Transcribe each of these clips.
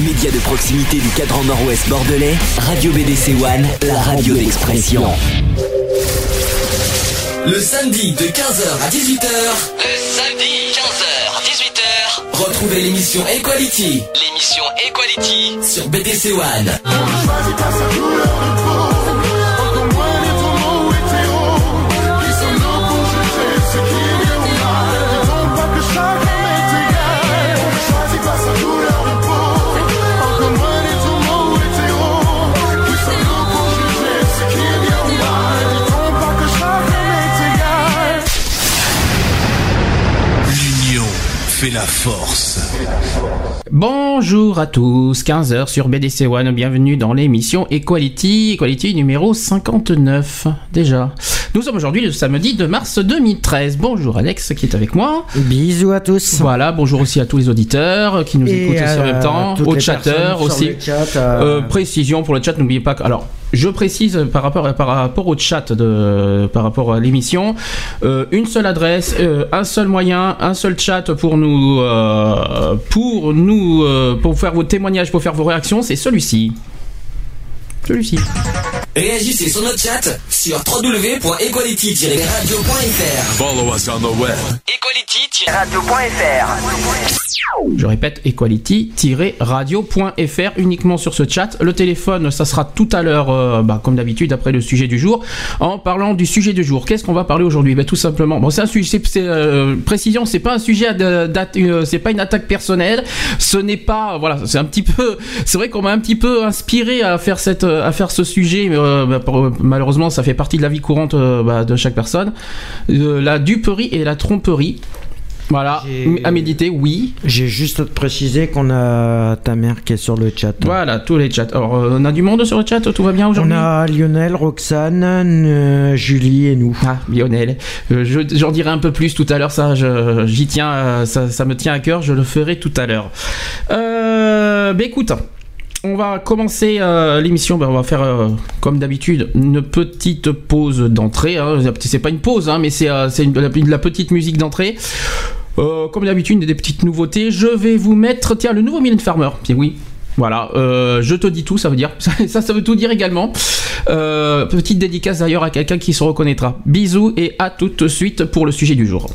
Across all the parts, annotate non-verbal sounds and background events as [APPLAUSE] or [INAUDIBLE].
Média de proximité du cadran nord-ouest bordelais, Radio BDC One, la radio d'expression. Le samedi de 15h à 18h. Le samedi 15h 18h. Retrouvez l'émission Equality. L'émission Equality sur BDC One. La force. Bonjour à tous, 15h sur BDC One, bienvenue dans l'émission Equality, Equality numéro 59 déjà. Nous sommes aujourd'hui le samedi de mars 2013. Bonjour Alex qui est avec moi. Bisous à tous. Voilà, bonjour aussi à tous les auditeurs qui nous Et écoutent aussi en même temps, aux chatteurs aussi. chat, euh, Euh, précision pour le chat, n'oubliez pas que... Alors, je précise par rapport, par rapport au chat, de, par rapport à l'émission, euh, une seule adresse, euh, un seul moyen, un seul chat pour nous, euh, pour nous, euh, pour faire vos témoignages, pour faire vos réactions, c'est celui-ci. Celui-ci. Réagissez sur notre chat sur www.equality-radio.fr. Follow us on the web. Equality-radio.fr Je répète, equality-radio.fr uniquement sur ce chat. Le téléphone, ça sera tout à l'heure, euh, bah, comme d'habitude, après le sujet du jour. En parlant du sujet du jour, qu'est-ce qu'on va parler aujourd'hui? Bah, Tout simplement, bon, c'est un sujet, c'est, euh, précision, c'est pas un sujet, euh, c'est pas une attaque personnelle. Ce n'est pas, voilà, c'est un petit peu, c'est vrai qu'on m'a un petit peu inspiré à faire cette, à faire ce sujet, mais euh, bah, pour- malheureusement, ça fait partie de la vie courante euh, bah, de chaque personne. Euh, la duperie et la tromperie. Voilà, à méditer, oui. J'ai juste à te préciser qu'on a ta mère qui est sur le chat. Voilà, tous les chats. Alors, euh, on a du monde sur le chat, tout va bien On aujourd'hui a Lionel, Roxane, euh, Julie et nous. Ah, Lionel. Euh, je- J'en dirai un peu plus tout à l'heure, ça, j'y tiens, euh, ça, ça me tient à cœur, je le ferai tout à l'heure. Euh, bah écoute, on va commencer euh, l'émission, bah, on va faire, euh, comme d'habitude, une petite pause d'entrée. Hein. C'est pas une pause, hein, mais c'est euh, de la, de la petite musique d'entrée. Euh, comme d'habitude, des petites nouveautés. Je vais vous mettre, tiens, le nouveau Mylène Farmer. Puis oui, voilà, euh, je te dis tout, ça veut dire. [LAUGHS] Ça, ça veut tout dire également. Euh, petite dédicace d'ailleurs à quelqu'un qui se reconnaîtra. Bisous et à tout de suite pour le sujet du jour.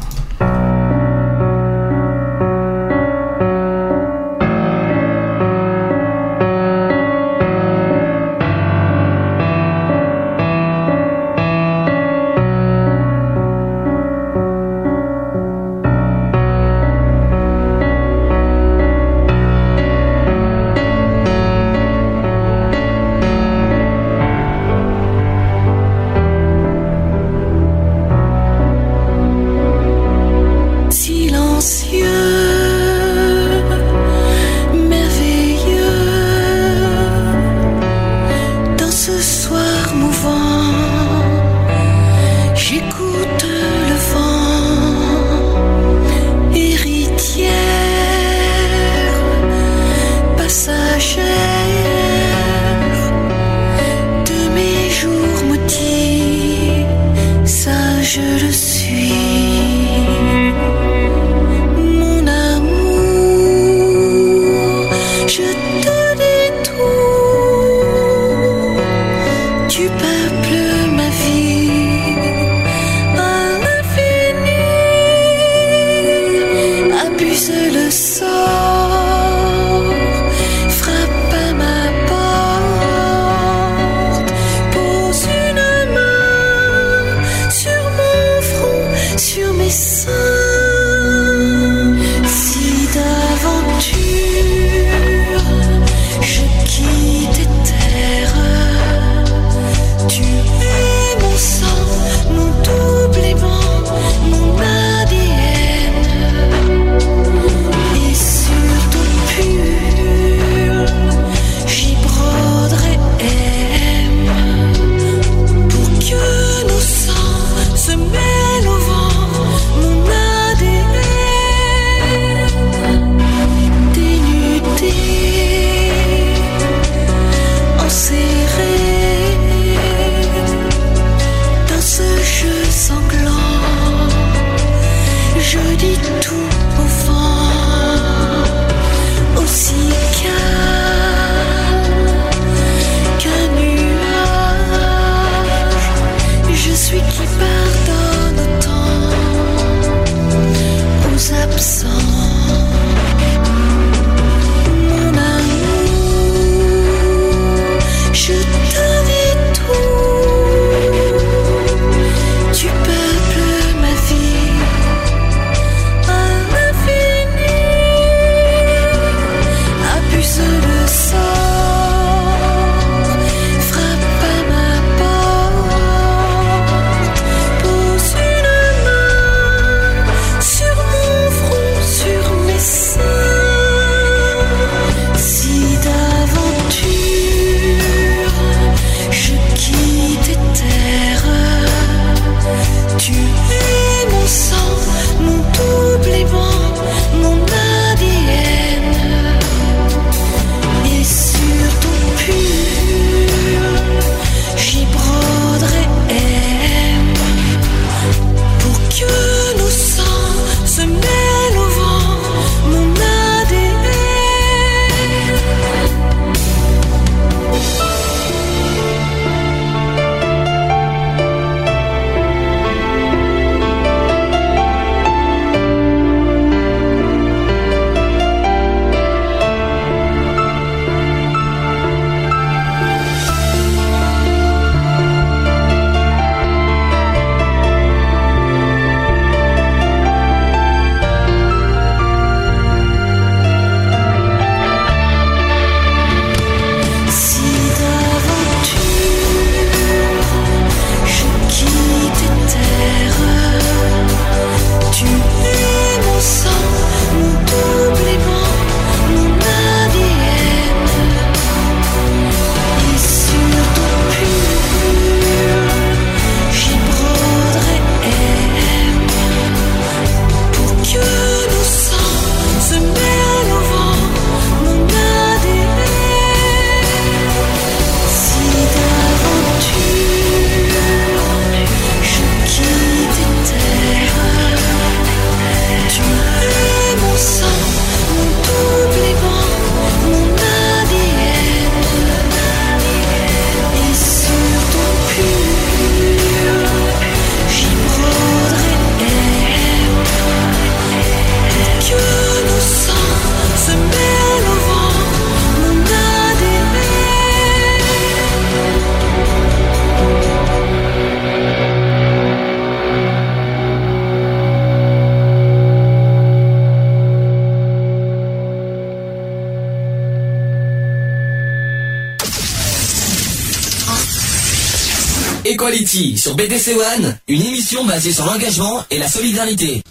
Equality sur BDC One, une émission basée sur l'engagement et la solidarité.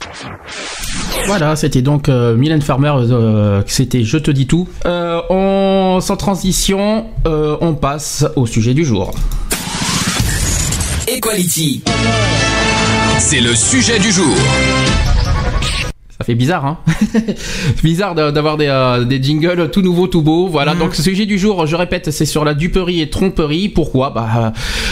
Voilà, c'était donc euh, Mylène Farmer, euh, c'était Je te dis tout. Euh, on, sans transition, euh, on passe au sujet du jour. Equality. C'est le sujet du jour. Ça fait bizarre, hein [LAUGHS] Bizarre d'avoir des, euh, des jingles tout nouveaux, tout beaux. Voilà, donc ce sujet du jour, je répète, c'est sur la duperie et tromperie. Pourquoi? Bah, euh,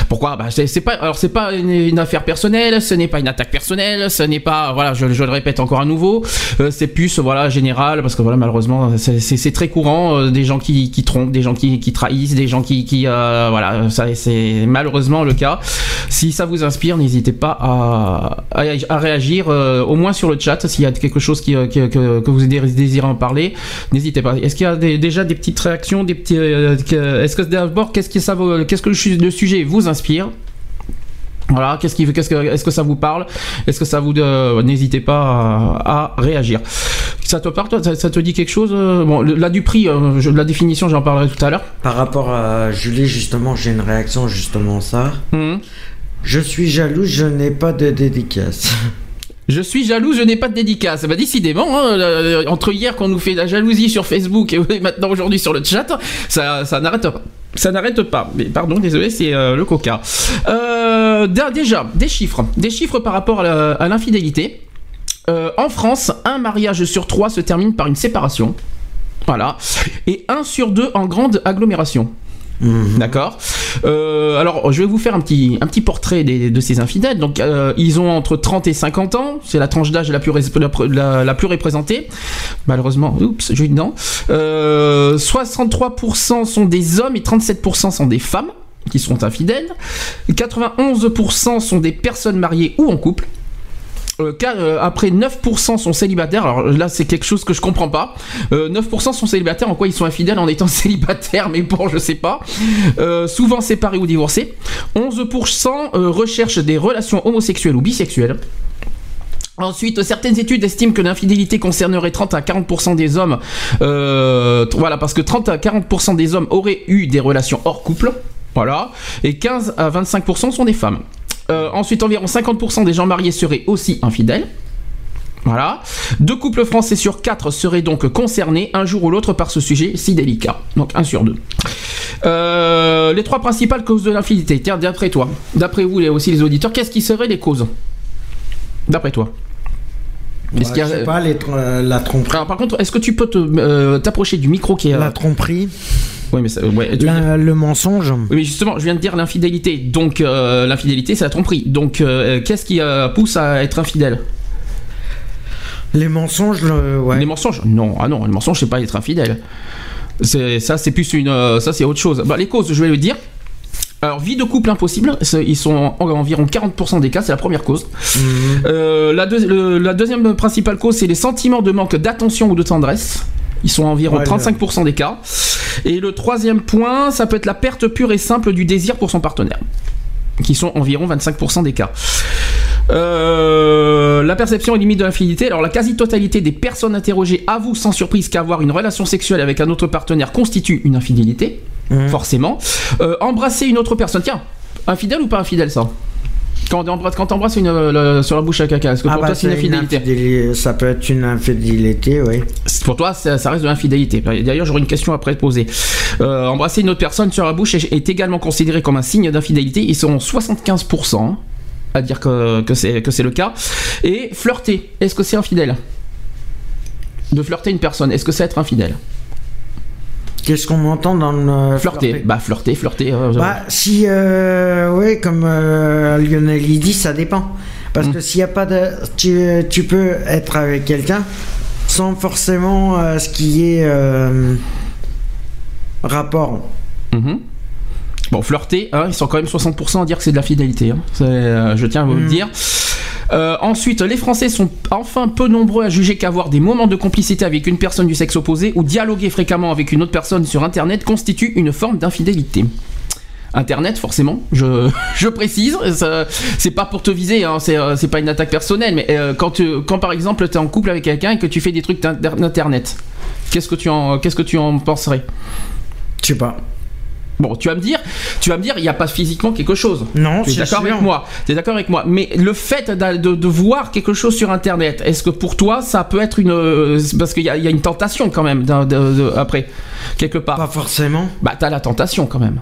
pourquoi? Bah, c'est pas, alors c'est pas une, affaire personnelle, ce n'est pas une attaque personnelle, ce n'est pas, voilà, je, je le répète encore à nouveau, euh, c'est plus, voilà, général, parce que voilà, malheureusement, c'est- très courant, euh, des gens qui, qui trompent, des gens qui, qui trahissent, des gens qui, qui euh, voilà, ça c'est malheureusement le cas. Si ça vous inspire, n'hésitez pas à, à, réagir, au moins sur le chat, s'il y a quelque chose qui, que, que vous dé- désirez en parler, n'hésitez pas. Est-ce qu'il y a déjà des petites réactions, des petits, est-ce que d'abord, qu'est-ce que ça, qu'est-ce que le sujet vous inspire? Voilà, qu'est-ce qui, qu'est-ce que, est-ce que ça vous parle? Est-ce que ça vous, euh, n'hésitez pas à, à réagir. Ça te parle, toi? Ça, ça te dit quelque chose euh, Bon, là du prix, euh, je- la définition, j'en parlerai tout à l'heure. Par rapport à Julie, justement, j'ai une réaction justement ça. Mhm. Je suis jaloux, je n'ai pas de dédicace. [LAUGHS] Je suis jaloux, je n'ai pas de dédicace. Bah décidément, hein, euh, entre hier qu'on nous fait la jalousie sur Facebook et [LAUGHS] maintenant aujourd'hui sur le chat, ça, n'arrête pas. Ça n'arrête pas. Pardon, désolé, c'est euh, le coca. Euh, déjà, des chiffres. Des chiffres par rapport à l'infidélité. Euh, en France, un mariage sur trois se termine par une séparation. Voilà. Et un sur deux en grande agglomération. D'accord. Euh, alors, je vais vous faire un petit, portrait de ces infidèles. Donc, euh, ils ont entre 30 et 50 ans. C'est la tranche d'âge la plus, représentée. Malheureusement, oups, j'ai eu dedans. Euh, 63% sont des hommes et 37% sont des femmes qui sont infidèles. 91% sont des personnes mariées ou en couple. Euh, euh, après 9% sont célibataires. Alors là, c'est quelque chose que je comprends pas. Euh, 9% sont célibataires. En quoi ils sont infidèles en étant [LAUGHS] célibataires Mais bon, je sais pas. Euh, souvent séparés ou divorcés. 11% euh, recherchent des relations homosexuelles ou bisexuelles. Ensuite, certaines études estiment que l'infidélité concernerait 30 à 40% des hommes. Euh, voilà, parce que 30 à 40% des hommes auraient eu des relations hors couple. Voilà. Et 15 à 25% sont des femmes. Euh, ensuite, environ 50% des gens mariés seraient aussi infidèles. Voilà. Deux couples français sur quatre seraient donc concernés un jour ou l'autre par ce sujet si délicat. Donc un sur deux. Euh, les trois principales causes de l'infidélité. Tiens, d'après toi, d'après vous et aussi les auditeurs, qu'est-ce qui seraient les causes? D'après toi Ouais, qu'il y a- je sais pas, les tr- euh, la tromperie. Alors, par contre, est-ce que tu peux te, euh, t'approcher du micro qui est. La tromperie, Oui, mais ça- ouais, tu- la- le mensonge. Oui, mais justement, je viens de dire l'infidélité. Donc, euh, l'infidélité, c'est la tromperie. Donc, euh, qu'est-ce qui euh, pousse à être infidèle? Les mensonges, ouais. Les mensonges? Non, ah non, les mensonges, c'est pas être infidèle. C'est ça, c'est plus une, euh, ça c'est autre chose. Bah, les causes, je vais le dire. Alors, vie de couple impossible, ils sont en, environ 40% des cas, c'est la première cause. Euh, la, deux- le- la deuxième principale cause, c'est les sentiments de manque d'attention ou de tendresse. Ils sont environ Ouais, 35% des cas. Et le troisième point, ça peut être la perte pure et simple du désir pour son partenaire, qui sont environ 25% des cas. Euh, la perception et limite de l'infidélité. Alors, la quasi-totalité des personnes interrogées avouent sans surprise qu'avoir une relation sexuelle avec un autre partenaire constitue une infidélité, Mhm. forcément. Euh, embrasser une autre personne, tiens, infidèle ou pas infidèle ça? Quand t'embrasses, quand t'embrasses une, euh, le- sur la bouche à caca, est-ce que Ah pour bah, toi c'est une infidélité? infidéli- Ça peut être une infidélité, oui. Pour toi, ça, ça reste de l'infidélité. D'ailleurs, j'aurais une question après te poser. Euh, embrasser une autre personne sur la bouche est, est également considéré comme un signe d'infidélité. Ils sont 75% à dire que, que c'est que c'est le cas. Et flirter, est-ce que c'est infidèle? De flirter une personne, est-ce que c'est être infidèle? Qu'est-ce qu'on entend dans le. Flirter, bah flirter, flirter. Bah, si, euh, ouais, comme euh, Lionel il dit, ça dépend. Parce Mm. que s'il n'y a pas de. Tu, tu peux être avec quelqu'un sans forcément euh, ce qui est euh, rapport. Mhm. Bon, flirter, hein, ils sont quand même 60% à dire que c'est de la fidélité. hein. Je tiens à vous le Mhm. dire. Euh, ensuite, les Français sont enfin peu nombreux à juger qu'avoir des moments de complicité avec une personne du sexe opposé ou dialoguer fréquemment avec une autre personne sur Internet constitue une forme d'infidélité. Internet, forcément, je, [LAUGHS] je précise, c'est pas pour te viser, hein, c'est, euh, pas une attaque personnelle, mais euh, quand, par exemple tu es en couple avec quelqu'un et que tu fais des trucs d'in- d'Internet, qu'est-ce que tu en, qu'est-ce que tu en penserais? Je sais pas. Bon, tu vas me dire, tu vas me dire, il n'y a pas physiquement quelque chose. Non, tu es c'est d'accord avec moi. Tu es d'accord avec moi. Mais le fait de, de voir quelque chose sur Internet, est-ce que pour toi, ça peut être une, euh, parce qu'il y, a- il y a une tentation quand même de- après quelque part. Pas forcément. Bah, t'as la tentation quand même.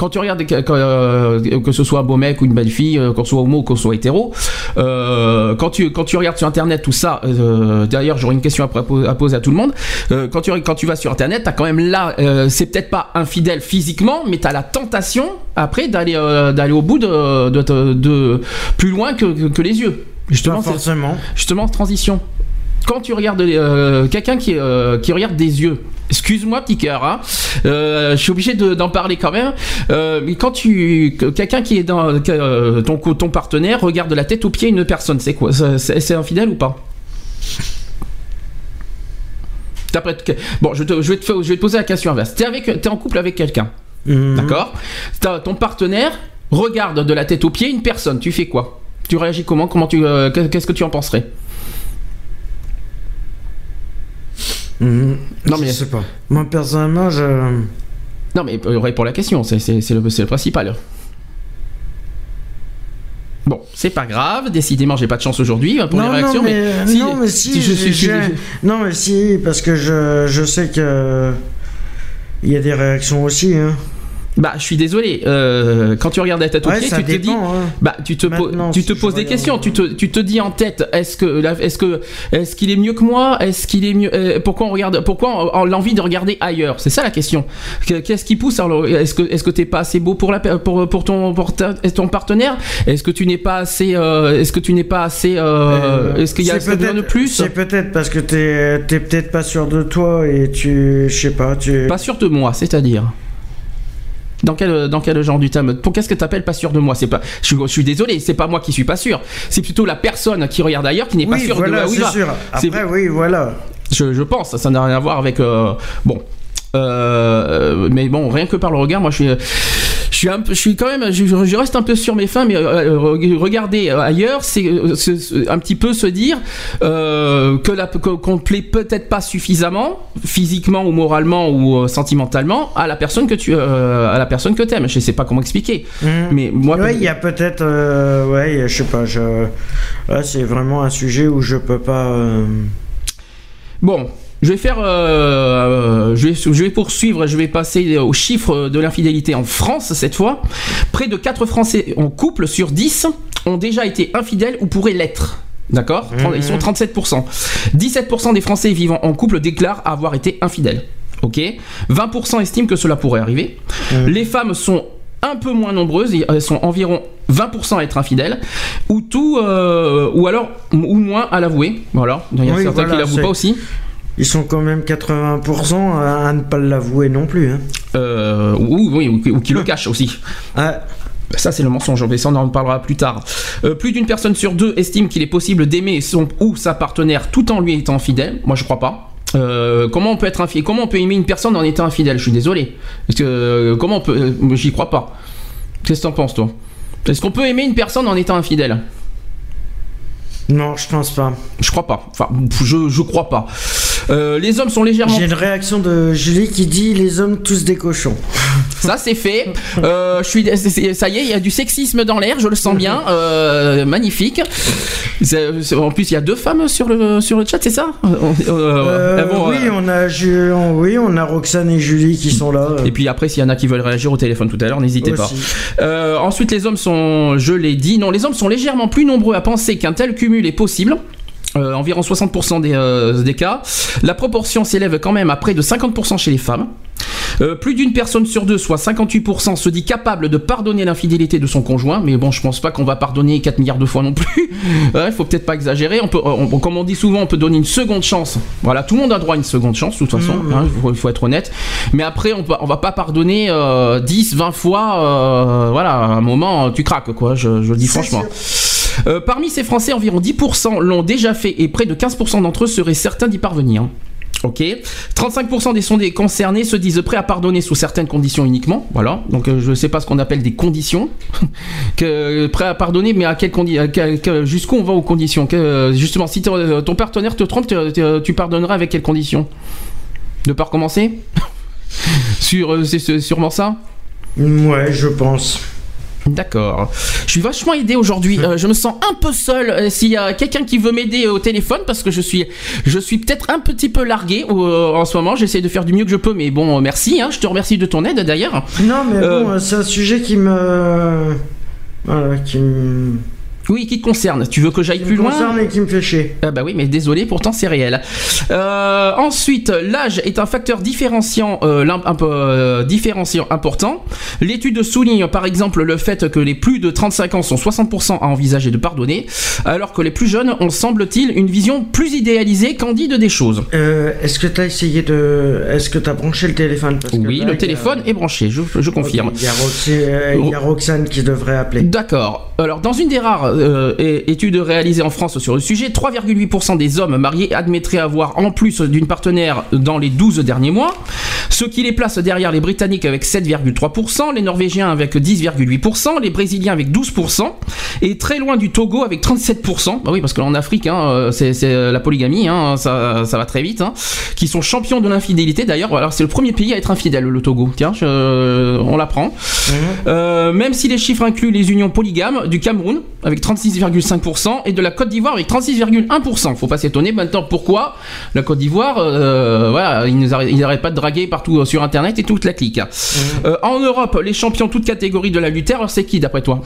Quand tu regardes que, que, euh, que ce soit un beau mec ou une belle fille, euh, qu'on soit homo qu'on soit hétéro, euh, quand, tu, quand tu regardes sur internet tout ça, euh, d'ailleurs j'aurais une question à, poser à tout le monde, quand, tu, quand tu vas sur internet, t'as quand même là, c'est peut-être pas infidèle physiquement, mais t'as la tentation après d'aller d'aller au bout de, de, de- de- plus loin que, que, que les yeux. Justement, Pas forcément. justement transition. Quand tu regardes euh, quelqu'un qui, euh, qui regarde des yeux, excuse-moi petit cœur, hein, euh, je suis obligé de- d'en parler quand même. mais quand tu que- quelqu'un qui est dans ton ton partenaire regarde de la tête aux pieds une personne, c'est quoi? C'est infidèle ou pas? Bon, je, te- je vais te, je vais te poser la question inverse. T'es t'es en couple avec quelqu'un, Mhm. d'accord? Ton partenaire regarde de la tête aux pieds une personne. Tu fais quoi? Tu réagis comment? Comment tu qu'est-ce que tu en penserais? Mhm. Non, Je mais- sais pas. Moi, personnellement, je. Non, mais euh, réponds la question, c'est le, le principal. Bon, c'est pas grave, décidément, j'ai pas de chance aujourd'hui hein, pour les réactions, non, mais, mais, non, mais si, je je suis- Non, mais si, parce que je, je sais que. Il y a des réactions aussi. Hein. Bah, je suis désolé, euh, quand tu regardes la tête aux Ouais, pieds, tu te dis. hein. Bah, tu te, Maintenant, tu te poses des questions, tu te, tu te dis en tête, est-ce que, est-ce que, est-ce qu'il est mieux que moi, est-ce qu'il est mieux, euh, pourquoi on regarde, pourquoi on, on a envie de regarder ailleurs, c'est ça la question. Que- Qu'est-ce qui pousse Est-ce que, est-ce que t'es pas assez beau pour la, pour, pour ton, pour ta- ton partenaire? Est-ce que tu n'es pas assez, euh, est-ce que tu n'es pas assez, euh, Euh, est-ce qu'il y a besoin de plus? C'est peut-être parce que t'es t'es peut-être pas sûr de toi et tu. Je sais pas, tu. Pas sûr de moi, c'est-à-dire dans quel, dans quel genre du thème? Pour qu'est-ce que t'appelles pas sûr de moi? C'est pas, je, suis- je suis désolé, c'est pas moi qui suis pas sûr. C'est plutôt la personne qui regarde ailleurs qui n'est pas sûre de voilà, là où il c'est va. sûr. Après, oui, voilà. Je, je pense, ça n'a rien à voir avec. euh, bon. Euh, mais bon, rien que par le regard, moi je suis. Je suis, un peu, je suis quand même, je, je reste un peu sur mes fins, mais euh, euh, regarder euh, ailleurs, c'est euh, se- un petit peu se dire euh, que la, qu'on plaît peut-être pas suffisamment, physiquement ou moralement ou sentimentalement, à la personne que tu, euh, à la personne que t'aimes. Je sais pas comment expliquer, Mhm. mais moi, Ouais, il y a peut-être. euh, ouais, je sais pas. Je... Là, c'est vraiment un sujet où je peux pas. Bon, je vais faire, euh, je, vais, je vais poursuivre, je vais passer aux chiffres de l'infidélité en France cette fois. Près de 4 Français en couple sur 10 ont déjà été infidèles ou pourraient l'être. D'accord? Ils sont 37%. 17% des Français vivant en couple déclarent avoir été infidèles. Ok? 20% estiment que cela pourrait arriver. Les femmes sont un peu moins nombreuses, elles sont environ 20% à être infidèles, ou tout, euh, ou alors, ou moins à l'avouer. Voilà, il y a Oui, certains voilà, qui l'avouent pas aussi. Ils sont quand même 80% à, ne pas l'avouer non plus. Hein. Euh, ou, oui, ou, ou qui le cachent aussi. [LAUGHS] Ah, Ça, c'est le mensonge, mais ça, on en parlera plus tard. Euh, plus d'une personne sur deux estime qu'il est possible d'aimer son ou sa partenaire tout en lui étant fidèle. Moi, je crois pas. Euh, comment on peut être infidèle Comment on peut aimer une personne en étant infidèle? Je suis désolé. Parce que comment on peut J'y crois pas. Qu'est-ce que t'en penses, toi? Est-ce qu'on peut aimer une personne en étant infidèle? Non, je pense pas. Je crois pas. Enfin, je, je crois pas. Euh, les hommes sont légèrement J'ai une réaction de Julie qui dit les hommes tous des cochons. [LAUGHS] Ça c'est fait. Euh, je suis, ça y est, il y a du sexisme dans l'air, je le sens bien. Euh, magnifique. En plus, il y a deux femmes sur le sur le chat, c'est ça? Oui, on a, oui, on a Roxane et Julie qui sont là. Et puis après, s'il y en a qui veulent réagir au téléphone tout à l'heure, n'hésitez pas. ensuite, les hommes sont, je l'ai dit, non, les hommes sont légèrement plus nombreux à penser qu'un tel cumul est possible. Euh, environ 60% des, euh, des cas. La proportion s'élève quand même à près de 50% chez les femmes. Euh, plus d'une personne sur deux, soit 58%, se dit capable de pardonner l'infidélité de son conjoint. Mais bon, je pense pas qu'on va pardonner 4 milliards de fois non plus. [LAUGHS] Il faut peut-être pas exagérer. On peut, on- comme on dit souvent, on peut donner une seconde chance. Voilà, tout le monde a droit à une seconde chance, de toute façon. hein, il, faut, être honnête. Mais après, on, peut, on va pas pardonner euh, 10, 20 fois. voilà, à un moment, tu craques, quoi. Je, je le dis franchement. Euh, parmi ces Français, environ 10% l'ont déjà fait et près de 15% d'entre eux seraient certains d'y parvenir. Ok. 35% des sondés concernés se disent prêts à pardonner sous certaines conditions uniquement. Voilà. Donc euh, je ne sais pas ce qu'on appelle des conditions. [LAUGHS] que, prêt à pardonner, mais à quelles conditions Jusqu'où on va aux conditions? Euh, Justement, si ton, partenaire te trompe, tu, pardonneras avec quelles conditions? De pas recommencer? [LAUGHS] Sur, euh, c'est sûrement ça? Ouais, je pense. D'accord. Je suis vachement aidé aujourd'hui. Euh, je me sens un peu seul. Euh, S'il y a quelqu'un qui veut m'aider au téléphone, parce que je suis, je suis peut-être un petit peu largué euh, en ce moment. J'essaie de faire du mieux que je peux, mais bon, euh, merci. hein. Je te remercie de ton aide d'ailleurs. Non, mais Euh. bon, c'est un sujet qui me. Voilà, qui me. Oui, qui te concerne. Tu veux que j'aille qui plus me loin concerne et qui me fait chier. Ah bah oui, mais désolé, pourtant c'est réel. Euh, ensuite, l'âge est un facteur différenciant, euh, un peu euh, différenciant important. L'étude souligne par exemple le fait que les plus de 35 ans sont 60% à envisager de pardonner, alors que les plus jeunes ont semble-t-il une vision plus idéalisée, candide des choses. Est-ce que t'as essayé de. Est-ce que t'as branché le téléphone? Parce que Oui, là, le a- téléphone est branché, je, je confirme. Il y a Roxane qui devrait appeler. D'accord. Alors, dans une des rares euh, é- études réalisées en France sur le sujet, 3,8% des hommes mariés admettraient avoir en plus d'une partenaire dans les 12 derniers mois, ce qui les place derrière les Britanniques avec 7,3%, les Norvégiens avec 10,8%, les Brésiliens avec 12%, et très loin du Togo avec 37%. Bah oui, parce qu'en Afrique, hein, euh, c'est euh, la polygamie, hein, ça, ça va très vite, hein, qui sont champions de l'infidélité. D'ailleurs, alors c'est le premier pays à être infidèle, le Togo. Tiens, je- on l'apprend. Euh, même si les chiffres incluent les unions polygames du Cameroun avec 36,5% et de la Côte d'Ivoire avec 36,1%. Faut pas s'étonner maintenant pourquoi la Côte d'Ivoire, euh, voilà, ils nous arrêtent, ils arrêtent pas de draguer partout euh, sur Internet et toute la clique. Euh, en Europe, les champions toutes catégories de l'adultère, alors c'est qui d'après toi?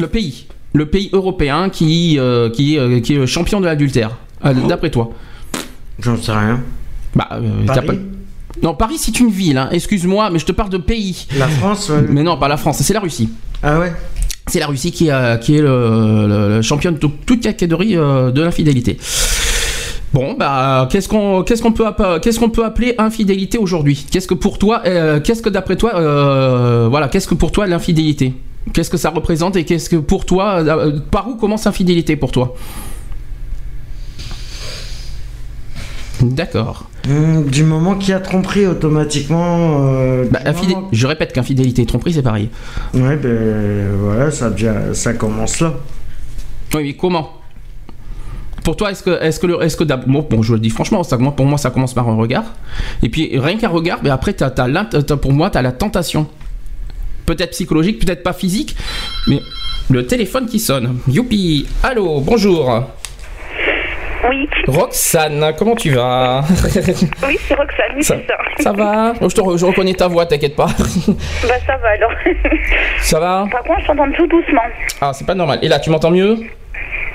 Le pays, le pays européen qui euh, qui, qui est champion de l'adultère. Euh, D'après toi? J'en sais rien. Bah, Paris pas- Non, Paris c'est une ville. hein. Excuse-moi, mais je te parle de pays. La France ouais. Mais non, pas la France, c'est la Russie. Ah ouais? C'est la Russie qui, qui est le, champion de tout- toute catégorie euh, de l'infidélité. Bon, bah, qu'est-ce qu'on peut appeler infidélité aujourd'hui? Qu'est-ce que pour toi, euh, qu'est-ce que d'après toi, euh, voilà, qu'est-ce que pour toi l'infidélité? Qu'est-ce que ça représente et qu'est-ce que pour toi, euh, par où commence l'infidélité pour toi? D'accord. Hum, Du moment qu'il y a tromperie automatiquement. euh, Bah, du infidé- moment- Je répète qu'infidélité et tromperie c'est pareil. Ouais, ben voilà, ça, devient- ça commence là. Oui, mais comment? Pour toi, est-ce que, est-ce que, le, est-ce que bon, bon, je le dis franchement, ça, moi, pour moi, ça commence par un regard. Et puis, rien qu'un regard, mais après, t'as, t'as pour moi, tu as la tentation. Peut-être psychologique, peut-être pas physique, mais le téléphone qui sonne. Youpi Allô, bonjour Oui, Roxane, comment tu vas [LAUGHS] oui, c'est Roxane, oui, ça, c'est ça. ça va Oh, je, te re- je reconnais ta voix, t'inquiète pas. [LAUGHS] Bah ça va alors. ça va Par contre, je t'entends tout doucement. Ah, c'est pas normal. Et là, tu m'entends mieux?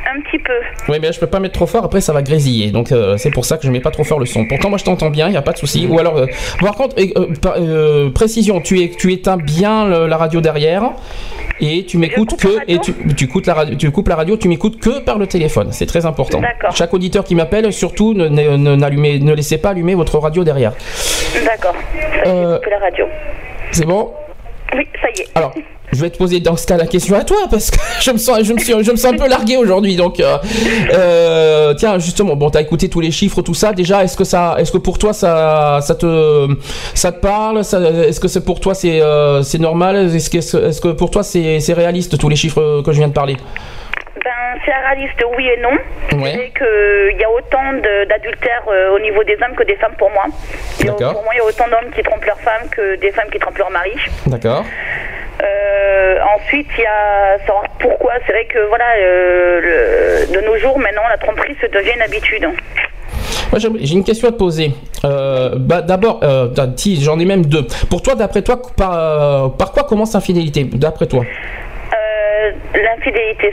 Un petit peu. Oui, mais je peux pas mettre trop fort, après ça va grésiller. Donc euh, c'est pour ça que je mets pas trop fort le son. Pourtant, moi je t'entends bien, il y a pas de souci. Ou alors, euh, par contre, euh, euh, précision, tu, es, tu éteins bien le- la radio derrière et tu m'écoutes que et tu, tu, coupes la radio, tu coupes la radio, tu m'écoutes que par le téléphone. C'est très important. D'accord. Chaque auditeur qui m'appelle, surtout, ne, ne, ne- n'allumez- ne laissez pas allumer votre radio derrière. D'accord. La radio. C'est bon? Oui, ça y est. Alors, je vais te poser dans ce cas la question à toi parce que [LAUGHS] je me sens, je me suis, je me sens un peu largué aujourd'hui. Donc, euh, euh, tiens, justement, bon, t'as écouté tous les chiffres, tout ça. Déjà, est-ce que ça, est-ce que pour toi ça, ça te, ça te parle Est-ce que c'est pour toi c'est, euh, c'est normal Est-ce que, est-ce que pour toi c'est, c'est réaliste tous les chiffres que je viens de parler? Ben, c'est réaliste, oui et non. Ouais. C'est qu'il y a autant d'adultères euh, au niveau des hommes que des femmes pour moi. D'accord. Pour moi, il y a autant d'hommes qui trompent leurs femmes que des femmes qui trompent leur mari. D'accord. Euh, ensuite, il y a savoir pourquoi? C'est vrai que voilà, euh, le- de nos jours, maintenant, la tromperie se devient une habitude. Moi, j'ai une question à te poser. Euh, bah, d'abord, euh, j'en ai même deux. Pour toi, d'après toi, par, euh, par quoi commence l'infidélité D'après toi? L'infidélité,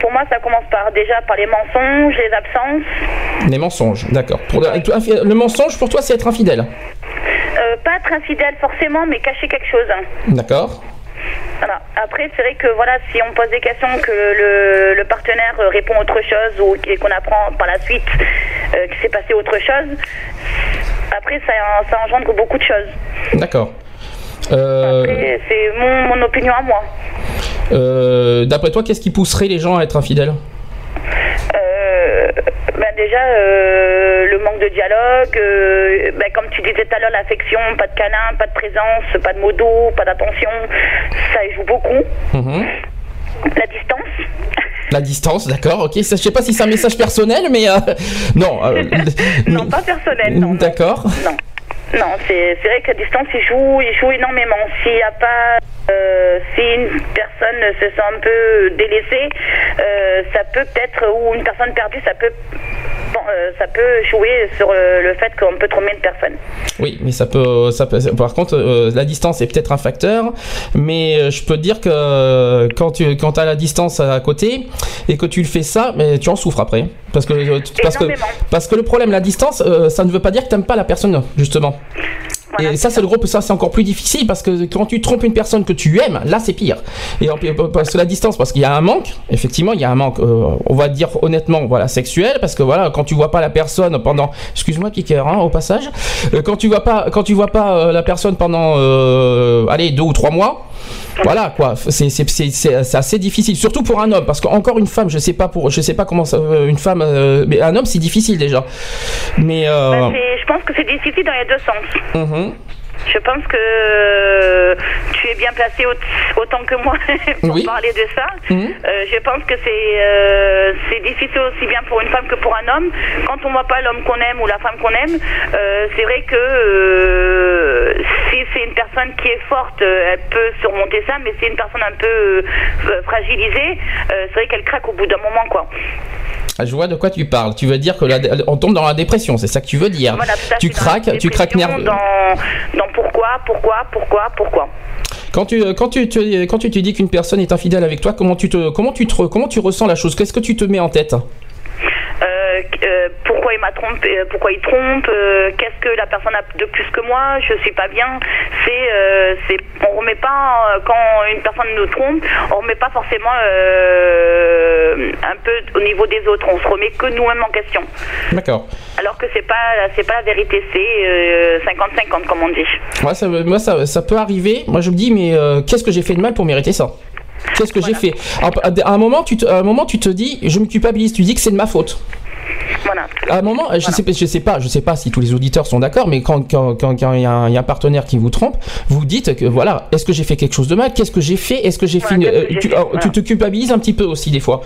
pour moi, ça commence par déjà par les mensonges, les absences. Les mensonges, d'accord. Le, mensonge, pour toi, c'est être infidèle? Pas être infidèle forcément, mais cacher quelque chose. D'accord. Voilà. Après, c'est vrai que voilà, si on pose des questions, que le, le partenaire euh, répond autre chose ou qu'on apprend par la suite euh, qu'il s'est passé autre chose, après, ça, ça engendre beaucoup de choses. D'accord. Euh, c'est mon, mon opinion à moi. euh, D'après toi, qu'est-ce qui pousserait les gens à être infidèles? Euh, ben déjà, euh, le manque de dialogue, euh, ben comme tu disais tout à l'heure, l'affection, pas de câlin, pas de présence, pas de mots pas d'attention, ça y joue beaucoup. Mhm. La distance. [LAUGHS] La distance, d'accord, ok. Ça, je sais pas si c'est un message personnel, mais euh, [LAUGHS] non. euh, [LAUGHS] Non, pas personnel, non. D'accord. Non. Non, c'est vrai qu'à distance, il joue, il joue énormément. S'il n'y a pas. euh, si une personne se sent un peu délaissée, euh, ça peut peut-être. Ou une personne perdue, ça peut. Bon, euh, ça peut jouer sur le, le fait qu'on peut tromper une personne. Oui, mais ça peut, ça peut. Par contre, euh, la distance est peut-être un facteur, mais euh, je peux te dire que euh, quand tu quand as la distance à côté et que tu le fais ça, mais tu en souffres après, parce que euh, tu- parce que parce que le problème, la distance, euh, ça ne veut pas dire que t'aimes pas la personne, justement. Voilà, et ça, c'est le gros, ça, c'est encore plus difficile parce que quand tu trompes une personne que tu aimes, là, c'est pire. Et en- parce que la distance, parce qu'il y a un manque, effectivement, il y a un manque, euh, on va dire honnêtement, voilà, sexuel, parce que voilà, quand tu vois pas la personne pendant, excuse-moi, Piqueur, hein, au passage, Euh, quand tu vois pas, quand tu vois pas euh, la personne pendant, euh, allez, deux ou trois mois. Voilà quoi, c'est c'est- c'est- c'est- c'est assez difficile, surtout pour un homme, parce qu'encore une femme, je sais pas pour, je sais pas comment ça, euh, une femme, euh, mais un homme c'est difficile déjà. Mais euh, Bah, je pense que c'est difficile dans les deux sens. mhm. Je pense que euh, tu es bien placé au- autant que moi [LAUGHS] pour Oui. parler de ça. Mhm. Euh, je pense que c'est euh, c'est difficile aussi bien pour une femme que pour un homme. Quand on voit pas l'homme qu'on aime ou la femme qu'on aime, euh, c'est vrai que si c'est une personne qui est forte, elle peut surmonter ça, mais si c'est une personne un peu fragilisée, c'est vrai qu'elle craque au bout d'un moment, quoi. Ah, Je vois de quoi tu parles. Tu veux dire que la- on tombe dans la dépression, c'est ça que tu veux dire. Voilà, tu craques, tu craques nerveux. Dans, dans pourquoi, pourquoi, pourquoi, pourquoi. Quand tu quand tu te, quand tu te dis qu'une personne est infidèle avec toi, comment tu te comment tu te comment tu ressens la chose? Qu'est-ce que tu te mets en tête? Euh, euh, pourquoi il m'a trompé, euh, pourquoi il trompe, euh, qu'est-ce que la personne a de plus que moi, je suis pas bien. C'est, euh, c'est, on remet pas quand une personne nous trompe, on remet pas forcément un peu au niveau des autres, on se remet que nous-mêmes en question. D'accord. Alors que c'est pas, c'est pas la vérité, c'est euh, 50-50 comme on dit. Moi, ça, moi ça, ça peut arriver. Moi, je me dis, mais euh, qu'est-ce que j'ai fait de mal pour mériter ça? Qu'est-ce que j'ai fait? À, à un moment, tu te, à un moment, tu te dis, je me culpabilise. Tu dis que c'est de ma faute. Voilà. À un moment, je sais, pas- je sais pas, je sais pas si tous les auditeurs sont d'accord, mais quand quand quand quand il y, a un il y a un partenaire qui vous trompe, vous dites que voilà, est-ce que j'ai fait quelque chose de mal? Qu'est-ce que j'ai fait? Est-ce que j'ai Voilà, que euh, j'ai tu, fait, alors, voilà. tu te culpabilises un petit peu aussi des fois.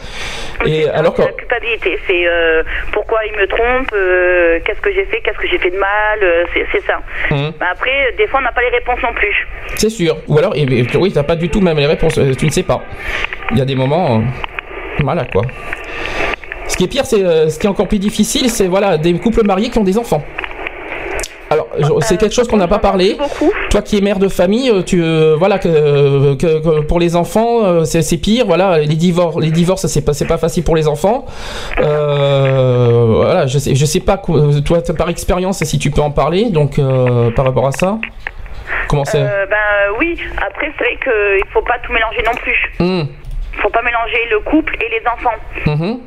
Et C'est- alors que c'est la culpabilité, c'est euh, pourquoi il me trompe, euh, qu'est-ce que j'ai fait, qu'est-ce que j'ai fait de mal, c'est, ça. Mais après, des fois, on n'a pas les réponses non plus. c'est sûr. Ou alors, oui, t'as pas du tout même les réponses. Tu ne sais pas. Il y a des moments, euh, voilà quoi. Qui est pire, c'est euh, ce qui est encore plus difficile, c'est voilà des couples mariés qui ont des enfants. Alors, je- c'est quelque chose qu'on n'a pas parlé. Toi qui es mère de famille, euh, tu euh, voilà que, que- que pour les enfants euh, c'est pire. Voilà, les divorces, les divorces c'est pas c'est pas facile pour les enfants. Euh, voilà, je sais je sais pas toi par expérience si tu peux en parler donc euh, par rapport à ça. Comment c'est? Euh, ben oui, après, c'est vrai qu'il faut pas tout mélanger non plus. Hum, faut pas mélanger le couple et les enfants.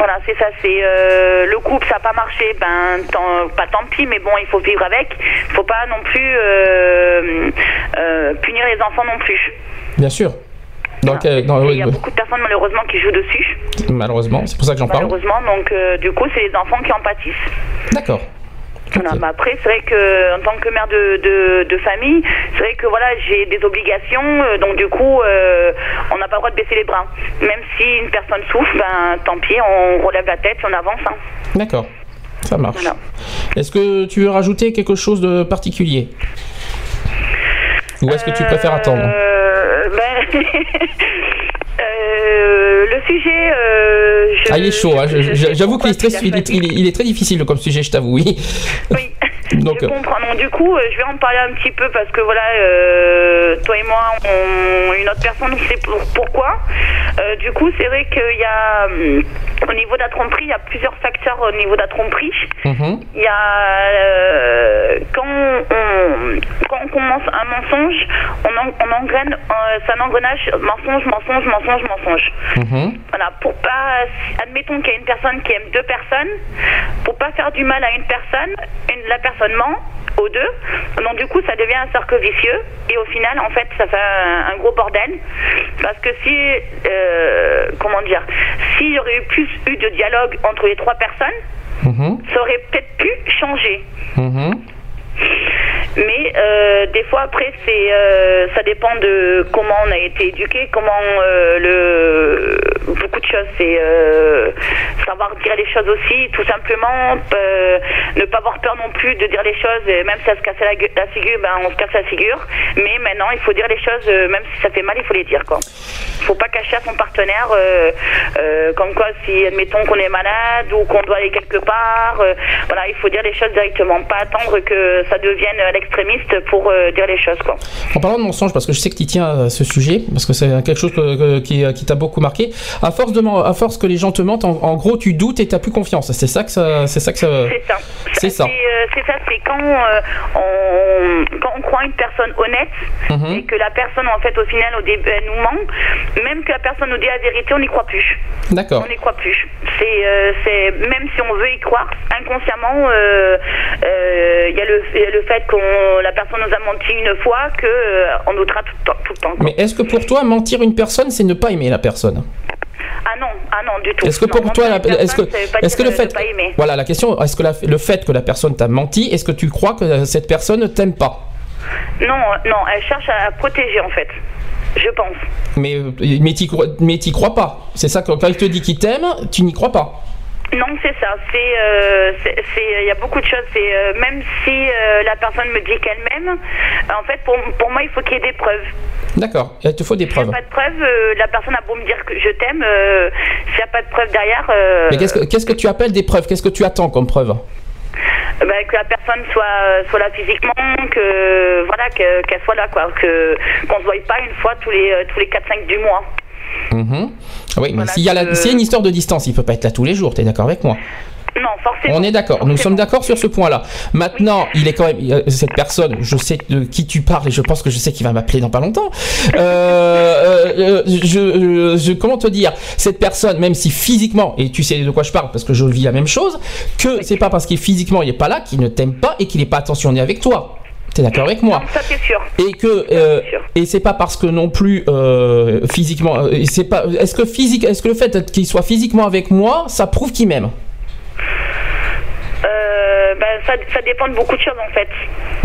Voilà, c'est ça, c'est euh, le couple, ça n'a pas marché, ben tant, pas tant pis, mais bon, il faut vivre avec. Il faut pas non plus euh, euh, punir les enfants non plus. Bien sûr. Dans- oui, il y a oui. beaucoup de personnes malheureusement qui jouent dessus, malheureusement, c'est pour ça que j'en parle. malheureusement, donc euh, du coup, c'est les enfants qui en pâtissent. D'accord. Voilà, Ok. mais après, c'est vrai que en tant que mère de, de, de famille, c'est vrai que voilà, j'ai des obligations, euh, donc du coup, euh, on n'a pas le droit de baisser les bras. Même si une personne souffre, ben tant pis, on relève la tête, on avance. hein. D'accord. Ça marche. Voilà. Est-ce que tu veux rajouter quelque chose de particulier? Ou est-ce que tu préfères attendre Euh, ben, [LAUGHS] euh, le sujet. euh, je- Ah, il est chaud, hein, j'avoue qu'il est, très, il, est, il est- il est très difficile comme sujet, je t'avoue, oui. Oui. Donc, je euh, comprends. Donc, du coup, euh, je vais en parler un petit peu parce que voilà, euh, toi et moi, on, une autre personne sait pour- pourquoi. Euh, du coup, c'est vrai qu'il y a, hum, au niveau de la tromperie, il y a plusieurs facteurs au niveau de la tromperie. mhm, Il y a euh, quand on quand on commence un mensonge, on, en- on engraine, c'est un engrenage mensonge, mensonge, mensonge, mensonge. mhm. Voilà, pour pas, admettons qu'il y a une personne qui aime deux personnes, pour pas faire du mal à une personne, une, la personne ment aux deux, donc du coup ça devient un cercle vicieux, et au final en fait ça fait un, un gros bordel, parce que si, euh, comment dire, s'il y aurait eu plus eu de dialogue entre les trois personnes, Mhm, ça aurait peut-être pu changer. mhm. Mais euh, des fois après c'est euh, ça dépend de comment on a été éduqué, comment euh, le beaucoup de choses c'est savoir dire les choses aussi, tout simplement, ne pas avoir peur non plus de dire les choses, et même si ça se casse la, gu- la figure, ben on se casse la figure. Mais maintenant, il faut dire les choses, même si ça fait mal, il faut les dire quoi. Faut pas cacher à son partenaire, comme quoi si admettons qu'on est malade ou qu'on doit aller quelque part, voilà, il faut dire les choses directement, pas attendre que ça devienne à l'extrémiste pour euh, dire les choses quoi. En parlant de mensonges, parce que je sais que tu tiens à ce sujet, parce que c'est quelque chose que- qui, qui t'a beaucoup marqué. À force de, à force que les gens te mentent, en, en gros, tu doutes et t'as plus confiance. C'est ça que ça, c'est ça que ça. C'est ça. C'est ça. C'est euh, quand, euh, on, quand on croit une personne honnête Mhm. et que la personne, en fait, au final, au début, elle nous ment, même que la personne nous dit la vérité, on n'y croit plus. D'accord. On n'y croit plus. C'est, euh, c'est même si on veut y croire, inconsciemment, euh, euh, il y, a le- le fait qu'on la personne nous a menti une fois que euh, on doutera tout le temps. Tout le temps quoi. Mais est-ce que pour toi, mentir une personne, c'est ne pas aimer la personne? Ah non, ah non, du tout. Est-ce que Non, pour toi, est-ce que, est-ce que le fait, voilà la question, est-ce que la- le fait que la personne t'a menti, est-ce que tu crois que cette personne ne t'aime pas? Non, non, elle cherche à protéger en fait. Je pense. Mais euh, mais t'y crois, mais t'y crois pas. C'est ça que quand il te dit qu'il t'aime, tu n'y crois pas. Non, c'est ça. C'est, euh, il y a beaucoup de choses. C'est euh, même si euh, la personne me dit qu'elle m'aime, en fait, pour, pour moi, il faut qu'il y ait des preuves. D'accord. Il te faut des preuves. a pas de preuves, euh, la personne a beau me dire que je t'aime, euh, s'il n'y a pas de preuves derrière, euh, Mais qu'est-ce que qu'est-ce que tu appelles des preuves? Qu'est-ce que tu attends comme preuve? Bah, que la personne soit, soit là physiquement, que voilà, que- qu'elle soit là, quoi, que qu'on se voie pas une fois tous les euh, tous les 4-5 du mois. Mhm. Oui, mais s'il y, que- s'il y a une histoire de distance, il peut pas être là tous les jours. T'es d'accord avec moi? Non, forcément. On est d'accord. Nous sommes d'accord sur ce point-là. Maintenant, il est quand même cette personne. Je sais de qui tu parles et je pense que je sais qu'il va m'appeler dans pas longtemps. Euh, euh, je, je- comment te dire? Cette personne, même si physiquement, et tu sais de quoi je parle parce que je vis la même chose, que c'est pas parce qu'il physiquement il est pas là qu'il ne t'aime pas et qu'il n'est pas attentionné avec toi. T'es d'accord avec moi Non, ça c'est sûr. et que euh, sûr. et c'est pas parce que non plus euh, physiquement euh, c'est pas est-ce que physique est-ce que le fait qu'il soit physiquement avec moi ça prouve qu'il m'aime? Euh, ben, ça, ça dépend de beaucoup de choses en fait.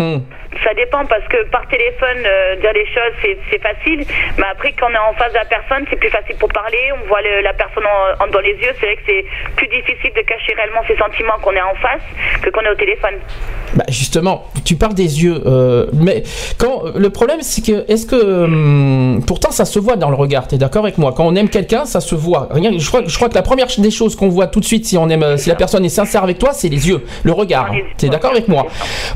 Hmm. Ça dépend parce que par téléphone, euh, dire les choses, c'est facile. Mais après, quand on est en face de la personne, c'est plus facile pour parler. On voit le- la personne en- en- dans les yeux. C'est vrai que c'est plus difficile de cacher réellement ses sentiments qu'on est en face que qu'on est au téléphone. Bah justement, tu parles des yeux, euh, mais quand le problème c'est que est-ce que hum, pourtant ça se voit dans le regard. T'es d'accord avec moi? Quand on aime quelqu'un, ça se voit. Je crois, je crois que la première des choses qu'on voit tout de suite si on aime, euh, si la personne est sincère avec toi, c'est les yeux, le regard. Les- T'es d'accord avec moi?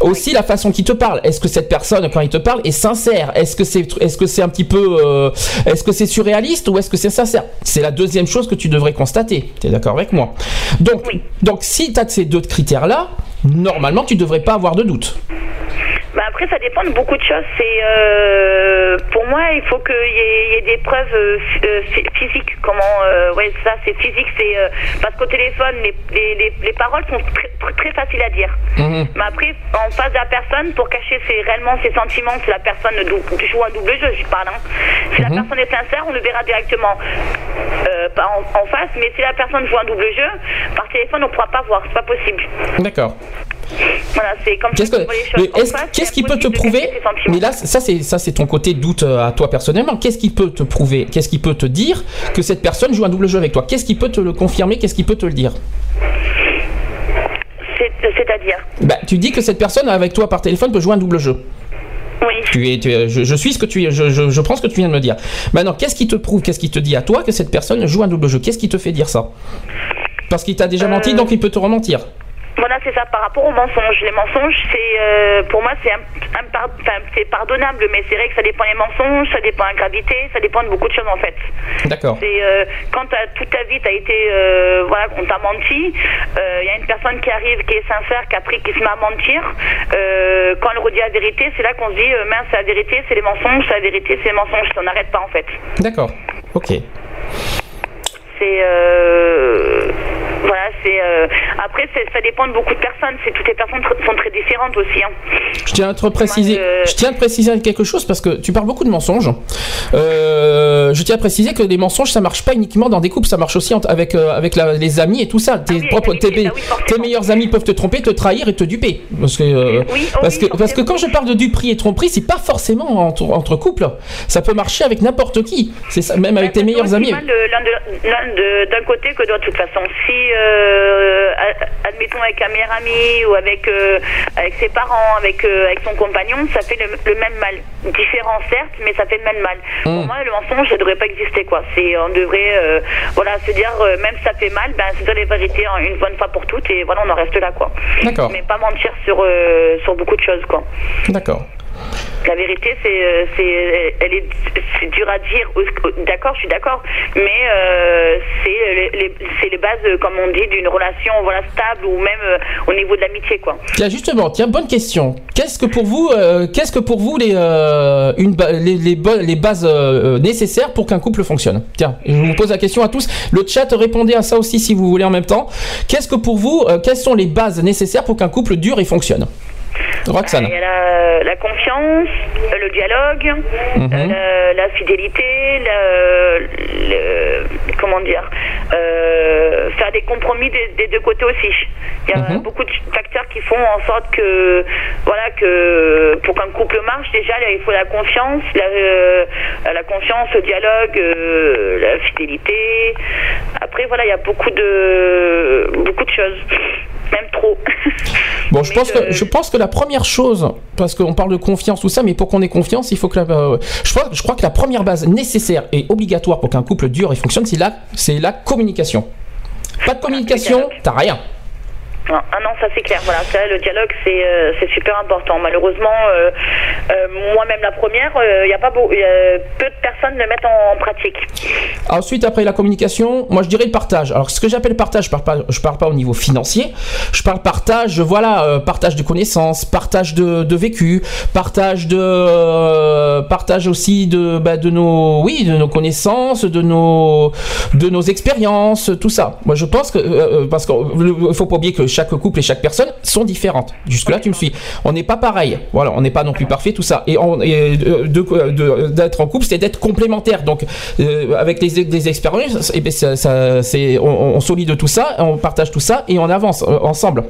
Aussi la façon qu'il te parle. Est-ce que cette personne quand il te parle est sincère? Est-ce que c'est, est-ce que c'est un petit peu, euh, est-ce que c'est surréaliste ou est-ce que c'est sincère? C'est la deuxième chose que tu devrais constater. T'es d'accord avec moi? Donc, Oui. donc si tu as ces deux critères là, normalement tu devrais pas avoir de doute. Ben après, ça dépend de beaucoup de choses. C'est euh, pour moi, il faut qu'il y, y ait des preuves euh, euh, phy- physiques. Comment euh, Ouais, ça, c'est physique. C'est parce qu'au téléphone, les, les, les, les paroles sont très, très, faciles à dire. Mhm. Mais après, en face de la personne, pour cacher ses, réellement ses sentiments, si la personne joue un double jeu, je parle. Hein. Si la personne est sincère, on le verra directement. Pas en, en face, mais si la personne joue un double jeu, par téléphone, on ne pourra pas voir. C'est pas possible. D'accord. Voilà, c'est comme Qu'est-ce que, qu'est-ce qui peut te prouver. Mais là, ça c'est ça c'est ton côté doute euh, à toi personnellement. Qu'est-ce qui peut te prouver? Qu'est-ce qui peut te dire que cette personne joue un double jeu avec toi? Qu'est-ce qui peut te le confirmer? Qu'est-ce qui peut te le dire? C'est- C'est-à-dire? Bah, tu dis que cette personne avec toi par téléphone peut jouer un double jeu. Oui. Tu es, tu es- je, je suis ce que tu es, je, je, je prends ce que tu viens de me dire. Maintenant, qu'est-ce qui te prouve, qu'est-ce qui te dit à toi que cette personne joue un double jeu? Qu'est-ce qui te fait dire ça? Parce qu'il t'a déjà Euh, menti, donc il peut te rementir. Voilà, c'est ça. Par rapport aux mensonges, les mensonges, c'est euh, pour moi, c'est c'est pardonnable, mais c'est vrai que ça dépend des mensonges, ça dépend de la gravité, ça dépend de beaucoup de choses en fait. D'accord. C'est euh, quand toute ta vie t'as été, euh, voilà, on t'a menti. Il y a une personne qui arrive, qui est sincère, qui a pris, qui se met à mentir. Quand elle redit la vérité, c'est là qu'on se dit, mince, c'est la vérité, c'est les mensonges, c'est la vérité, c'est les mensonges. On n'arrête pas en fait. D'accord. Ok. C'est euh, voilà, c'est euh, après ça dépend de beaucoup de personnes. C'est toutes les personnes tr- sont très différentes aussi. hein. Je tiens à te préciser, je- je tiens à préciser quelque chose parce que tu parles beaucoup de mensonges. Euh, je tiens à préciser que les mensonges, ça marche pas uniquement dans des couples, ça marche aussi avec euh, avec la- les amis et tout ça. Tes oui, propres, amis, tes, ah oui, tes meilleurs amis peuvent te tromper, te trahir et te duper. Parce que Oui, oh parce que parce que quand je parle de duperie et tromperie, c'est pas forcément entre, entre couples. Ça peut marcher avec n'importe qui. C'est ça, même avec tes Ça peut meilleurs amis. l'un d'un côté que de toute façon, si euh, admettons avec un meilleur ami ou avec euh, avec ses parents, avec euh, avec son compagnon, ça fait le, le même mal. Différent certes, mais ça fait le même mal. Pour moi, le mensonge, ça devrait pas exister quoi. C'est on devrait voilà se dire même si ça fait mal, ben se dire les vérités une bonne fois pour toutes et voilà on en reste là quoi. D'accord. Mais pas mentir sur sur beaucoup de choses quoi. D'accord. La vérité, c'est, euh, c'est, elle est, c'est dur à dire. D'accord, je suis d'accord, mais euh, c'est les, bases, euh, comme on dit, d'une relation, voilà, stable ou même euh, au niveau de l'amitié, quoi. Tiens, justement, tiens, bonne question. Qu'est-ce que pour vous, euh, qu'est-ce que pour vous les, euh, les, bases euh, nécessaires pour qu'un couple fonctionne? Tiens, je vous pose la question à tous. Le chat, répondez à ça aussi si vous voulez en même temps. Qu'est-ce que pour vous, euh, quelles sont les bases nécessaires pour qu'un couple dure et fonctionne? Roxane. Il y a la, la confiance, le dialogue, Mhm. euh, la, la fidélité, le- comment dire, euh, faire des compromis des, des deux côtés aussi. Il y a Mhm. beaucoup de facteurs qui font en sorte que, voilà, que pour qu'un couple marche, déjà là, il faut la confiance, la, euh, la confiance, le dialogue, euh, la fidélité. Après, voilà, il y a beaucoup de, beaucoup de choses, même trop. Bon, je Mais pense, que, je pense que la première chose, parce qu'on parle de confiance, tout ça, mais pour qu'on ait confiance, il faut que la, euh, je, crois, je crois que la première base nécessaire et obligatoire pour qu'un couple dure et fonctionne, c'est la, c'est la communication. Pas de communication, t'as rien. Ah non, ça c'est clair. Voilà, ça, le dialogue c'est euh, super important. Malheureusement, euh, euh, moi-même la première, il y a pas beau, peu de personnes le mettent en, pratique. Ensuite, après la communication, moi je dirais le partage. Alors, ce que j'appelle partage, je parle pas, parle pas au niveau financier. Je parle partage, voilà, euh, partage de connaissances, partage de, de vécu, partage de, euh, partage aussi de, bah, de nos, oui, de nos connaissances, de nos, de nos expériences, tout ça. Moi, je pense que, euh, euh, parce qu'il faut pas oublier que chaque couple et chaque personne sont différentes. Jusque là, tu me suis. On n'est pas pareil. Voilà, on n'est pas non plus parfait, tout ça. Et, et euh, d'être en couple, c'est d'être complémentaire. Donc, euh, avec les, expériences, et ben, ça, ça- c'est, on, on solide tout ça, on partage tout ça et on avance euh, ensemble.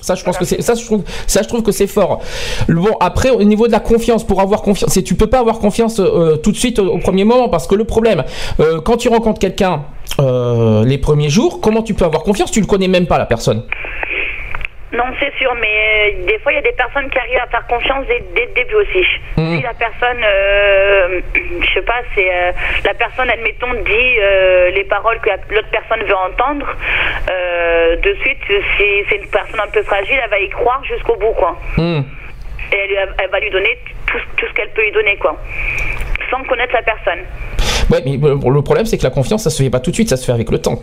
Ça, je pense que c'est ça. Je trouve ça, je trouve que c'est fort. Bon, après, au niveau de la confiance, pour avoir confiance, c'est tu peux pas avoir confiance euh, tout de suite au, premier moment parce que le problème, euh, quand tu rencontres quelqu'un euh, les premiers jours, comment tu peux avoir confiance? Tu le connais même pas la personne. Non, c'est sûr, mais euh, des fois, il y a des personnes qui arrivent à faire confiance dès, dès le début aussi. Mhm. Si la personne, euh, je sais pas, c'est euh, la personne, admettons, dit euh, les paroles que la- l'autre personne veut entendre, de suite, si c'est une personne un peu fragile, elle va y croire jusqu'au bout, quoi. Hmm. Et elle, elle va lui donner tout, tout ce qu'elle peut lui donner, quoi. Sans connaître la personne. Ouais, mais le problème, c'est que la confiance, ça se fait pas tout de suite, ça se fait avec le temps.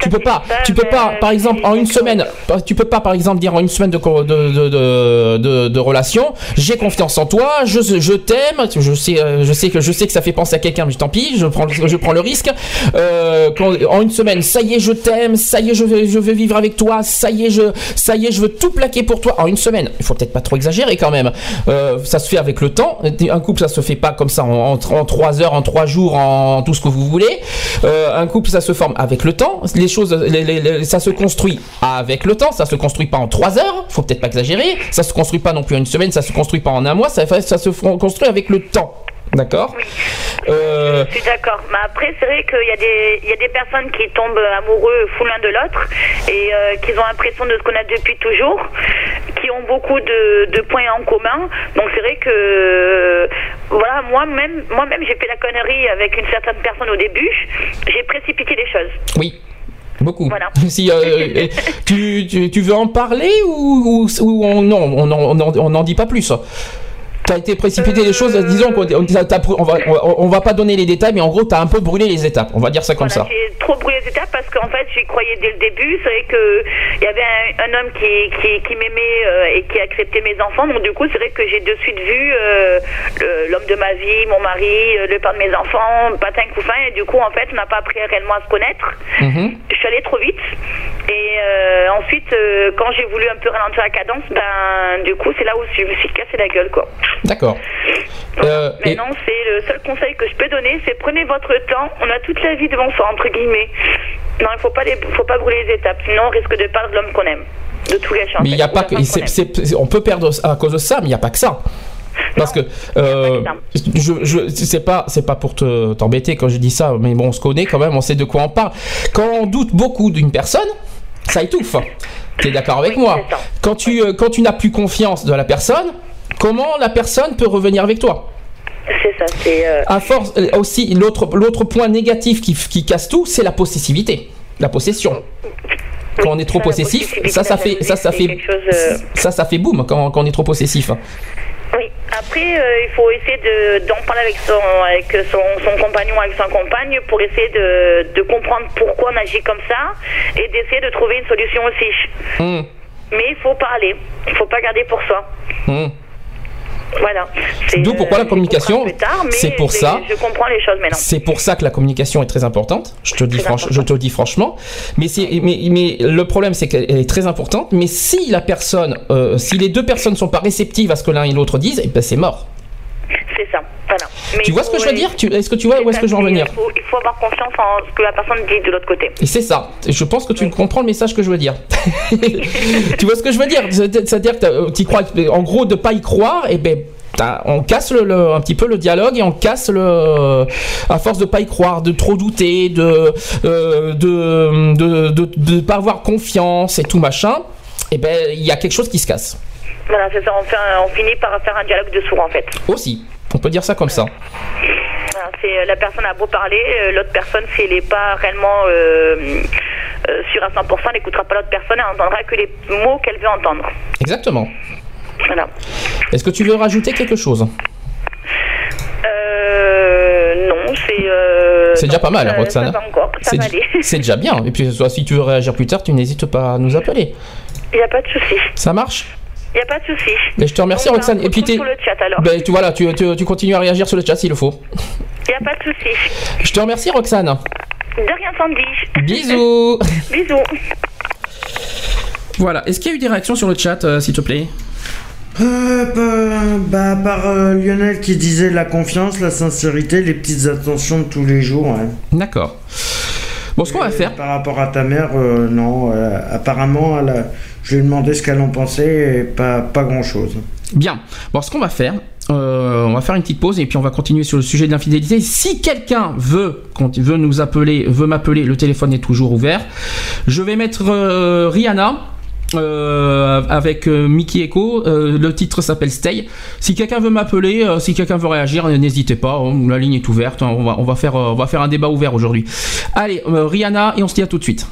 Tu peux pas, tu peux pas, par exemple, en une semaine, tu peux pas, par exemple, dire en une semaine de, de, de, de, de- de relation, j'ai confiance en toi, je, je t'aime, je sais, euh, je sais que je sais que ça fait penser à quelqu'un, mais tant pis, je prends, le- je prends le risque. Euh, en une semaine, ça y est, je t'aime, ça y est, je veux, je veux vivre avec toi, ça y est, je, ça y est, je veux tout plaquer pour toi. En une semaine, il faut peut-être pas trop exagérer quand même. Euh, ça se fait avec le temps. Un couple, ça se fait pas comme ça en, en, en trois heures, en trois jours, en tout ce que vous voulez. Euh, un couple, ça se forme avec le temps. Les choses, ça se construit avec le temps. Ça se construit pas en trois heures. Faut peut-être pas exagérer. Ça se construit pas non plus en une semaine. Ça se construit pas en un mois. Ça, ça se construit avec le temps. D'accord Euh, Je suis d'accord. Mais après, c'est vrai qu'il y, a des- il y a des personnes qui tombent amoureux fou l'un de l'autre et euh, qui ont l'impression de se connaître depuis toujours, qui ont beaucoup de, de points en commun. Donc c'est vrai que, euh, voilà, moi-même, moi-même, j'ai fait la connerie avec une certaine personne au début. J'ai précipité les choses. Oui. Beaucoup. Voilà. [LAUGHS] Si, euh, tu, tu, tu veux en parler ou, ou, ou on, non, on n'en on, on n'en dit pas plus? T'as été précipité les choses, disons qu'on on, va, on, on va pas donner les détails, mais en gros, t'as un peu brûlé les étapes. On va dire ça comme Voilà, ça. J'ai trop brûlé les étapes parce qu'en fait, j'y croyais dès le début. C'est vrai que il y avait un, un homme qui, qui, qui m'aimait euh, et qui acceptait mes enfants. Donc du coup, c'est vrai que j'ai de suite vu euh, l'homme de ma vie, mon mari, euh, le père de mes enfants, patin couffin. Et du coup, en fait, on n'a pas appris réellement à se connaître. Mhm. Je suis allée trop vite. Et euh, ensuite, euh, quand j'ai voulu un peu ralentir la cadence, ben du coup, c'est là où je me suis cassé la gueule, quoi. D'accord. Euh, et- Maintenant, c'est le seul conseil que je peux donner, c'est prenez votre temps. On a toute la vie devant soi, entre guillemets. Non, il faut pas les, faut pas brûler les étapes, sinon on risque de perdre l'homme qu'on aime, de tout gâcher. mais il y a pas que, on peut perdre à cause de ça, mais il n'y a pas que ça. Parce que euh, je, je c'est pas c'est pas pour te t'embêter quand je dis ça, mais bon, on se connaît quand même, on sait de quoi on parle. Quand on doute beaucoup d'une personne, ça étouffe. T'es d'accord avec Oui, moi. Quand tu euh, quand tu n'as plus confiance de la personne, comment la personne peut revenir avec toi C'est ça, c'est. euh, À force euh, aussi l'autre l'autre point négatif qui, qui casse tout, c'est la possessivité, la possession. Quand on est trop ça, possessif, ça ça fait ça ça fait chose, euh, ça ça fait boum quand, quand on est trop possessif. Oui, après, euh, il faut essayer de- d'en parler avec, son, avec son, son compagnon, avec sa compagne, pour essayer de, de comprendre pourquoi on agit comme ça et d'essayer de trouver une solution aussi. Hum, Mais il faut parler, il faut pas garder pour soi. hum. Voilà. C'est, D'où pourquoi la communication, c'est pour ça. Je comprends les choses maintenant. C'est pour ça que la communication est très importante. Je te dis, Très franch- important. je te dis franchement. Mais, c'est, mais, mais le problème, c'est qu'elle est très importante. Mais si la personne, euh, si les deux personnes sont pas réceptives à ce que l'un et l'autre disent, eh ben c'est mort. C'est ça. Voilà. Mais Tu vois ce que je veux dire? Est-ce que tu vois où est-ce que je veux en venir? Il faut, il faut avoir confiance en ce que la personne dit de l'autre côté. Et c'est ça. Je pense que tu comprends le message que je veux dire. [LAUGHS] tu vois ce que je veux dire? C'est- C'est-à-dire que tu crois, en gros, de pas y croire, et ben. t'as- On casse le, le- un petit peu le dialogue et on casse le à force de pas y croire, de trop douter, de euh, de, de, de, de pas avoir confiance et tout machin. Et ben il y a quelque chose qui se casse Voilà, c'est ça. On, fait un- on finit par faire un dialogue de sourds en fait. aussi. On peut dire ça comme ça. C'est euh, la personne a beau parler, euh, l'autre personne, si elle n'est pas réellement euh, euh, sûre à 100%, elle n'écoutera pas l'autre personne, elle n'entendra que les mots qu'elle veut entendre. Exactement. Voilà. Est-ce que tu veux rajouter quelque chose? Euh, non, c'est. euh, C'est déjà pas mal, Roxane. C'est déjà bien. Et puis soit si tu veux réagir plus tard, tu n'hésites pas à nous appeler. Il n'y a pas de souci. Ça marche? Il n'y a pas de souci. Mais je te remercie On Roxane. Et puis sur le chat alors. Ben, tu, voilà, tu, tu, tu continues à réagir sur le chat s'il le faut. Il n'y a pas de souci. Je te remercie Roxane. De rien, Sandy. Bisous. [LAUGHS] Bisous. Voilà, est-ce qu'il y a eu des réactions sur le chat, euh, s'il te plaît? Euh, bah, bah, par euh, Lionel qui disait la confiance, la sincérité, les petites attentions de tous les jours. ouais. D'accord. Bon, ce qu'on va faire, Par rapport à ta mère, euh, non. euh, apparemment, elle a- je lui ai demandé ce qu'elle en pensait et pas, pas grand chose. bien. Bon, ce qu'on va faire, euh, on va faire une petite pause et puis on va continuer sur le sujet de l'infidélité. Si quelqu'un veut, veut nous appeler, veut m'appeler, le téléphone est toujours ouvert. Je vais mettre euh, Rihanna. euh, avec Mickey Echo, le titre s'appelle Stay. Si quelqu'un veut m'appeler, si quelqu'un veut réagir, n'hésitez pas, hein, la ligne est ouverte. hein, on va, on va faire, on va faire un débat ouvert aujourd'hui. Allez, Rihanna et on se dit à tout de suite.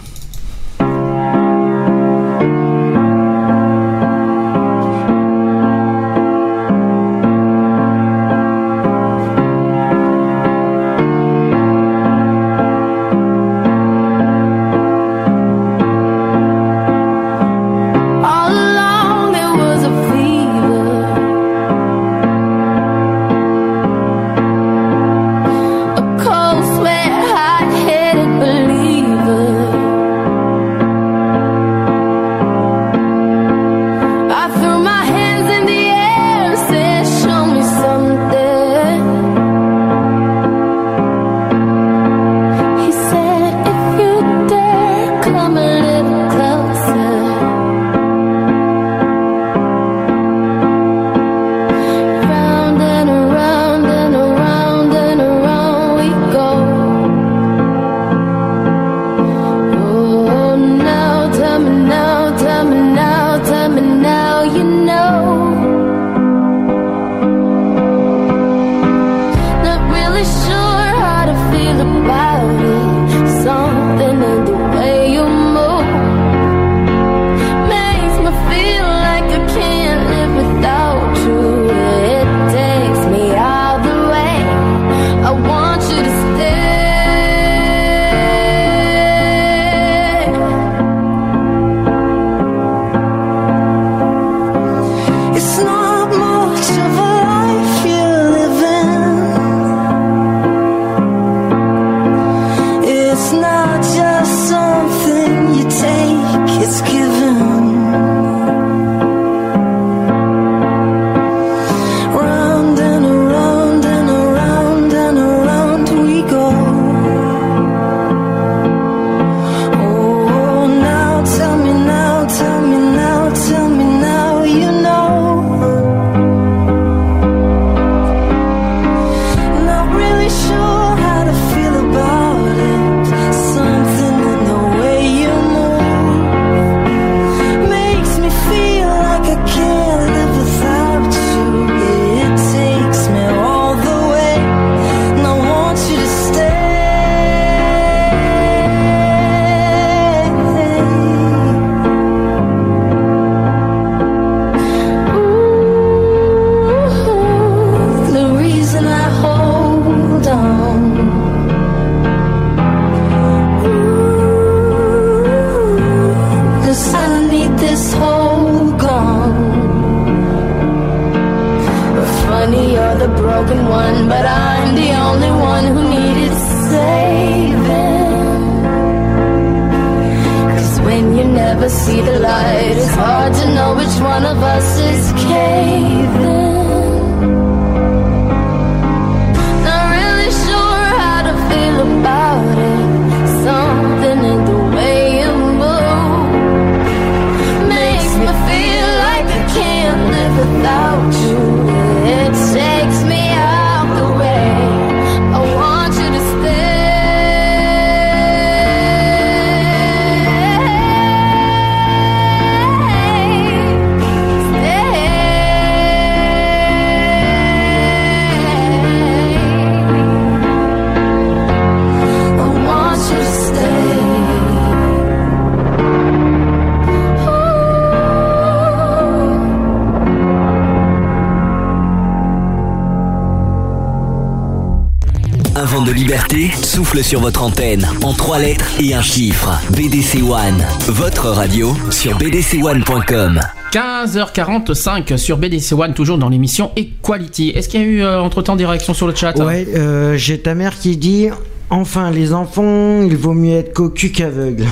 Sur votre antenne en trois lettres et un chiffre. BDC One, votre radio sur bdc1.com. 15h45 sur BDC One, toujours dans l'émission Equality. Est-ce qu'il y a eu entre temps des réactions sur le chat Ouais, euh, j'ai ta mère qui dit Enfin, les enfants, il vaut mieux être cocu qu'aveugle.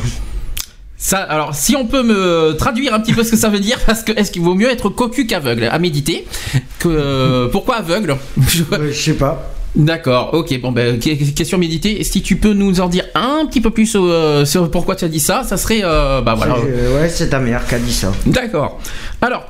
Ça, alors, si on peut me traduire un petit peu ce que ça veut dire, parce que est-ce qu'il vaut mieux être cocu qu'aveugle? À méditer que euh, pourquoi aveugle? Je- Euh, Je sais pas. D'accord, ok, bon ben que- question méditer. Si tu peux nous en dire un petit peu plus euh, sur pourquoi tu as dit ça, ça serait euh, bah voilà. Euh, ouais, c'est ta mère qui a dit ça. D'accord. Alors,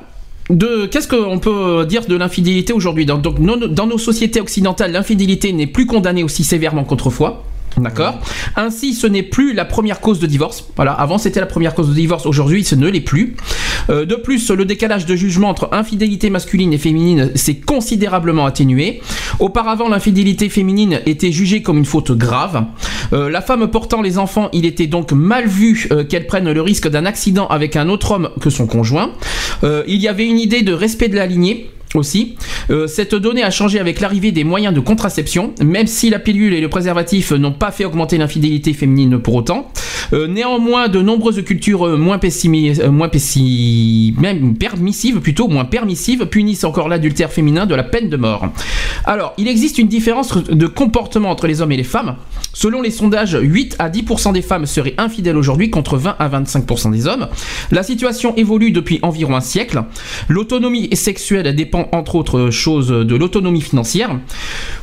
de qu'est-ce qu'on peut dire de l'infidélité aujourd'hui? Dans, donc, nos- dans nos sociétés occidentales, l'infidélité n'est plus condamnée aussi sévèrement qu'autrefois. D'accord. Ainsi, ce n'est plus la première cause de divorce. Voilà. Avant, c'était la première cause de divorce. Aujourd'hui, ce ne l'est plus. Euh, de plus, le décalage de jugement entre infidélité masculine et féminine s'est considérablement atténué. Auparavant, l'infidélité féminine était jugée comme une faute grave. Euh, la femme portant les enfants, il était donc mal vu euh, qu'elle prenne le risque d'un accident avec un autre homme que son conjoint. Il y avait une idée de respect de la lignée aussi. Euh, cette donnée a changé avec l'arrivée des moyens de contraception, même si la pilule et le préservatif n'ont pas fait augmenter l'infidélité féminine pour autant. Euh, néanmoins, de nombreuses cultures euh, moins, moins plutôt moins permissives, punissent encore l'adultère féminin de la peine de mort. Alors, il existe une différence de comportement entre les hommes et les femmes. Selon les sondages, 8 à 10% des femmes seraient infidèles aujourd'hui contre 20 à 25% des hommes. La situation évolue depuis environ un siècle. L'autonomie sexuelle dépend entre autres choses de l'autonomie financière.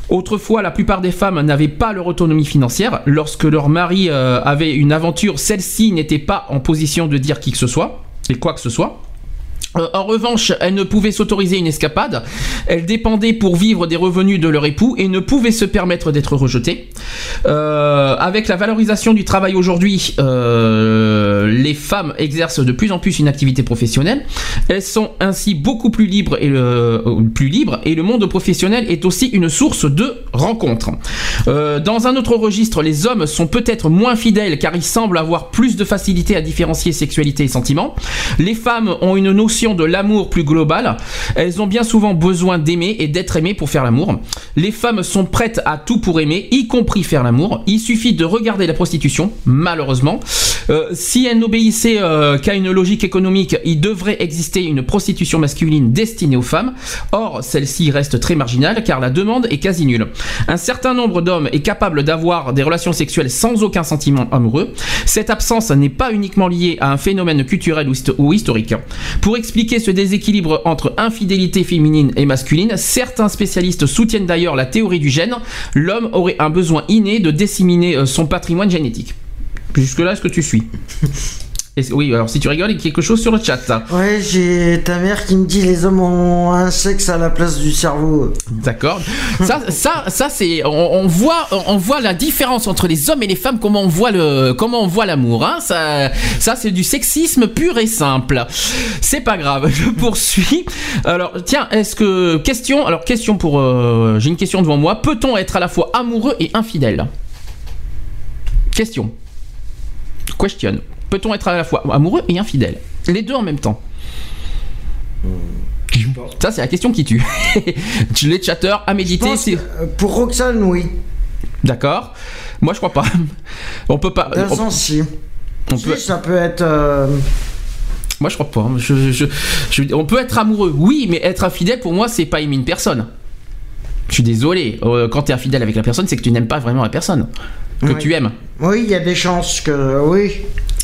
Autrefois, la plupart des femmes n'avaient pas leur autonomie financière. Lorsque leur mari euh, avait une aventure, celle-ci n'était pas en position de dire qui que ce soit, et quoi que ce soit. Euh, en revanche, elles ne pouvaient s'autoriser une escapade. Elles dépendaient pour vivre des revenus de leur époux et ne pouvaient se permettre d'être rejetées. Euh, avec la valorisation du travail aujourd'hui, euh, les femmes exercent de plus en plus une activité professionnelle. Elles sont ainsi beaucoup plus libres et le, monde professionnel est aussi une source de rencontres. Dans un autre registre, les hommes sont peut-être moins fidèles car ils semblent avoir plus de facilité à différencier sexualité et sentiments. Les femmes ont une notion de l'amour plus globale. Elles ont bien souvent besoin d'aimer et d'être aimées pour faire l'amour. Les femmes sont prêtes à tout pour aimer, y compris faire l'amour. Il suffit de regarder la prostitution, malheureusement. Euh, si elle n'obéissait euh, qu'à une logique économique, il devrait exister une prostitution masculine destinée aux femmes. Or, celle-ci reste très marginale car la demande est quasi nulle. Un certain nombre d'hommes est capable d'avoir des relations sexuelles sans aucun sentiment amoureux. Cette absence n'est pas uniquement liée à un phénomène culturel ou historique. Pour expliquer ce déséquilibre entre infidélité féminine et masculine, certains spécialistes soutiennent d'ailleurs la théorie du gène. L'homme aurait un besoin inné de disséminer euh, son patrimoine génétique. Jusque-là, est-ce que tu suis? Oui, alors si tu rigoles, il y a quelque chose sur le chat. Ouais, j'ai ta mère qui me dit les hommes ont un sexe à la place du cerveau. D'accord. [LAUGHS] Ça, ça, ça c'est, on, on voit, on voit la différence entre les hommes et les femmes, comment on voit le, comment on voit l'amour. Hein. Ça, ça c'est du sexisme pur et simple. C'est pas grave. [LAUGHS] Je poursuis. Alors, tiens, est-ce que question, alors question pour, euh, j'ai une question devant moi. Peut-on être à la fois amoureux et infidèle? Question. Question. Peut-on être à la fois amoureux et infidèle? Les deux en même temps. Ça, c'est la question qui tue. [LAUGHS] Les chatteurs à méditer, euh, pour Roxane, oui. D'accord. Moi, je crois pas. [LAUGHS] On peut pas. D'un on- sens, si. on Si, peut- ça peut être. euh, Moi, je crois pas. Je- je- je- on peut être amoureux, oui, mais être infidèle, pour moi, c'est pas aimer une personne. Je suis désolé. Euh, quand tu es infidèle avec la personne, c'est que tu n'aimes pas vraiment la personne que Oui. tu aimes. Oui, il y a des chances que. Oui,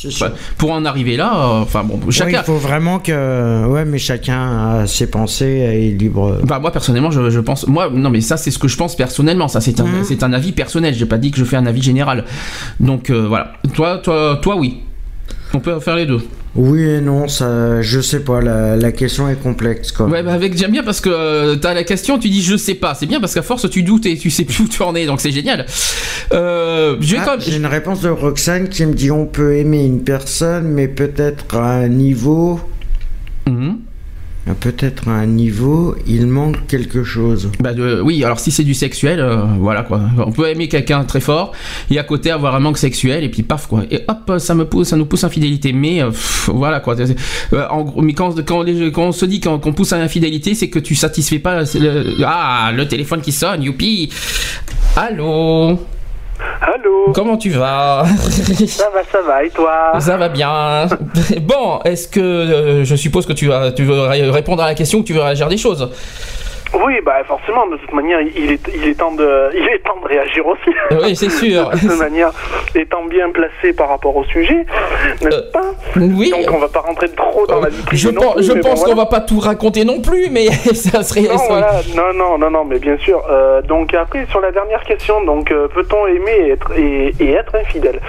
Enfin, pour en arriver là, euh, enfin bon, chacun. il faut vraiment que. Ouais, mais chacun a ses pensées et est libre. Bah moi personnellement je, je pense moi non mais ça c'est ce que je pense personnellement ça c'est un Mhm. c'est un avis personnel j'ai pas dit que je fais un avis général donc euh, voilà toi toi toi oui on peut faire les deux Oui et non, ça. Je sais pas, la, la question est complexe, quoi. ouais bah avec j'aime bien parce que euh, t'as la question tu dis je sais pas c'est bien parce qu'à force tu doutes et tu sais plus où tu en es donc c'est génial euh, Ah, J'ai une réponse de Roxane qui me dit on peut aimer une personne, mais peut-être à un niveau. Mhm. Peut-être à un niveau, il manque quelque chose. Bah de, oui, alors si c'est du sexuel, euh, voilà quoi. On peut aimer quelqu'un très fort et à côté avoir un manque sexuel et puis paf quoi. Et hop, ça me pousse, ça nous pousse à infidélité. Mais euh, voilà quoi. Euh, en gros, mais quand, on se dit qu'on pousse à l'infidélité, c'est que tu satisfais pas. le- ah, le téléphone qui sonne, youpi. Allô? Allô Comment tu vas [LAUGHS] Ça va, ça va, et toi Ça va bien. [LAUGHS] Bon, est-ce que euh, je suppose que tu vas, tu veux ré- répondre à la question, que tu veux réagir des choses? Oui, bah forcément, de toute manière, il est, il est, temps, de, [LAUGHS] il est temps de réagir aussi. Oui, c'est [LAUGHS] sûr. de toute manière, étant bien placé par rapport au sujet, n'est-ce Euh, pas Oui. Donc on va pas rentrer trop dans la vie privée Je, pense, plus, je bon, pense qu'on voilà. va pas tout raconter non plus, mais [LAUGHS] ça serait. Non, ça- voilà, non, non, non, non, mais bien sûr. Euh, donc après, sur la dernière question, donc euh, peut-on aimer et être, et, et être infidèle?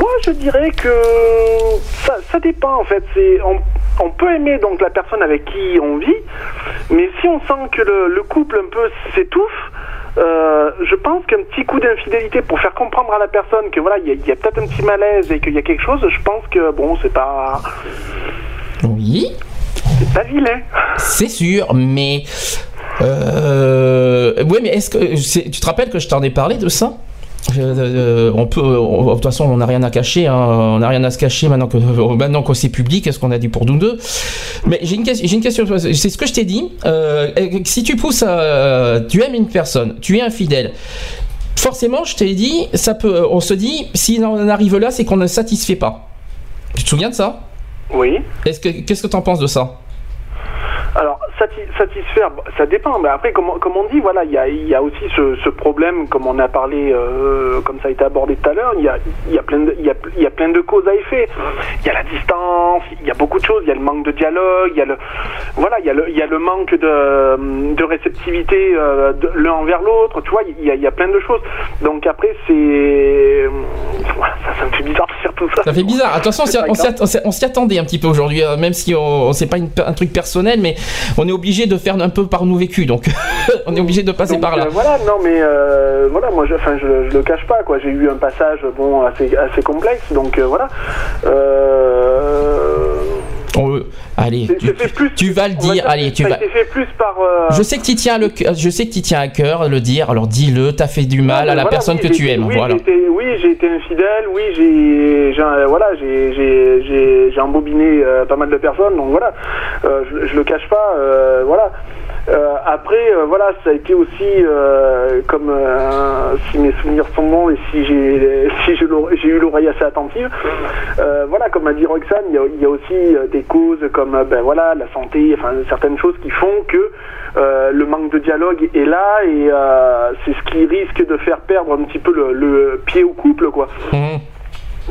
Moi, je dirais que ça, ça dépend en fait. On, on peut aimer donc la personne avec qui on vit, mais si on sent que le, le couple un peu s'étouffe. euh, je pense qu'un petit coup d'infidélité pour faire comprendre à la personne que voilà il y a, peut-être un petit malaise et qu'il y a quelque chose, je pense que bon c'est pas Oui, c'est pas vilain. c'est sûr, mais. Euh... Ouais, mais est-ce que. Tu te rappelles que je t'en ai parlé de ça? Euh, euh, on peut, on- de toute façon, on n'a rien à cacher, hein, on n'a rien à se cacher maintenant que maintenant que c'est public. Est-ce qu'on a dit pour nous deux Mais j'ai une question. J'ai une question. C'est ce que je t'ai dit. Euh, si tu pousses, à- tu aimes une personne, tu es infidèle. Forcément, je t'ai dit, ça peut. On se dit, si on en arrive là, c'est qu'on ne satisfait pas. Tu te souviens de ça? Oui. Est-ce que qu'est-ce que t'en penses de ça? Alors, sati- satisfaire, ça dépend. Mais après, comme, on- comme on dit, voilà, il y a, il y a aussi ce, ce problème, comme on a parlé, euh, comme ça a été abordé tout à l'heure, il y a, y, a plein de- il y, a, y a plein de causes à effet. Il y a la distance, il y a beaucoup de choses, il y a le manque de dialogue, il y a le, voilà, il y a le, il y a le manque de, de réceptivité euh, l'un envers l'autre, tu vois, il y, a, il y a plein de choses. Donc après, c'est... Voilà, ça, ça me fait bizarre de faire tout ça. Ça fait bizarre. Attention, on s'y- attendait un petit peu aujourd'hui, euh, même si on, on- c'est pas une- un truc personnel, mais on est obligé de faire un peu par nous vécu, donc [LAUGHS] on est obligé de passer Donc, par là. euh, voilà, non mais euh, voilà, moi je, enfin, je, je le cache pas quoi. J'ai eu un passage bon assez assez complexe, donc euh, voilà. Euh, On- allez, tu, plus. vas le dire. Allez, tu vas. fait plus par. euh, Je sais que tu tiens le, je sais que tu tiens à cœur le dire. Alors dis-le. T'as fait du mal à la voilà, personne oui, que tu aimes. Oui, voilà. j'ai été, oui, j'ai été infidèle. Oui, j'ai, voilà, j'ai, embobiné euh, pas mal de personnes. Donc voilà, euh, je, je le cache pas. voilà. Euh, après, euh, voilà, ça a été aussi euh, comme si mes souvenirs sont bons et si j'ai [LAUGHS] si j'ai eu l'oreille assez attentive. voilà, comme a dit Roxane, il y a, il y a aussi des causes comme euh, ben voilà la santé, enfin certaines choses qui font que euh, le manque de dialogue est là et euh, c'est ce qui risque de faire perdre un petit peu le, le pied au couple, quoi. Mhm.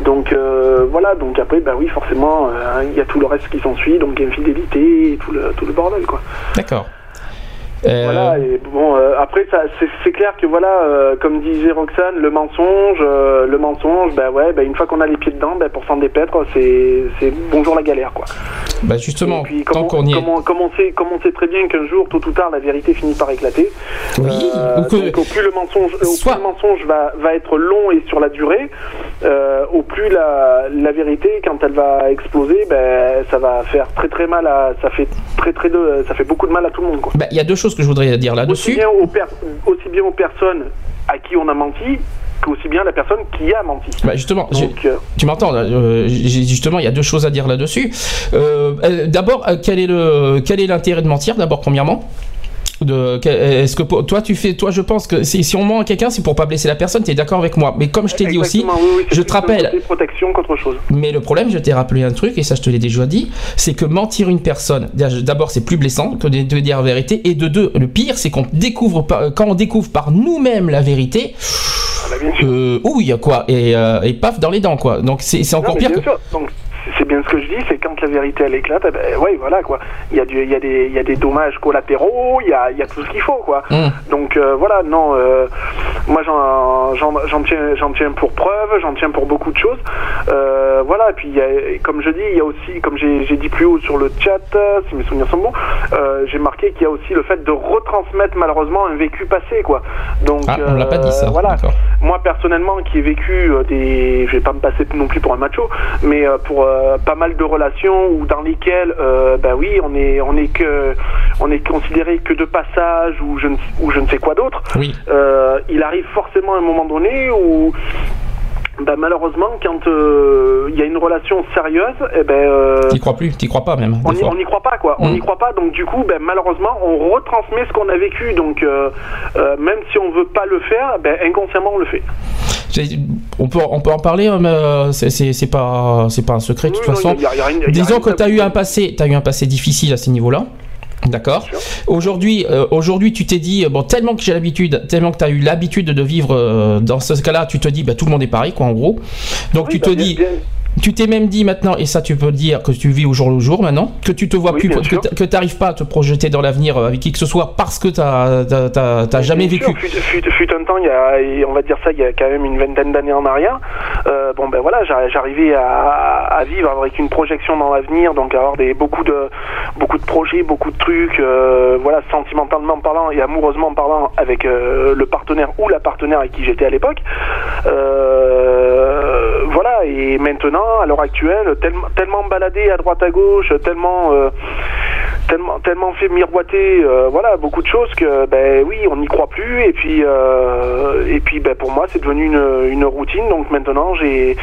Donc euh, voilà, donc après, bah oui, forcément, il y a tout le reste qui s'ensuit, donc infidélité, et tout le, tout le bordel, quoi. D'accord. Euh, Voilà, et bon, euh, après, ça, c'est, clair que voilà, euh, comme disait Roxane, le mensonge, euh, le mensonge, bah ouais, bah une fois qu'on a les pieds dedans, bah pour s'en dépaître, c'est, bonjour la galère, quoi. bah justement, puis, tant qu'on y est. comme on, comme on sait, comme on sait très bien qu'un jour, tôt ou tard, la vérité finit par éclater. Oui. Euh, ou que- donc, au plus le mensonge, au plus le mensonge va, va être long et sur la durée, euh, au plus la, la vérité, quand elle va exploser, ben, ça va faire très très mal à, ça fait très très de, ça fait beaucoup de mal à tout le monde, quoi. bah, il y a deux choses que je voudrais dire Aussi là-dessus. aussi bien aux personnes à qui on a menti, qu'aussi bien la personne qui a menti. Bah justement, Donc, euh, Tu m'entends euh, Justement, il y a deux choses à dire là-dessus. Euh, D'abord, quel est le quel est l'intérêt de mentir D'abord, premièrement? De est-ce que toi tu fais toi je pense que si, si on ment à quelqu'un c'est pour pas blesser la personne tu es d'accord avec moi mais comme je t'ai dit aussi oui, oui, je te rappelle protection chose. mais le problème je t'ai rappelé un truc et ça je te l'ai déjà dit c'est que mentir une personne d'abord c'est plus blessant que de, dire la vérité et de deux le pire c'est qu'on découvre quand on découvre par nous-mêmes la vérité bien sûr. euh, ouille quoi et, euh, et paf dans les dents quoi donc c'est Non, encore pire que. Donc, c'est- bien ce que je dis, c'est quand la vérité elle éclate, eh ben, ouais, voilà quoi. Il y a du, il y a des, il y a des dommages collatéraux, il y a, il y a tout ce qu'il faut quoi. Hum. Donc euh, voilà, non, euh, moi j'en, tiens, pour preuve, j'en tiens pour beaucoup de choses. Euh, voilà, et puis il y a, comme je dis, il y a aussi, comme j'ai, dit plus haut sur le chat, si mes souvenirs sont bons, j'ai marqué qu'il y a aussi le fait de retransmettre malheureusement un vécu passé quoi. Donc ah on l'a pas dit ça Voilà. Moi personnellement qui ai vécu des, je vais pas me passer non plus pour un macho, mais pour euh, pas mal de relations où dans lesquelles, euh, bah oui, on est, on est que, on est considéré que de passage ou je ne, ou je ne sais quoi d'autre. oui Euh, il arrive forcément un moment donné où bah, malheureusement, quand euh, il y a une relation sérieuse, eh ben, euh, t'y crois plus t'y crois pas même on n'y fois. on y croit pas quoi. On Mm. n'y croit pas donc du coup ben, malheureusement on retransmet ce qu'on a vécu donc euh, euh, même si on veut pas le faire ben, inconsciemment on le fait. On peut on peut en parler euh, mais c'est- pas pas un secret de toute Oui, non, façon y a- y a rien- y a rien disons que tu as eu un passé tu as eu un passé difficile à ce niveau-là D'accord. Aujourd'hui, euh, aujourd'hui, tu t'es dit euh, bon tellement que j'ai l'habitude, tellement que tu as eu l'habitude de vivre euh, dans ce cas-là, tu te dis bah tout le monde est pareil quoi en gros. Donc Oui, tu bah, te bien- dis, bien- tu t'es même dit maintenant et ça tu peux le dire que tu vis au jour le jour maintenant, que tu te vois Oui, plus, que que t'arrives pas à te projeter dans l'avenir euh, avec qui que ce soit parce que t'as- t'as jamais vécu. sûr, Fut, fut- fut un temps, il y a, on va dire ça, il y a quand même une vingtaine d'années en arrière. euh, bon ben voilà, j'a- j'arrivais à, à vivre avec une projection dans l'avenir, donc avoir des beaucoup de beaucoup de projets, beaucoup de trucs, euh, voilà, sentimentalement parlant et amoureusement parlant avec euh, le partenaire ou la partenaire avec qui j'étais à l'époque. Voilà, et maintenant, à l'heure actuelle, tellement, tellement baladé à droite à gauche, tellement euh, tellement tellement fait miroiter euh, voilà beaucoup de choses que ben oui on n'y croit plus. Et puis euh, et puis ben pour moi c'est devenu une, une routine. Donc maintenant j'ai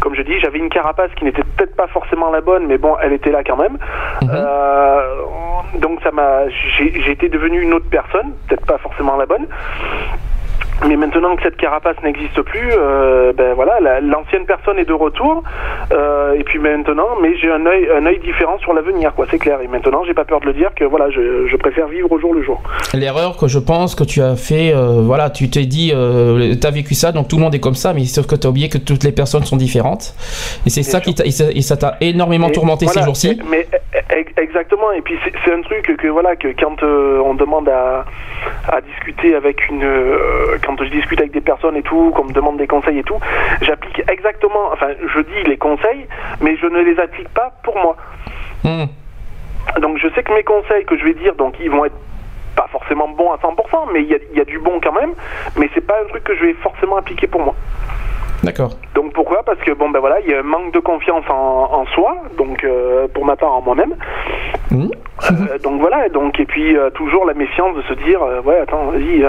comme je dis j'avais une carapace qui n'était peut-être pas forcément la bonne mais bon elle était là quand même. Euh, donc ça m'a été devenu une autre personne peut-être pas forcément la bonne mais maintenant que cette carapace n'existe plus, euh, ben voilà, la- l'ancienne personne est de retour. euh, et puis maintenant, mais j'ai un œil, un œil différent sur l'avenir, quoi. C'est clair. Et maintenant, j'ai pas peur de le dire que voilà, je, je préfère vivre au jour le jour. L'erreur que je pense que tu as fait, euh, voilà, tu t'es dit, euh, t'as vécu ça, donc tout le monde est comme ça, mais sauf que t'as oublié que toutes les personnes sont différentes. Et c'est ça qui t'a, et ça- t'a énormément Et tourmenté voilà, ces jours-ci. Mais ex- exactement. Et puis c'est- un truc que voilà que quand on demande à, à discuter avec une, quand je discute avec des personnes et tout, qu'on me demande des conseils et tout, j'applique exactement. Enfin, je dis les conseils, mais je ne les applique pas pour moi. Hmm. Donc je sais que mes conseils que je vais dire, donc ils vont être pas forcément bons à 100%, mais il y a, il y a du bon quand même. Mais c'est pas un truc que je vais forcément appliquer pour moi. D'accord. Donc pourquoi? Parce que bon ben voilà, il y a un manque de confiance en, en soi, donc euh, pour ma part en moi-même. Hmm. Euh, donc voilà, donc et puis euh, toujours la méfiance de se dire ouais attends vas-y,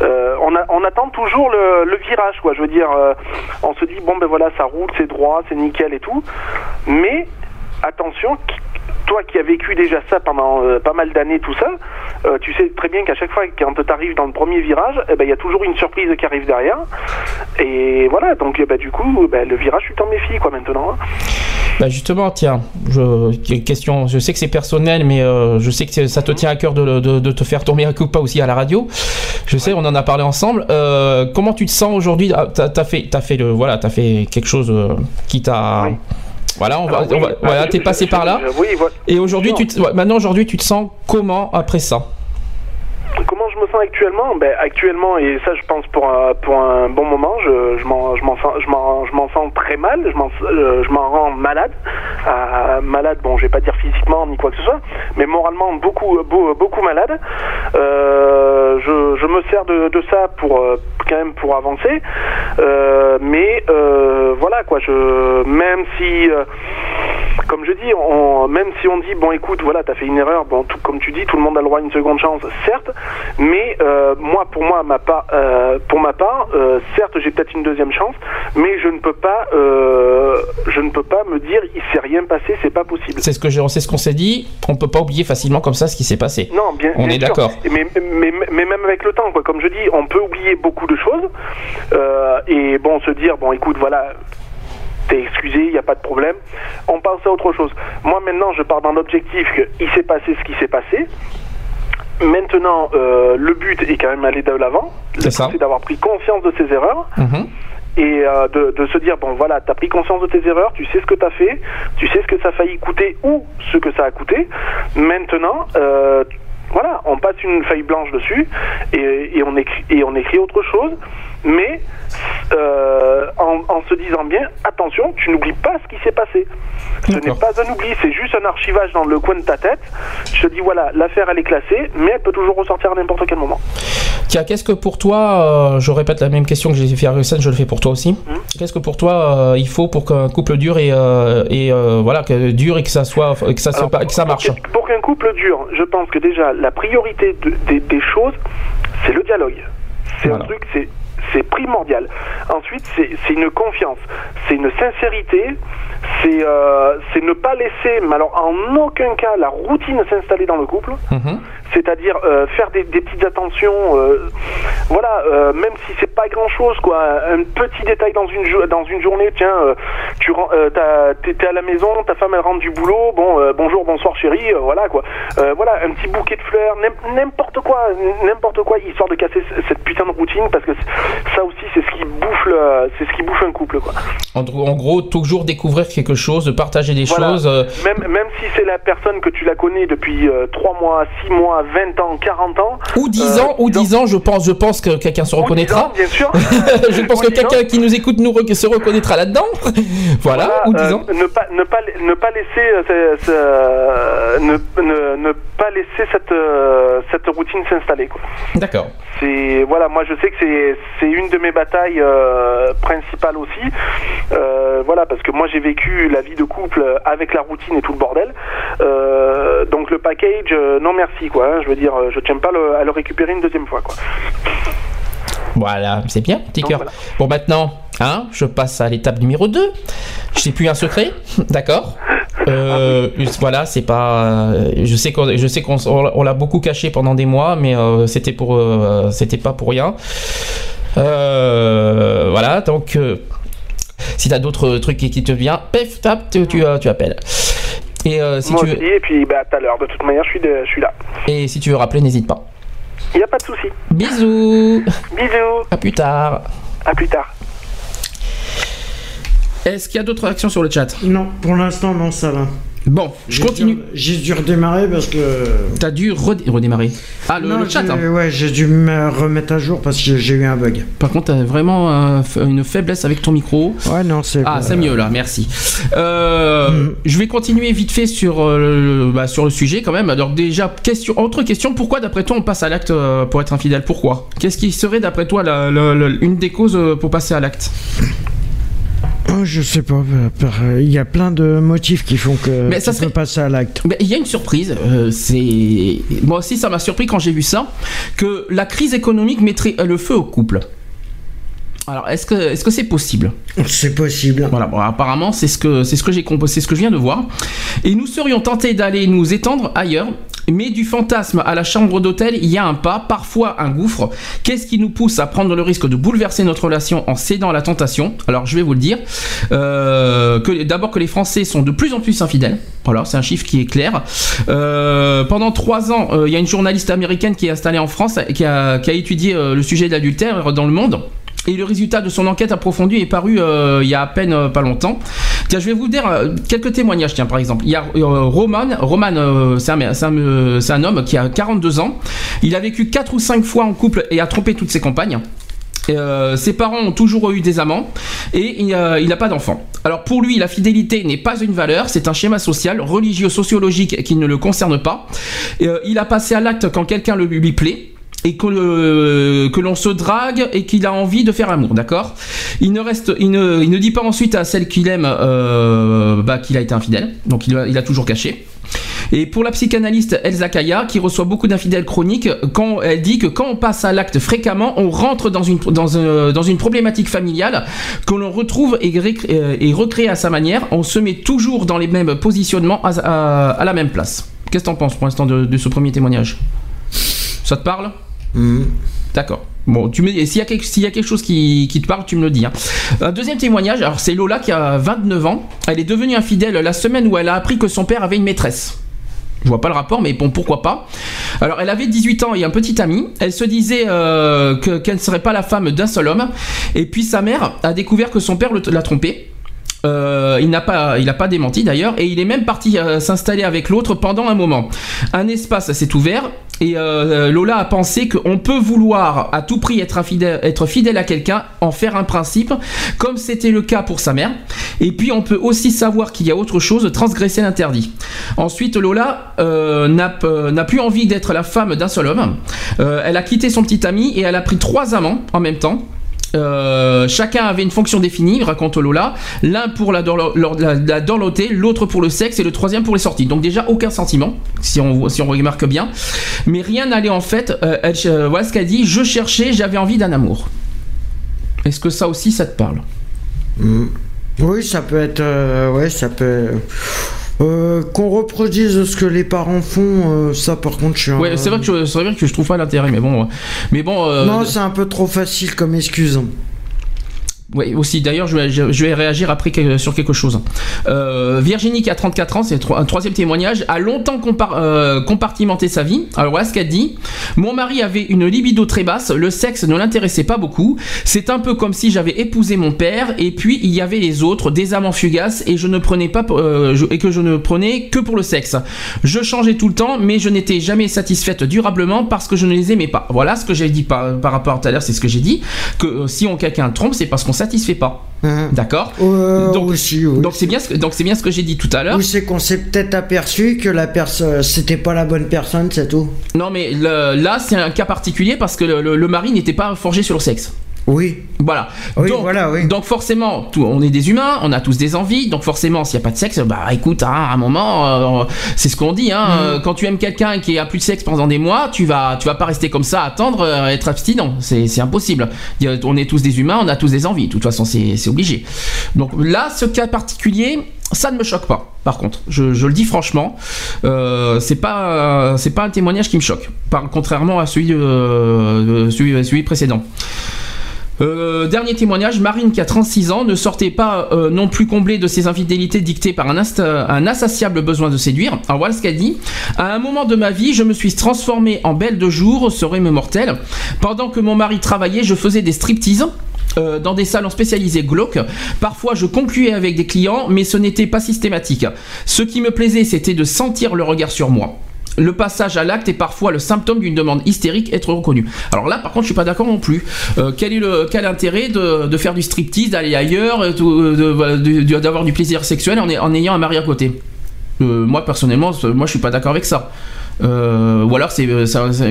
on, a- on attend toujours le, le virage quoi. Je veux dire, on se dit bon ben voilà ça roule, c'est droit, c'est nickel et tout, mais attention. Toi qui as vécu déjà ça pendant euh, pas mal d'années, tout ça, euh, tu sais très bien qu'à chaque fois quand tu arrives dans le premier virage, eh ben, il y a toujours une surprise qui arrive derrière. Et voilà, donc eh ben, du coup, ben, le virage, tu t'en méfies quoi maintenant. hein. Bah justement, tiens, je, question, je sais que c'est personnel, mais euh, je sais que ça te tient à cœur de, de- de te faire tomber un coup pas aussi à la radio. Je sais, on en a parlé ensemble. Comment tu te sens aujourd'hui? Ah, T'as as fait, t'as fait le, voilà, t'as fait quelque chose qui t'a. Voilà, on va, oui, on va- voilà, t'es passé par là. je- oui, voilà. Et aujourd'hui, tu, te- maintenant aujourd'hui, tu te sens comment après ça? Comment je me sens actuellement? Ben, Actuellement, et ça je pense pour un, pour un bon moment, je, je m'en je m'en sens, je m'en- je m'en sens mal, je m'en euh, je m'en rends malade. Euh, malade, bon, je vais pas dire physiquement ni quoi que ce soit, mais moralement beaucoup, beau- beaucoup malade. Euh, je, me sers de, de ça pour euh, quand même pour avancer. Euh, mais euh, voilà quoi, je, même si... comme je dis, on, même si on dit bon écoute voilà t'as fait une erreur, bon tout, comme tu dis tout le monde a le droit à une seconde chance, certes, mais euh, moi pour moi ma part, euh, pour ma part, euh, certes j'ai peut-être une deuxième chance, mais je ne peux pas, euh, je ne peux pas me dire il s'est rien passé, c'est pas possible. C'est ce que j'ai, c'est ce qu'on s'est dit. On peut pas oublier facilement comme ça ce qui s'est passé. Non, bien, On bien est sûr. d'accord. Mais, mais, mais même avec le temps, quoi. Comme je dis, on peut oublier beaucoup de choses. euh, et bon, se dire, bon, écoute, voilà, t'es excusé, il n'y a pas de problème. On passe à autre chose. Moi, maintenant, je pars dans l'objectif qu'il s'est passé ce qui s'est passé. Maintenant, euh, le but est quand même aller de l'avant. C'est d'avoir pris conscience de ses erreurs Mhm. et euh, de, de se dire bon voilà t'as pris conscience de tes erreurs tu sais ce que t'as fait tu sais ce que ça a failli coûter ou ce que ça a coûté maintenant euh, voilà on passe une feuille blanche dessus et, et on écrit et on écrit autre chose mais euh, en, en se disant bien attention tu n'oublies pas ce qui s'est passé ce n'est pas un oubli c'est juste un archivage dans le coin de ta tête je te dis voilà l'affaire elle est classée mais elle peut toujours ressortir à n'importe quel moment Tiens, qu'est-ce que pour toi, euh, je répète la même question que j'ai fait à Russen, je le fais pour toi aussi. Hum. Qu'est-ce que pour toi euh, il faut pour qu'un couple dure et, et voilà que dure et que ça soit que ça, soit Alors, pas- que ça marche. Pour, pour qu'un couple dure, je pense que déjà la priorité de- des- des choses, c'est le dialogue. C'est Voilà. un truc, c'est c'est primordial. Ensuite, c'est c'est une confiance, c'est une sincérité, c'est euh, c'est ne pas laisser, mais alors en aucun cas, la routine s'installer dans le couple. Mhm. C'est-à-dire euh, faire des, des petites attentions, euh, voilà, euh, même si c'est pas grand-chose, quoi, un petit détail dans une dans une journée, tiens, euh, tu euh, t'es à la maison, ta femme elle rentre du boulot, bon, euh, bonjour, bonsoir chérie, voilà quoi, Euh, voilà, un petit bouquet de fleurs, n'im- n'importe quoi, n'importe quoi, histoire de casser cette putain de routine, parce que ça aussi c'est ce qui bouffe, le- c'est ce qui bouffe un couple, quoi. En, en gros, toujours découvrir quelque chose, de partager des Voilà. choses. euh, Même même si c'est la personne que tu la connais depuis 3 mois, 6 mois, 20 ans, 40 ans. ou 10 euh, ans, ou 10 ans, je pense, je pense que quelqu'un se ou 10 reconnaîtra. ans, bien sûr. [LAUGHS] je pense que 10 ans. quelqu'un qui nous écoute nous re- se reconnaîtra là-dedans. [LAUGHS] voilà, ou 10 euh, ans. ne pas ne pas ne pas laisser euh, ce- ce- ne, ne, ne pas laisser cette euh, cette routine s'installer quoi. D'accord. C'est voilà, moi je sais que c'est c'est une de mes batailles euh, principales aussi. Euh, voilà, parce que moi j'ai vécu la vie de couple avec la routine et tout le bordel. Euh, donc le package, non merci quoi. hein. je veux dire, je tiens pas le- à le récupérer une deuxième fois quoi. Voilà, c'est bien, petit cœur. voilà. Bon, maintenant, hein, je passe à l'étape numéro 2. Je sais plus un secret, [LAUGHS] d'accord? Euh, Voilà, c'est pas. Je sais qu'on, je sais qu'on on- on l'a beaucoup caché pendant des mois, mais euh, c'était pour, euh, c'était pas pour rien. Euh, voilà, donc. euh, si t'as d'autres trucs qui, qui te viennent, pef, tap, tu, tu, euh, tu appelles. Et euh, si moi tu veux, aussi, et puis bah, à tout à l'heure. De toute manière, je suis de- je suis là. et si tu veux rappeler, n'hésite pas. Il y a pas de souci. Bisous. Bisous. À plus tard. À plus tard. Est-ce qu'il y a d'autres réactions sur le chat? Non, pour l'instant, non, ça va. Bon, je J'ai continue. dû- J'ai dû redémarrer parce que. T'as dû redé- redémarrer. Ah, le, Non, le chat. hein. Ouais, j'ai dû me remettre à jour parce que j'ai eu un bug. Par contre, t'as vraiment euh, une faiblesse avec ton micro. Ouais, non, c'est. Ah, c'est mieux là, merci. Euh, Mm. Je vais continuer vite fait sur, euh, le, bah, sur le sujet quand même. Alors, déjà, question, autre question pourquoi d'après toi on passe à l'acte euh, pour être infidèle? Pourquoi? Qu'est-ce qui serait d'après toi la- la- la- une des causes pour passer à l'acte? Oh, je sais pas. euh, euh, Il y a plein de motifs qui font que Mais ça tu serait- peux passer à l'acte. Il y a une surprise, euh, c'est moi aussi ça m'a surpris quand j'ai vu ça, que la crise économique mettrait le feu au couple. Alors est-ce que est-ce que c'est possible? C'est possible. Voilà, bon, apparemment c'est ce que c'est ce que j'ai composé, c'est ce que je viens de voir. Et nous serions tentés d'aller nous étendre ailleurs. Mais du fantasme à la chambre d'hôtel, il y a un pas, parfois un gouffre. Qu'est-ce qui nous pousse à prendre le risque de bouleverser notre relation en cédant à la tentation? Alors je vais vous le dire. Euh, que d'abord que les Français sont de plus en plus infidèles. Voilà, c'est un chiffre qui est clair. Euh, pendant trois ans, euh, il y a une journaliste américaine qui est installée en France, qui a, qui a étudié le sujet de l'adultère dans le monde. Et le résultat de son enquête approfondie est paru euh, il y a à peine euh, pas longtemps. Tiens, je vais vous dire euh, quelques témoignages. Tiens, par exemple, il y a Roman. Roman, c'est un, homme qui a 42 ans. Il a vécu 4 ou 5 fois en couple et a trompé toutes ses compagnes. Ses parents ont toujours eu des amants et il euh, il n'a pas d'enfants. Alors pour lui, la fidélité n'est pas une valeur, c'est un schéma social, religieux, sociologique qui ne le concerne pas. Il a passé à l'acte quand quelqu'un lui plaît. Et que, l'on se drague et qu'il a envie de faire l'amour, d'accord? Il ne reste, il ne, il ne dit pas ensuite à celle qu'il aime euh, bah, qu'il a été infidèle, donc il il a toujours caché. Et pour la psychanalyste Elsa Kaya, qui reçoit beaucoup d'infidèles chroniques, quand elle dit que quand on passe à l'acte fréquemment, on rentre dans une, dans un- dans une problématique familiale que l'on retrouve et, euh, et recrée à sa manière. On se met toujours dans les mêmes positionnements à, la même place. Qu'est-ce que t'en penses pour l'instant de ce premier témoignage? Ça te parle? D'accord. Bon, tu me, s'il y, a quelque- y a quelque chose qui, qui te parle, tu me le dis. hein. Un deuxième témoignage, alors c'est Lola qui a 29 ans. Elle est devenue infidèle la semaine où elle a appris que son père avait une maîtresse. Je vois pas le rapport, mais bon, pourquoi pas. Alors, elle avait 18 ans et un petit ami. Elle se disait euh, que- qu'elle ne serait pas la femme d'un seul homme. Et puis sa mère a découvert que son père l'a trompée. Euh, il n'a pas, il n'a pas démenti d'ailleurs, et il est même parti euh, s'installer avec l'autre pendant un moment. Un espace s'est ouvert, et euh, Lola a pensé qu'on peut vouloir à tout prix être, fidèle à quelqu'un, en faire un principe, comme c'était le cas pour sa mère. Et puis on peut aussi savoir qu'il y a autre chose, transgresser l'interdit. Ensuite, Lola euh, n'a euh, plus envie d'être la femme d'un seul homme. Euh, elle a quitté son petit ami et elle a pris trois amants en même temps. Euh, chacun avait une fonction définie, raconte Lola. L'un pour la, dorloter, l'autre pour le sexe et le troisième pour les sorties. Donc déjà aucun sentiment, si on, remarque bien. Mais rien n'allait en fait. Euh, euh, voilà ce qu'elle dit. Je cherchais, j'avais envie d'un amour. Est-ce que ça aussi, ça te parle? Oui, ça peut être. euh, ouais, ça peut. Euh, Qu'on reproduise ce que les parents font, euh, ça par contre, je suis. un- Ouais, c'est vrai que je, c'est vrai que je trouve pas l'intérêt, mais bon, mais bon. euh, Non, c'est un peu trop facile comme excuse. Oui, aussi. D'ailleurs, je vais, je, vais réagir après que- sur quelque chose. Euh, Virginie, qui a 34 ans, c'est un troisième témoignage, a longtemps compar- euh, compartimenté sa vie. Alors voilà ce qu'elle dit. Mon mari avait une libido très basse, le sexe ne l'intéressait pas beaucoup. C'est un peu comme si j'avais épousé mon père, et puis il y avait les autres, des amants fugaces, et je ne prenais pas, euh, je- et que je ne prenais que pour le sexe. Je changeais tout le temps, mais je n'étais jamais satisfaite durablement parce que je ne les aimais pas. Voilà ce que j'ai dit par, par rapport à tout à l'heure, c'est ce que j'ai dit. Que euh, si on quelqu'un trompe, c'est parce qu'on satisfait pas. Hein. D'accord Euh, Donc- oui. Donc c'est bien ce que donc c'est bien ce que j'ai dit tout à l'heure. Ou c'est qu'on s'est peut-être aperçu que la personne, c'était pas la bonne personne, c'est tout. Non mais le- là c'est un cas particulier parce que le, le- le mari n'était pas forgé sur le sexe. Oui. Voilà. Oui, donc, voilà, oui. donc forcément, tout- on est des humains, on a tous des envies, donc forcément, s'il n'y a pas de sexe, bah écoute, hein, à un moment, euh, c'est ce qu'on dit, hein, Mm. euh, quand tu aimes quelqu'un qui a plus de sexe pendant des mois, tu vas, tu vas pas rester comme ça, attendre, euh, être abstinent, c'est c'est impossible. On est tous des humains, on a tous des envies, de toute façon, c'est obligé. Donc là, ce cas particulier, ça ne me choque pas. Par contre, je, je le dis franchement, euh, c'est pas, euh, c'est pas un témoignage qui me choque, par, contrairement à celui, euh, celui, celui précédent. Euh, dernier témoignage, Marine qui a 36 ans ne sortait pas euh, non plus comblée de ses infidélités dictées par un, insatiable besoin de séduire. Alors voilà ce qu'elle dit. À un moment de ma vie, je me suis transformée en belle de jour, serait me mortel. Pendant que mon mari travaillait, je faisais des striptease. euh, dans des salons spécialisés glauques. Parfois, je concluais avec des clients, mais ce n'était pas systématique. Ce qui me plaisait, c'était de sentir le regard sur moi. Le passage à l'acte est parfois le symptôme d'une demande hystérique être reconnue. Alors là, par contre, je suis pas d'accord non plus. Euh, quel est le quel intérêt de, de faire du striptease, d'aller ailleurs, euh, euh, de- de- d'avoir du plaisir sexuel en, en ayant un mari à côté? Euh, Moi, personnellement, moi, je suis pas d'accord avec ça. Euh, ou alors c'est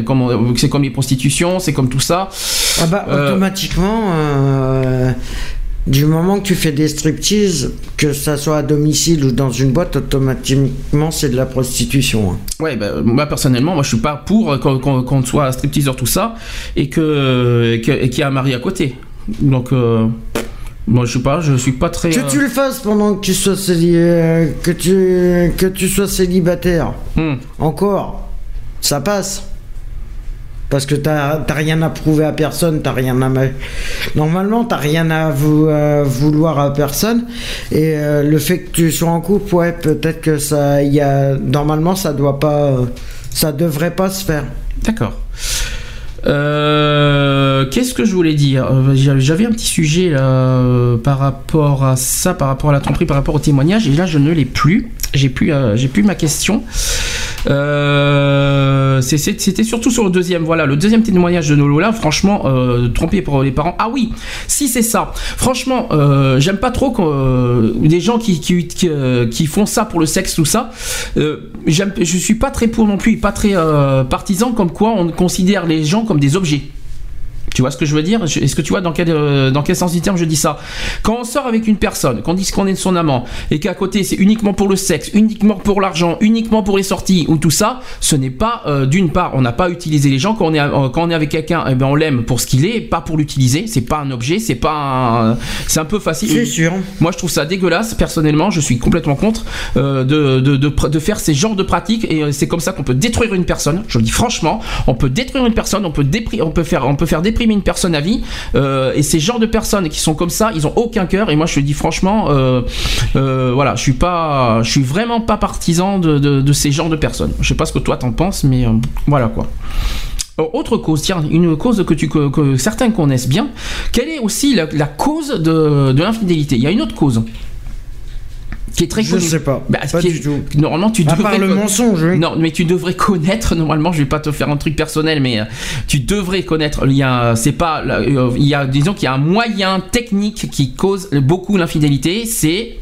comme c'est comme les prostitutions, c'est comme tout ça. Ah bah, automatiquement, euh, du moment que tu fais des striptease, que ça soit à domicile ou dans une boîte, automatiquement c'est de la prostitution. hein. Ouais, bah, moi personnellement, moi je suis pas pour euh, qu'on soit stripteaseur tout ça et que qu'il y a un mari à côté. Donc euh, moi je sais pas, je suis pas très. Que euh, tu le fasses pendant que tu sois, céli- euh, que tu, que tu sois célibataire, hmm. encore, ça passe. Parce que t'as rien à prouver à personne, t'as rien à. ma- Normalement, t'as rien à à vouloir à personne. Et euh, le fait que tu sois en couple, ouais, peut-être que ça. Y a... Normalement, ça doit pas. euh, Ça devrait pas se faire. D'accord. Euh, Qu'est-ce que je voulais dire? Euh, J'avais un petit sujet euh, par rapport à ça, par rapport à la tromperie, par rapport au témoignage, et là je ne l'ai plus. J'ai plus, euh, j'ai plus ma question. Euh, C'était surtout sur le deuxième. Voilà, le deuxième témoignage de Nolola. Franchement, euh, trompé pour les parents. Ah oui, si c'est ça. Franchement, euh, j'aime pas trop euh, des gens qui qui, qui, euh, qui font ça pour le sexe tout ça. Euh, je suis pas très pour non plus, pas très partisan comme quoi on considère les gens comme des objets. Tu vois ce que je veux dire Est-ce que tu vois dans quel, euh, dans quel sens du terme je dis ça Quand on sort avec une personne, qu'on dit qu'on est de son amant, et qu'à côté c'est uniquement pour le sexe, uniquement pour l'argent, uniquement pour les sorties ou tout ça, ce n'est pas euh, d'une part, on n'a pas utilisé les gens quand on est, euh, quand on est avec quelqu'un, eh ben on l'aime pour ce qu'il est, pas pour l'utiliser. C'est pas un objet, c'est pas, un- c'est un peu facile. C'est sûr. Moi, je trouve ça dégueulasse. Personnellement, je suis complètement contre de, de, de, faire ces genres de pratiques. Et c'est comme ça qu'on peut détruire une personne. Je le dis franchement, on peut détruire une personne, on peut, on peut, faire, on peut faire déprimer une personne à vie. Euh, et ces genres de personnes qui sont comme ça, ils ont aucun cœur. Et moi, je le dis franchement, euh, euh, voilà, je suis pas, je suis vraiment pas partisan de, ces genres de personnes. Je sais pas ce que toi t'en penses, mais voilà quoi. Autre cause, tiens, une cause que, tu, que, certains connaissent bien. Quelle est aussi la, cause de, de l'infidélité? Il y a une autre cause qui est très Je connue. sais pas. Bah, Pas est- tout. Normalement, tu À devrais. part le mensonge, oui. Non, mais tu devrais connaître. Normalement, je vais pas te faire un truc personnel, mais euh, tu devrais connaître. Il y a, c'est pas, euh, il y a, disons qu'il y a un moyen technique qui cause beaucoup l'infidélité. C'est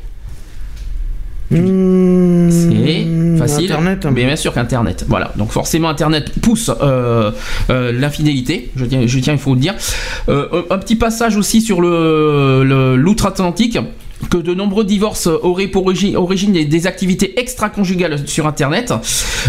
Mmh, c'est facile. Internet. hein. Mais bien sûr qu'Internet. Voilà. Donc forcément, Internet pousse euh, euh, l'infidélité. Je tiens, je tiens, il faut le dire. Euh, un petit passage aussi sur le- l'outre-Atlantique. Que de nombreux divorces auraient pour origi- origine des activités extra-conjugales sur Internet.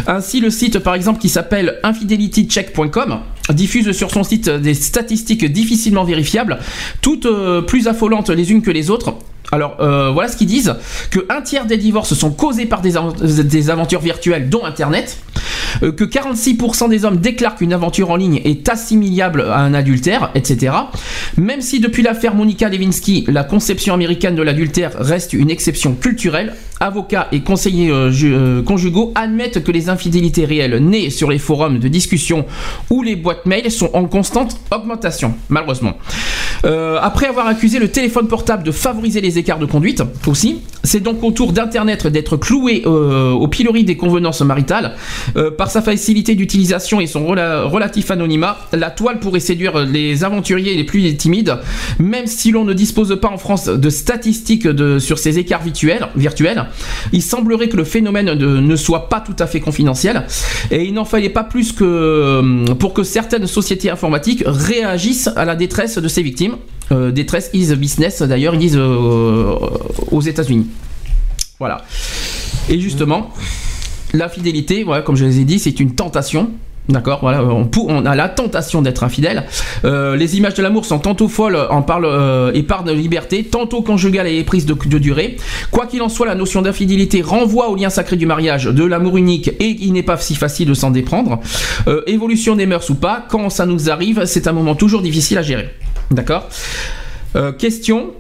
Ainsi, le site, par exemple, qui s'appelle infidelitycheck.com diffuse sur son site des statistiques difficilement vérifiables, toutes euh, plus affolantes les unes que les autres. Alors euh, voilà ce qu'ils disent que un tiers des divorces sont causés par des, av- des aventures virtuelles, dont Internet. euh, que 46% des hommes déclarent qu'une aventure en ligne est assimilable à un adultère, etc. Même si depuis l'affaire Monica Lewinsky, la conception américaine de l'adultère reste une exception culturelle, avocats et conseillers ju- conjugaux admettent que les infidélités réelles nées sur les forums de discussion ou les boîtes mail sont en constante augmentation, malheureusement. Euh, après avoir accusé le téléphone portable de favoriser les écarts de conduite aussi, c'est donc au tour d'Internet d'être cloué euh, au pilori des convenances maritales. Euh, par sa facilité d'utilisation et son rela- relatif anonymat, la toile pourrait séduire les aventuriers les plus timides, même si l'on ne dispose pas en France de statistiques sur ces écarts virtuels, virtuels. Il semblerait que le phénomène ne soit pas tout à fait confidentiel, et il n'en fallait pas plus que pour que certaines sociétés informatiques réagissent à la détresse de ces victimes. Euh, détresse is business, d'ailleurs, ils disent euh, aux États-Unis. Voilà. Et justement, l'infidélité, voilà, comme je les ai dit, c'est une tentation. D'accord, voilà, on, a la tentation d'être infidèle. Euh, les images de l'amour sont tantôt folles, en parlent euh, et parlent de liberté, tantôt conjugales et prises de, de durée. Quoi qu'il en soit, la notion d'infidélité renvoie au lien sacré du mariage, de l'amour unique, et il n'est pas si facile de s'en déprendre. Euh, évolution des mœurs ou pas, quand ça nous arrive, c'est un moment toujours difficile à gérer. D'accord? Euh, Question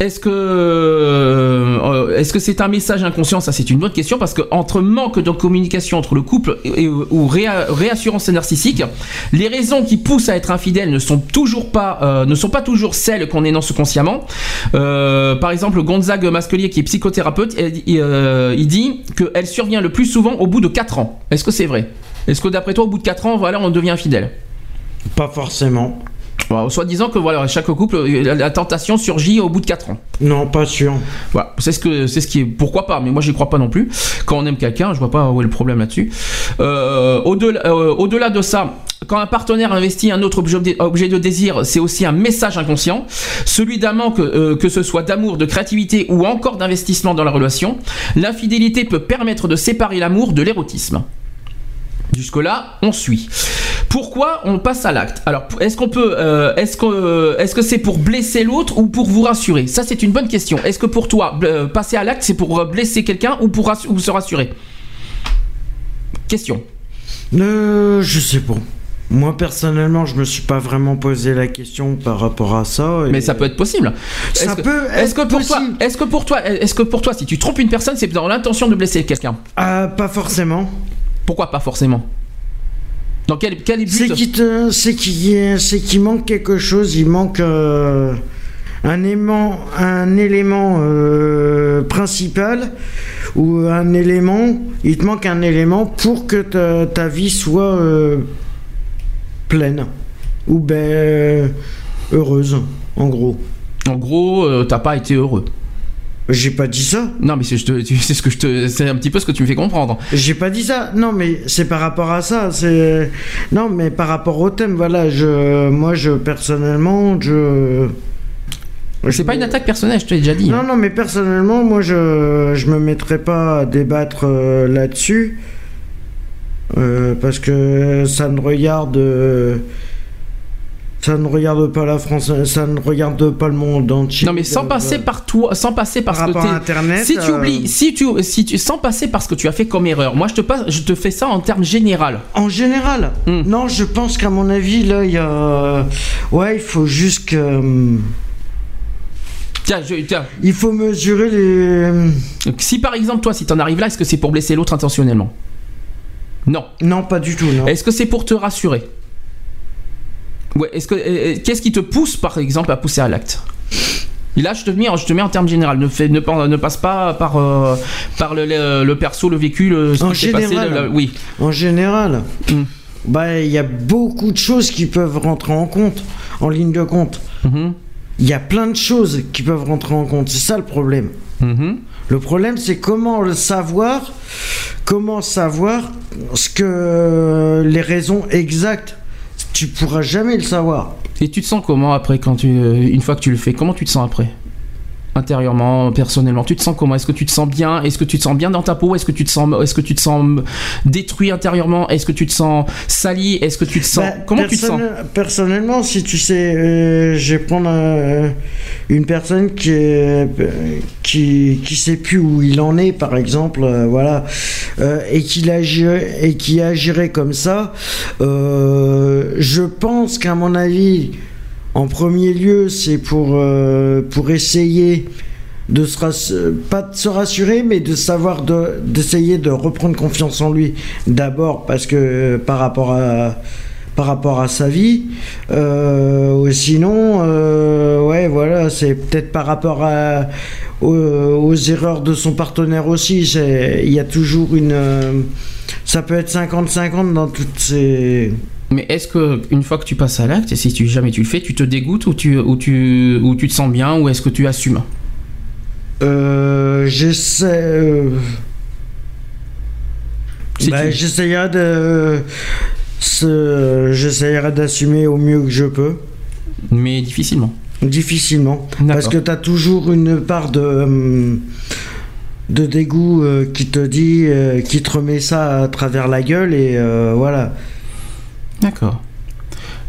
est-ce que euh, est-ce que c'est un message inconscient? Ça, c'est une bonne question parce que entre manque de communication entre le couple et, ou réa- réassurance narcissique, les raisons qui poussent à être infidèle ne sont toujours pas euh, ne sont pas toujours celles qu'on énonce consciemment. Euh, par exemple, Gonzague Masquelier, qui est psychothérapeute, euh, il dit qu'elle survient le plus souvent au bout de 4 ans. Est-ce que c'est vrai? Est-ce que d'après toi, au bout de 4 ans, voilà, on devient infidèle? Pas forcément. Voilà, Soit disant que voilà, chaque couple, euh, la, tentation surgit au bout de 4 ans. Non, pas sûr. Voilà, c'est ce que c'est ce qui est pourquoi pas, mais moi j'y crois pas non plus. Quand on aime quelqu'un, je vois pas où est le problème là-dessus. Euh, au-delà, euh, au-delà de ça, quand un partenaire investit un autre objet, objet de désir, c'est aussi un message inconscient, celui d'un manque, euh, que ce soit d'amour, de créativité ou encore d'investissement dans la relation. L'infidélité peut permettre de séparer l'amour de l'érotisme. Jusque-là, on suit. Pourquoi on passe à l'acte? Alors, est-ce qu'on peut, euh, est-ce que, euh, est-ce que c'est pour blesser l'autre ou pour vous rassurer? Ça, c'est une bonne question. Est-ce que pour toi, euh, passer à l'acte, c'est pour euh, blesser quelqu'un ou pour ou se rassurer? Question. Euh, je sais pas. Moi personnellement, je me suis pas vraiment posé la question par rapport à ça. et- Mais ça peut être possible. Ça Est-ce que- peut Est-ce que pour toi, est-ce que pour toi, est-ce que pour toi, si tu trompes une personne, c'est dans l'intention de blesser quelqu'un? Ah, pas forcément. Pourquoi pas forcément Dans quel quel but C'est qu'il manque quelque chose. Il manque euh, un aimant, un élément euh, principal ou un élément, il te manque un élément pour que ta, ta vie soit euh, pleine ou ben heureuse, en gros. En gros, t'as pas été heureux. J'ai pas dit ça. Non, mais c'est ce que je te, c'est un petit peu ce que tu me fais comprendre. J'ai pas dit ça. Non, mais c'est par rapport à ça. C'est non, mais par rapport au thème. Voilà, je, moi, je personnellement, je. C'est pas une attaque personnelle, je te l'ai déjà dit. Non, non, mais personnellement, moi, je, je me mettrais pas à débattre euh, là-dessus. Euh, parce que ça ne regarde. euh, ça ne regarde pas la France, ça ne regarde pas le monde entier. Non mais sans Euh, passer par toi, sans passer par, ce que t'es- Internet, Si tu euh, oublies, si tu, si tu, sans passer par ce que tu as fait comme erreur. Moi je te passe, je te fais ça en termes général. En général, Hmm. non, je pense qu'à mon avis, là, il y a. Ouais, il faut juste que. Tiens, je- tiens, Il faut mesurer les. si par exemple toi, si t'en arrives là, est-ce que c'est pour blesser l'autre intentionnellement? Non. Non, pas du tout. Est-ce que c'est pour te rassurer? Ouais. Est-ce que, euh, euh, qu'est-ce qui te pousse par exemple à pousser à l'acte? Et Là, je te mets, en- je te mets en termes général. Ne, fais, ne, pas- ne passe pas par, euh, par le, le, le perso, le vécu, le, ce En qui passé. général. le- oui. En général, Hmm. bah, il y a beaucoup de choses qui peuvent rentrer en compte, en ligne de compte. Mhm. Il y a plein de choses qui peuvent rentrer en compte. C'est ça le problème. Mhm. Le problème, c'est comment le savoir, comment savoir ce que les raisons exactes. Tu pourras jamais le savoir. Et tu te sens comment après quand tu euh, une fois que tu le fais Comment tu te sens après? Intérieurement, personnellement, tu te sens comment? Est-ce que tu te sens bien? Est-ce que tu te sens bien dans ta peau? Est-ce que tu te sens est-ce que tu te sens détruit intérieurement? Est-ce que tu te sens sali? Est-ce que tu te sens Bah, Comment tu te sens? personnel- Personnellement, si tu sais, euh, je vais prendre euh, une personne qui, est, qui qui sait plus où il en est, par exemple, euh, voilà, euh, et qui agirait et qui agirait comme ça. euh, je pense qu'à mon avis, en premier lieu, c'est pour euh, pour essayer de se rass- pas se rassurer mais de savoir de d'essayer de reprendre confiance en lui d'abord parce que euh, par rapport à par rapport à sa vie. Euh, sinon euh, ouais voilà c'est peut-être par rapport à aux, aux erreurs de son partenaire aussi. Il y a toujours une ça peut être 50-50 dans toutes ces Mais est-ce que une fois que tu passes à l'acte, et si tu jamais tu le fais, tu te dégoûtes ou tu ou tu ou tu te sens bien ou est-ce que tu assumes? Euh, j'essaie. euh, Si bah, tu- J'essaierai de. ce- J'essaierai d'assumer au mieux que je peux. Mais difficilement. Difficilement. Parce que tu as toujours une part de. hum, de dégoût euh, qui te dit. euh, qui te remet ça à travers la gueule et euh, voilà. D'accord.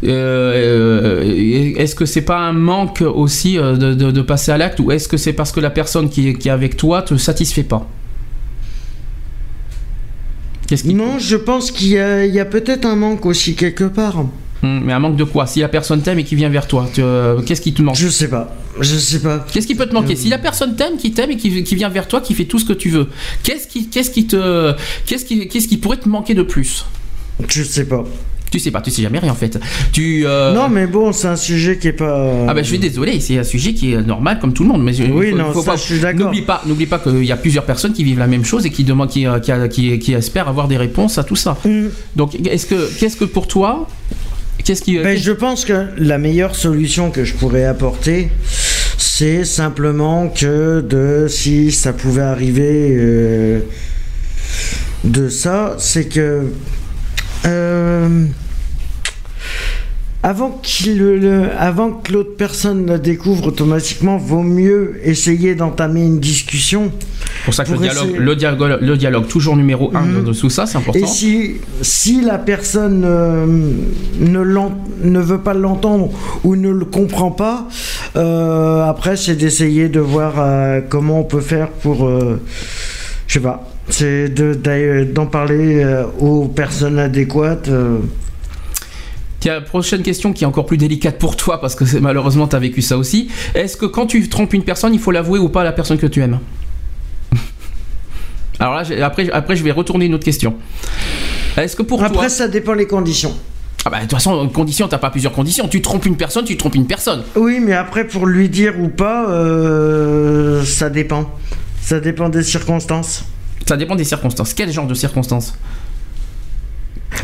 Euh, euh, est-ce que c'est pas un manque aussi euh, de, de- de passer à l'acte ou est-ce que c'est parce que la personne qui est, qui est avec toi te satisfait pas? Qui Non, je pense qu'il y a, peut-être un manque aussi quelque part. Hum, mais un manque de quoi? Si la personne t'aime et qui vient vers toi, euh, qu'est-ce qui te manque? Je sais pas. Je sais pas. Qu'est-ce qui peut te manquer? Si la personne t'aime, qui t'aime et qui, qui vient vers toi, qui fait tout ce que tu veux, qu'est-ce qui, qu'est-ce qui te, qu'est-ce qui, qu'est-ce qui pourrait te manquer de plus? Je sais pas. Tu sais pas, tu sais jamais rien en fait. Tu euh, Non, mais bon, c'est un sujet qui est pas. Ah bah je suis désolé, c'est un sujet qui est normal comme tout le monde. Mais Oui, faut- non, faut ça, pas- je suis d'accord. N'oublie pas, n'oublie pas qu'il y a plusieurs personnes qui vivent la même chose et qui demandent, qui, euh, qui, a- qui- qui espèrent avoir des réponses à tout ça. Mm. Donc est-ce que, qu'est-ce que pour toi, qu'est-ce qui, Ben, je pense que la meilleure solution que je pourrais apporter, c'est simplement que de si ça pouvait arriver euh, de ça, c'est que euh, avant, qu'il le- le- avant que l'autre personne le découvre automatiquement, vaut mieux essayer d'entamer une discussion. pour ça que le dialogue, essayer- le dialogue, le dialogue toujours numéro un Mhm. de tout ça, c'est important. Et si, si la personne euh, ne, ne veut pas l'entendre ou ne le comprend pas, euh, après c'est d'essayer de voir euh, comment on peut faire pour, euh, je sais pas, c'est de- d'en parler aux personnes adéquates. Tiens, prochaine question qui est encore plus délicate pour toi parce que malheureusement tu as vécu ça aussi. Est-ce que quand tu trompes une personne, il faut l'avouer ou pas à la personne que tu aimes? [LAUGHS] Alors là, après, après je vais retourner une autre question. Est-ce que pour toi... Après ça dépend les conditions. Ah bah de toute façon, condition, t'as pas plusieurs conditions. Tu trompes une personne, tu trompes une personne. Oui, mais après pour lui dire ou pas, euh, ça dépend. Ça dépend des circonstances. Ça dépend des circonstances. Quel genre de circonstances?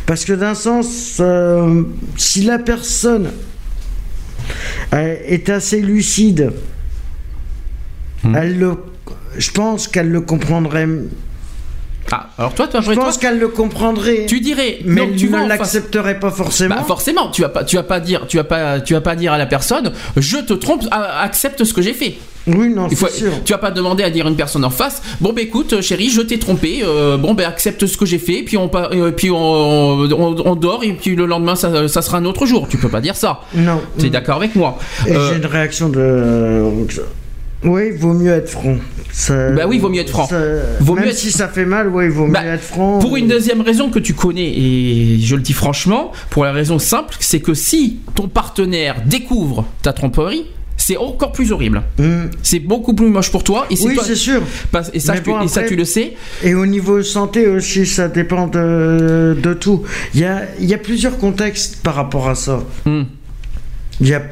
Parce que d'un sens, euh, si la personne euh, est assez lucide, Hmm. elle le, je pense qu'elle le comprendrait. Ah, alors toi, toi, Je pense qu'elle le comprendrait. tu dirais, mais tu ne l'accepterait pas forcément. Bah forcément, tu vas pas, tu vas pas dire, tu vas pas, tu vas pas dire à la personne, je te trompe, a- accepte ce que j'ai fait. Oui, non, c'est sûr. tu vas pas demander à dire à une personne en face, bon bah écoute, chérie, je t'ai trompé, euh, bon bah accepte ce que j'ai fait, puis on, euh, puis on, on, on dort et puis le lendemain ça, ça sera un autre jour. Tu peux pas dire ça. Non. Tu es d'accord avec moi Et Euh, j'ai une réaction de. Oui, vaut mieux être franc. Ça- Bah oui, vaut mieux être franc. ça- Vaut Même mieux être- si ça fait mal, oui, vaut Bah, mieux être franc. Pour une deuxième raison que tu connais, et je le dis franchement, pour la raison simple, c'est que si ton partenaire découvre ta tromperie, c'est encore plus horrible. Hmm. C'est beaucoup plus moche pour toi. Et Oui, c'est sûr. Et ça, bon, et ça, tu le sais. Et au niveau santé aussi, ça dépend de, de tout. Il y a, il y a plusieurs contextes par rapport à ça. Hmm. Il y a,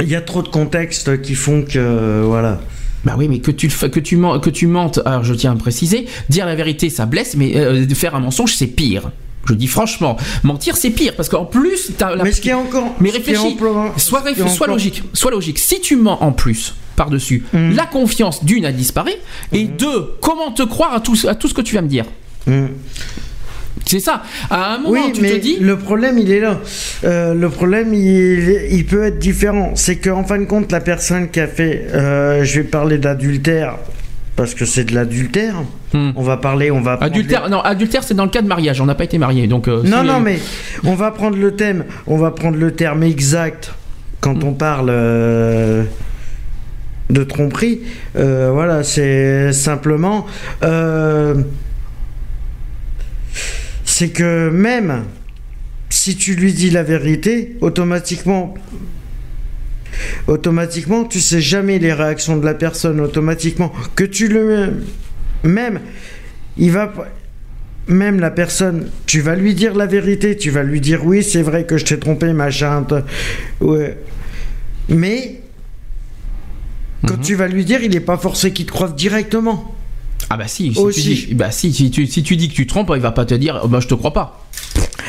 il y a trop de contextes qui font que. Voilà. Bah oui, mais que tu, que, tu que tu mentes, alors je tiens à préciser, dire la vérité ça blesse, mais euh, faire un mensonge c'est pire. Je dis franchement, mentir c'est pire parce qu'en plus, t'as la- Mais ce qui est encore. Mais réfléchis, est réf- encore- logique, sois logique. Si tu mens en plus par-dessus, Mm. la confiance d'une a disparu, et deux, comment te croire à tout, à tout ce que tu vas me dire Hmm. C'est ça. À un moment, Oui, tu mais te dis. le problème, il est là. Euh, le problème, il, il peut être différent. C'est qu'en fin de compte, la personne qui a fait, euh, je vais parler d'adultère, parce que c'est de l'adultère. Hmm. On va parler, on va. Adultère, non, adultère c'est dans le cas de mariage, on n'a pas été mariés, donc. euh, Non, non, mais on va prendre le thème, on va prendre le terme exact quand on parle. euh, de tromperie, Euh, voilà, c'est simplement, c'est que même si tu lui dis la vérité, automatiquement, automatiquement, tu sais jamais les réactions de la personne. Automatiquement, que tu le, même, il va, même la personne, tu vas lui dire la vérité, tu vas lui dire oui, c'est vrai que je t'ai trompé, machin, ouais. mais quand tu vas lui dire, il n'est pas forcé qu'il te croive directement. Ah bah si, si Aussi. tu dis, bah si, si tu, si tu dis que tu trompes, il va pas te dire, oh, bah je te crois pas.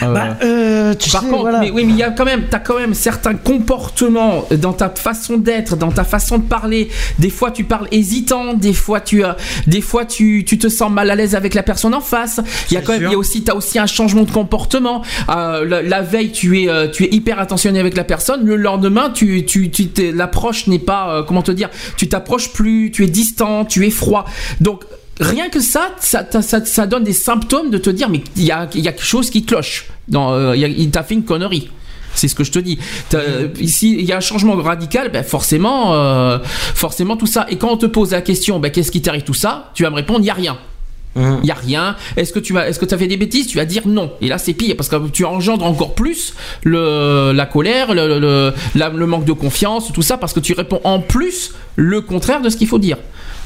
Euh, Bah, euh, tu Par sais, contre, voilà. mais, oui, mais il y a quand même, t'as quand même certains comportements dans ta façon d'être, dans ta façon de parler. Des fois, tu parles hésitant, des fois, tu, as, des fois, tu, tu te sens mal à l'aise avec la personne en face. Il y a quand même, il y a aussi, t'as aussi un changement de comportement. Euh, la, la veille, tu es, euh, tu es hyper attentionné avec la personne. Le lendemain, tu, tu, tu t'es- l'approche n'est pas, euh, comment te dire, tu t'approches plus, tu es distant, tu es froid. Donc Rien que ça, ça, ça, ça- ça donne des symptômes de te dire mais il y a, y a quelque chose qui cloche. Dans, euh, il t'a fait une connerie. C'est ce que je te dis. T'as- Ici, il y a un changement radical, ben forcément, euh, forcément tout ça. Et quand on te pose la question, ben, qu'est-ce qui t'arrive tout ça Tu vas me répondre, il y a rien. Hum. Il y a rien. Est-ce que tu vas, est-ce que tu as fait des bêtises Tu vas dire non. Et là, c'est pire parce que tu engendres encore plus le, la colère, le, le, la- le manque de confiance, tout ça, parce que tu réponds en plus le contraire de ce qu'il faut dire.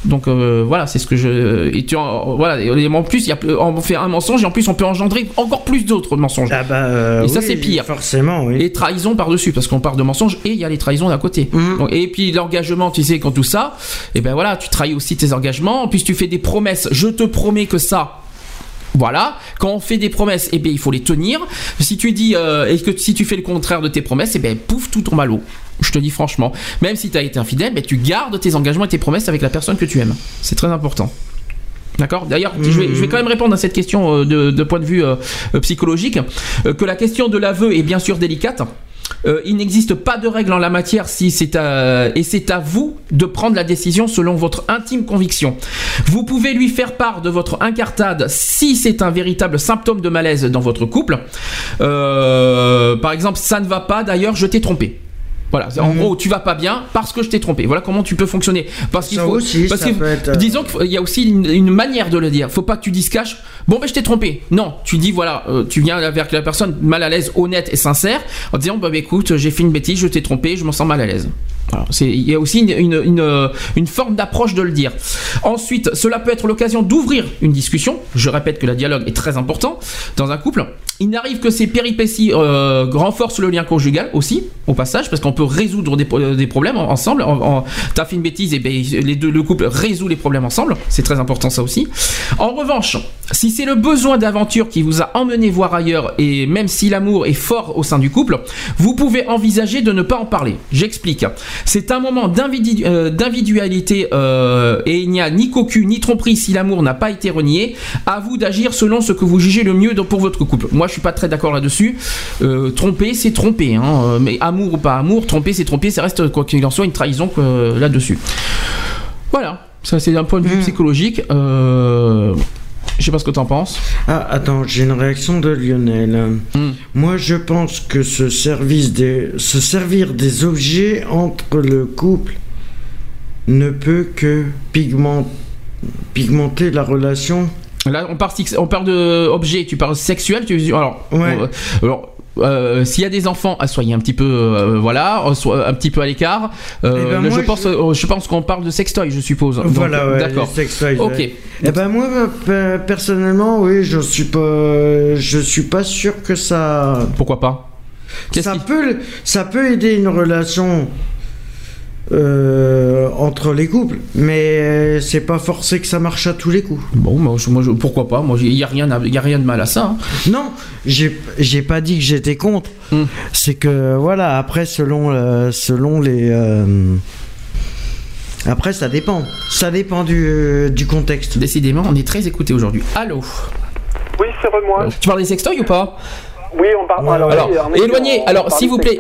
Donc euh, voilà, c'est ce que je. Et tu en, voilà. et en plus, il y a, on fait un mensonge et en plus, on peut engendrer encore plus d'autres mensonges. Ah bah, euh, Et ça, oui, c'est pire. Forcément, oui. Et trahison par-dessus, parce qu'on parle de mensonges et il y a les trahisons d'à côté. Mhm. Donc, et puis l'engagement, tu sais, quand tout ça, et ben voilà, tu trahis aussi tes engagements, puis tu fais des promesses, je te promets que ça. Voilà, quand on fait des promesses, eh bien il faut les tenir. Si tu dis euh, et que si tu fais le contraire de tes promesses, eh ben pouf tout tombe à l'eau. Je te dis franchement, même si tu as été infidèle, ben, tu gardes tes engagements et tes promesses avec la personne que tu aimes. C'est très important. D'accord? D'ailleurs, je, vais, je vais quand même répondre à cette question euh, de, de point de vue euh, psychologique. Que la question de l'aveu est bien sûr délicate. Euh, il n'existe pas de règle en la matière si c'est à- et c'est à vous de prendre la décision selon votre intime conviction. Vous pouvez lui faire part de votre incartade si c'est un véritable symptôme de malaise dans votre couple. Euh, par exemple, ça ne va pas, d'ailleurs, je t'ai trompé. Voilà, en Mhm. gros, tu vas pas bien parce que je t'ai trompé. Voilà comment tu peux fonctionner. Parce qu'il faut, aussi, parce ça que- peut être, euh, disons qu'il y a aussi une, une manière de le dire. Faut pas que tu dises cash. Bon, ben je t'ai trompé. Non, tu dis voilà, euh, tu viens avec la personne mal à l'aise, honnête et sincère, en disant bah, bah, écoute, j'ai fait une bêtise, je t'ai trompé, je me sens mal à l'aise. Il y a aussi une, une, une, une forme d'approche de le dire. Ensuite, cela peut être l'occasion d'ouvrir une discussion. Je répète que le dialogue est très important dans un couple. Il n'arrive que ces péripéties euh, renforcent le lien conjugal aussi. au passage, parce qu'on peut résoudre des, euh, des problèmes en- ensemble. En, en- T'as fait une bêtise, et ben, les deux, le couple résout les problèmes ensemble. C'est très important ça aussi. En revanche, si c'est le besoin d'aventure qui vous a emmené voir ailleurs, et même si l'amour est fort au sein du couple, vous pouvez envisager de ne pas en parler. J'explique. C'est un moment euh, d'individualité euh, et il n'y a ni cocu ni tromperie si l'amour n'a pas été renié. À vous d'agir selon ce que vous jugez le mieux pour votre couple. Moi, je suis pas très d'accord là-dessus. Euh, tromper, c'est tromper. hein. Mais amour ou pas amour, tromper, c'est tromper. Ça reste, quoi qu'il en soit, une trahison là-dessus. Voilà. Ça, c'est d'un point de vue psychologique. Euh, je sais pas ce que tu en penses. Ah, attends, j'ai une réaction de Lionel. Hmm. Moi, je pense que ce service des, se servir des objets entre le couple ne peut que pigment- pigmenter la relation. Là, on parle, on parle de objet, tu parles sexuel, tu alors, Ouais. euh, alors euh, s'il y a des enfants, ah, soyez un petit peu, euh, voilà, euh, un petit peu à l'écart. Euh, Eh ben, je pense, je- je pense qu'on parle de sextoy, je suppose. Voilà, ouais, d'accord. Ok. ouais. Eh ben moi, personnellement, oui, je suis pas, je suis pas sûr que ça. Pourquoi pas? Ça peut, ça peut aider une relation euh, entre les couples, mais c'est pas forcé que ça marche à tous les coups. Bon, moi, je- moi, je- pourquoi pas? Moi, il y a rien, à- y a rien de mal à ça. hein. Non, j'ai pas dit que j'étais contre. Hmm. C'est que voilà, après selon euh, selon les euh, après ça dépend. Ça dépend du, euh, du contexte. Décidément, on est très écouté aujourd'hui. Allô? Oui, c'est vrai, moi. Tu parles des sextoys ou pas? Oui, on parle. Ouais. alors, oui, éloignez, alors, s'il vous plaît,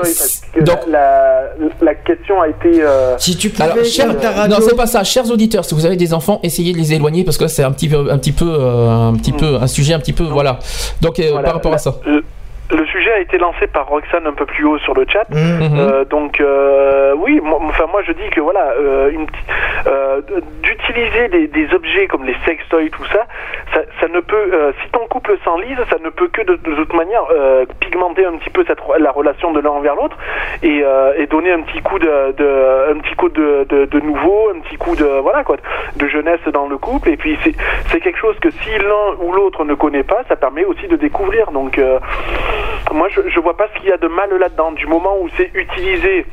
que donc- la, la question a été. euh, Si tu pouvais Alors, radio, non, c'est pas ça. Chers auditeurs, si vous avez des enfants, essayez de les éloigner parce que c'est un petit peu, un petit peu, euh, un petit peu, un sujet un petit peu, voilà. Donc, euh, voilà. par rapport à ça. Le sujet a été lancé par Roxane un peu plus haut sur le chat. Hmm. Mhm. Euh, donc euh, oui, moi, enfin moi je dis que voilà, euh, une petite- euh, d'utiliser des, des objets comme les sextoys, tout ça, ça, ça ne peut, euh, si ton couple s'enlise, ça ne peut que de, de toute manière euh, pigmenter un petit peu cette, la relation de l'un envers l'autre et, euh, et donner un petit coup de, de un petit coup de, de, de nouveau, un petit coup de voilà quoi, de jeunesse dans le couple. Et puis c'est c'est quelque chose que si l'un ou l'autre ne connaît pas, ça permet aussi de découvrir. Donc euh, moi, je, je vois pas ce qu'il y a de mal là-dedans. Du moment où c'est utilisé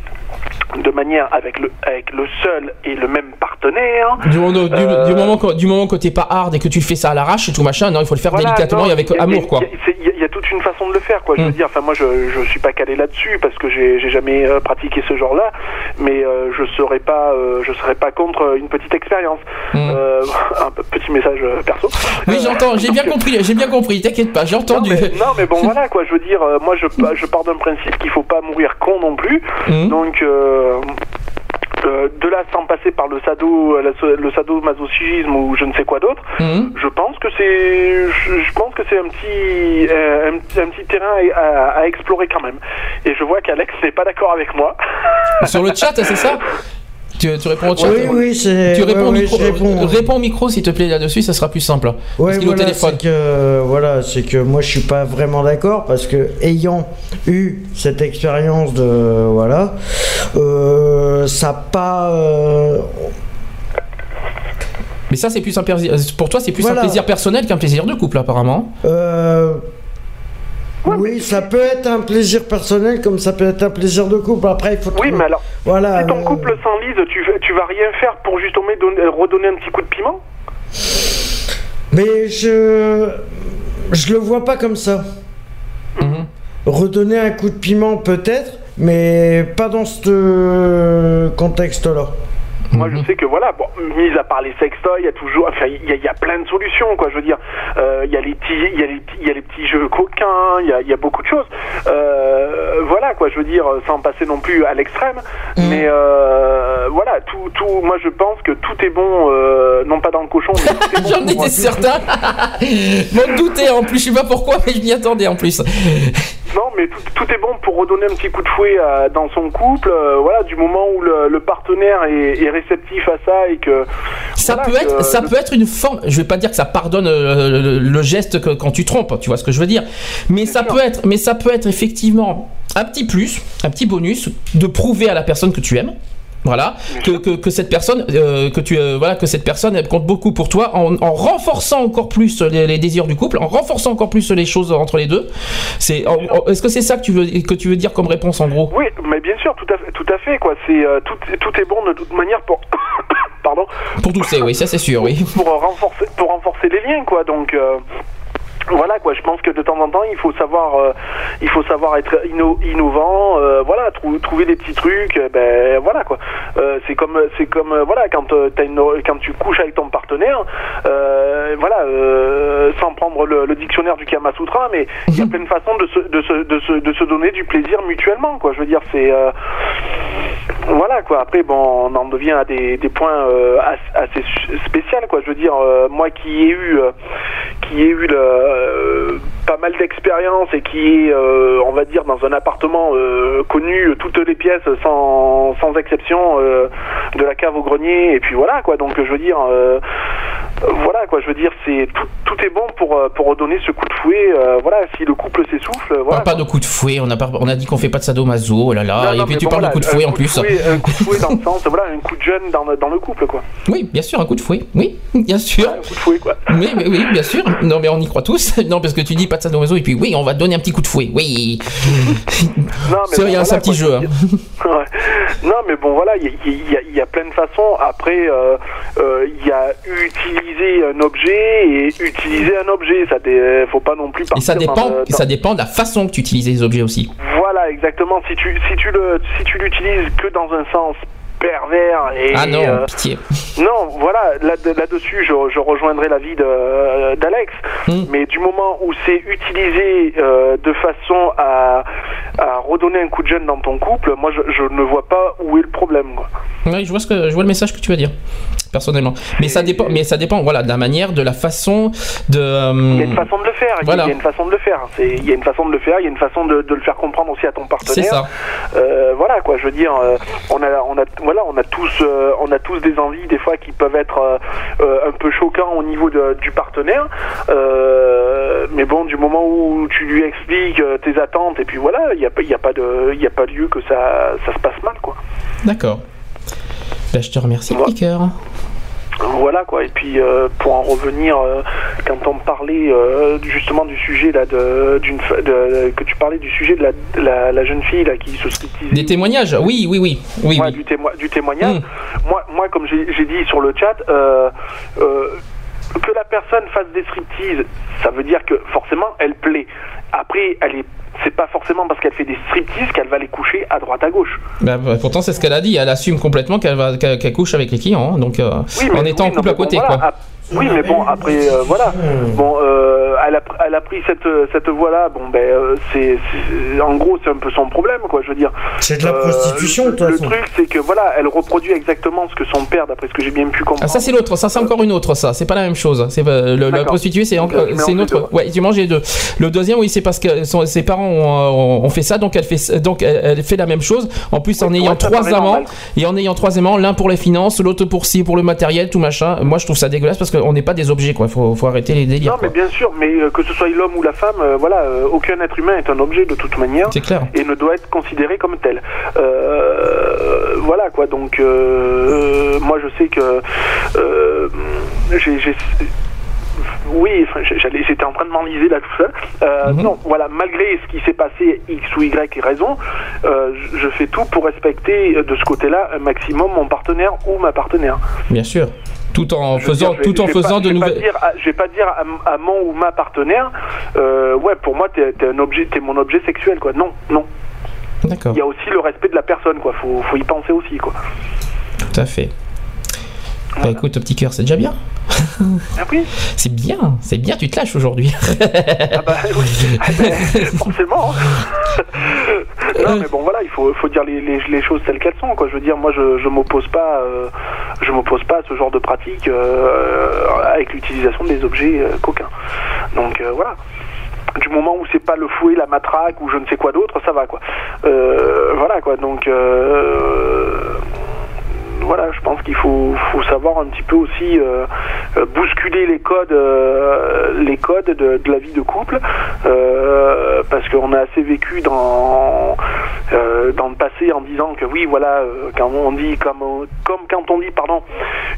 de manière avec le, avec le seul et le même partenaire. Du, moment- du- Euh, du moment que, du moment que t'es pas hard et que tu le fais ça à l'arrache et tout machin, non, il faut le faire Voilà, délicatement non, et avec il y a- amour, il y a- quoi. Il y, a- il y a toute une façon de le faire, quoi. Je veux dire, enfin, moi, je, je suis pas calé là-dessus parce que j'ai jamais euh, pratiqué ce genre-là, mais euh, je serais pas, je serais pas contre une petite expérience. Mm. Euh, [LAUGHS] un petit message perso. Oui, j'entends, j'ai bien compris, j'ai bien compris, t'inquiète pas, j'ai Non entendu. mais, non mais bon [LAUGHS] voilà quoi je veux dire moi je, je pars d'un principe qu'il faut pas mourir con non plus Mhm. donc euh, euh, de là sans passer par le sado le sadomasochisme ou je ne sais quoi d'autre Mhm. je pense que c'est je, pense que c'est un petit euh, un, petit- un petit terrain à, à explorer quand même. Et je vois qu'Alex n'est pas d'accord avec moi. Sur le chat, c'est ça? [LAUGHS] tu, tu réponds au chat Oui, oui, c'est. Tu réponds, ouais, au micro, réponds. réponds au micro s'il te plaît là-dessus, ça sera plus simple. Ouais, parce voilà, téléphone. c'est que voilà, c'est que moi je suis pas vraiment d'accord parce que ayant eu cette expérience de voilà, euh, ça pas. euh, Mais ça, c'est plus un plaisir. Pour toi, c'est plus Voilà. un plaisir personnel qu'un plaisir de couple, apparemment. euh, oui, ça peut être un plaisir personnel comme ça peut être un plaisir de couple. Après, il faut. oui trouver- mais alors Voilà. si ton euh, couple s'enlise tu, tu vas rien faire pour justement donner- redonner un petit coup de piment? Mais je. Je le vois pas comme ça. Mhm. Redonner un coup de piment peut-être, mais pas dans ce contexte-là. Moi, Mhm. je sais que voilà, bon, mis à part les sextoys, il y a toujours, enfin, il y, a- il y a plein de solutions, quoi. Je veux dire, euh, il y a les petits, il y a les, il y a les petits jeux coquins, il y a, il y a beaucoup de choses. Euh, voilà, quoi. Je veux dire, sans passer non plus à l'extrême, mais euh, voilà, tout, tout. Moi, je pense que tout est bon, non pas dans le cochon, mais bon [LAUGHS] J'en étais certain. M'en doutais en plus, je sais pas pourquoi, mais je m'y attendais en plus. [LAUGHS] Non, mais tout, tout est bon pour redonner un petit coup de fouet à- dans son couple. voilà, du moment où le, le partenaire est, est réceptif à ça et que Ça voilà, peut être, que ça le- peut être une forme. Je vais pas dire que ça pardonne euh, le, le geste que, quand tu trompes, tu vois ce que je veux dire. Mais ça sûr. peut être, mais ça peut être effectivement un petit plus, un petit bonus de prouver à la personne que tu aimes. Voilà, que, que, que cette personne, euh, que tu, euh, voilà, que cette personne, elle compte beaucoup pour toi en, en renforçant encore plus les, les désirs du couple, en renforçant encore plus les choses entre les deux. C'est, est-ce que c'est ça que tu veux, que tu veux dire comme réponse en gros? Oui, mais bien sûr, tout à fait, tout à fait quoi. C'est euh, tout, tout est bon de toute manière pour, [COUGHS] pardon, Pour tousser, oui, ça c'est sûr, oui. pour renforcer, pour renforcer les liens quoi. Donc voilà quoi. Je pense que de temps en temps, il faut savoir, euh, il faut savoir être inno- innovant. euh, voilà, trou- trouver des petits trucs. euh, ben voilà quoi. Euh, c'est comme, c'est comme euh, voilà quand t'as une, quand tu couches avec ton partenaire, euh, voilà, euh, sans prendre le, le dictionnaire du Kama Sutra, mais il y a [LAUGHS] plein de façons de se, de se, de se, de se donner du plaisir mutuellement quoi. Je veux dire, c'est euh, voilà quoi. Après, bon, on en devient à des, des points euh, as- assez spéciaux quoi. Je veux dire, euh, moi qui ai eu, euh, qui ai eu le, euh, pas mal d'expérience et qui est, euh, on va dire, dans un appartement euh, connu toutes les pièces sans, sans exception, euh, de la cave au grenier et puis voilà quoi. Donc je veux dire, euh, voilà quoi. Je veux dire, c'est tout, tout est bon pour euh, pour redonner ce coup de fouet. euh, voilà, si le couple s'essouffle, voilà. Ah, pas de coup de fouet, on a, pas, on a dit qu'on fait pas de sadomaso, oh là là, Non, et non, puis tu bon, parles voilà, de coup de fouet en plus. fouet, un coup de fouet [LAUGHS] dans le sens, voilà, un coup de jeune dans le, dans le couple, quoi. Oui, bien sûr, un coup de fouet, oui, bien sûr. Un coup de fouet, quoi. Oui, mais oui, bien sûr. Non, mais on y croit tous. [LAUGHS] Non, parce que tu dis pas de sadomaso, et puis oui, on va te donner un petit coup de fouet, oui. [LAUGHS] Non, mais C'est bon, rien, c'est un voilà, petit jeu. hein. Ouais. Non, mais bon, voilà, il y, a- y y plein de façons. Après, euh, euh, il y a utiliser un objet et utiliser un objet. Ça, dé- faut pas non plus Et ça dans dépend, ça dépend de la façon que tu utilises les objets aussi. Voilà, exactement. Si tu, si tu le, si tu l'utilises que dans un sens pervers et Ah non, euh, pitié. Non, voilà, là- là-dessus, je, je rejoindrai l'avis de- d'Alex. Hmm. Mais du moment où c'est utilisé euh, de façon à, à redonner un coup de jeune dans ton couple, moi, je, je ne vois pas où est le problème. Oui, je vois ce que je vois le message que tu veux dire. Personnellement, mais ça dépend, mais ça dépend, voilà, de la manière, de la façon de. euh, Il y a une façon de le faire. Voilà. Il y a une façon de le faire. Il y a une façon de le faire. Il y a une façon de, de le faire comprendre aussi à ton partenaire. C'est ça. Euh, voilà quoi. Je veux dire, euh, on a, on a, voilà, on a tous, euh, on a tous des envies des fois qui peuvent être euh, euh, un peu choquants au niveau de- du partenaire. Euh, mais bon, du moment où tu lui expliques tes attentes et puis voilà, il n'y a, pas- il y a pas de, y a pas lieu que ça, ça se passe mal quoi. D'accord. Ben, je te remercie, petit cœur. Voilà quoi. Et puis euh, pour en revenir, euh, quand on parlait euh, justement du sujet là, de, d'une, de- que tu parlais du sujet de la, de la, la jeune fille là qui se. Des témoignages, oui, oui, oui, oui, Ouais, oui. du, témo- du témoignage. Mm. Moi, moi, comme j'ai j'ai dit sur le chat, euh, euh, que la personne fasse des striptease, ça veut dire que forcément elle plaît. Après, elle est, c'est pas forcément parce qu'elle fait des striptease qu'elle va les coucher à droite à gauche. Ben, bah, pourtant, c'est ce qu'elle a dit. Elle assume complètement qu'elle va, qu'elle couche avec les clients, hein, donc euh, Oui, en étant oui, en couple à côté, bon, voilà, quoi. Oui, mais bon, après, euh, voilà. Bon, euh, elle, a, elle a pris cette, cette voie-là. Bon, ben, euh, c'est, c'est- en gros, c'est un peu son problème, quoi. Je veux dire. C'est de la Euh, prostitution, de le, le truc, c'est que voilà, elle reproduit exactement ce que son père, d'après ce que j'ai bien pu comprendre. Ah, ça c'est l'autre, ça c'est encore une autre, ça c'est pas la même chose. C'est euh, le, la prostituée, c'est encore- c'est une autre. Ouais, tu manges les deux. Le deuxième, oui, c'est parce que son- ses parents ont, ont fait ça, donc elle fait donc elle, elle fait la même chose. En plus, en ayant trois amants normal. et en ayant trois aimants, l'un pour les finances, l'autre pour ci, pour le matériel, tout machin. Moi, je trouve ça dégueulasse parce qu'on n'est pas des objets, quoi. Faut, faut arrêter les délires. Non, mais quoi. bien sûr, mais euh, que ce soit l'homme ou la femme, euh, voilà, euh, aucun être humain est un objet de toute manière C'est clair. et ne doit être considéré comme tel. Euh, voilà quoi, donc moi je sais que j'ai. oui, j'allais, j'étais en train de m'enliser là tout seul. Euh, Mhm. Non, voilà, malgré ce qui s'est passé, X ou Y raison, euh, je- fais tout pour respecter de ce côté-là un maximum mon partenaire ou ma partenaire. Bien sûr. Tout en faisant, dire, je vais- tout en faisant pas- de nouvelles. je vais pas dire à, à mon ou ma partenaire, euh, ouais, pour moi, t'es t'es un objet, t'es mon objet sexuel, quoi. Non, non. D'accord. Il y a aussi le respect de la personne, quoi. Faut, faut y penser aussi, quoi. Tout à fait. Bah écoute, petit cœur, c'est déjà bien. Ah oui, C'est bien, c'est bien. Tu te lâches aujourd'hui. ah bah oui, Ah ben, forcément. non, mais bon, voilà, il faut, faut dire les, les, les choses telles qu'elles sont, quoi. Je veux dire, moi, je, je m'oppose pas, euh, je m'oppose pas à ce genre de pratique euh, avec l'utilisation des objets euh, coquins. Donc euh, voilà. Du moment où c'est pas le fouet, la matraque ou je ne sais quoi d'autre, ça va quoi. Euh, voilà quoi. Donc euh, voilà, je pense qu'il faut, savoir un petit peu aussi euh, euh, bousculer les codes, euh, les codes de, la vie de couple, parce qu'on a assez vécu dans dans le passé en disant que oui, voilà, quand on dit comme comme quand on dit pardon,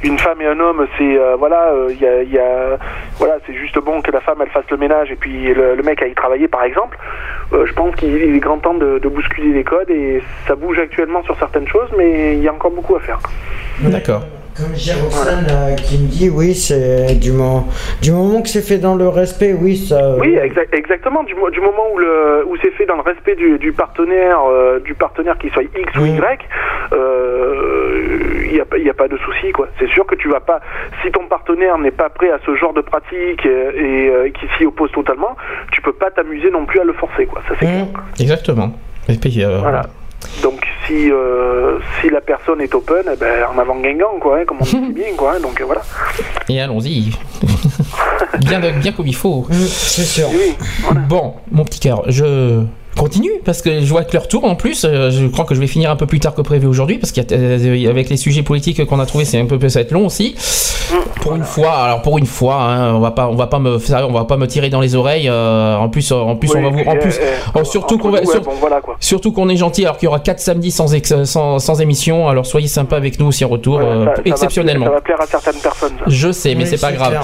une femme et un homme, c'est voilà, il y a, voilà, c'est juste bon que la femme elle fasse le ménage et puis le, mec aille travailler par exemple. Je pense qu'il est grand temps de bousculer les codes et ça bouge actuellement sur certaines choses, mais il y a encore beaucoup à faire. D'accord. Comme Jérôme euh, qui me dit, oui, c'est du moment, du moment que c'est fait dans le respect, oui, ça. euh, Oui, exact- exactement. Du, du moment où, le, où c'est fait dans le respect du, du partenaire, euh, du partenaire qui soit X ou Y, il n'y a, pas- y a pas de souci, quoi. C'est sûr que tu vas pas, si ton partenaire n'est pas prêt à ce genre de pratique euh, et, euh, qui s'y oppose totalement, tu peux pas t'amuser non plus à le forcer, quoi. Ça c'est clair. Exactement. Et puis, euh, Voilà. Donc si euh, si la personne est open, eh ben, en avant Guingamp, quoi, hein, comme on dit [LAUGHS] bien, quoi. hein. donc euh, voilà. Et allons-y. [LAUGHS] bien, bien comme il faut. C'est sûr. Bon, mon petit cœur, je continue parce que je vois que leur tour en plus. euh, Je crois que je vais finir un peu plus tard que prévu aujourd'hui parce qu'avec les sujets politiques qu'on a trouvés, c'est un peu ça va être long aussi. Pour une fois, alors pour une fois, hein, on va pas, on va pas me, on va pas me tirer dans les oreilles. euh, en plus, en plus, on va vous, en plus, oh, surtout qu'on va, nous, ouais, sur- bon, voilà, quoi. surtout qu'on est gentil alors qu'il y aura 4 samedis sans, ex- sans, sans émission. Alors soyez sympa avec nous aussi en retour, Ouais, euh, ça- ça va- exceptionnellement. ça va plaire à certaines personnes. ça. Je sais, mais Oui, c'est pas grave. clair.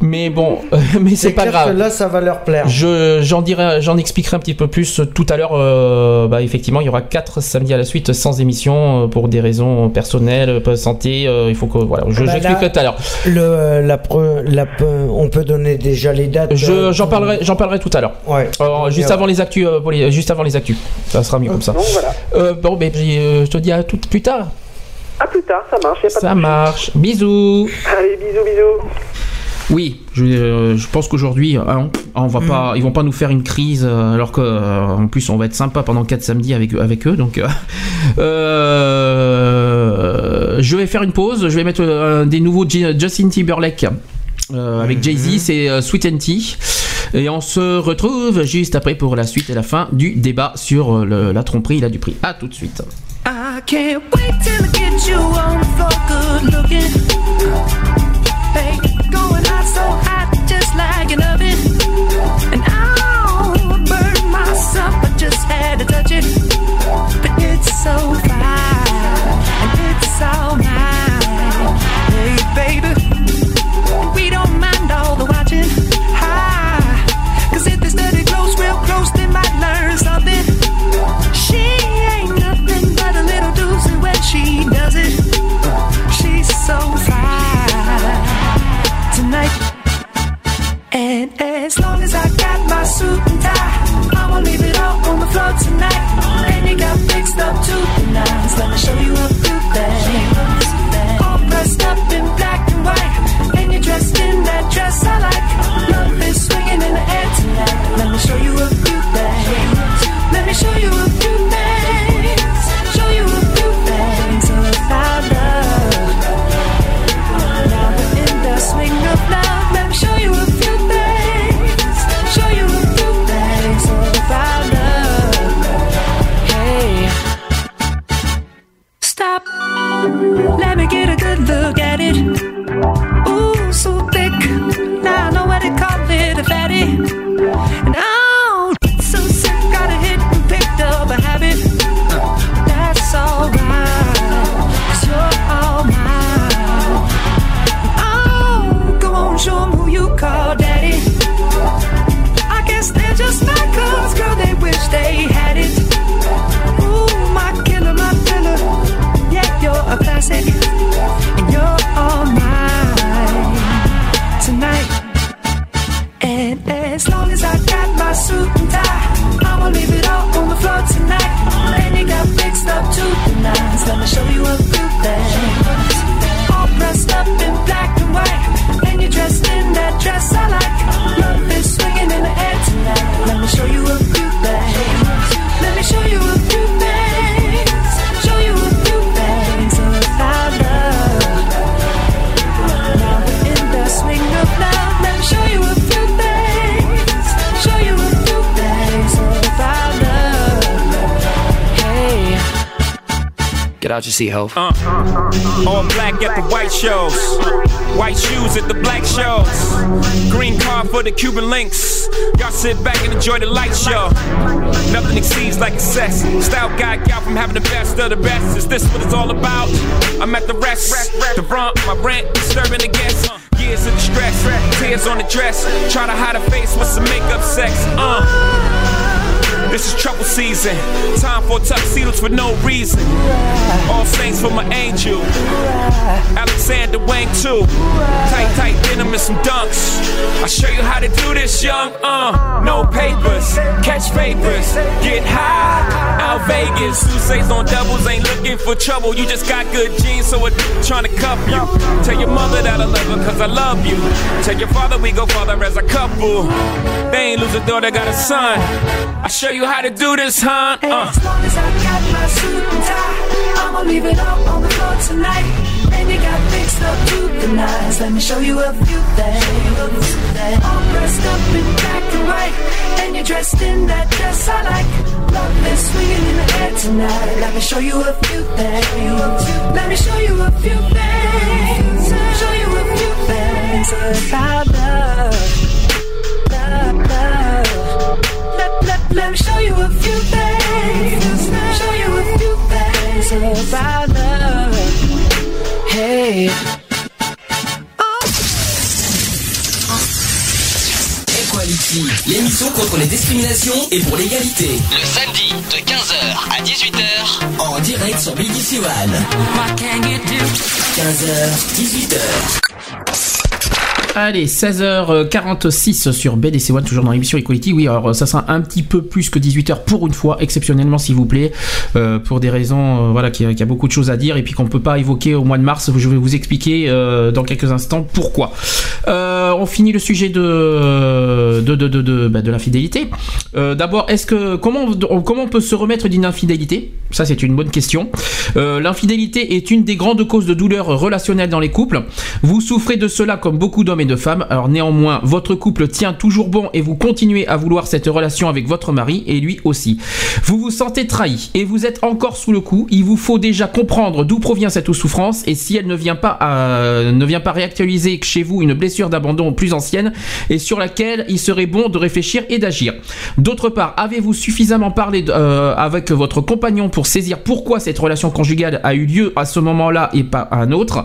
Mais bon, [LAUGHS] mais c'est pas grave. que là, ça va leur plaire. Je, j'en dirai, j'en expliquerai un petit peu plus tout à l'heure. euh, bah, effectivement, il y aura quatre samedis à la suite sans émission euh, pour des raisons personnelles, euh, santé. euh, il faut que voilà, je, Bah, j'expliquerai là, tout à l'heure. Le, la, pre- la pe- on peut donner déjà les dates. Je, euh, j'en parlerai, j'en parlerai tout à l'heure. Ouais. Alors, juste Ouais. avant les actus, euh, les- juste avant les actus. Ça sera mieux comme ça. Voilà. Euh, bon, ben, j'ai, euh, je te dis à tout plus tard. À plus tard, ça marche. y a pas de Ça marche. Bisous. Allez, bisous, bisous. Oui, je, euh, je pense qu'aujourd'hui, hein, on va pas, ils vont pas nous faire une crise, euh, alors que euh, en plus on va être sympa pendant 4 samedis avec avec eux. Donc, [LAUGHS] euh, je vais faire une pause. Je vais mettre des nouveaux Justin Timberlake. euh, avec Jay-Z, c'est euh, Sweet and Tea. Et on se retrouve juste après pour la suite et la fin du débat sur le- la tromperie et la duperie. A tout de suite. I can't wait till I get you on the floor, good looking. Hey, just had to touch it. But it's so fine, and it's all mine. Hey, baby, we don't mind all the watching. Hi, cause if they study close, real close, they might learn something. She ain't nothing but a little doozy when she does it. She's so fine tonight. And as long as I got my suit and tie, I'ma leave it all on the floor tonight. And you got fixed up. Let me show you a few things. All dressed up in black and white. And you're dressed in that dress I like. Love is swinging in the air tonight. Let me show you a few things. Let me show you Good look at it. Ooh, so thick. Now I know what they call it a fatty. And oh, so sick, got a hit and picked up a habit. That's alright, cause you're all mine. Oh, go on, show 'em who you call daddy. I guess they're just like us, girl, they wish they show you a. All dressed up in black and white, and you're dressed in that dress I like. Love is swinging in the air tonight. Let me show you a Get out your seat, ho. Uh, all black at the white shows. White shoes at the black shows. Green car for the Cuban links. Y'all sit back and enjoy the light show. Nothing exceeds like excess. Style guy gal from having the best of the best. Is this what it's all about? I'm at the rest. The brunt, my rent, disturbing the guests. Years of distress, tears on the dress. Try to hide a face with some makeup sex. Uh. This is trouble season. Time for tuxedos for no reason. All saints for my angel. Alexander Wang too. Tight, tight denim and some dunks. I'll show you how to do this, young. Uh, no papers, catch papers, get high. Out Vegas, Sousa's on doubles, ain't looking for trouble. You just got good genes, so it's trying to cuff you. Tell your mother that I love her, cause I love you. Tell your father we go father as a couple. They ain't lose a daughter, got a son. I show you how to do this, huh? Uh. As long as I got my suit and tie, I'ma leave it up on the floor tonight. And you got fixed up to the nines. Let me show you a few things. All dressed up in black and white, and you're dressed in that dress I like. Love is swinging in the air tonight. Let me show you a few things. Let me show you a few things. Show you a few things about love, Let, me show you a few things. Show you a few things about love. Hey. Equality, l'émission contre les discriminations et pour l'égalité. Le samedi de 15h à 18h. En direct sur BBC One. 15h, 18h. Allez, 16h46 sur BDC One, toujours dans l'émission Equality. Oui, alors ça sera un petit peu plus que 18h pour une fois, exceptionnellement s'il vous plaît, euh, pour des raisons, euh, voilà, qu'il y, a- beaucoup de choses à dire et puis qu'on peut pas évoquer au mois de mars. Je vais vous expliquer euh, dans quelques instants pourquoi. On finit le sujet de de de bah, l'infidélité. D'abord, est-ce que comment on- comment on peut se remettre d'une infidélité? Ça, c'est une bonne question. L'infidélité est une des grandes causes de douleur relationnelle dans les couples. Vous souffrez de cela comme beaucoup d'hommes et de femmes. Alors néanmoins, votre couple tient toujours bon et vous continuez à vouloir cette relation avec votre mari et lui aussi. Vous vous sentez trahi et vous êtes encore sous le coup. Il vous faut déjà comprendre d'où provient cette souffrance et si elle ne vient pas à- ne vient pas réactualiser chez vous une blessure d'abandon plus ancienne et sur laquelle il serait bon de réfléchir et d'agir. D'autre part, avez-vous suffisamment parlé euh, avec votre compagnon pour saisir pourquoi cette relation conjugale a eu lieu à ce moment-là et pas à un autre?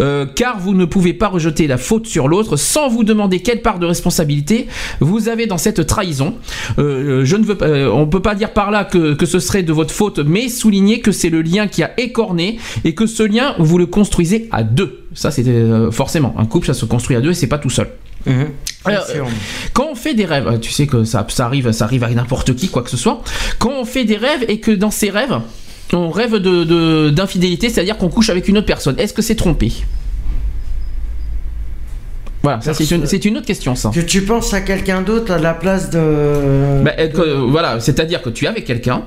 Euh, Car vous ne pouvez pas rejeter la faute sur l'autre sans vous demander quelle part de responsabilité vous avez dans cette trahison. Euh, je ne veux euh, on peut pas dire par là que, que ce serait de votre faute, mais souligner que c'est le lien qui a écorné et que ce lien vous le construisez à deux. Ça, c'est euh, forcément un couple, ça se construit à deux et c'est pas tout seul. Alors, euh, quand on fait des rêves, euh, tu sais que ça, ça arrive, ça arrive à n'importe qui, quoi que ce soit. Quand on fait des rêves et que dans ces rêves, on rêve de- de- d'infidélité, c'est-à-dire qu'on couche avec une autre personne, est-ce que c'est trompé? Voilà, c'est une, autre question, ça. Que tu penses à quelqu'un d'autre à la place de. Bah, euh, que, voilà, c'est-à-dire que tu es avec quelqu'un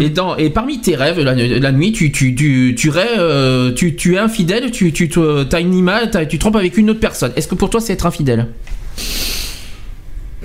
et, dans, et parmi tes rêves la, la nuit, tu, tu, tu, tu, rêves, euh, tu, tu es infidèle, tu, tu as une image, tu trompes avec une autre personne. Est-ce que pour toi c'est être infidèle?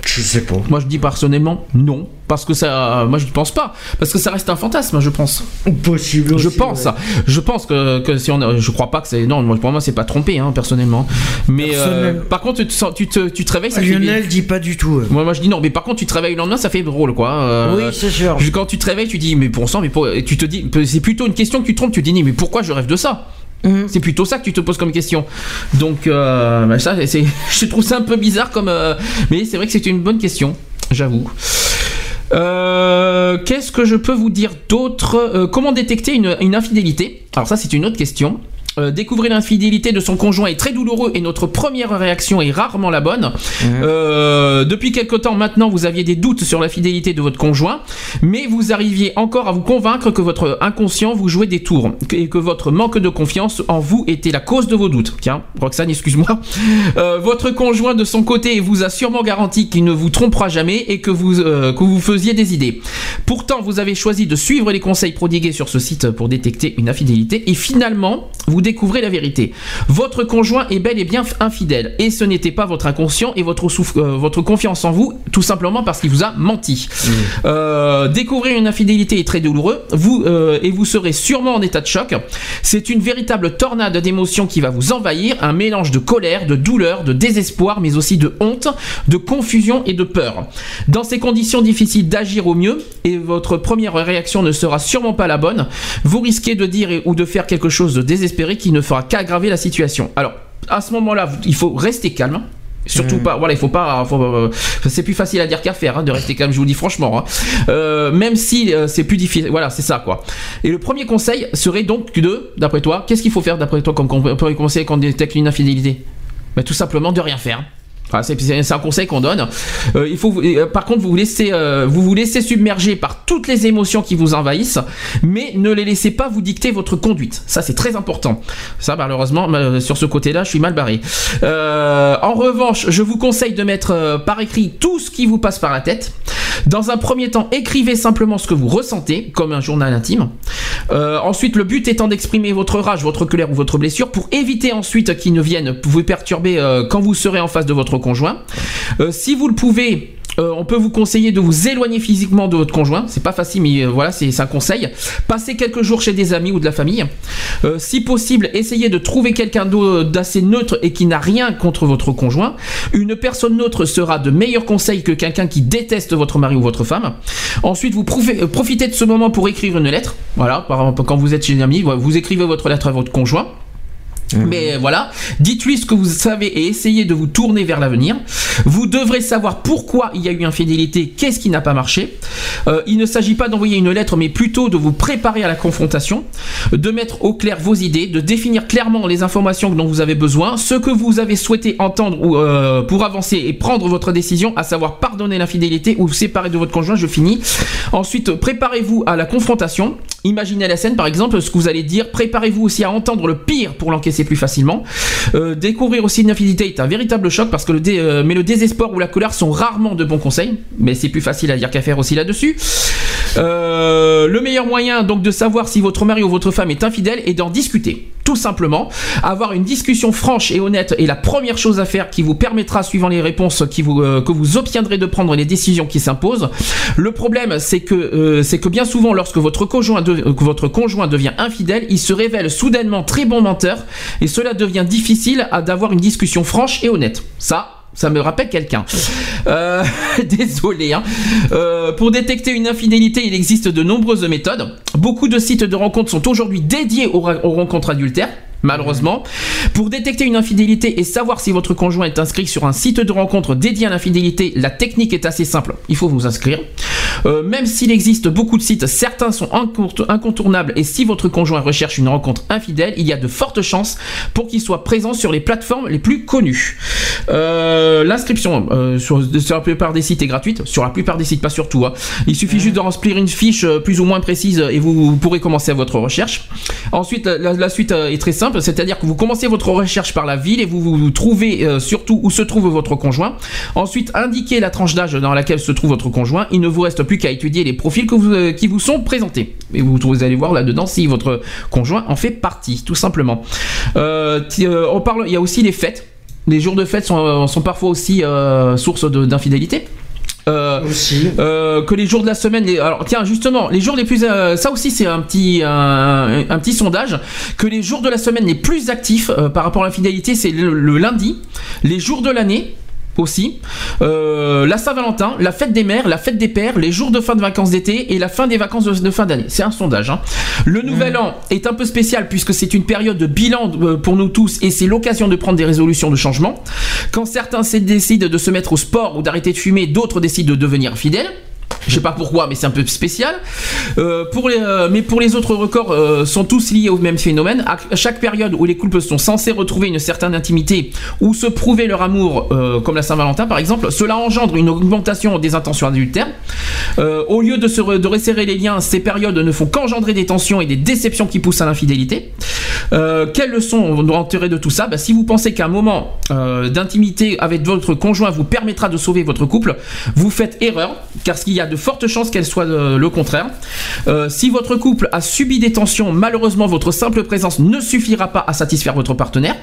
Je sais pas. Moi je dis personnellement non, parce que ça, moi je ne pense pas, parce que ça reste un fantasme, je pense. Possible. Je aussi, pense, ouais. je pense que, que si on, a- je crois pas que c'est non, pour moi c'est pas trompé, hein, personnellement. Mais euh, Personnel. par contre tu te, tu te, tu te réveilles, ça fait Lionel dit pas du tout. euh. moi, moi je dis non, mais par contre tu te réveilles le lendemain, ça fait drôle quoi. Euh, Oui, c'est sûr. je- Quand tu te réveilles, tu dis mais pour sang, mais pour- et tu te dis, c'est plutôt une question que tu trompes, tu te dis mais pourquoi je rêve de ça? Mhm. C'est plutôt ça que tu te poses comme question. Donc euh, bah, ça, [LAUGHS] je trouve ça un peu bizarre comme, euh, mais c'est vrai que c'est une bonne question, j'avoue. Euh, Qu'est-ce que je peux vous dire d'autre? Comment détecter une infidélité? Alors ça c'est une autre question. Euh, découvrir l'infidélité de son conjoint est très douloureux et notre première réaction est rarement la bonne. Euh, depuis quelque temps maintenant, vous aviez des doutes sur la fidélité de votre conjoint, mais vous arriviez encore à vous convaincre que votre inconscient vous jouait des tours et que votre manque de confiance en vous était la cause de vos doutes. Tiens, Roxane, excuse-moi. Euh, votre conjoint de son côté vous a sûrement garanti qu'il ne vous trompera jamais et que vous que vous faisiez des idées. Pourtant, vous avez choisi de suivre les conseils prodigués sur ce site pour détecter une infidélité et finalement, vous découvrez la vérité. Votre conjoint est bel et bien infidèle et ce n'était pas votre inconscient et votre, euh, votre confiance en vous, tout simplement parce qu'il vous a menti. Euh, découvrir une infidélité est très douloureux vous, euh, et vous serez sûrement en état de choc. C'est une véritable tornade d'émotions qui va vous envahir, un mélange de colère, de douleur, de désespoir, mais aussi de honte, de confusion et de peur. Dans ces conditions difficiles d'agir au mieux, et votre première réaction ne sera sûrement pas la bonne, vous risquez de dire ou de faire quelque chose de désespéré qui ne fera qu'aggraver la situation. Alors, à ce moment-là, il faut rester calme. Surtout pas, voilà, il faut pas, euh, c'est plus facile à dire qu'à faire, hein, de rester calme, je vous le dis franchement. hein. Euh, même si euh, c'est plus difficile, voilà, c'est ça quoi. Et le premier conseil serait donc de, d'après toi, qu'est-ce qu'il faut faire d'après toi comme premier conseil quand on détecte une infidélité Ben, Tout simplement de rien faire. C'est un conseil qu'on donne. Euh, il faut, euh, par contre, vous laissez, euh, vous vous laissez submerger par toutes les émotions qui vous envahissent, mais ne les laissez pas vous dicter votre conduite. Ça, c'est très important. Ça, malheureusement, mal- sur ce côté-là, je suis mal barré. En revanche, je vous conseille de mettre par écrit tout ce qui vous passe par la tête. Dans un premier temps, écrivez simplement ce que vous ressentez, comme un journal intime. Ensuite, le but étant d'exprimer votre rage, votre colère ou votre blessure pour éviter ensuite qu'ils ne viennent vous perturber quand vous serez en face de votre conjoint. Euh, si vous le pouvez, euh, on peut vous conseiller de vous éloigner physiquement de votre conjoint. C'est pas facile, mais euh, voilà, c'est un conseil. Passez quelques jours chez des amis ou de la famille. Si possible, essayez de trouver quelqu'un d'assez neutre et qui n'a rien contre votre conjoint. Une personne neutre sera de meilleurs conseils que quelqu'un qui déteste votre mari ou votre femme. Ensuite, vous profitez de ce moment pour écrire une lettre. Voilà, par exemple, quand vous êtes chez des amis, vous écrivez votre lettre à votre conjoint. Mais voilà, dites-lui ce que vous savez et essayez de vous tourner vers l'avenir. Vous devrez savoir pourquoi il y a eu infidélité, qu'est-ce qui n'a pas marché. Euh, il ne s'agit pas d'envoyer une lettre, mais plutôt de vous préparer à la confrontation, de mettre au clair vos idées, de définir clairement les informations dont vous avez besoin, ce que vous avez souhaité entendre euh, pour avancer et prendre votre décision, à savoir pardonner l'infidélité ou vous séparer de votre conjoint. Je finis. Ensuite, préparez-vous à la confrontation. Imaginez la scène, par exemple, ce que vous allez dire. Préparez-vous aussi à entendre le pire pour l'encaisser plus facilement. Euh, découvrir aussi une infidélité est un véritable choc parce que le euh, mais le désespoir ou la colère sont rarement de bons conseils. Mais c'est plus facile à dire qu'à faire aussi là-dessus. Euh, le meilleur moyen donc de savoir si votre mari ou votre femme est infidèle est d'en discuter. Tout simplement, avoir une discussion franche et honnête est la première chose à faire qui vous permettra, suivant les réponses qui vous, euh, que vous obtiendrez, de prendre les décisions qui s'imposent. Le problème, c'est que, euh, c'est que bien souvent, lorsque votre conjoint, que votre conjoint devient infidèle, il se révèle soudainement très bon menteur et cela devient difficile d'avoir une discussion franche et honnête. Ça, ça me rappelle quelqu'un. Euh, [LAUGHS] désolé. hein. Euh, pour détecter une infidélité, il existe de nombreuses méthodes. Beaucoup de sites de rencontres sont aujourd'hui dédiés aux, aux rencontres adultères. Malheureusement, pour détecter une infidélité et savoir si votre conjoint est inscrit sur un site de rencontre dédié à l'infidélité, la technique est assez simple. Il faut vous inscrire. Euh, même s'il existe beaucoup de sites, certains sont incontour- incontournables et si votre conjoint recherche une rencontre infidèle, il y a de fortes chances pour qu'il soit présent sur les plateformes les plus connues. Euh, L'inscription euh, sur, sur la plupart des sites est gratuite, sur la plupart des sites, pas sur tout. hein. Il suffit juste de remplir une fiche plus ou moins précise et vous, vous pourrez commencer votre recherche. Ensuite, la, suite est très simple, c'est-à-dire que vous commencez votre recherche par la ville et vous vous, trouvez euh, surtout où se trouve votre conjoint. Ensuite, indiquez la tranche d'âge dans laquelle se trouve votre conjoint. Il ne vous reste plus qu'à étudier les profils euh, qui vous sont présentés. Et vous, allez voir là-dedans si votre conjoint en fait partie, tout simplement. Euh, on parle, il y a aussi les fêtes. Les jours de fête sont, parfois aussi source d'infidélité. Euh, euh, que les jours de la semaine. les- alors tiens justement, les jours les plus, euh, ça aussi c'est un petit un, un petit sondage que les jours de la semaine les plus actifs par rapport à l'infidélité, c'est le, le lundi, les jours de l'année aussi, euh, la Saint-Valentin, la fête des mères, la fête des pères, les jours de fin de vacances d'été et la fin des vacances de, de fin d'année. C'est un sondage. hein. Le nouvel an est un peu spécial puisque c'est une période de bilan euh, pour nous tous et c'est l'occasion de prendre des résolutions de changement. Quand certains décident de se mettre au sport ou d'arrêter de fumer, d'autres décident de devenir fidèles. Je sais pas pourquoi, mais c'est un peu spécial. Euh, euh, mais pour les autres records euh, sont tous liés au même phénomène. À chaque période où les couples sont censés retrouver une certaine intimité ou se prouver leur amour, comme la Saint-Valentin par exemple, cela engendre une augmentation des intentions adultères. Au lieu de, se re- de resserrer les liens, ces périodes ne font qu'engendrer des tensions et des déceptions qui poussent à l'infidélité. Quelle leçon on doit en tirer de tout ça? Bah, Si vous pensez qu'un moment d'intimité avec votre conjoint vous permettra de sauver votre couple, vous faites erreur, car il y a de fortes chances qu'elle soit euh, le contraire. Euh, si votre couple a subi des tensions, malheureusement, votre simple présence ne suffira pas à satisfaire votre partenaire.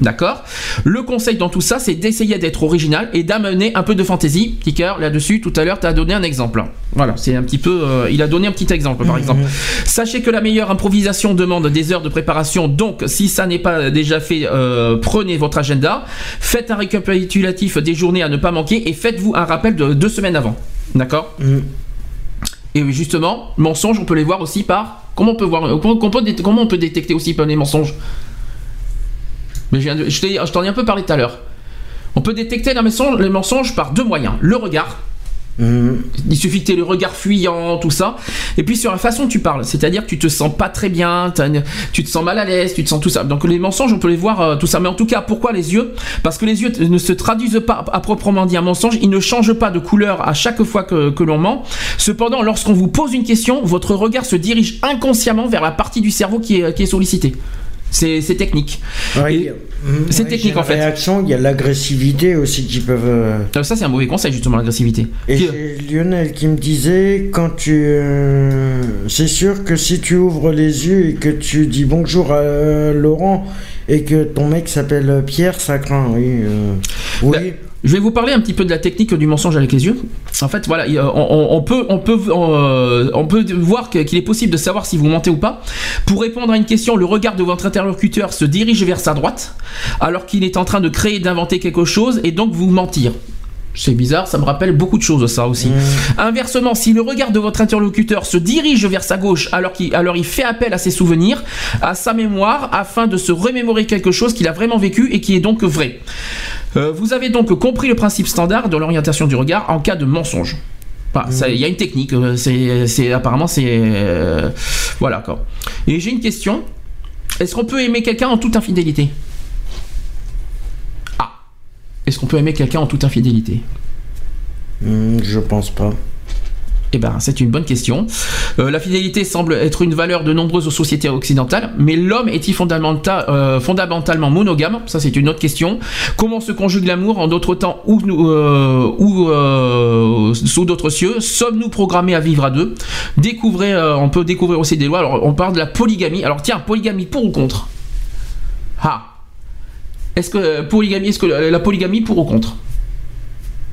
D'accord? Le conseil dans tout ça, c'est d'essayer d'être original et d'amener un peu de fantaisie. Petit cœur, là-dessus, tout à l'heure, tu as donné un exemple. Voilà, c'est un petit peu. euh, il a donné un petit exemple, par exemple. Sachez que la meilleure improvisation demande des heures de préparation, donc si ça n'est pas déjà fait, euh, prenez votre agenda, faites un récapitulatif des journées à ne pas manquer et faites-vous un rappel de deux semaines avant. D'accord Et oui, justement, mensonges, on peut les voir aussi par. Comment on peut voir comment, on peut dé- comment on peut détecter aussi par les mensonges? Mais je t'en ai un peu parlé tout à l'heure. On peut détecter les mensonges par deux moyens. Le regard. Il suffit que tu aies le regard fuyant, tout ça. Et puis sur la façon tu parles, c'est-à-dire que tu te sens pas très bien, tu te sens mal à l'aise, tu te sens tout ça. Donc les mensonges, on peut les voir euh, tout ça. Mais en tout cas, pourquoi les yeux? Parce que les yeux ne se traduisent pas à proprement dit un mensonge, ils ne changent pas de couleur à chaque fois que, l'on ment. Cependant, lorsqu'on vous pose une question, votre regard se dirige inconsciemment vers la partie du cerveau qui est sollicitée. C'est c'est technique. Et- c'est Ouais, technique il y a en fait. La réaction, il y a l'agressivité aussi qui peuvent. euh, Euh, Ça, c'est un mauvais conseil, justement, l'agressivité. Et Qui- c'est Lionel qui me disait quand tu. euh, c'est sûr que si tu ouvres les yeux et que tu dis bonjour à euh, Laurent et que ton mec s'appelle Pierre, ça craint, oui. euh, oui. Bah, je vais vous parler un petit peu de la technique du mensonge avec les yeux. En fait, voilà, on, peut, euh, peut voir qu'il est possible de savoir si vous mentez ou pas. Pour répondre à une question, le regard de votre interlocuteur se dirige vers sa droite, alors qu'il est en train de créer, d'inventer quelque chose, et donc vous mentir. C'est bizarre, ça me rappelle beaucoup de choses ça aussi. Inversement, si le regard de votre interlocuteur se dirige vers sa gauche alors qu'il alors il fait appel à ses souvenirs, à sa mémoire, afin de se remémorer quelque chose qu'il a vraiment vécu et qui est donc vrai. Euh, vous avez donc compris le principe standard de l'orientation du regard en cas de mensonge. Voilà, ça, Il y a une technique, euh, c'est, apparemment c'est... euh, voilà quoi. Et j'ai une question. Est-ce qu'on peut aimer quelqu'un en toute infidélité? Est-ce qu'on peut aimer quelqu'un en toute infidélité? Hmm, je pense pas. Eh ben, c'est une bonne question. Euh, la fidélité semble être une valeur de nombreuses sociétés occidentales, mais l'homme est-il fondamenta- euh, fondamentalement monogame? Ça, c'est une autre question. Comment se conjugue l'amour en d'autres temps ou, euh, ou sous d'autres cieux? Sommes-nous programmés à vivre à deux? Découvrez, on peut découvrir aussi des lois. Alors, on parle de la polygamie. Alors, tiens, polygamie pour ou contre? Ah Est-ce que euh, polygamie, est-ce que la la polygamie pour ou contre?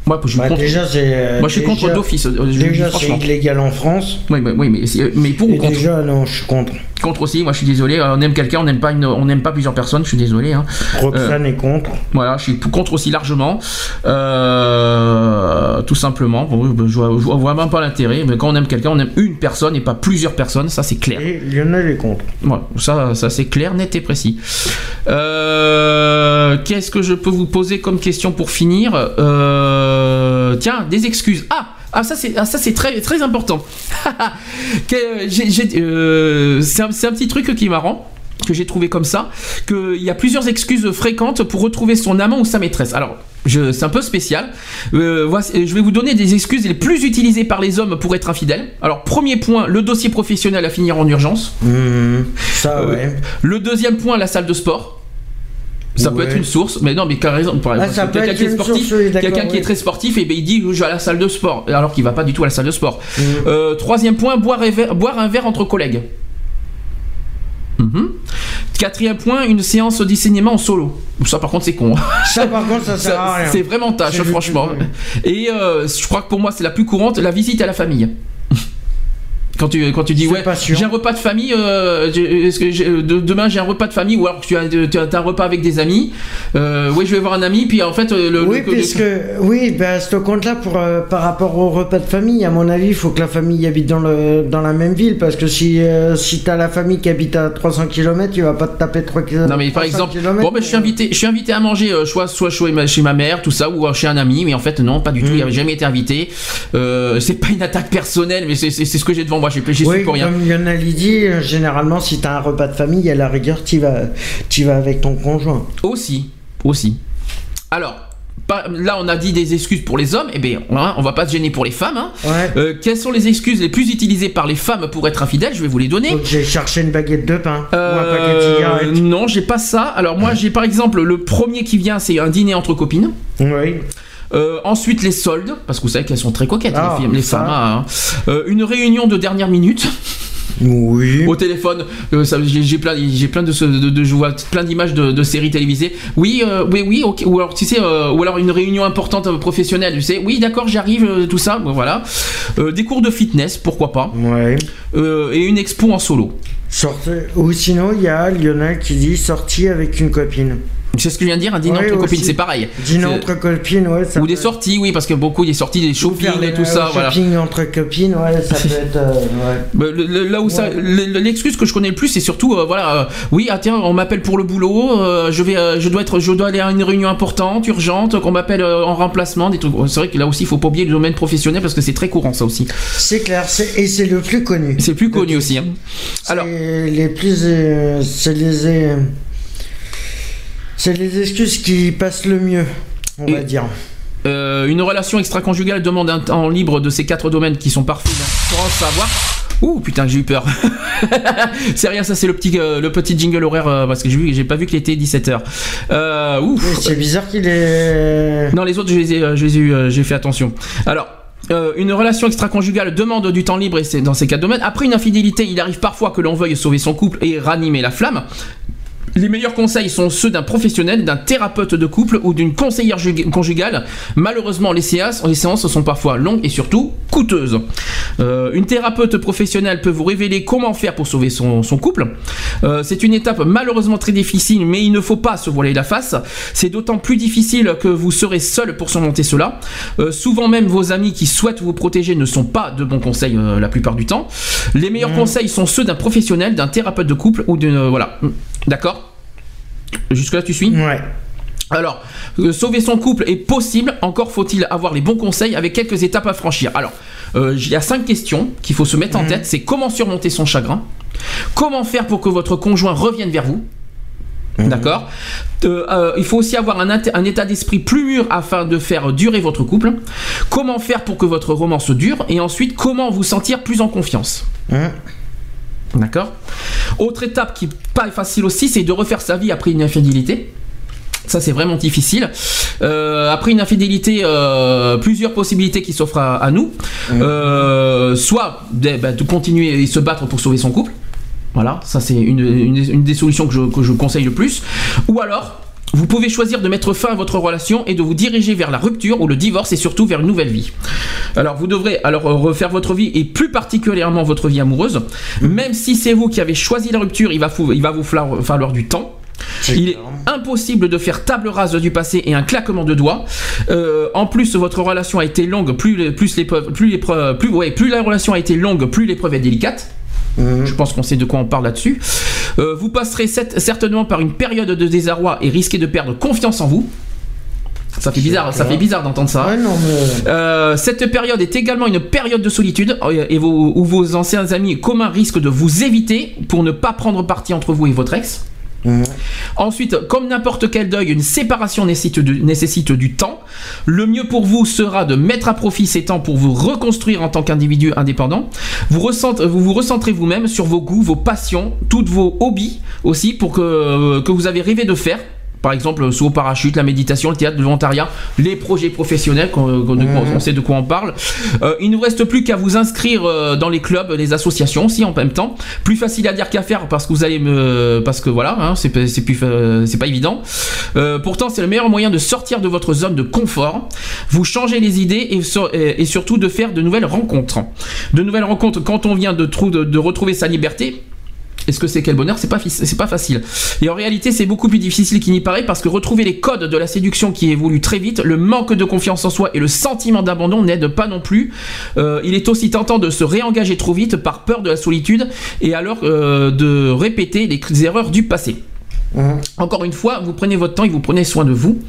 Moi, je suis Bah, contre. déjà, euh, Moi, je suis déjà- contre d'office. euh, Déjà, c'est illégal en France. Oui, mais, oui, mais, mais pour ou contre? déjà, non, je suis contre. Contre aussi, moi je suis désolé, euh, on aime quelqu'un, on n'aime pas, une- on n'aime pas plusieurs personnes, je suis désolé. Hein. Roxane est contre. Voilà, je suis contre aussi largement. Euh, tout simplement, Bon, je, vois, je vois vraiment pas l'intérêt, mais quand on aime quelqu'un, on aime une personne et pas plusieurs personnes, ça c'est clair. Et Lionel est contre. Voilà, ça, ça c'est clair, net et précis. Qu'est-ce que je peux vous poser comme question pour finir? Euh, Tiens, des excuses. Ah ah ça c'est ah, ça c'est très très important. [LAUGHS] Euh, c'est un, un petit truc qui est marrant que j'ai trouvé comme ça qu'il y a plusieurs excuses fréquentes pour retrouver son amant ou sa maîtresse. Alors c'est un peu spécial. Euh, voici- je vais vous donner des excuses les plus utilisées par les hommes pour être infidèles. Alors premier point, le dossier professionnel à finir en urgence. ça Euh, ouais. Le deuxième point, la salle de sport. Ça peut être une source, mais non, mais par exemple, Ah, exemple, ça peut quelqu'un qui est sportif, oui, quelqu'un qui est très sportif, et ben il dit je vais à la salle de sport, alors qu'il va pas du tout à la salle de sport. Mm. Euh, troisième point, boire, et ver- boire un verre entre collègues. Mhm. Quatrième point, une séance de cinéma en solo. Ça par contre c'est con. Ça par contre ça [LAUGHS] sert à rien. C'est vraiment tâche, franchement. Et euh, je crois que pour moi c'est la plus courante, la visite à la famille. Quand tu, quand tu dis ouais, j'ai un repas de famille, euh, est-ce que de- demain j'ai un repas de famille ou alors tu as, tu as un repas avec des amis, euh, oui je vais voir un ami puis en fait euh, le, Oui, le- puisque oui, ben, ce compte-là, pour euh, par rapport au repas de famille, à mon avis, il faut que la famille habite dans le dans la même ville, parce que si si t'as la famille qui habite à 300 km, tu vas pas te taper 3 km. Non mais par exemple, bon ben je suis invité, je suis invité à manger, soit soit chez ma, chez ma mère, tout ça, ou chez un ami, mais en fait non, pas du tout, il avait jamais été invité. C'est pas une attaque personnelle, mais c'est ce que j'ai devant moi, j'ai j'y suis pour rien. comme Lionel dit, euh, généralement, si t'as un repas de famille, à la rigueur, tu vas, tu vas avec ton conjoint. Aussi, aussi. Alors, là, on a dit des excuses pour les hommes. Eh bien, on va pas se gêner pour les femmes. hein. Ouais. Euh, quelles sont les excuses les plus utilisées par les femmes pour être infidèles? Je vais vous les donner. J'aille chercher une baguette de pain ou un paquet de Euh, cigarettes. non, j'ai pas ça. Alors moi, j'ai par exemple le premier qui vient, c'est un dîner entre copines. Oui. Euh, ensuite les soldes, parce que vous savez qu'elles sont très coquettes Ah, les, filles- les ça. femmes. hein. Euh, une réunion de dernière minute. Oui. Au téléphone, euh, j'ai, plein, j'ai plein de, ce- de, de- je vois plein d'images de, de séries télévisées. Oui, euh, oui, oui, ok. Ou alors tu sais, euh, ou alors une réunion importante professionnelle. Tu sais, oui, d'accord, j'arrive, tout ça. Voilà. Des cours de fitness, pourquoi pas. Ouais. Et une expo en solo. Sortez- Ou sinon, il y a Lionel qui dit sortie avec une copine. C'est ce que je viens de dire, un dîner Ouais, entre aussi. copines, c'est pareil. Dîner C'est- entre copines, ouais, ça Ou peut des sorties, oui, parce que beaucoup des sorties, des shopping et le- tout ça, le voilà. shopping entre copines, ouais, ça peut être. euh, ouais. [LAUGHS] Bah, le- le- là où ça, le- le- l'excuse que je connais le plus, c'est surtout, euh, voilà, euh, oui, ah tiens, on m'appelle pour le boulot, euh, je vais, euh, je dois être, je dois aller à une réunion importante, urgente, qu'on m'appelle euh, en remplacement, des trucs. C'est vrai que là aussi, il faut pas oublier le domaine professionnel parce que c'est très courant ça aussi. C'est clair, et c'est le plus connu. C'est plus connu aussi. hein. Alors, les plus, euh, c'est les, euh, c'est les excuses qui passent le mieux, on va dire. Euh, une relation extra-conjugale demande un temps libre de ces quatre domaines qui sont parfaits pour en savoir. Ouh putain j'ai eu peur. [LAUGHS] c'est rien ça c'est le petit euh, le petit jingle horaire euh, parce que j'ai vu j'ai pas vu qu'il était 17h. Euh, ouf. C'est bizarre qu'il est. Non, les autres, je les ai, je les ai eu, j'ai fait attention. Alors. euh, une relation extra-conjugale demande du temps libre et c'est dans ces quatre domaines. Après une infidélité, il arrive parfois que l'on veuille sauver son couple et ranimer la flamme. Les meilleurs conseils sont ceux d'un professionnel, d'un thérapeute de couple ou d'une conseillère ju- conjugale. Malheureusement, les séances, les séances sont parfois longues et surtout coûteuses. Euh, une thérapeute professionnelle peut vous révéler comment faire pour sauver son, son couple. Euh, c'est une étape malheureusement très difficile, mais il ne faut pas se voiler la face. C'est d'autant plus difficile que vous serez seul pour surmonter cela. Euh, souvent même vos amis qui souhaitent vous protéger ne sont pas de bons conseils euh, la plupart du temps. Les meilleurs conseils sont ceux d'un professionnel, d'un thérapeute de couple ou d'une... euh, voilà. D'accord Jusque-là, tu suis Ouais. alors, euh, sauver son couple est possible, encore faut-il avoir les bons conseils avec quelques étapes à franchir. Alors, euh, il y a cinq questions qu'il faut se mettre en tête, c'est comment surmonter son chagrin, comment faire pour que votre conjoint revienne vers vous, D'accord. Euh, il faut aussi avoir un, état d'esprit plus mûr afin de faire durer votre couple. Comment faire pour que votre romance dure et ensuite comment vous sentir plus en confiance. D'accord. Autre étape qui n'est pas facile aussi, c'est de refaire sa vie après une infidélité. Ça, c'est vraiment difficile. Euh, après une infidélité, euh, plusieurs possibilités qui s'offrent à, à nous. Euh, soit de, bah, de continuer et se battre pour sauver son couple. Voilà, ça c'est une, une- une des solutions que je, que je conseille le plus. Ou alors, vous pouvez choisir de mettre fin à votre relation et de vous diriger vers la rupture ou le divorce et surtout vers une nouvelle vie. Alors vous devrez alors euh, refaire votre vie et plus particulièrement votre vie amoureuse. Même si c'est vous qui avez choisi la rupture, il va, fou- il va vous falloir, du temps. Il est impossible de faire table rase du passé et un claquement de doigts. Euh, en plus, votre relation a été longue, plus, plus l'épreuve, plus l'épreuve, plus, ouais, plus la relation a été longue, plus l'épreuve est délicate. Je pense qu'on sait de quoi on parle là-dessus. Euh, vous passerez certainement par une période de désarroi et risquez de perdre confiance en vous. Ça fait bizarre, ça fait bizarre d'entendre ça. Euh, cette période est également une période de solitude euh, et vos, où vos anciens amis communs risquent de vous éviter pour ne pas prendre parti entre vous et votre ex. Ensuite, comme n'importe quel deuil, une séparation nécessite du, temps. Le mieux pour vous sera de mettre à profit ces temps pour vous reconstruire en tant qu'individu indépendant. Vous, vous vous recentrez vous-même sur vos goûts, vos passions, toutes vos hobbies aussi pour que, que vous avez rêvé de faire. Par exemple, saut au parachute, la méditation, le théâtre, le volontariat, les projets professionnels, qu'on- de quoi- on sait de quoi on parle. Euh, il ne vous reste plus qu'à vous inscrire euh, dans les clubs, les associations aussi en même temps. Plus facile à dire qu'à faire parce que vous allez me, parce que voilà, hein, c'est pas- c'est plus, fa- c'est pas évident. Euh, pourtant, c'est le meilleur moyen de sortir de votre zone de confort. Vous changez les idées et, sur- et- et surtout de faire de nouvelles rencontres. De nouvelles rencontres quand on vient de, de retrouver sa liberté. Est-ce que c'est quel bonheur? C'est pas c'est pas facile. Et en réalité, c'est beaucoup plus difficile qu'il n'y paraît parce que retrouver les codes de la séduction qui évoluent très vite, le manque de confiance en soi et le sentiment d'abandon n'aident pas non plus. Euh, il est aussi tentant de se réengager trop vite par peur de la solitude et alors euh, de répéter les erreurs du passé. Encore une fois, vous prenez votre temps et vous prenez soin de vous.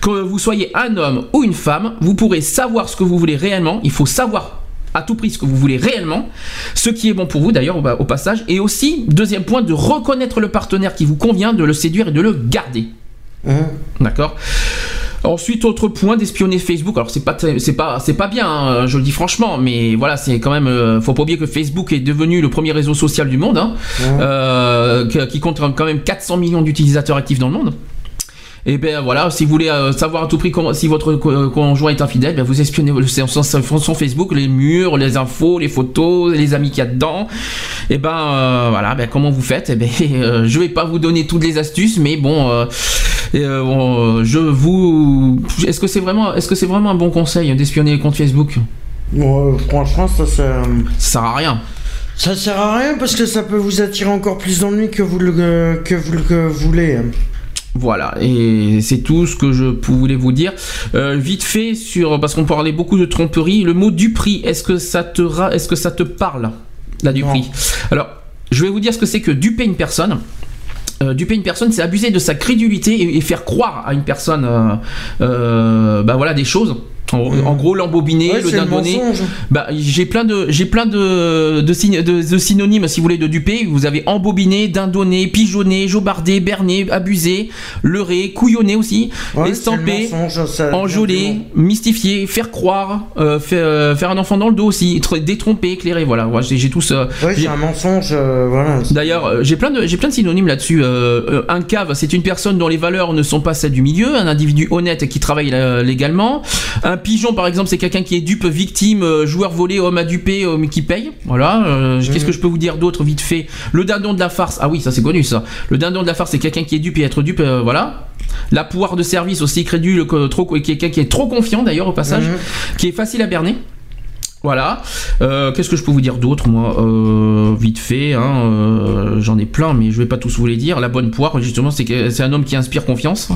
Que vous soyez un homme ou une femme, vous pourrez savoir ce que vous voulez réellement. Il faut savoir à tout prix ce que vous voulez réellement, ce qui est bon pour vous d'ailleurs au, passage. Et aussi, deuxième point, de reconnaître le partenaire qui vous convient, de le séduire et de le garder. D'accord Ensuite, autre point d'espionner Facebook. Alors c'est pas c'est pas c'est pas bien, hein, je le dis franchement, mais voilà, c'est quand même euh, faut pas oublier que Facebook est devenu le premier réseau social du monde, hein, euh, que- qui compte quand même 400 millions d'utilisateurs actifs dans le monde. Et ben voilà, si vous voulez euh, savoir à tout prix comment, si votre co- conjoint est infidèle, ben vous espionnez son, son- son Facebook, les murs, les infos, les photos, les amis qu'il y a dedans. Et ben euh, voilà, ben comment vous faites? Eh ben [LAUGHS] euh, je vais pas vous donner toutes les astuces, mais bon, euh, et, euh, bon, je vous, est-ce que c'est vraiment, est-ce que c'est vraiment un bon conseil d'espionner les comptes Facebook? Bon, euh, franchement, ça, ça, Ça sert à rien. ça sert à rien parce que ça peut vous attirer encore plus d'ennuis que vous le, que vous le voulez. Voilà, et c'est tout ce que je voulais vous dire. Euh, vite fait sur parce qu'on parlait beaucoup de tromperie, le mot du prix, est-ce que ça te ra- est-ce que ça te parle là du prix Alors, je vais vous dire ce que c'est que duper une personne. Euh, duper une personne, c'est abuser de sa crédulité et, et faire croire à une personne, euh, euh, bah voilà, des choses. En, en gros, l'embobiner, Ouais, le dindonner. Bah, j'ai plein de, j'ai plein de, de, de- de synonymes, si vous voulez, de duper. Vous avez embobiné, dindonné, pigeonné, jobardé, berné, abusé, leurré, couillonné aussi, Ouais, estampé, enjolé, mystifié, faire croire, euh, faire, euh, faire un enfant dans le dos aussi, être détrompé, éclairé. Voilà, j'ai ça. Ouais, c'est un mensonge, euh, voilà. D'ailleurs, j'ai plein de j'ai plein de synonymes là-dessus. Un cave, c'est une personne dont les valeurs ne sont pas celles du milieu, un individu honnête qui travaille légalement. Un pigeon, par exemple, c'est quelqu'un qui est dupe, victime, euh, joueur volé, homme à duper, homme qui paye. Voilà. euh, Qu'est-ce que je peux vous dire d'autre vite fait? Le dindon de la farce. Ah oui, ça c'est connu ça. Le dindon de la farce, c'est quelqu'un qui est dupe et être dupe. euh, voilà. La poire de service aussi crédule, trop quelqu'un qui est trop confiant d'ailleurs au passage, qui est facile à berner. Voilà. Euh, Qu'est-ce que je peux vous dire d'autre, moi? Euh, Vite fait, hein, euh, j'en ai plein, mais je vais pas tous vous les dire. La bonne poire, justement, c'est un homme qui inspire confiance.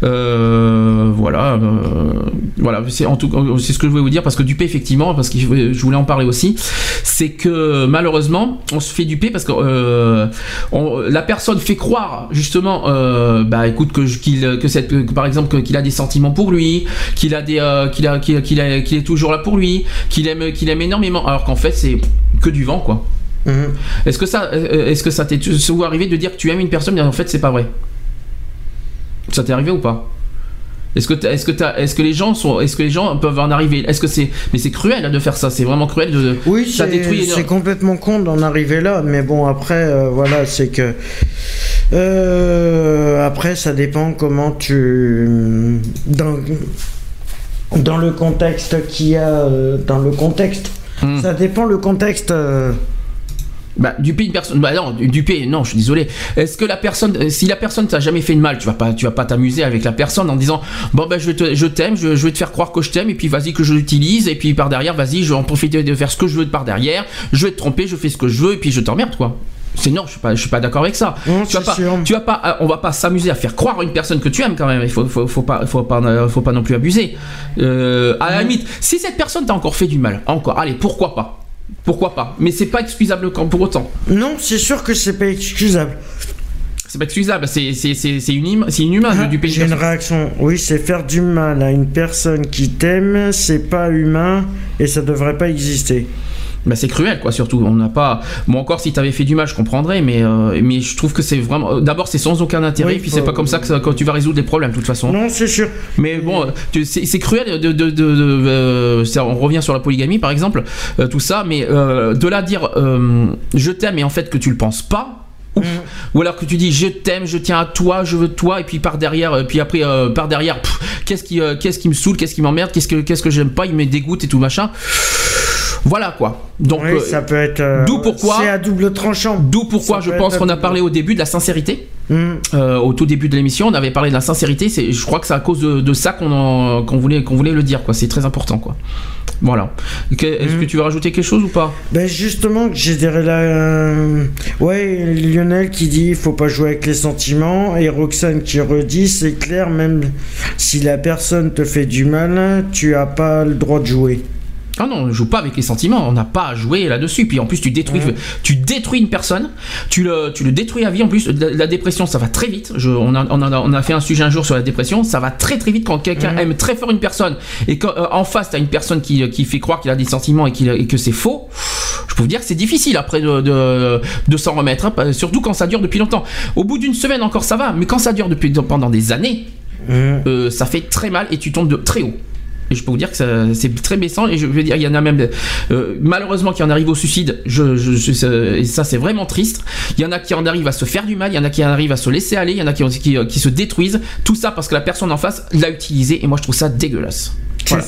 Voilà, voilà. C'est en tout c'est ce que je voulais vous dire parce que duper, effectivement, parce que je voulais- en parler aussi, c'est que malheureusement, on se fait duper parce que la personne fait croire justement, bah écoute que qu'il que cette, par exemple qu'il a des sentiments pour lui, qu'il a des, qu'il est toujours là pour lui, qu'il aime, qu'il aime énormément, alors qu'en fait c'est que du vent quoi. Est-ce que ça, euh, est-ce que ça t'est souvent arrivé de dire que tu aimes une personne mais en fait c'est pas vrai? Ça t'est arrivé ou pas? Est-ce que, est-ce que, t'as- est-ce que les gens sont, est-ce que les gens peuvent en arriver? Est-ce que c'est, mais c'est cruel hein, de faire ça. C'est vraiment cruel de. Oui, ça c'est détruit. c'est complètement con d'en arriver là, mais bon, après, euh, voilà, c'est que. Euh, après, ça dépend comment tu. Dans, dans le contexte qu'il y a. euh, Dans le contexte. Ça dépend le contexte. euh, Bah, une personne. Bah non, du- non, je suis désolé. Est-ce que la personne, euh, si la personne t'a jamais fait de mal, tu vas pas, tu vas pas t'amuser avec la personne en disant, bon bah je te- je t'aime, je, je vais te faire croire que je t'aime, et puis vas-y que je l'utilise, et puis par derrière, vas-y, je vais en profiter de faire ce que je veux de par derrière, je vais te tromper, je fais ce que je veux, et puis je t'emmerde quoi. C'est non, je suis pas, je suis pas d'accord avec ça. tu vas pas, tu vas pas, on va pas s'amuser à faire croire à une personne que tu aimes quand même. Il faut, faut, faut pas, faut pas, euh, faut pas non plus abuser. Euh, à la limite, si cette personne t'a encore fait du mal, encore, allez, pourquoi pas? Pourquoi pas? Mais c'est pas excusable quand pour autant. Non, c'est sûr que c'est pas excusable. C'est pas excusable, c'est c'est c'est c'est inhumain, c'est inhumain de duper une J'ai une réaction. Oui, c'est faire du mal à une personne qui t'aime, c'est pas humain et ça devrait pas exister. Bah c'est cruel quoi surtout. On n'a pas. Bon encore si t'avais fait du mal je comprendrais, mais euh, mais je trouve que c'est vraiment. D'abord c'est sans aucun intérêt, Oui, puis c'est pas comme ça que quand tu vas résoudre les problèmes de toute façon. Non, c'est sûr. Mais bon, tu- c'est cruel de. de, de, de- euh, ça, on revient sur la polygamie par exemple, euh, tout ça, mais euh, de là dire euh, je t'aime et en fait que tu le penses pas. ouf. Ou alors que tu dis je t'aime, je tiens à toi, je veux toi, et puis par derrière, euh, puis après euh, par derrière, qu'est-ce qui, euh, qu'est-ce qui me saoule, qu'est-ce qui m'emmerde, qu'est-ce que, qu'est-ce que j'aime pas, il me dégoûte et tout machin. Voilà quoi. Donc Oui, euh, ça peut être. euh, D'où pourquoi. C'est à double tranchant. D'où pourquoi Ça je pense qu'on a parlé au début de la sincérité. Hmm. Euh, au tout début de l'émission, on avait parlé de la sincérité. C'est, je crois que c'est à cause de, de ça qu'on, voulait, qu'on voulait le dire. Quoi. C'est très important. Quoi. Voilà. Que- Est-ce Hmm. que tu veux rajouter quelque chose ou pas? Ben justement, j'ai dirais là. euh, Ouais, Lionel qui dit il faut pas jouer avec les sentiments et Roxane qui redit c'est clair, même si la personne te fait du mal, tu as pas le droit de jouer. Ah non, on ne joue pas avec les sentiments, on n'a pas à jouer là-dessus. Puis en plus, tu détruis, tu détruis une personne, tu le, tu le détruis à vie. En plus, la, la dépression, ça va très vite. Je, on, a, on, a, on a fait un sujet un jour sur la dépression, ça va très très vite quand quelqu'un aime très fort une personne et quand euh, en face, tu as une personne qui, qui fait croire qu'il a des sentiments et, qu'il- et que c'est faux. Je peux vous dire que c'est difficile après de, de, de s'en remettre, hein, surtout quand ça dure depuis longtemps. Au bout d'une semaine encore, ça va, mais quand ça dure depuis pendant des années. euh, ça fait très mal et tu tombes de très haut. Et je peux vous dire que c'est très baissant et je veux dire il y en a même euh, malheureusement qui en arrivent au suicide. Je, je- je- ça- et ça c'est vraiment triste. Il y en a qui en arrivent à se faire du mal, il y en a qui en arrivent à se laisser aller, il y en a qui, qui, qui se détruisent. Tout ça parce que la personne en face l'a utilisé et moi je trouve ça dégueulasse. Voilà.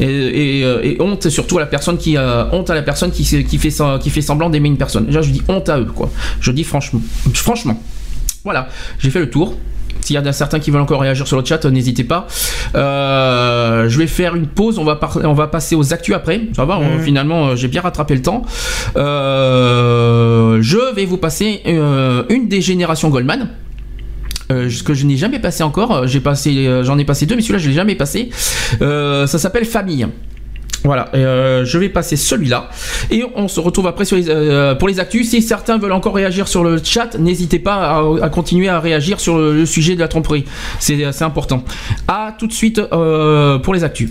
Et, et, euh, et honte surtout à la personne qui euh, honte à la personne qui, fait qui fait semblant d'aimer une personne. Déjà je dis honte à eux quoi. Je dis franchement franchement. Voilà, j'ai fait le tour. S'il y en a certains qui veulent encore réagir sur le chat, euh, n'hésitez pas. Euh, je vais faire une pause. On va, par- on va passer aux actus après. Ça va, on- finalement, euh, j'ai bien rattrapé le temps. Euh, je vais vous passer euh, une des générations Goldman. Ce que je n'ai jamais passé encore. J'ai passé, j'en ai passé deux, mais celui-là je l'ai jamais passé. Ça s'appelle Famille. Voilà, euh, je vais passer celui-là et on se retrouve après euh, pour les actus. Si certains veulent encore réagir sur le chat, n'hésitez pas à, continuer à réagir sur le, sujet de la tromperie. C'est c'est important. À tout de suite euh, pour les actus.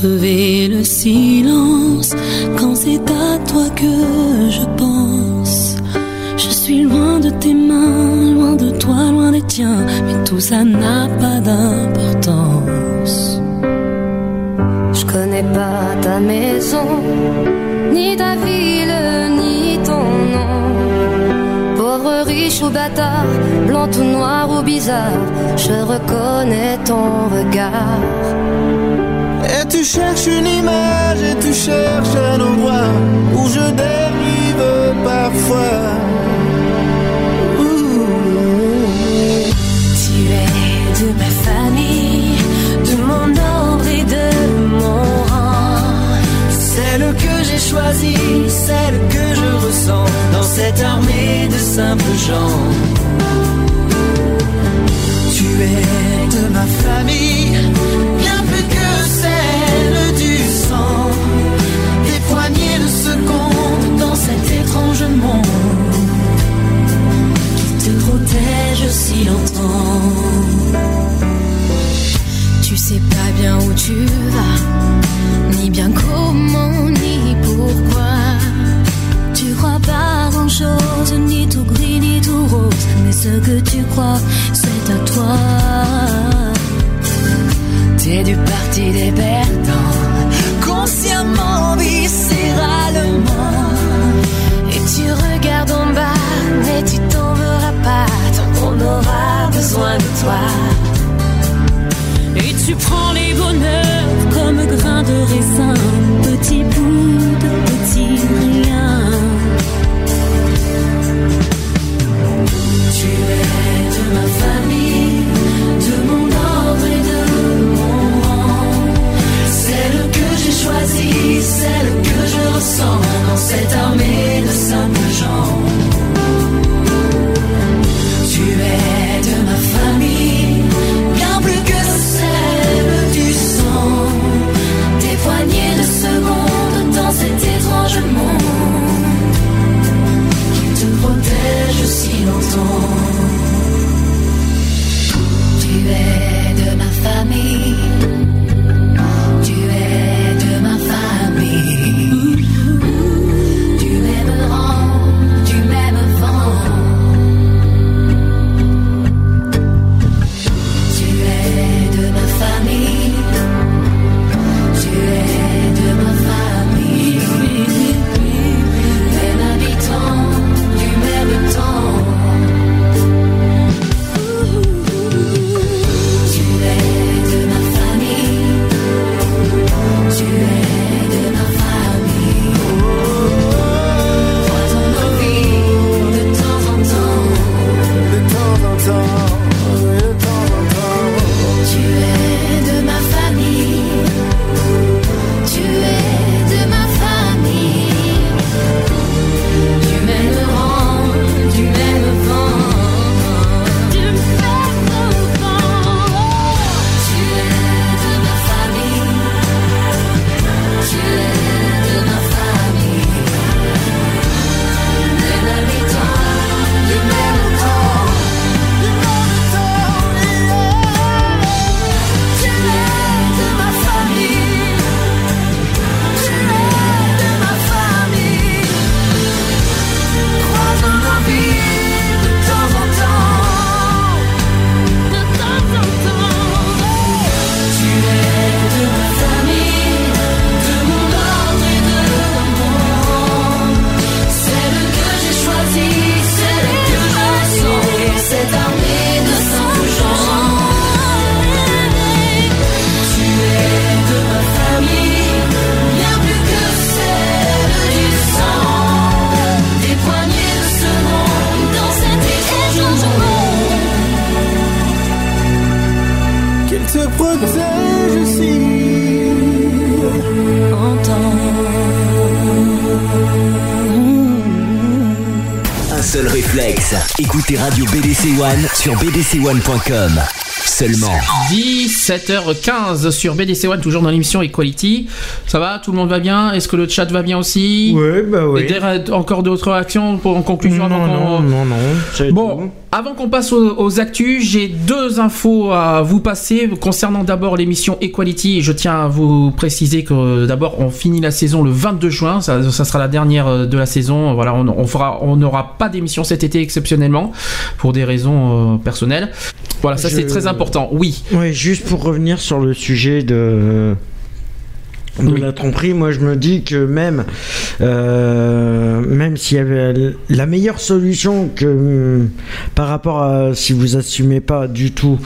Crever le silence quand c'est à toi que je pense. Je suis loin de tes mains, loin de toi, loin des tiens, mais tout ça n'a pas d'importance. Je connais pas ta maison, ni ta ville, ni ton nom. Pauvre, riche ou bâtard, blanc ou noir ou bizarre, je reconnais ton regard. Et tu cherches une image et tu cherches un endroit où je dérive parfois. Tu es de ma famille, de mon ordre et de mon rang. Celle que j'ai choisie, celle que je ressens dans cette armée de simples gens. Tu es de ma famille, si longtemps. Tu sais pas bien où tu vas, ni bien comment, ni pourquoi. Tu crois pas grand chose, ni tout gris, ni tout rose, mais ce que tu crois, c'est à toi. T'es du parti des perdants, consciemment, viscéralement. Et tu regardes en bas, de toi. Et tu prends les bonheurs comme grains de raisin, petit bout de petit rien. Tu es de ma famille, de mon ordre et de mon rang. Celle que j'ai choisie, celle que je ressens dans cette armée de simples gens. Étrange monde qui te protège si longtemps. Tu es de ma famille. One sur bdc1.com. Seulement. 17h15 sur BDC One, toujours dans l'émission Equality. Ça va Tout le monde va bien? Est-ce que le chat va bien aussi? Oui, bah oui. Et encore d'autres actions pour, en conclusion Non, non, non, non. Bon, avant qu'on passe aux, aux actus, j'ai deux infos à vous passer concernant d'abord l'émission Equality. Je tiens à vous préciser que d'abord on finit la saison le 22 juin, ça, ça sera la dernière euh, de la saison. Voilà, on, on fera, on n'aura pas d'émission cet été exceptionnellement pour des raisons euh, personnelles. Voilà, ça Je- c'est très important. Oui. Oui, juste pour revenir sur le sujet de de la tromperie, moi je me dis que même euh, même s'il y avait la meilleure solution que hum, par rapport à si vous assumez pas du tout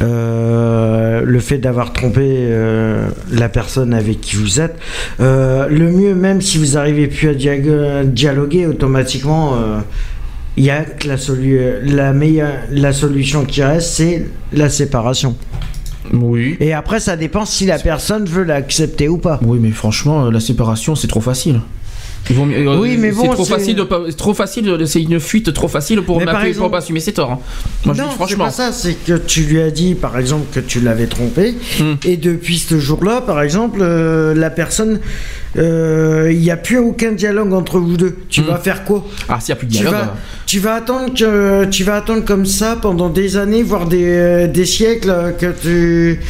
euh, le fait d'avoir trompé euh, la personne avec qui vous êtes, euh, le mieux même si vous arrivez plus à dialoguer automatiquement. il y a que la, solu- la meilleure la solution qui reste, c'est la séparation. Oui. Et après, ça dépend si la personne veut l'accepter ou pas. Oui, mais franchement, euh, la séparation c'est trop facile. Il vaut mieux- euh, Oui, mais bon, c'est trop c'est- facile de pas, trop facile, de- c'est une fuite trop facile pour, m'appeler- exemple- pour pas assumer ses torts. hein. Moi, non, c'est pas ça. C'est que tu lui as dit, par exemple, que tu l'avais trompé, Hmm. et depuis ce jour-là, par exemple, euh, la personne, euh, il n'y a plus aucun dialogue entre vous deux. Tu vas faire quoi Ah, s'il n'y a plus de tu dialogue. vas, tu vas attendre que tu vas attendre comme ça pendant des années, voire des, euh, des siècles euh, que tu.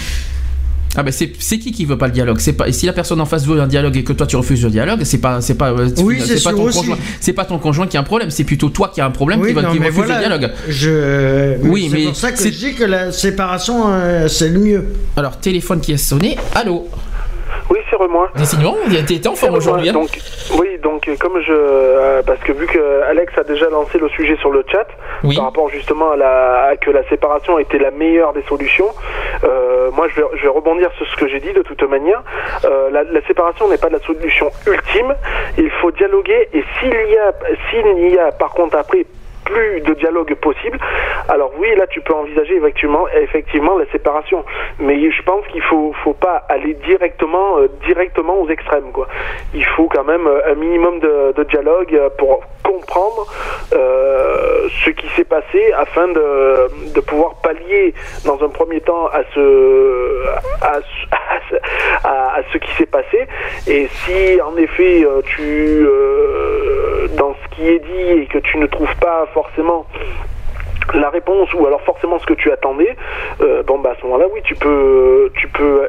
Ah ben c'est qui qui veut pas le dialogue? C'est pas et si la personne en face veut un dialogue et que toi tu refuses le dialogue, c'est pas c'est pas Oui, c'est pas ton aussi. conjoint, c'est pas ton conjoint qui a un problème, c'est plutôt toi qui a un problème Oui, qui va non, qui refuse voilà, le dialogue. Je. Oui, c'est mais pour ça que je dis que la séparation, euh, c'est le mieux. Alors téléphone qui a sonné. Allô? Oui, c'est moi. Décidément, t'es en forme aujourd'hui. hein. Donc, oui, donc euh, comme je, euh, parce que vu que Alex a déjà lancé le sujet sur le chat, Oui. par rapport justement à, la, à que la séparation était la meilleure des solutions, euh, moi je vais, je vais rebondir sur ce que j'ai dit de toute manière. Euh, la, la séparation n'est pas la solution ultime. Il faut dialoguer et s'il y a, s'il y a par contre après plus de dialogue possible, alors oui, là tu peux envisager effectivement, effectivement la séparation. Mais je pense qu'il faut, faut pas aller directement, euh, directement aux extrêmes. Quoi. Il faut quand même euh, un minimum de, dialogue euh, pour comprendre ce qui s'est passé afin de, pouvoir pallier dans un premier temps à ce, à, ce- [LAUGHS] qui s'est passé. Et si en effet tu, dans ce qui est dit et que tu ne trouves pas forcément la réponse ou alors forcément ce que tu attendais, euh, bon bah à ce moment-là oui tu peux tu peux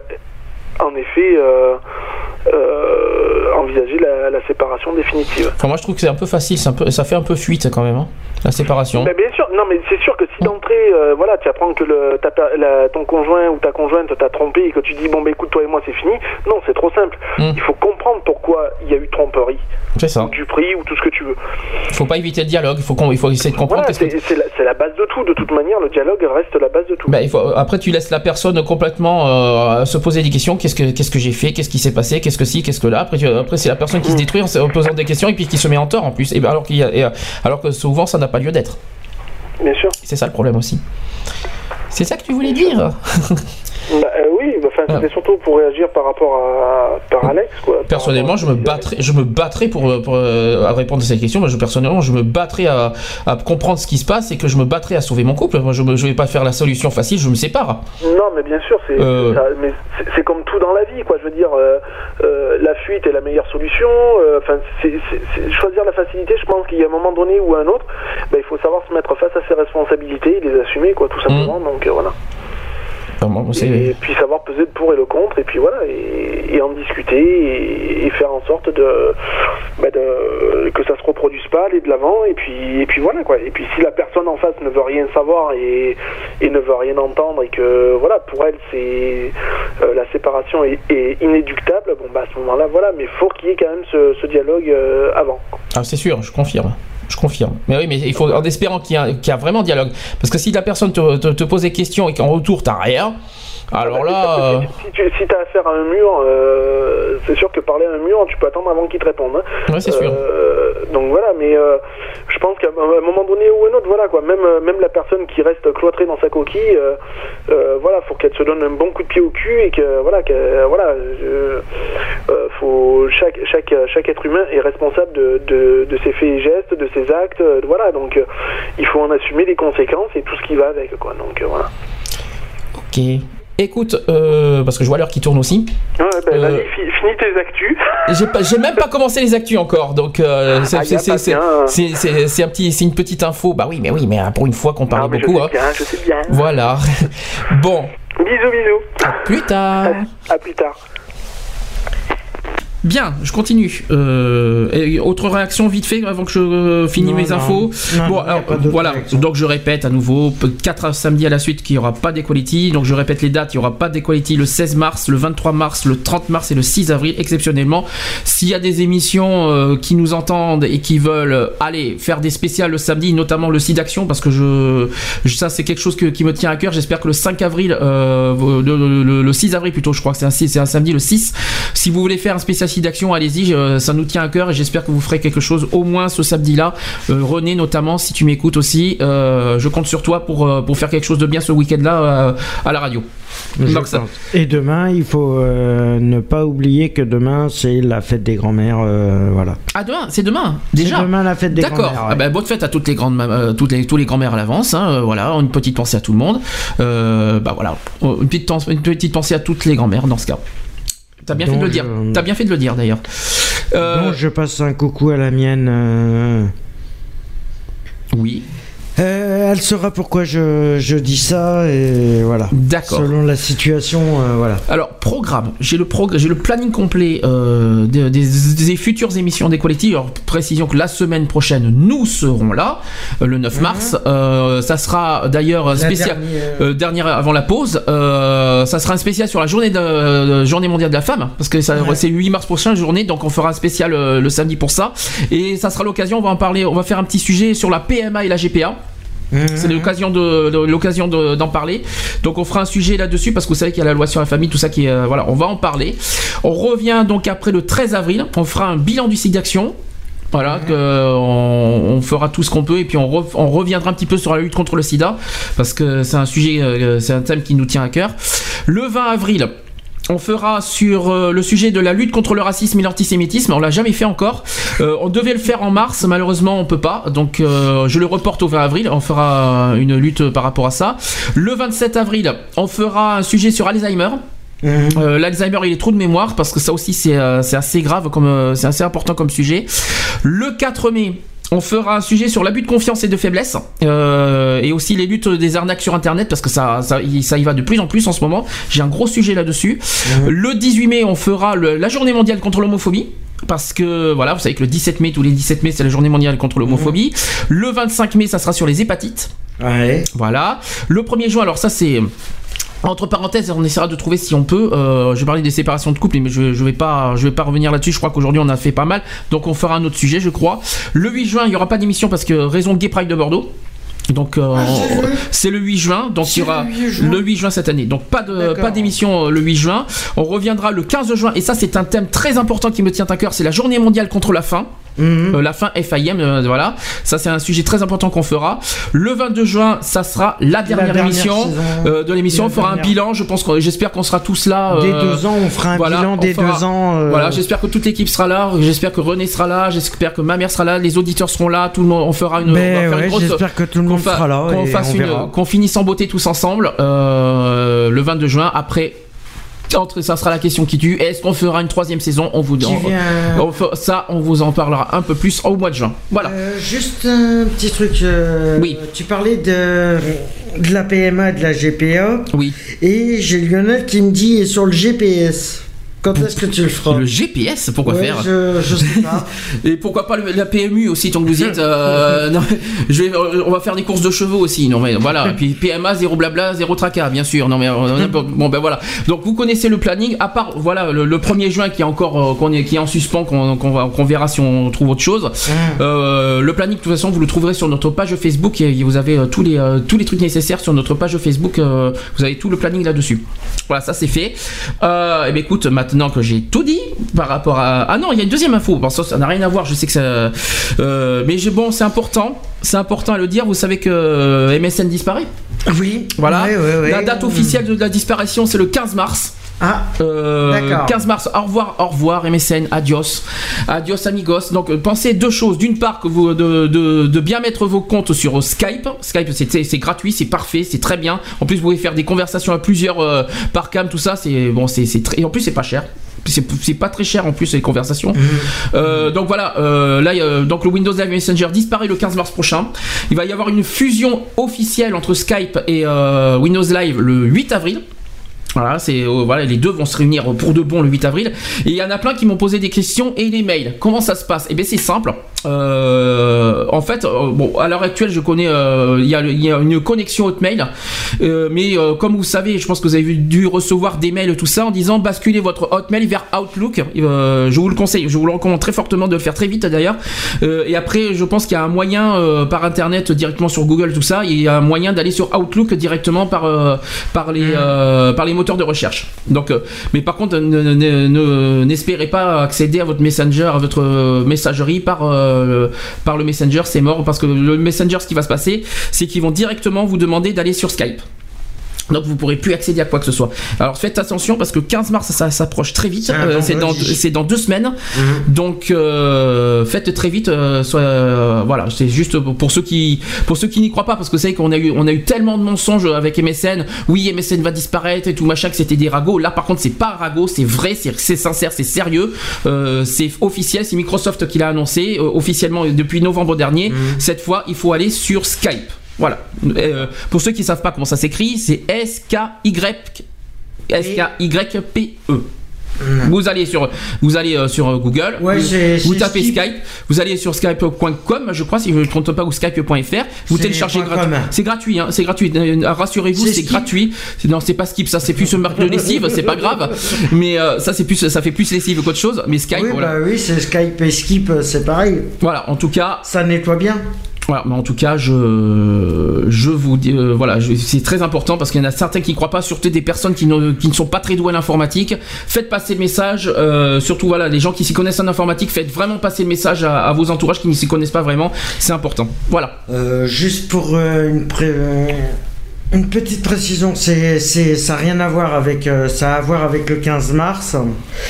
en effet euh, euh, envisager la, séparation définitive. Enfin, moi je trouve que c'est un peu facile, ça fait un peu fuite quand même, hein, la séparation. Mais bien sûr, non mais c'est sûr que si d'entrée, euh, voilà, tu apprends que le, ta per- la- ton conjoint ou ta conjointe t'a trompé et que tu dis bon bah écoute toi et moi c'est fini, non c'est trop simple. Il faut comprendre pourquoi il y a eu tromperie, C'est ça. ou du prix ou tout ce que tu veux. Faut pas éviter le dialogue, il faut, il faut essayer de comprendre Voilà, qu'est-ce que c'est la, base de tout. De toute manière, le dialogue reste la base de tout. Ben, il faut, après, tu laisses la personne complètement euh, se poser des questions. Qu'est-ce que, qu'est-ce que j'ai fait? Qu'est-ce qui s'est passé? Qu'est-ce que si? Qu'est-ce que là? Après, tu- après c'est la personne qui se détruit en, se- en posant des questions et puis qui se met en tort en plus. Et ben, alors, qu'il y a- et, euh, alors que souvent, ça n'a pas lieu d'être. Bien sûr. C'est ça le problème aussi. C'est ça que tu voulais dire [LAUGHS] Bah, euh, oui, bah, c'était surtout pour réagir par rapport à par Alex quoi. Personnellement, je me battrais, je me battrais pour, euh, pour, à répondre à cette question. Moi, je, personnellement, je me battrais à, à comprendre ce qui se passe et que je me battrais à sauver mon couple. Moi, je ne vais pas faire la solution facile, je me sépare. Non, mais bien sûr, c'est Euh. c'est- comme tout dans la vie, quoi. Je veux dire, euh, euh, la fuite est la meilleure solution. Enfin, choisir la facilité. Je pense qu'il y a un moment donné ou un autre, ben, il faut savoir se mettre face à ses responsabilités et les assumer, quoi, tout simplement. Donc euh, voilà. Et puis savoir peser le pour et le contre, et puis voilà, et, et en discuter et, et faire en sorte de, bah, de- que ça se reproduise pas, aller de l'avant, et puis et puis voilà quoi. Et puis si la personne en face ne veut rien savoir et, et ne veut rien entendre et que voilà pour elle c'est euh, la séparation est, est inéductable, bon bah à ce moment-là voilà, mais faut qu'il y ait quand même ce, ce dialogue euh, avant. Ah, c'est sûr, je confirme. Je confirme. Mais oui, mais il faut en espérant qu'il y, a- vraiment dialogue. Parce que si la personne te, te- te pose des questions et qu'en retour t'as rien, Alors là, euh, Si tu si as affaire à un mur, euh, c'est sûr que parler à un mur, tu peux attendre avant qu'il te réponde. hein. Ouais, c'est sûr. Euh, donc voilà, mais euh, je pense qu'à un moment donné ou un autre, voilà quoi, même, euh, même la personne qui reste cloîtrée dans sa coquille, euh, euh, voilà, faut qu'elle se donne un bon coup de pied au cul et que voilà, que, voilà, euh, euh, faut chaque chaque chaque être humain est responsable de, de, de ses faits et gestes, de ses actes, euh, voilà, donc euh, il faut en assumer les conséquences et tout ce qui va avec quoi. Donc euh, voilà. ok. Écoute, euh, parce que je vois l'heure qui tourne aussi. Ouais, ben, Euh, finis tes actus. [LAUGHS] J'ai pas, j'ai même pas commencé les actus encore, donc euh, c'est, Ah, un petit, une petite info. Bah oui, mais oui, mais euh, pour une fois qu'on parle mais beaucoup. je hein. sais bien, je sais bien. Voilà. [LAUGHS] Bon, Bisous, bisous. plus tard. À plus tard. Bien, je continue. Euh, et autre réaction vite fait avant que je euh, finisse mes non. infos. Non, bon, alors, voilà. Donc je répète à nouveau, 4 samedis à la suite qu'il n'y aura pas d'Equality. Donc je répète les dates, il n'y aura pas d'Equality le 16 mars, le 23 mars, le 30 mars et le 6 avril exceptionnellement. S'il y a des émissions euh, qui nous entendent et qui veulent euh, aller faire des spéciales le samedi, notamment le site d'action, parce que je, je- ça c'est quelque chose que- qui me tient à cœur. J'espère que le 5 avril, le, le- le- le 6 avril plutôt, je crois que c'est un, c'est un samedi, le 6. Si vous voulez faire un spécial d'action, allez-y, ça nous tient à cœur et j'espère que vous ferez quelque chose au moins ce samedi-là. Euh, René notamment, si tu m'écoutes aussi, euh, je compte sur toi pour, euh, pour faire quelque chose de bien ce week-end-là à la radio. Donc ça-. Et demain, il faut euh, ne pas oublier que demain, c'est la fête des grands-mères. euh, voilà. Ah demain, c'est demain déjà. Demain la fête des D'accord. grands-mères. Ah ouais. ben, bonne fête à toutes les grandes, euh, toutes les, tous les grands-mères à l'avance. hein, voilà, une petite pensée à tout le monde. Bah voilà, une petite, une petite pensée à toutes les grands-mères dans ce cas. T'as bien fait de Donc, le dire. je- T'as bien fait de le dire d'ailleurs. Euh, Donc, je passe un coucou à la mienne. euh, Oui. Euh, elle saura pourquoi je, je dis ça et voilà. D'accord. Selon la situation, euh, voilà. Alors, programme. J'ai le, progr- j'ai le planning complet euh, des, des- des futures émissions des collectifs. Alors, précision que la semaine prochaine, nous serons là, euh, le 9 mars. Euh, ça sera d'ailleurs spécial. dernière- euh, dernière avant la pause. Euh, ça sera un spécial sur la journée, de, journée mondiale de la femme. Parce que ça, Ouais. c'est le 8 mars prochain, journée. Donc, on fera un spécial euh, le samedi pour ça. Et ça sera l'occasion, on va en parler. On va faire un petit sujet sur la PMA et la GPA. C'est l'occasion de, de- l'occasion de- d'en parler. Donc on fera un sujet là-dessus parce que vous savez qu'il y a la loi sur la famille, tout ça qui est euh, voilà, on va en parler. On revient donc après le 13 avril, on fera un bilan du site d'action. Voilà, que, euh, on, on fera tout ce qu'on peut et puis on, re- on reviendra un petit peu sur la lutte contre le sida parce que c'est un sujet, euh, c'est un thème qui nous tient à cœur. Le 20 avril, on fera sur euh, le sujet de la lutte contre le racisme et l'antisémitisme. On l'a jamais fait encore. Euh, on devait le faire en mars, malheureusement on peut pas. Donc euh, je le reporte au 20 avril. On fera une lutte par rapport à ça. Le 27 avril, on fera un sujet sur Alzheimer. Euh, L'Alzheimer et les trous de mémoire parce que ça aussi c'est euh, assez grave comme euh, c'est assez important comme sujet. Le 4 mai. On fera un sujet sur l'abus de confiance et de faiblesse euh, et aussi les luttes des arnaques sur internet parce que ça, ça, y- ça y va de plus en plus en ce moment. J'ai un gros sujet là-dessus. Le 18 mai, on fera le- la journée mondiale contre l'homophobie. Parce que voilà, vous savez que le 17 mai, tous les 17 mai, c'est la journée mondiale contre l'homophobie. Le 25 mai, ça sera sur les hépatites. Ouais. Voilà. Le 1er juin, alors ça c'est. Entre parenthèses, on essaiera de trouver si on peut. Euh, je parlais des séparations de couple, mais je, je vais pas, je vais pas revenir là-dessus. Je crois qu'aujourd'hui on a fait pas mal, donc on fera un autre sujet, je crois. Le 8 juin, il y aura pas d'émission parce que raison Gay Pride de Bordeaux. Donc euh, c'est le 8 juin, donc il y aura le 8 juin cette année. Donc pas de pas d'émission euh, le 8 juin. On reviendra le 15 juin et ça c'est un thème très important qui me tient à cœur, c'est la journée mondiale contre la faim. Euh, la fin FIM, euh, voilà. Ça, c'est un sujet très important qu'on fera. Le 22 juin, ça sera la dernière, dernière émission euh, de l'émission. On fera un bilan. Je pense que j'espère qu'on sera tous là. Dès euh, deux ans, on fera un voilà, bilan des fera- deux ans. Voilà, j'espère que toute l'équipe sera là. J'espère que René sera là. J'espère que ma mère sera là. Les auditeurs seront là. Tout le monde, on fera une. une ouais, grosse- j'espère que tout le monde sera là Qu'on finisse en beauté tous ensemble euh, le 22 juin. Après. Entre- Ça sera la question qui tue. Est-ce qu'on fera une troisième saison? On vous Qui on- on fe- ça, on vous en parlera un peu plus au mois de juin. Voilà. Euh, juste un petit truc. euh, Oui. Tu parlais de, de la PMA, de la GPA. Oui. Et j'ai Lionel qui me dit sur le GPS. Quand est-ce que tu le feras Le GPS, pourquoi Ouais, faire je, je sais pas. [LAUGHS] Et pourquoi pas le- la PMU aussi, tant que vous y êtes. euh, [LAUGHS] non, je vais, on va faire des courses de chevaux aussi. Non mais voilà. Et [LAUGHS] puis PMA, zéro blabla, zéro tracas, bien sûr. Non mais euh, bon ben voilà. Donc vous connaissez le planning. À part voilà le, le 1er juin qui est encore euh, qu'on est, qui est en suspens, qu'on qu'on verra si on trouve autre chose. Euh, le planning de toute façon vous le trouverez sur notre page Facebook. Et vous avez tous les tous les trucs nécessaires sur notre page Facebook. vous avez tout le planning là-dessus. Voilà, ça c'est fait. Et bien écoute, maintenant que j'ai tout dit par rapport à. Ah non, il y a une deuxième info. Bon, ça, n'a rien à voir, je sais que ça. euh, mais j'ai- bon, c'est important. C'est important à le dire. Vous savez que euh, MSN disparaît Oui. Voilà. Ouais, ouais, ouais. La date officielle de la disparition, c'est le 15 mars. Ah, Euh, D'accord. 15 mars, au revoir, au revoir MSN, adios, adios amigos. Donc euh, pensez deux choses. D'une part que vous de, de- de bien mettre vos comptes sur Skype. Skype c'est- gratuit, c'est parfait, c'est très bien. En plus vous pouvez faire des conversations à plusieurs euh, par cam, tout ça. C'est bon, c'est très. Et en plus c'est pas cher. C'est pas très cher en plus les conversations. Euh, donc voilà, euh, là donc le Windows Live Messenger disparaît le 15 mars prochain. Il va y avoir une fusion officielle entre Skype et euh, Windows Live le 8 avril. Voilà, c'est euh, les deux vont se réunir pour de bon le 8 avril. Et il y en a plein qui m'ont posé des questions et des mails. Comment ça se passe? Eh bien, c'est simple. Euh, en fait, euh, bon, à l'heure actuelle, je connais, euh, il y, a, il y a une connexion Hotmail, mais comme vous savez, je pense que vous avez dû recevoir des mails tout ça en disant basculez votre Hotmail vers Outlook. Je vous le conseille, je vous le recommande très fortement de le faire très vite d'ailleurs. Et après, je pense qu'il y a un moyen par internet directement sur Google tout ça. Il y a un moyen d'aller sur Outlook directement par par les par les moteurs de recherche. Donc, mais par contre, ne- ne- ne- n'espérez pas accéder à votre Messenger, à votre messagerie par euh, par le Messenger, c'est mort parce que le Messenger, ce qui va se passer, c'est qu'ils vont directement vous demander d'aller sur Skype. Donc vous pourrez plus accéder à quoi que ce soit. Alors faites attention parce que 15 mars ça s'approche très vite. Ah, Euh, c'est dans deux semaines. Mhm. Donc euh, faites très vite. euh, soit, euh, voilà, c'est juste pour, ceux qui pour ceux qui n'y croient pas parce que vous savez qu'on a eu on a eu tellement de mensonges avec MSN. Oui MSN va disparaître et tout machin que c'était des ragots. Là par contre c'est pas un ragot, c'est vrai, c'est sincère, c'est sérieux, Euh, c'est officiel, c'est Microsoft qui l'a annoncé euh, officiellement depuis novembre dernier. Cette fois il faut aller sur Skype. Voilà. Euh, pour ceux qui savent pas comment ça s'écrit, c'est S K Y S K Y P E. Vous allez sur vous allez euh, sur euh, Google, Ouais, vous, tapez. Skype, vous allez sur skype.com, je crois si je ne me trompe pas ou skype.fr, vous téléchargez point gratuit. C'est gratuit hein, c'est gratuit. Euh, Rassurez-vous, C'est gratuit. Non, c'est pas skip, ça c'est plus une marque de lessive, c'est pas grave. Mais euh, ça c'est plus ça fait plus lessive qu'autre chose, mais Skype oui, voilà. bah oui, c'est Skype et Skip, euh, c'est pareil. Voilà, en tout cas, Ça nettoie bien. Voilà, mais en tout cas, je, je vous dis, euh, voilà, c'est très important parce qu'il y en a certains qui ne croient pas, surtout des personnes qui ne, qui ne sont pas très douées à l'informatique. Faites passer le message, euh, surtout voilà, les gens qui s'y connaissent en informatique, faites vraiment passer le message à, à vos entourages qui ne s'y connaissent pas vraiment. C'est important. Voilà. Euh, juste pour une, pré- une petite précision, c'est, ça n'a rien à voir avec, ça a à voir avec le 15 mars.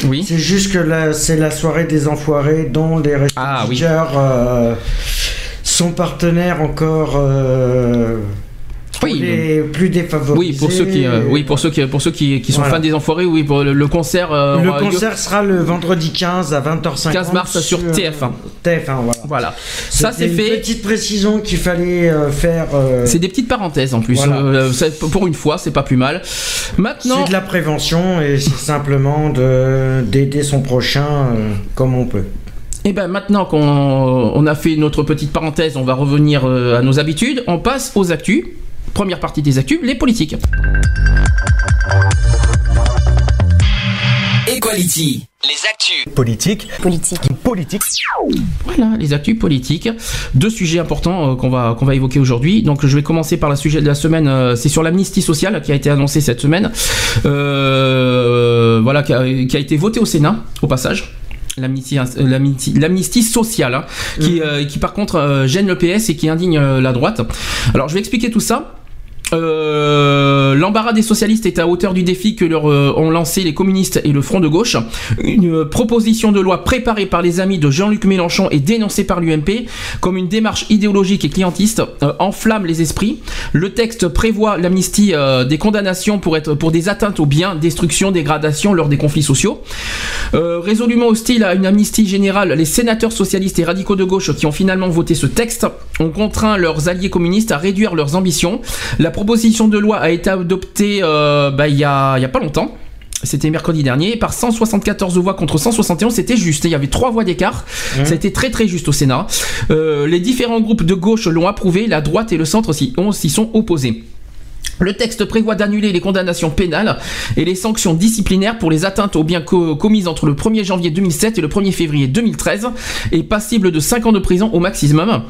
Oui. C'est juste que c'est la soirée des enfoirés dont les Ah, oui. Sont partenaires encore. euh, pour Oui, les plus défavorisés. Oui, pour ceux qui, euh, oui, pour ceux qui, pour ceux qui, qui sont Voilà. fans des enfoirés, oui, pour le, le concert. euh, Le lieu concert sera le vendredi 15 à 20h50. 15 mars sur TF1. TF1, voilà. Voilà. Ça c'est C'était une fait. petite précision qu'il fallait euh, faire. C'est des petites parenthèses en plus. Voilà. Pour une fois, c'est pas plus mal. Maintenant. C'est de la prévention et c'est simplement de d'aider son prochain comme on peut. Et ben maintenant qu'on on a fait notre petite parenthèse, on va revenir euh, à nos habitudes. On passe aux actus. Première partie des actus, les politiques. Equality. Les actus. Politique. Politique. Politique. Voilà, les actus politiques. Deux sujets importants euh, qu'on va, qu'on va évoquer aujourd'hui. Donc je vais commencer par le sujet de la semaine. euh, c'est sur l'amnistie sociale qui a été annoncée cette semaine. Euh, voilà, qui a, qui a été votée au Sénat, au passage. L'amnistie, euh, l'amnistie, sociale, hein, qui, euh, qui par contre euh, gêne le PS et qui indigne la droite. Alors je vais expliquer tout ça. Euh, L'embarras des socialistes est à hauteur du défi que leur euh, ont lancé les communistes et le Front de gauche. Une euh, proposition de loi préparée par les amis de Jean-Luc Mélenchon et dénoncée par l'UMP comme une démarche idéologique et clientiste enflamme les esprits. Le texte prévoit l'amnistie des condamnations pour être pour des atteintes aux biens, destruction, dégradation lors des conflits sociaux. Résolument hostile à une amnistie générale, les sénateurs socialistes et radicaux de gauche qui ont finalement voté ce texte ont contraint leurs alliés communistes à réduire leurs ambitions. La proposition de loi a été adoptée euh, bah, il y, a, y a pas longtemps. C'était mercredi dernier, par 174 voix contre 171, c'était juste. Il y avait trois voix d'écart. Mmh. Ça a été très très juste au Sénat. Euh, les différents groupes de gauche l'ont approuvé, la droite et le centre s'y sont opposés. Le texte prévoit d'annuler les condamnations pénales et les sanctions disciplinaires pour les atteintes aux biens co- commises entre le 1er janvier 2007 et le 1er février 2013 et passibles de 5 ans de prison au maximum.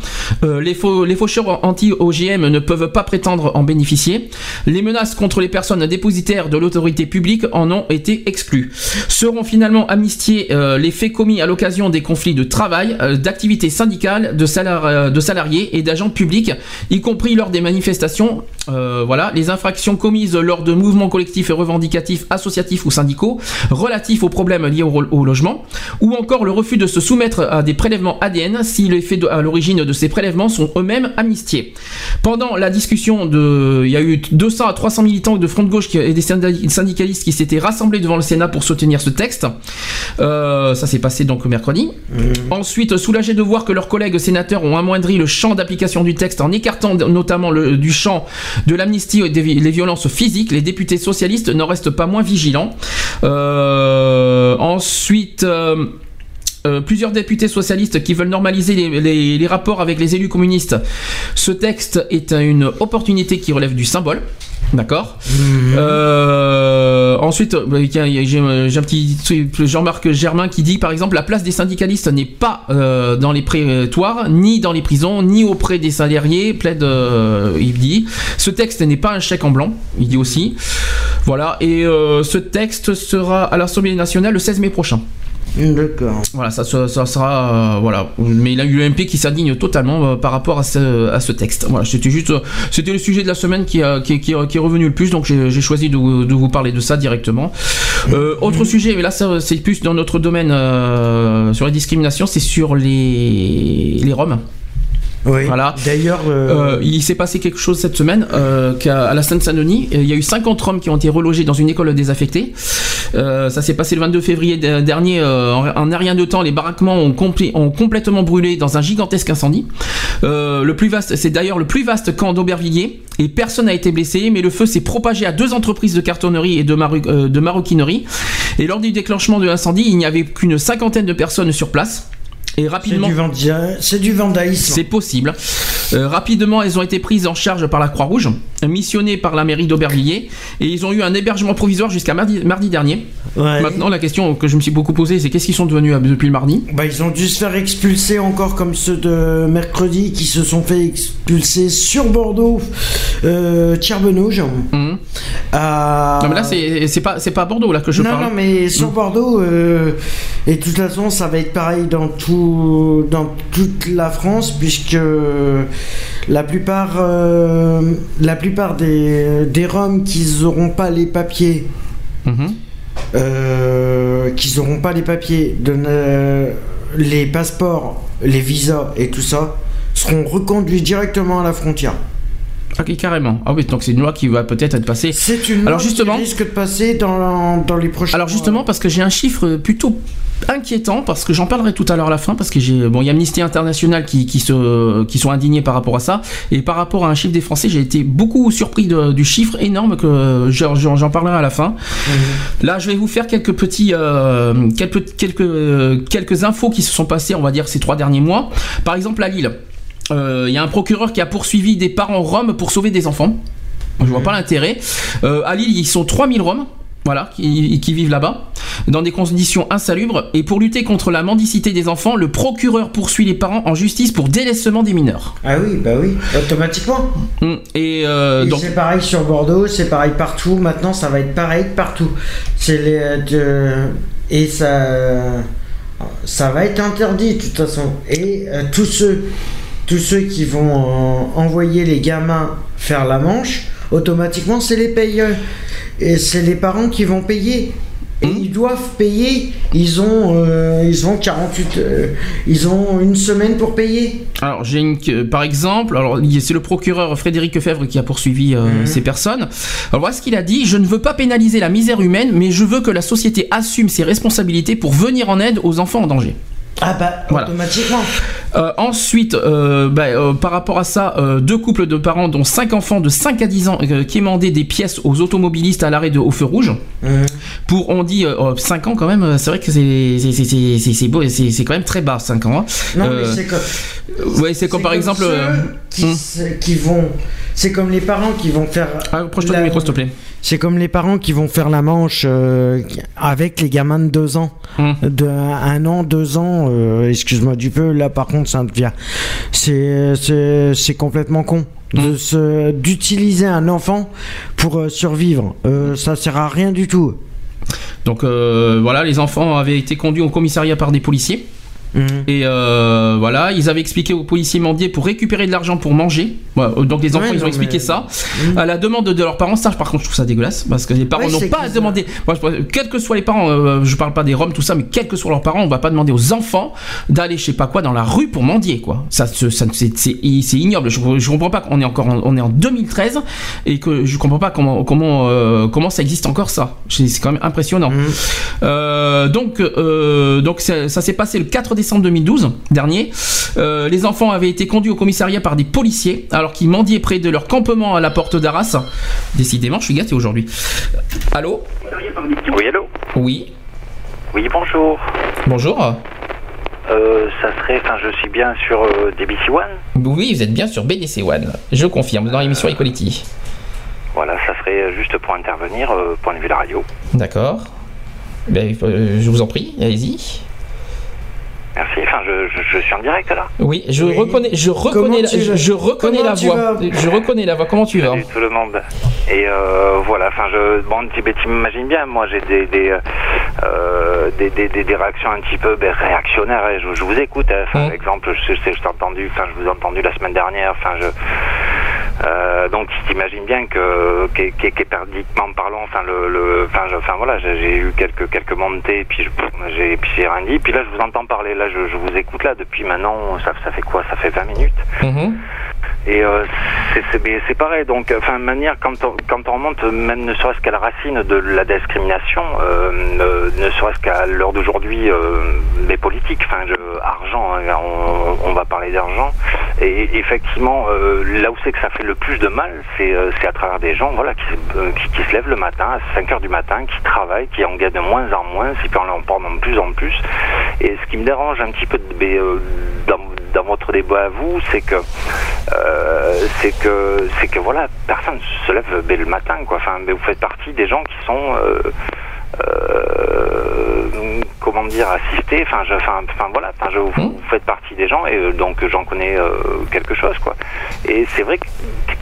Euh, les, faucheurs anti-OGM ne peuvent pas prétendre en bénéficier. Les menaces contre les personnes dépositaires de l'autorité publique en ont été exclues. Seront finalement amnistiés euh, les faits commis à l'occasion des conflits de travail, euh, d'activités syndicales, de, de salariés et d'agents publics, y compris lors des manifestations. Euh, les infractions commises lors de mouvements collectifs et revendicatifs, associatifs ou syndicaux, relatifs aux problèmes liés au, au logement, ou encore le refus de se soumettre à des prélèvements ADN si les faits à l'origine de ces prélèvements sont eux-mêmes amnistiés. Pendant la discussion, de, il y a eu 200 à 300 militants de front de gauche et des syndicalistes qui s'étaient rassemblés devant le Sénat pour soutenir ce texte. Euh, ça s'est passé donc mercredi. Ensuite, soulagés de voir que leurs collègues sénateurs ont amoindri le champ d'application du texte en écartant notamment le, du champ de l'amnistie les violences physiques, les députés socialistes n'en restent pas moins vigilants. Euh, ensuite. euh, euh, plusieurs députés socialistes qui veulent normaliser les rapports avec les élus communistes. Ce texte est une opportunité qui relève du symbole. D'accord. Euh, ensuite, j'ai un petit Jean-Marc Germain qui dit par exemple la place des syndicalistes n'est pas euh, dans les prétoires, ni dans les prisons, ni auprès des salariés. Plaide, euh, il dit. Ce texte n'est pas un chèque en blanc. Il dit aussi. Voilà. Et euh, ce texte sera à l'Assemblée nationale le 16 mai prochain. D'accord. Voilà, ça, ça- ça sera euh, voilà. Mais il a eu l'UMP qui s'indigne totalement euh, par rapport à ce, texte. Voilà, c'était juste, euh, c'était le sujet de la semaine qui, est revenu le plus, donc j'ai choisi de, vous- parler de ça directement. Euh, autre sujet, mais là c'est plus dans notre domaine sur les discriminations, c'est sur les Roms. Oui. Voilà. D'ailleurs, euh, Euh, il s'est passé quelque chose cette semaine euh, qu'à à la Seine-Saint-Denis. Il y a eu 50 Roms qui ont été relogés dans une école désaffectée. Ça s'est passé le 22 février de- dernier. en, un rien de temps, les baraquements ont, complètement brûlé dans un gigantesque incendie. Le plus vaste, c'est d'ailleurs le plus vaste camp d'Aubervilliers. Et personne n'a été blessé, mais le feu s'est propagé à deux entreprises de cartonnerie et de, maru- de maroquinerie. Et lors du déclenchement de l'incendie, il n'y avait qu'une cinquantaine de personnes sur place. Et c'est rapidement. du, vanda- c'est du vandalisme. C'est possible. Euh, rapidement, elles ont été prises en charge par la Croix-Rouge, missionnées par la mairie d'Aubervilliers, et ils ont eu un hébergement provisoire jusqu'à mardi, mardi dernier. Ouais. Maintenant, la question que je me suis beaucoup posée, c'est qu'est-ce qu'ils sont devenus euh, depuis le mardi? Bah, ils ont dû se faire expulser encore comme ceux de mercredi qui se sont fait expulser sur Bordeaux, euh, Tierbenauge. À- Mhm. Non, mais là, c'est pas, pas à Bordeaux là que je non, parle. non, mais sur Bordeaux, euh, et de toute façon, ça va être pareil dans, tout, dans toute la France, puisque la plupart, euh, la plupart des, des Roms qui n'auront pas les papiers, Mhm. euh, qui n'auront pas les papiers, de ne- les passeports, les visas et tout ça, seront reconduits directement à la frontière. Ok, carrément. Ah oui, donc c'est une loi qui va peut-être être passée. C'est une loi Alors justement, qui risque de passer dans, dans les prochains alors justement parce que j'ai un chiffre plutôt inquiétant parce que j'en parlerai tout à l'heure à la fin parce que j'ai bon il y a Amnesty International qui, qui se qui sont indignés par rapport à ça et par rapport à un chiffre des Français j'ai été beaucoup surpris de- du chiffre énorme que j'en j'en parlerai à la fin. Là, je vais vous faire quelques petits, euh, quelques, quelques, quelques infos qui se sont passées, on va dire, ces trois derniers mois. Par exemple, à Lille, il y a un procureur qui a poursuivi des parents roms pour sauver des enfants. Je vois pas l'intérêt. Euh, à Lille, ils sont 3000 roms. Voilà, qui, qui vivent là-bas, dans des conditions insalubres. Et pour lutter contre la mendicité des enfants, le procureur poursuit les parents en justice pour délaissement des mineurs. Ah oui, bah oui, automatiquement. Mm. Et, euh, Et donc, c'est pareil sur Bordeaux, c'est pareil partout. Maintenant, ça va être pareil partout. C'est les de- et ça ça va être interdit de toute façon. Et euh, tous ceux tous ceux qui vont euh, envoyer les gamins faire la manche, automatiquement, c'est les payeurs et c'est les parents qui vont payer. Et ils doivent payer. Ils ont, euh, ils ont 48, euh, ils ont une semaine pour payer. Alors, j'ai une, par exemple, alors c'est le procureur Frédéric Lefebvre qui a poursuivi euh, ces personnes. Alors voilà ce qu'il a dit je ne veux pas pénaliser la misère humaine, mais je veux que la société assume ses responsabilités pour venir en aide aux enfants en danger. Ah bah Voilà. automatiquement. Euh, ensuite, euh, bah, euh, par rapport à ça, euh, deux couples de parents, dont cinq enfants de 5 à 10 ans, euh, qui émendaient des pièces aux automobilistes à l'arrêt de au feu rouge. Pour on dit 5 ans quand même. euh, C'est vrai que c'est beau, c'est quand même très bas 5 ans. hein. Non, Euh, mais c'est comme. Ouais, c'est comme par exemple. ceux euh, qui, vont. C'est comme les parents qui vont faire. Approche-toi la- du micro, s'il te plaît. C'est comme les parents qui vont faire la manche euh, avec les gamins de 2 ans. Hum. De un an, 2 ans, euh, excuse-moi du peu, là par contre ça devient. C'est complètement con. Se- D'utiliser un enfant pour euh, survivre. Euh, ça sert à rien du tout. Donc euh, voilà, les enfants avaient été conduits au commissariat par des policiers. Et euh, voilà, ils avaient expliqué aux policiers mendier pour récupérer de l'argent pour manger. Voilà, euh, donc les enfants, Ouais, ils ont expliqué mais- ça à la demande de leurs parents. Ça, par contre, je trouve ça dégueulasse parce que les parents Ouais, n'ont pas à demander. Moi, je- quels que soient les parents, euh, je parle pas des Roms, tout ça, mais quels que soient leurs parents, on va pas demander aux enfants d'aller, je sais pas quoi, dans la rue pour mendier, quoi. Ça, c'est ignoble. Je, je comprends pas qu'on est encore, en, on est en 2013 et que je comprends pas comment, comment, euh, comment ça existe encore ça. C'est quand même impressionnant. Euh, donc, donc ça, ça s'est passé le 4 décembre 2012 dernier. Euh, les enfants avaient été conduits au commissariat par des policiers alors qu'ils mendiaient près de leur campement à la porte d'Arras. Décidément, je suis gâté aujourd'hui. Allô Oui, allô Oui. Oui, bonjour. Bonjour. Euh, ça serait, enfin, je suis bien sur euh, DBC One. Oui, vous êtes bien sur BDC One. Je confirme, dans l'émission Equality. Voilà, ça serait juste pour intervenir, euh, point de vue la radio. D'accord. Ben, euh, je vous en prie, allez-y. Merci. Enfin, je, je, je suis en direct là. Oui, je reconnais, je reconnais, la, je, je reconnais Comment la tu voix. vas Je reconnais la voix. Comment tu vas tout le monde. Et euh, voilà, enfin, je, bon, tu tu m'imagines bien, moi j'ai des des, euh, des, des, des, des réactions un petit peu ben, réactionnaires. hein. Je, je vous écoute. hein. Enfin, Par exemple, je, je, je t'ai entendu, enfin, je vous ai entendu la semaine dernière. Enfin, je euh, donc tu t'imagines bien que qu'éperdiquement parlant, enfin le, le enfin, je- enfin voilà, j'ai eu quelques quelques montées, puis j'ai puis j'ai rien dit, puis là je vous entends parler, là je, je vous écoute. Là depuis maintenant, ça, ça fait quoi? Ça fait 20 minutes. Et euh, c'est- pareil, donc, enfin, de manière, quand on, quand on remonte, même ne serait-ce qu'à la racine de la discrimination, euh, ne, ne serait-ce qu'à l'heure d'aujourd'hui, euh, des politiques, enfin, argent, hein, on, on va parler d'argent, et effectivement, euh, là où c'est que ça fait le plus de mal, c'est euh, c'est à travers des gens, voilà, qui, euh, qui, qui se lèvent le matin, à 5 heures du matin, qui travaillent, qui en gagnent de moins en moins, on en parle de plus en plus, et ce qui me dérange un petit peu euh, dans, dans votre débat à vous, c'est que euh, c'est que c'est que voilà, personne se lève le matin, quoi. Enfin, mais vous faites partie des gens qui sont euh, euh, comment dire assistés. Enfin, je, enfin, enfin voilà, enfin, je, vous, vous faites partie des gens et euh, donc j'en connais euh, quelque chose, quoi. Et c'est vrai que,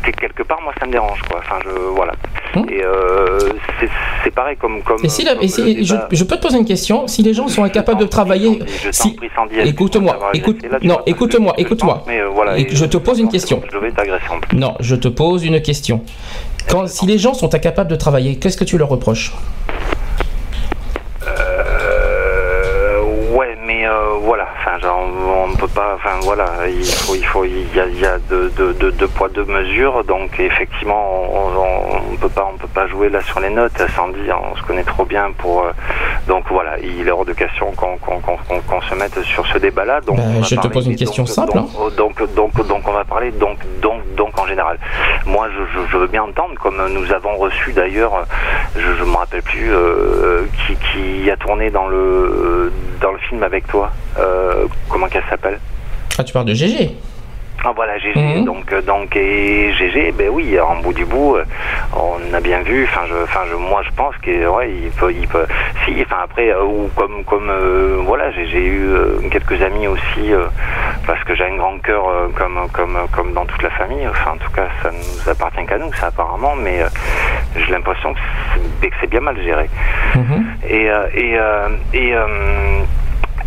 que quelque part, moi, ça me dérange, quoi. Enfin, je voilà. Et euh, c'est- pareil comme comme. Et si la- comme et si- je, peux te poser une question Si les gens sont incapables de travailler, je si, écoute-moi, écoute, non, écoute-moi, écoute-moi. voilà, Et et- je te pose une question. je vais t'agresser. Non, je te pose une question. Quand, si les gens sont incapables de travailler, qu'est-ce que tu leur reproches? Enfin, genre, on ne peut pas, enfin voilà, il faut, il faut, il y a, il y a deux, deux, deux, deux poids deux mesures, donc effectivement, on, on peut pas, on peut pas jouer là sur les notes. Sandy, on se connaît trop bien pour, euh, donc voilà, il est hors de question qu'on se mette sur ce débat-là. Donc, Ben, on va je te pose une question donc, simple, hein. Donc, donc, donc, on va parler donc, donc, donc en général. Moi, je, je, je veux bien entendre, comme nous avons reçu d'ailleurs, je, je me rappelle plus euh, qui, qui a tourné dans le dans le film avec toi. Euh, comment qu'elle s'appelle Ah, tu parles de GG ah voilà GG Mhm. donc euh, donc et GG ben oui en bout du bout euh, on a bien vu enfin je enfin je moi je pense que ouais il peut il peut si enfin après euh, ou comme comme euh, voilà j'ai eu euh, quelques amis aussi euh, parce que j'ai un grand cœur euh, comme comme comme dans toute la famille enfin en tout cas ça nous appartient qu'à nous ça apparemment mais euh, j'ai l'impression que c'est bien mal géré. Et euh, et euh, et euh,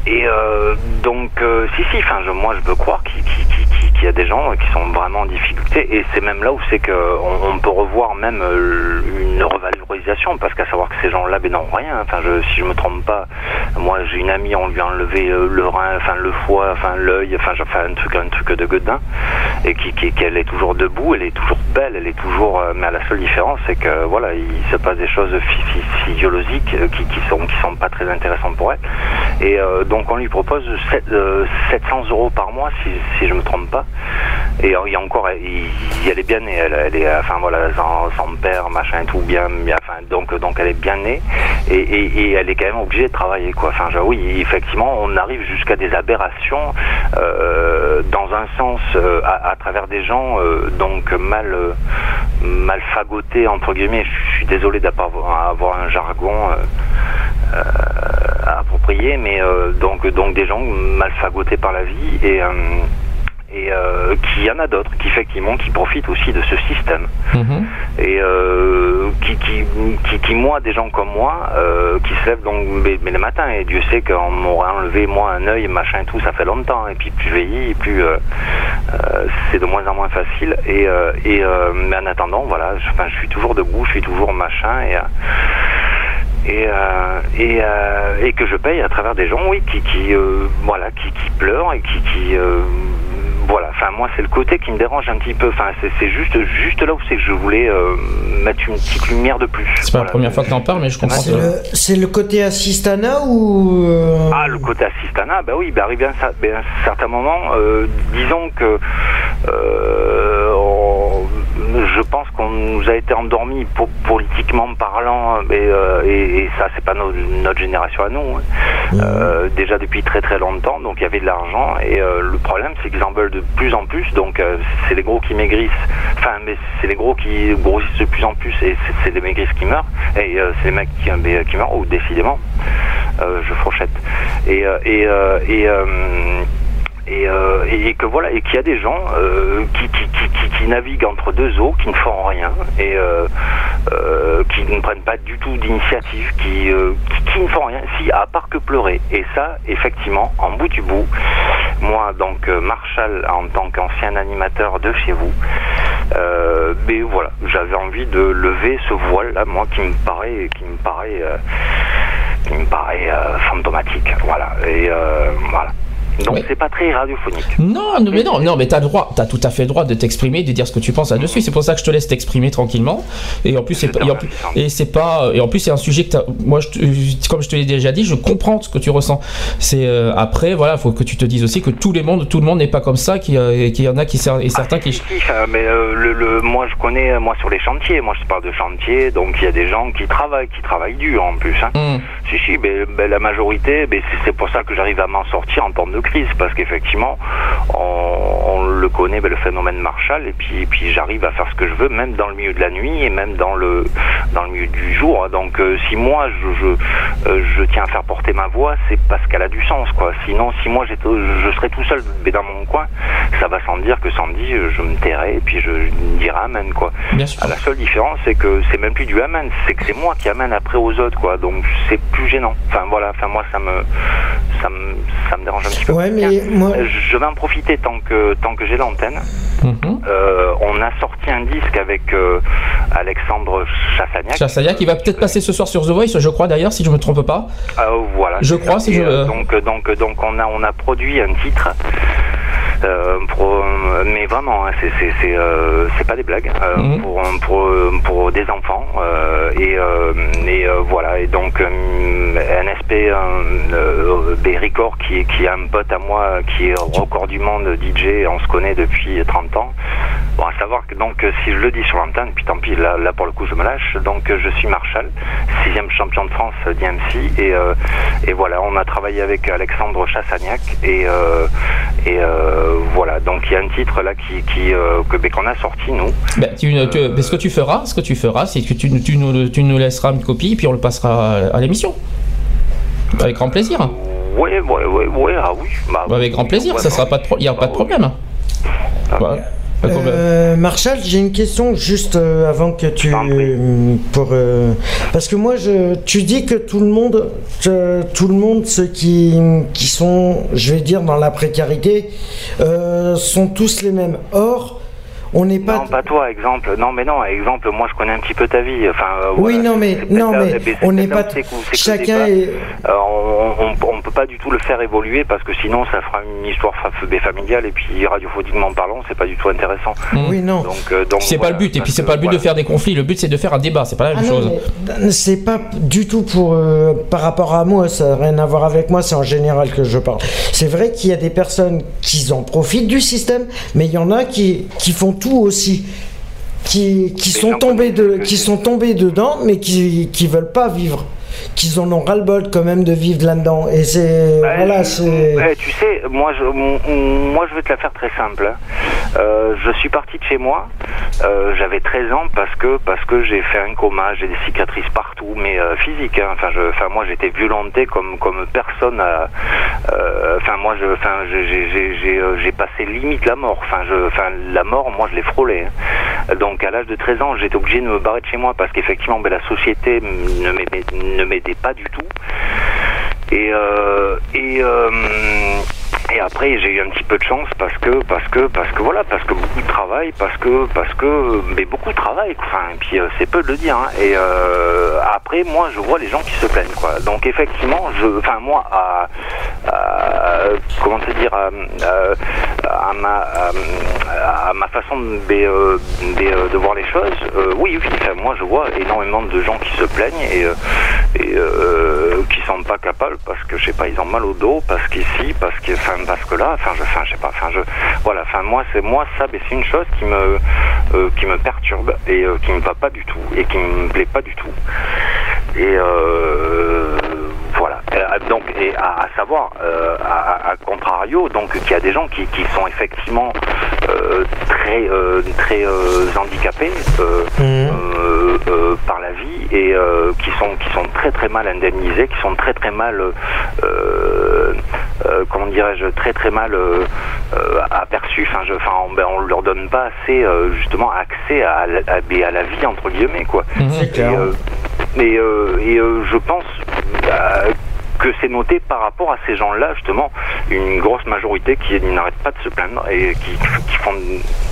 et euh, donc, euh, si, si, enfin, moi je peux croire qu'il- qu'il- y a des gens qui sont vraiment en difficulté, et c'est même là où c'est qu'on on peut revoir même euh, une revalorisation, parce qu'à savoir que ces gens-là, ben, n'ont rien. Enfin, je, si je me trompe pas, moi j'ai une amie, on lui a enlevé euh, le rein, enfin le foie, enfin l'œil, enfin, fait un truc, un truc de godin, et qui, qu'elle est toujours debout, elle est toujours belle, elle est toujours, euh, mais la seule différence, c'est que voilà, il se passe des choses phy- phy- physiologiques qui, qui sont qui pas très intéressantes pour elle. Et donc on lui propose sept- euh, 700 euros par mois, si, si je me trompe pas. Et euh, il y a encore, elle est bien née, elle, est, enfin voilà, sans, père, machin, tout bien, enfin donc donc elle est bien née et, et, et elle est quand même obligée de travailler quoi. Enfin oui, effectivement, on arrive jusqu'à des aberrations euh, dans un sens euh, à, travers des gens euh, donc mal euh, mal fagotés entre guillemets. Je suis désolé d'avoir avoir un jargon. euh, euh, approprié, mais euh, donc donc des gens mal fagotés par la vie et euh, et euh, qu'il y en a d'autres qui effectivement qui profitent aussi de ce système Mhm. et euh, qui, qui, qui, qui, moi, des gens comme moi, euh, qui se lèvent donc mais, mais le matin, et Dieu sait qu'on m'aurait enlevé moi un œil, machin, tout, ça fait longtemps, et puis plus je vieillis, et plus euh, euh, c'est de moins en moins facile, et, euh, et euh, mais en attendant, voilà, je, enfin, je suis toujours debout, je suis toujours machin, et euh, et, euh, et, euh, et que je paye à travers des gens, oui, qui, qui euh, voilà, qui, qui pleurent et qui, qui euh, voilà. Enfin, moi, c'est le côté qui me dérange un petit peu. Enfin, c'est c'est juste, juste là où c'est que je voulais euh, mettre une petite lumière de plus. C'est pas la première fois que t'en parles, mais je comprends. C'est que- le, c'est le côté assistana ou. euh, Ah, le côté assistana, bah oui, bah arrivé à un, cer- à un certain moment, euh, disons que euh, on- je pense qu'on nous a été endormis po- politiquement parlant, euh, et, et ça, c'est pas no- notre génération à nous. hein. Euh, déjà depuis très très longtemps, donc il y avait de l'argent, et euh, le problème, c'est qu'ils en veulent de plus en plus, donc euh, c'est les gros qui maigrissent, enfin, mais c'est les gros qui grossissent de plus en plus, et c'est- les maigrisses qui meurent, et euh, c'est les mecs qui, meurent, ou décidément, euh, je fourchette. Et, euh, et, euh, et, euh, et, euh, et que voilà et qu'il y a des gens euh, qui, naviguent entre deux eaux, qui ne font rien et euh, qui ne prennent pas du tout d'initiative, qui, qui, ne font rien, si à part que pleurer. Et ça, effectivement, en bout du bout, moi donc Marshall en tant qu'ancien animateur de chez vous, mais voilà, j'avais envie de lever ce voile là, moi qui me paraît, qui me paraît, qui me paraît fantomatique, voilà. Et voilà. Donc c'est pas très radiophonique. Non, non, mais non, non, mais t'as le droit, t'as tout à fait le droit de t'exprimer, de dire ce que tu penses là-dessus. C'est pour ça que je te laisse t'exprimer tranquillement. Et en plus, c'est pas, et c'est pas, et en plus, c'est un sujet que t'as- moi, je comme je te l'ai déjà dit, je comprends ce que tu ressens. C'est euh, après, voilà, faut que tu te dises aussi que tout le monde, tout le monde n'est pas comme ça, qu'il y, y en a qui et certains qui. Si, euh, mais euh, le, le- moi je connais moi sur les chantiers, moi je parle de chantier, donc il y a des gens qui travaillent, qui travaillent dur en plus. Hein. Hmm. Si si, mais, mais la majorité, mais c'est- c'est pour ça que j'arrive à m'en sortir en temps de parce qu'effectivement on, on le connaît, ben, le phénomène Marshall, et puis puis j'arrive à faire ce que je veux, même dans le milieu de la nuit et même dans le dans le milieu du jour. hein. Donc euh, si moi je je, euh, je tiens à faire porter ma voix, c'est parce qu'elle a du sens quoi. Sinon si moi je serais tout seul mais dans mon coin, ça va sans dire que Sandy, euh, je me tairai et puis je dirai amen quoi. Bien sûr. La seule différence c'est que c'est même plus du amen, c'est que c'est moi qui amène après aux autres quoi. Donc c'est plus gênant. Enfin voilà, enfin moi ça me ça me ça me dérange un petit peu. Ouais, mais moi- je vais en profiter tant que tant que j'ai l'antenne. Mhm. Euh, on a sorti un disque avec euh, Alexandre Chassagnac. Chassaya qui va peut-être passer ce soir sur The Voice, je crois d'ailleurs, si je me trompe pas. Euh, voilà. Je crois, si je- donc donc donc on a on a produit un titre. Euh, pour, mais vraiment, hein, c'est c'est c'est euh, c'est pas des blagues euh, Mhm. pour pour pour des enfants euh, et euh, et euh, voilà et donc euh, NSP euh, euh, des records qui qui est un pote à moi qui est record du monde DJ on se connaît depuis 30 ans bon à savoir que donc euh, si je le dis sur l'antenne puis tant pis là, là pour le coup je me lâche donc euh, je suis Marshall sixième champion de France d'IMC et euh, et voilà on a travaillé avec Alexandre Chassagnac et euh, et euh, voilà donc il y a un titre là qui qui euh, que qu'on a sorti nous Ben, tu, tu- mais ce que tu feras, ce que tu feras, c'est que tu, tu nous, tu nous laisseras une copie, puis on le passera à, à l'émission. Avec grand plaisir. oui oui oui oui ah oui bah, Avec grand plaisir, ça sera pas de pro- il y a pas de problème. Voilà. Pas de problème. Euh, Marshall, j'ai une question juste euh, avant que tu pour euh, parce que moi je tu dis que tout le monde que tout le monde ceux qui qui sont je vais dire dans la précarité euh, sont tous les mêmes. Or on n'est pas. Non, pas toi, exemple. Non, mais non, exemple, moi je connais un petit peu ta vie. Enfin, euh, Oui, voilà, non, mais- non, là- mais on n'est pas- chacun est- euh, on, on, on peut pas du tout le faire évoluer parce que sinon ça fera une histoire fa- familiale et puis radiophoniquement parlant, c'est pas du tout intéressant. Oui, non. Donc, euh, donc C'est pas le but, et puis c'est pas le but de faire des conflits, le but c'est de faire un débat, c'est pas la même Ah chose. c'est pas du tout pour euh, par rapport à moi, ça n'a rien à voir avec moi, c'est en général que je parle. C'est vrai qu'il y a des personnes qui en profitent du système, mais il y en a qui, qui font tout aussi. Qui, qui sont tombés de qui sont tombés dedans mais qui qui veulent pas vivre qu'ils en ont ras le bol quand même de vivre là-dedans et c'est voilà c'est Ouais, tu sais, moi je, moi je vais te la faire très simple. hein. Euh, je suis parti de chez moi, euh, j'avais 13 ans parce que parce que j'ai fait un coma, j'ai des cicatrices partout, mais euh, physiques. hein. Enfin, je, enfin moi j'étais violenté comme comme personne. euh, Enfin moi je, enfin j'ai passé limite la mort. Enfin je, enfin la mort, moi je l'ai frôlé. hein. Donc à l'âge de 13 ans, j'étais obligé de me barrer de chez moi parce qu'effectivement ben, la société ne m'aidait pas du tout. Et, euh, et, euh, et après j'ai eu un petit peu de chance parce que parce que parce que voilà parce que beaucoup de travail parce que parce que mais beaucoup de travail enfin et puis euh, c'est peu de le dire hein. et euh, après moi je vois les gens qui se plaignent quoi donc effectivement je enfin moi à, comment te dire à, à- ma à, ma façon de, de, voir les choses euh, oui oui moi je vois énormément de gens qui se plaignent et, et qui sont pas capables parce que je sais pas ils ont mal au dos parce qu'ici parce que enfin parce que là enfin je enfin je sais pas enfin je voilà enfin moi c'est moi ça mais c'est une chose qui me euh, qui me perturbe et euh, qui me va pas du tout et qui me plaît pas du tout. Et euh, voilà. Euh, donc, et à, à savoir, euh, à, à contrario, donc qu'il y a des gens qui, qui sont effectivement euh, très euh, très euh, handicapés euh, euh, euh, par la vie et euh, qui sont qui sont très très mal indemnisés, qui sont très très mal euh, euh, comment dirais-je très très mal aperçus. Enfin, je, enfin, on, ben, on leur donne pas assez euh, justement accès à, la- à, à la vie entre guillemets quoi. Et, euh, et, euh, et, euh, je pense euh, que c'est noté par rapport à ces gens-là, justement, une grosse majorité qui n'arrête pas de se plaindre et qui, qui font.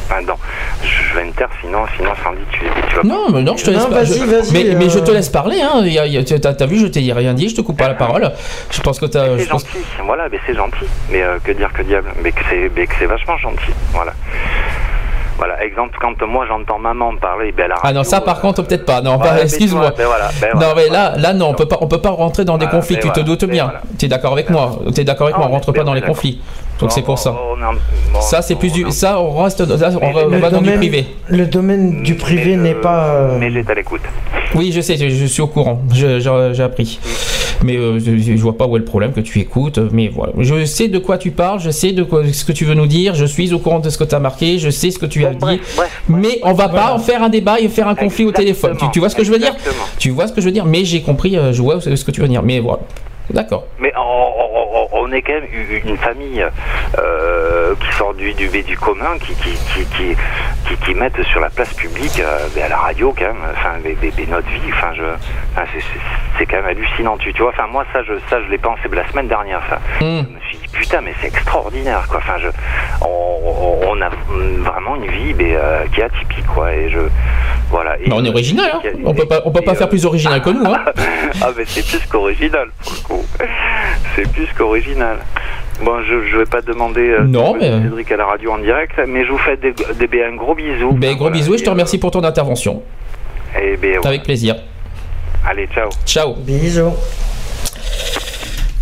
Enfin, non, je vais me taire, sinon, sinon Sandy, tu, tu vas. Non, mais non, je te laisse pas- je- mais, mais je te laisse parler. Hein. T'as, vu, je t'ai rien dit, je te coupe pas la parole. Je pense que t'as. C'est pense- gentil, voilà, mais c'est gentil. Mais euh, que dire, que diable Mais que c'est, mais que c'est vachement gentil, voilà. Voilà, exemple, quand moi j'entends maman parler, ben, la Ah non, ça par contre peut-être pas. Non, Ouais, bah, excuse-moi. ben voilà, ben non, mais là, là non, on peut pas, on peut pas rentrer dans des Voilà, conflits. ben Tu te doutes bien. voilà. Tu es d'accord avec moi Tu es d'accord avec moi On rentre pas dans les conflits. Donc c'est pour ça. En- Ça c'est plus du. Ça on reste. là, on va, on le va dans du domaine- privé. le domaine du privé n'est pas euh, Mais j'étais à l'écoute. Oui, je sais, je, je suis au courant. J'ai appris. Mais euh, je, je vois pas où est le problème que tu écoutes. Mais voilà. Je sais de quoi tu parles, je sais de quoi, ce que tu veux nous dire, je suis au courant de ce que tu as marqué, je sais ce que tu dit. mais on va pas en faire un débat et faire un conflit au téléphone. Tu, tu vois ce que je veux dire? Tu vois ce que je veux dire? Mais j'ai compris, euh, je vois ce que tu veux dire. Mais voilà. D'accord. Mais on, on- on- est quand même une famille euh, qui sort du, du, du commun, qui, qui, qui, qui, qui, mettent sur la place publique, euh, à la radio quand même, enfin, ben, notre vie, enfin, je, enfin, c'est- quand même hallucinant, tu, tu vois, enfin, moi, ça, je, ça, je l'ai pensé la semaine dernière, ça. Hmm. Je me suis dit, putain, mais c'est extraordinaire, quoi, enfin, je, on, a vraiment une vie euh, qui est atypique, quoi, et je, voilà. Et- Bah, on est original, hein. On peut pas, on peut pas faire plus original que nous, hein. [LAUGHS] ah, mais c'est plus qu'original, pour le coup. C'est plus qu'original. Bon, je, je vais pas demander euh, Non, mais- Cédric à la radio en direct, mais je vous fais des, des, un gros bisou. Ben, gros bisous et je te remercie pour ton intervention. Et ben, Avec plaisir. Allez, ciao. Ciao. Bisous.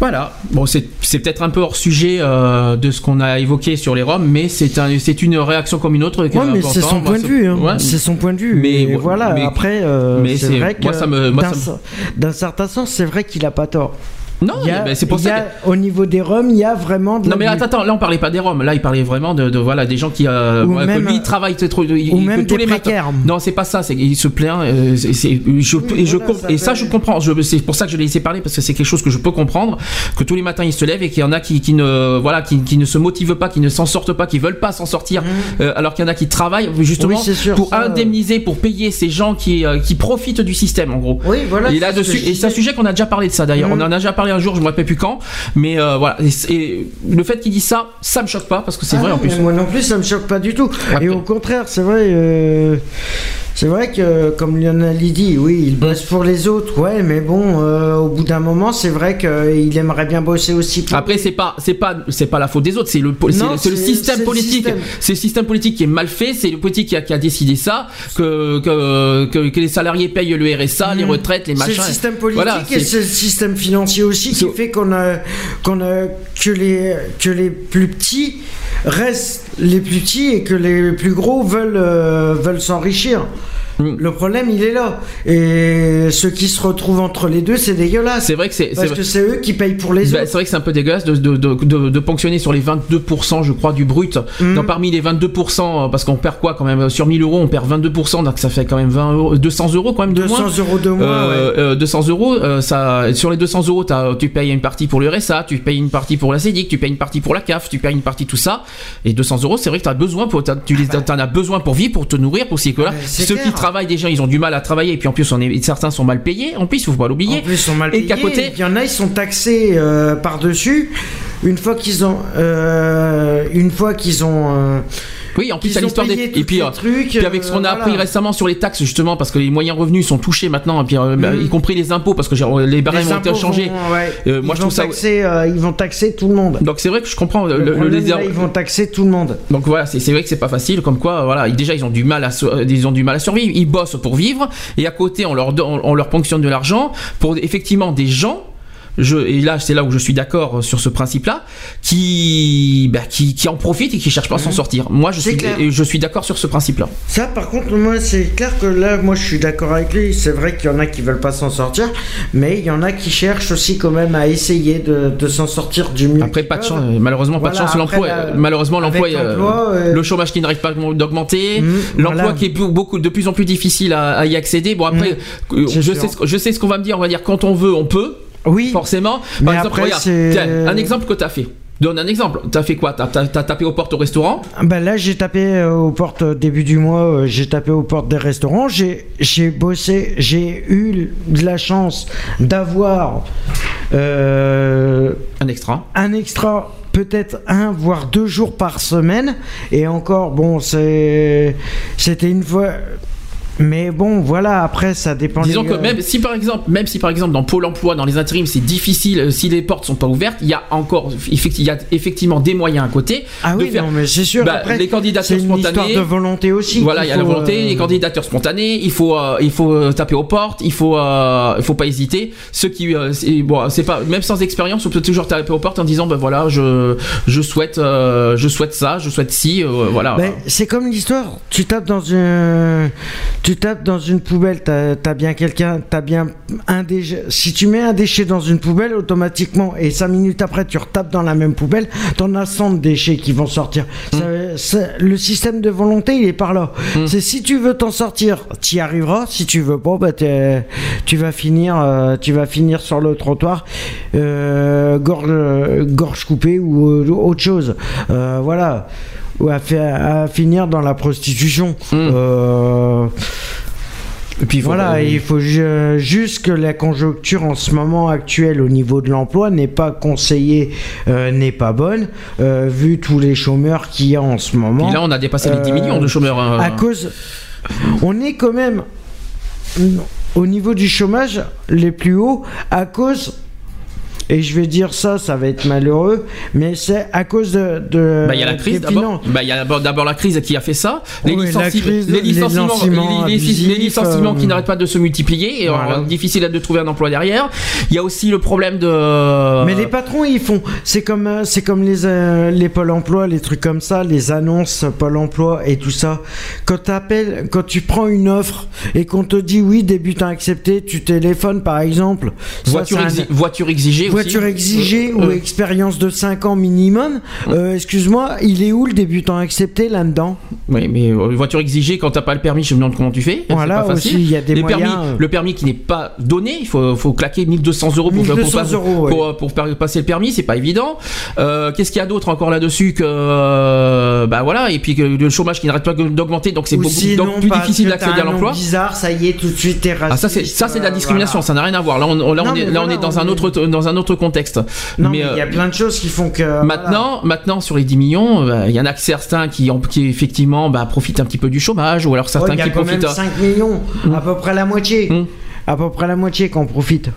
Voilà. Bon, c'est c'est peut-être un peu hors sujet euh, de ce qu'on a évoqué sur les Roms, mais c'est un, c'est une réaction comme une autre. Ouais, mais c'est son Moi, point de vue. hein. Ouais. C'est son point de vue. Mais- voilà. mais- après, euh, mais c'est vrai que moi, ça me- moi, d'un ça me- cer- d'un certain sens, c'est vrai qu'il a pas tort. Non, mais c'est pour ça que- Au niveau des Roms, il y a vraiment. De Non mais attends, attends, là on parlait pas des Roms, là il parlait vraiment de, de, voilà des gens qui euh, Ou ouais, que même, lui il travaille trop, il- ou il- même tous les matins. précaires. Non c'est pas ça, c'est il se plaint. euh, je, et je voilà, comp- ça et ça peut- je comprends. C'est pour ça que je l'ai laissé parler parce que c'est quelque chose que je peux comprendre. Que tous les matins il se lève et qu'il y en a qui, qui ne voilà qui, qui ne se motivent pas, qui ne s'en sortent pas, qui veulent pas s'en sortir, euh, alors qu'il y en a qui travaillent justement Mmh. Oui, c'est sûr, pour ça, euh. indemniser, pour payer ces gens qui euh, qui profitent du système en gros. Oui, voilà. Et que je et c'est un sujet qu'on a déjà parlé de ça d'ailleurs. On en a déjà parlé parlé un jour, je me rappelle plus quand, mais euh, voilà. Et, et le fait qu'il dise ça, ça me choque pas parce que c'est Ah vrai non, en plus. Moi non plus, ça me choque pas du tout. Et au contraire, c'est vrai. euh, C'est vrai que, comme Lionel dit, oui, il bosse pour les autres, ouais, mais bon, euh, au bout d'un moment, c'est vrai qu'il aimerait bien bosser aussi pour Après, c'est pas, c'est pas, c'est pas la faute des autres. C'est le, Non, système politique. C'est le système politique qui est mal fait. C'est le politique qui a, qui a décidé ça, que, que, que, que les salariés payent le RSA, les retraites, les Mmh. C'est machins. le système politique Voilà, et c'est- c'est le système financier aussi qui fait qu'on a, qu'on a que les que les plus petits restent les plus petits et que les plus gros veulent euh, veulent s'enrichir. Mm. Le problème, il est là. Et ceux qui se retrouvent entre les deux, c'est dégueulasse. C'est vrai que c'est. Parce que c'est eux qui payent pour les Bah, autres. c'est vrai que c'est un peu dégueulasse de, de, de, de- de ponctionner sur les 22%, je crois, du brut. Mm. Donc, parmi les 22%, euh, parce qu'on perd quoi quand même Sur 1000 euros, on perd 22%, donc ça fait quand même 20 euros, 200 euros quand même de 200 moins. euros de moins, Euh, euh, 200 euros, euh, ça, sur les 200 euros, tu payes une partie pour le RSA, tu payes une partie pour la CEDIC, tu payes une partie pour la CAF, tu payes une partie tout ça. Et 200 euros, c'est vrai que t'as besoin pour, t'as- tu les, t'en as besoin pour vivre, pour te nourrir, pour là. Ah bah. Ceux clair. qui travaillent déjà, ils ont du mal à travailler, et puis en plus, on est, certains sont mal payés. En plus, il faut pas l'oublier. En plus, ils sont mal Et payés. qu'à côté, il y en a, ils sont taxés euh, par-dessus. Une fois qu'ils ont. euh, une fois qu'ils ont. Oui, en plus, ont l'histoire des. Et puis, euh, trucs, puis avec ce qu'on a euh, appris récemment sur les taxes, justement, parce que les moyens revenus sont touchés maintenant, et puis, euh, bah, Mm. y compris les impôts, parce que les barèmes ont été changés. vont- ouais. Ils moi, je trouve ça. taxer, euh, ils vont taxer tout le monde. Donc, c'est vrai que je comprends le, Le là, ils vont taxer tout le monde. Donc voilà, c'est vrai que c'est pas facile. Comme quoi, voilà, déjà ils ont du mal à, ils ont du mal à survivre. Ils bossent pour vivre, et à côté on leur on leur ponctionne de l'argent pour effectivement des gens. Je, et là, c'est là où je suis d'accord euh, sur ce principe-là, qui, bah, qui, qui en profitent et qui cherchent pas à s'en sortir. Moi, je suis, clair. et je suis d'accord sur ce principe-là. Ça, par contre, moi, c'est clair que là, moi, je suis d'accord avec lui. C'est vrai qu'il y en a qui veulent pas s'en sortir, mais il y en a qui cherchent aussi quand même à essayer de, de s'en sortir du mieux. Après, pas de chance, euh, malheureusement, pas de chance. L'emploi, euh, malheureusement, l'emploi, euh, euh, le chômage qui n'arrive pas d'augmenter, Mm, l'emploi voilà. qui est beaucoup de plus en plus difficile à, à y accéder. Bon après, euh, je sûr. sais, ce, que- je sais ce qu'on va me dire. On va dire quand on veut, on peut. Oui. Forcément. Mais Par exemple, après, regarde, tiens, un exemple que t'as fait. Donne un exemple. T'as fait quoi? T'as t'as tapé aux portes au restaurant? Bah là, j'ai tapé euh, aux portes euh, début du mois, euh, j'ai tapé aux portes des restaurants, j'ai bossé, j'ai eu de la chance d'avoir un extra. Un extra, peut-être un voire deux jours par semaine, et encore, bon, c'est c'était une fois. Mais bon, voilà, après, ça dépend. Disons des que gars. même si par exemple, même si par exemple dans Pôle Emploi, dans les intérims, c'est difficile, euh, si les portes sont pas ouvertes, il y a encore, il y a effectivement des moyens à côté. Ah de oui, non, mais c'est sûr. Bah, après, les candidatures une spontanées. histoire de volonté aussi. Voilà, il y a la volonté, euh, les candidatures spontanées, il faut, euh, il faut euh, taper aux portes, il faut, euh, il faut pas hésiter. Ceux qui, euh, bon, c'est pas, même sans expérience, on peut toujours taper aux portes en disant, ben voilà, je, je souhaite, euh, je souhaite ça, je souhaite ci, euh, voilà. Ben, c'est comme l'histoire. Tu tapes dans une, tu tapes dans une poubelle. T'as as bien quelqu'un, t'as bien un déchet. Si tu mets un déchet dans une poubelle, automatiquement, et cinq minutes après, tu retapes dans la même poubelle, t'en as 100 de déchets qui vont sortir. Mmh. Ça- ça- le système de volonté, il est par là. C'est si tu veux t'en sortir, t'y arriveras. Si tu veux pas, bah, tu vas finir, euh, tu vas finir sur le trottoir, euh, gorge, gorge coupée ou euh, autre chose. Voilà ou à, finir dans la prostitution. Euh, Et puis voilà, il faut ju- juste que la conjoncture en ce moment actuelle au niveau de l'emploi n'est pas conseillée, euh, n'est pas bonne, euh, vu tous les chômeurs qu'il y a en ce moment. Puis là, on a dépassé les 10 millions de chômeurs, hein. À cause, on est quand même au niveau du chômage les plus hauts à cause. Et je vais dire ça, ça va être malheureux, mais c'est à cause de. de Bah, il y a la crise d'abord. Bah, il y a d'abord- la crise qui a fait ça. Les, Oui, la licenci- crise, les les licenciements, licenciements les- licenciements qui euh, n'arrêtent pas de se multiplier et Voilà. euh, difficile de trouver un emploi derrière. Il y a aussi le problème de. Mais les patrons, ils font. C'est comme, euh, c'est comme les, euh, les pôles emploi, les trucs comme ça, les annonces pôle emploi et tout ça. Quand t'appelles, quand tu prends une offre et qu'on te dit oui, débutant accepté, tu téléphones par exemple. Ça, voiture, un- exi- voiture exigée. Voiture exigée Euh, ou euh, expérience de 5 ans minimum. Euh, Excuse-moi, il est où le débutant accepté là-dedans? Oui, mais euh, voiture exigée, quand t'as pas le permis, je me demande comment tu fais. Voilà, pas facile. aussi, il y a des Les moyens, Permis, euh. Le permis qui n'est pas donné, il faut, faut claquer 1200 euros pour, 1200 pour, pas- euros, ouais. pour, pour passer le permis, c'est pas évident. Qu'est-ce qu'il y a d'autre encore là-dessus que. bah voilà, et puis que le chômage qui n'arrête pas d'augmenter, donc c'est Ou beaucoup sinon, donc plus difficile d'accéder à l'emploi. bizarre, ça y est, tout de suite t'es raciste. Ah ça c'est de la discrimination, voilà. ça n'a rien à voir. Là on, là, Non, on est là on est dans on un est- autre dans un autre autre contexte. Non, mais il y a euh, plein de choses qui font que. Maintenant, maintenant sur les 10 millions, euh, il y en a que certains qui, ont- qui effectivement bah, profitent un petit peu du chômage, ou alors certains il y a qui quand profitent. même 5 millions, Mm. à peu près la moitié. À peu près la moitié qu'on profite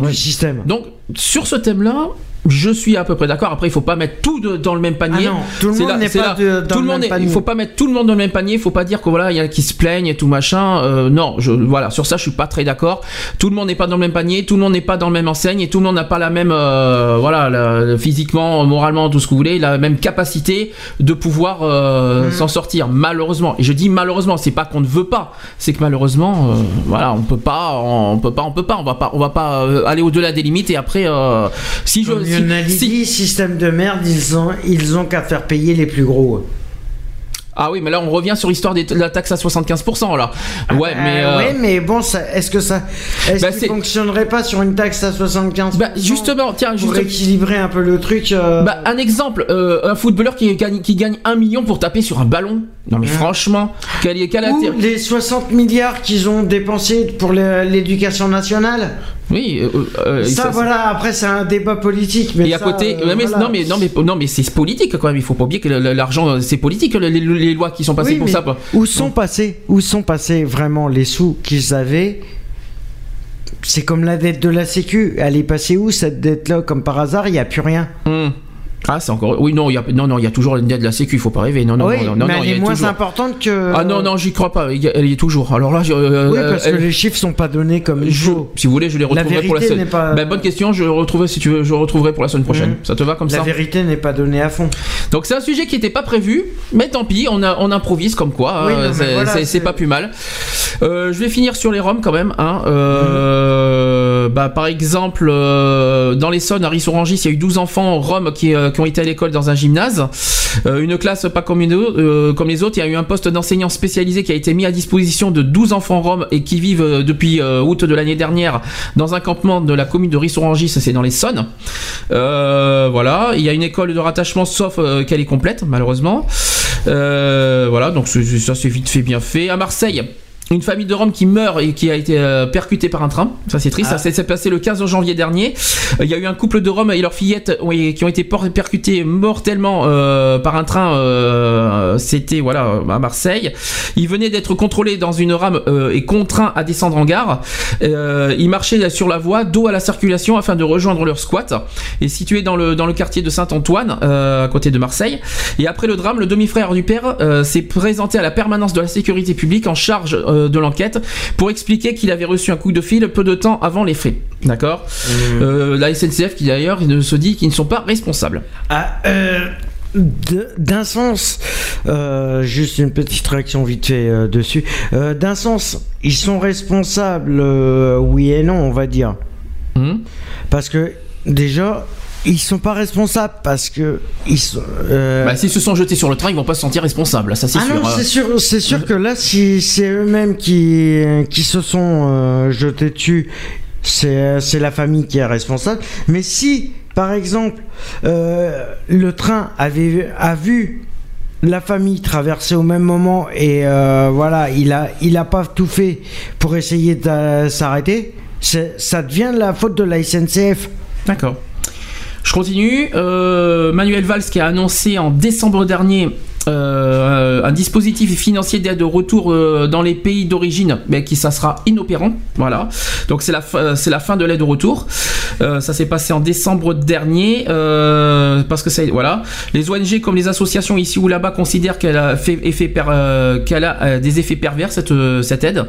du système. Donc sur ce thème-là, je suis à peu près d'accord. Après, il faut pas mettre tout de- dans le même panier. Ah non, tout le monde n'est pas de- dans tout le même panier. Il faut pas mettre tout le monde dans le même panier. Il faut pas dire que voilà, il y en a qui se plaignent et tout machin. Euh, non, je, voilà, sur ça, je suis pas très d'accord. Tout le monde n'est pas dans le même panier. Tout le monde n'est pas dans le même enseigne et tout le monde n'a pas la même, euh, voilà, la- physiquement, moralement, tout ce que vous voulez, la même capacité de pouvoir euh, Mhm. s'en sortir. Malheureusement, et je dis malheureusement, c'est pas qu'on ne veut pas, c'est que malheureusement, euh, voilà, on peut pas, on peut pas, on peut pas, on va pas, on va pas euh, aller au-delà des limites et après, euh, si je, Si- si- système de merde, ils ont, ils ont qu'à faire payer les plus gros. Ah oui, mais là on revient sur l'histoire de la taxe à 75% là. Ouais, mais Euh, ouais, mais bon, ça- est-ce que ça, est-ce Bah, qu'il fonctionnerait pas sur une taxe à 75% Bah, justement, tiens, pour justement- équilibrer un peu le truc. euh, Bah, un exemple, euh, un footballeur qui gagne, qui gagne un million pour taper sur un ballon. Non mais franchement, quel, quel Ou intérêt les 60 milliards qu'ils ont dépensés pour l'éducation nationale. Oui, euh, euh, ça, ça- voilà, après c'est un débat politique. Mais et à ça, côté, euh, non, mais, voilà. non mais non mais non mais c'est politique quand même. Il faut pas oublier que l'argent euh, c'est politique les, lois qui sont passées Oui, pour ça. Où sont passés Où sont passés vraiment les sous qu'ils avaient? C'est comme la dette de la Sécu. Elle est passée où cette dette-là? Comme par hasard, il n'y a plus rien. Hmm. Ah c'est encore oui non il y a non non il y a toujours dette de la sécu il faut pas rêver non non oui, non non, mais non, elle est moins toujours- importante que. ah non non j'y crois pas il y a- elle y est toujours alors là je- euh, Oui, parce que elle- les chiffres sont pas donnés comme il Je- faut. si vous voulez, je les La retrouverai pour la semaine. pas- Ben, bonne question, je retrouverai si tu veux, je retrouverai pour la semaine prochaine. Mhm. Ça te va comme La ça vérité n'est pas donnée à fond. Donc c'est un sujet qui n'était pas prévu, mais tant pis, on, a, on improvise comme quoi, Oui, hein, mais c'est voilà, pas plus mal. Euh, je vais finir sur les roms quand même. Hein. Euh, bah, par exemple, euh, dans l'Essonne, à Rissorangis, il y a eu 12 enfants roms qui, euh, qui ont été à l'école dans un gymnase. Euh, une classe pas euh, comme les autres, il y a eu un poste d'enseignant spécialisé qui a été mis à disposition de 12 enfants roms et qui vivent euh, depuis août de l'année dernière dans un campement de la commune de Rissorangis, c'est dans l'Essonne. Euh, voilà, il y a une école de rattachement sauf qu'elle est complète malheureusement. Voilà, donc ça c'est vite fait bien fait. À Marseille. Une famille de Roms qui meurt et qui a été euh, percutée par un train. Ça c'est triste. Ah. Ça s'est passé le 15 janvier dernier. Euh, Il y a eu un couple de Roms et leur fillette qui ont été percutés mortellement euh, par un train. C'était voilà à Marseille. Ils venaient d'être contrôlés dans une rame et contraints à descendre en gare. Ils marchaient sur la voie dos à la circulation afin de rejoindre leur squat. Et situé dans le dans le quartier de Saint-Antoine, à côté de Marseille. Et après le drame, le demi-frère du père s'est présenté à la permanence de la sécurité publique en charge euh, de l'enquête pour expliquer qu'il avait reçu un coup de fil peu de temps avant les faits. D'accord Euh, La SNCF qui d'ailleurs ne se dit qu'ils ne sont pas responsables. Ah, euh, D'un sens, euh, juste une petite réaction vite fait euh, dessus. Euh, D'un sens, ils sont responsables, euh, oui et non, on va dire. Hmm Parce que déjà, ils sont pas responsables parce que ils sont. euh, Bah, s'ils se sont jetés sur le train, ils vont pas se sentir responsables. Ça c'est ah sûr. non, hein. c'est sûr, c'est sûr que là, si c'est eux-mêmes qui, qui se sont euh, jetés dessus, c'est c'est la famille qui est responsable. Mais si, par exemple, euh, le train avait a vu la famille traverser au même moment et euh, voilà, il a il a pas tout fait pour essayer de s'arrêter, ça devient la faute de la SNCF. D'accord. Je continue. Euh, Manuel Valls qui a annoncé en décembre dernier euh, un dispositif financier d'aide au retour euh, dans les pays d'origine, mais qui ça sera inopérant. Voilà. Donc c'est la fin- c'est la fin de l'aide au retour. Euh, ça s'est passé en décembre dernier euh, parce que c'est voilà. Les ONG comme les associations ici ou là-bas considèrent qu'elle a fait effet euh, qu'elle a euh, des effets pervers cette euh, cette aide.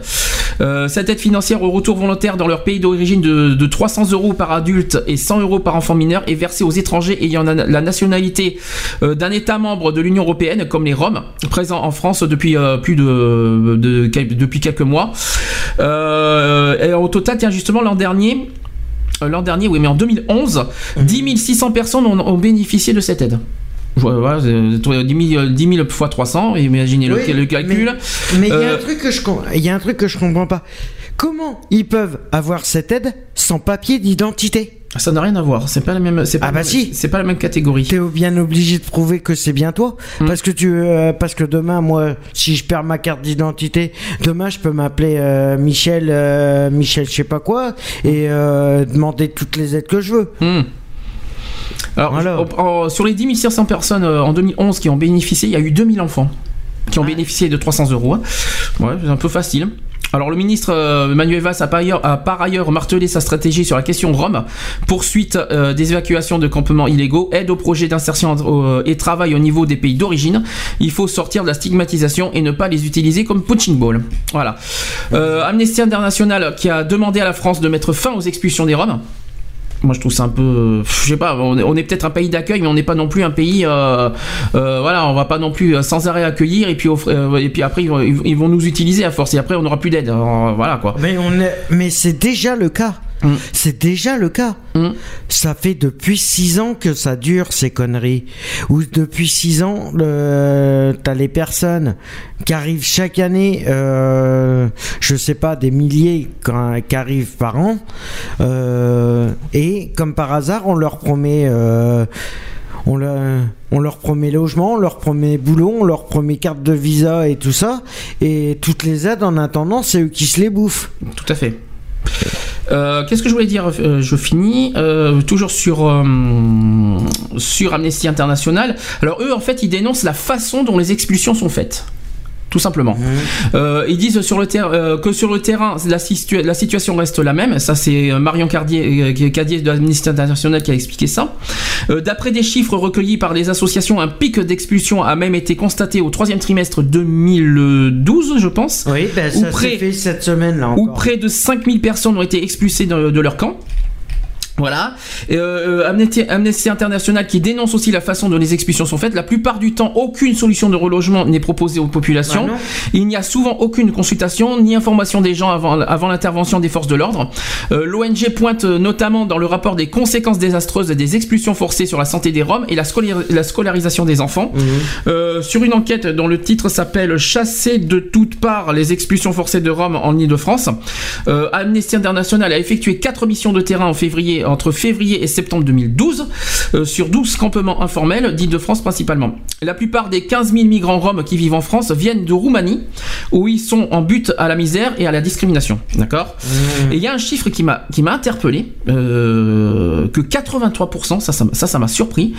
Euh, cette aide financière au retour volontaire dans leur pays d'origine de, de 300 euros par adulte et 100 euros par enfant mineur est versée aux étrangers ayant la, nationalité euh, d'un État membre de l'Union européenne, comme les Roms, présents en France depuis euh, quelques mois. Au total, tiens justement l'an dernier. L'an dernier, oui, mais en 2011, 10 600 personnes ont bénéficié de cette aide. Voilà, euh, 10 000, 10 000 fois 300, imaginez le, Oui, le calcul. Mais il y a Euh, un truc que je com- il y a un truc que je comprends pas. Comment ils peuvent avoir cette aide sans papier d'identité? Ça n'a rien à voir. C'est pas la même. C'est pas Ah bah si. C'est pas la même catégorie. T'es bien obligé de prouver que c'est bien toi, parce que tu, euh, parce que demain, moi, si je perds ma carte d'identité, demain, je peux m'appeler euh, Michel, euh, Michel, je sais pas quoi, et euh, demander toutes les aides que je veux. Hmm. Alors, en- en- sur les 10 500 personnes euh, en 2011 qui ont bénéficié, il y a eu 2000 enfants qui ont bénéficié de 300 euros. Ouais, c'est un peu facile. Alors le ministre euh, Manuel Valls a par, ailleurs, a par ailleurs martelé sa stratégie sur la question Rome, poursuite euh, des évacuations de campements illégaux, aide aux projets d'insertion euh, et travail au niveau des pays d'origine. Il faut sortir de la stigmatisation et ne pas les utiliser comme punching ball. Voilà. Euh, Amnesty International qui a demandé à la France de mettre fin aux expulsions des Roms. Moi, je trouve ça un peu, je sais pas. On est, peut-être un pays d'accueil, mais on n'est pas non plus un pays. euh, euh, voilà, on va pas non plus euh, sans arrêt accueillir et puis et puis après ils vont, nous utiliser à force et après on n'aura plus d'aide. Voilà quoi. Mais on est, mais c'est déjà le cas. C'est déjà le cas. Ça fait depuis six ans que ça dure ces conneries. Ou depuis six ans, le, t'as les personnes qui arrivent chaque année, euh, je sais pas, des milliers qui arrivent par an, euh, et comme par hasard, on leur promet. euh, on leur, on leur promet logement, on leur promet boulot, on leur promet carte de visa et tout ça. Et toutes les aides, en attendant, c'est eux qui se les bouffent. Tout à fait. Euh, Qu'est-ce que je voulais dire Euh, Je finis euh, toujours sur sur Amnesty International. Alors eux, en fait, ils dénoncent la façon dont les expulsions sont faites. Tout simplement. Euh, ils disent sur le ter- euh, que sur le terrain, la, situa- la situation reste la même. Ça, c'est euh, Marion Cardier, Cadier de l'Amnesty International qui a expliqué ça. Euh, D'après des chiffres recueillis par les associations, un pic d'expulsion a même été constaté au troisième trimestre 2012, je pense. Oui, ben, Où ça près- s'est fait cette semaine là où près de 5000 personnes ont été expulsées de, de leur camp. Voilà. Et, euh, Amnesty, Amnesty International qui dénonce aussi la façon dont les expulsions sont faites. La plupart du temps, aucune solution de relogement n'est proposée aux populations. Bah. Il n'y a souvent aucune consultation ni information des gens avant, avant l'intervention des forces de l'ordre. Euh, L'ONG pointe euh, notamment dans le rapport des conséquences désastreuses des expulsions forcées sur la santé des Roms et la, scolar- la scolarisation des enfants. Mhm. Euh, sur une enquête dont le titre s'appelle Chasser de toutes parts les expulsions forcées de Roms en Ile-de-France, euh, Amnesty International a effectué 4 missions de terrain en février, entre février et septembre 2012 euh, sur 12 campements informels d'Île-de-France principalement. La plupart des 15 000 migrants roms qui vivent en France viennent de Roumanie où ils sont en but à la misère et à la discrimination. D'accord Et il y a un chiffre qui m'a qui m'a interpellé euh, que 83%, ça ça m'a- ça surpris,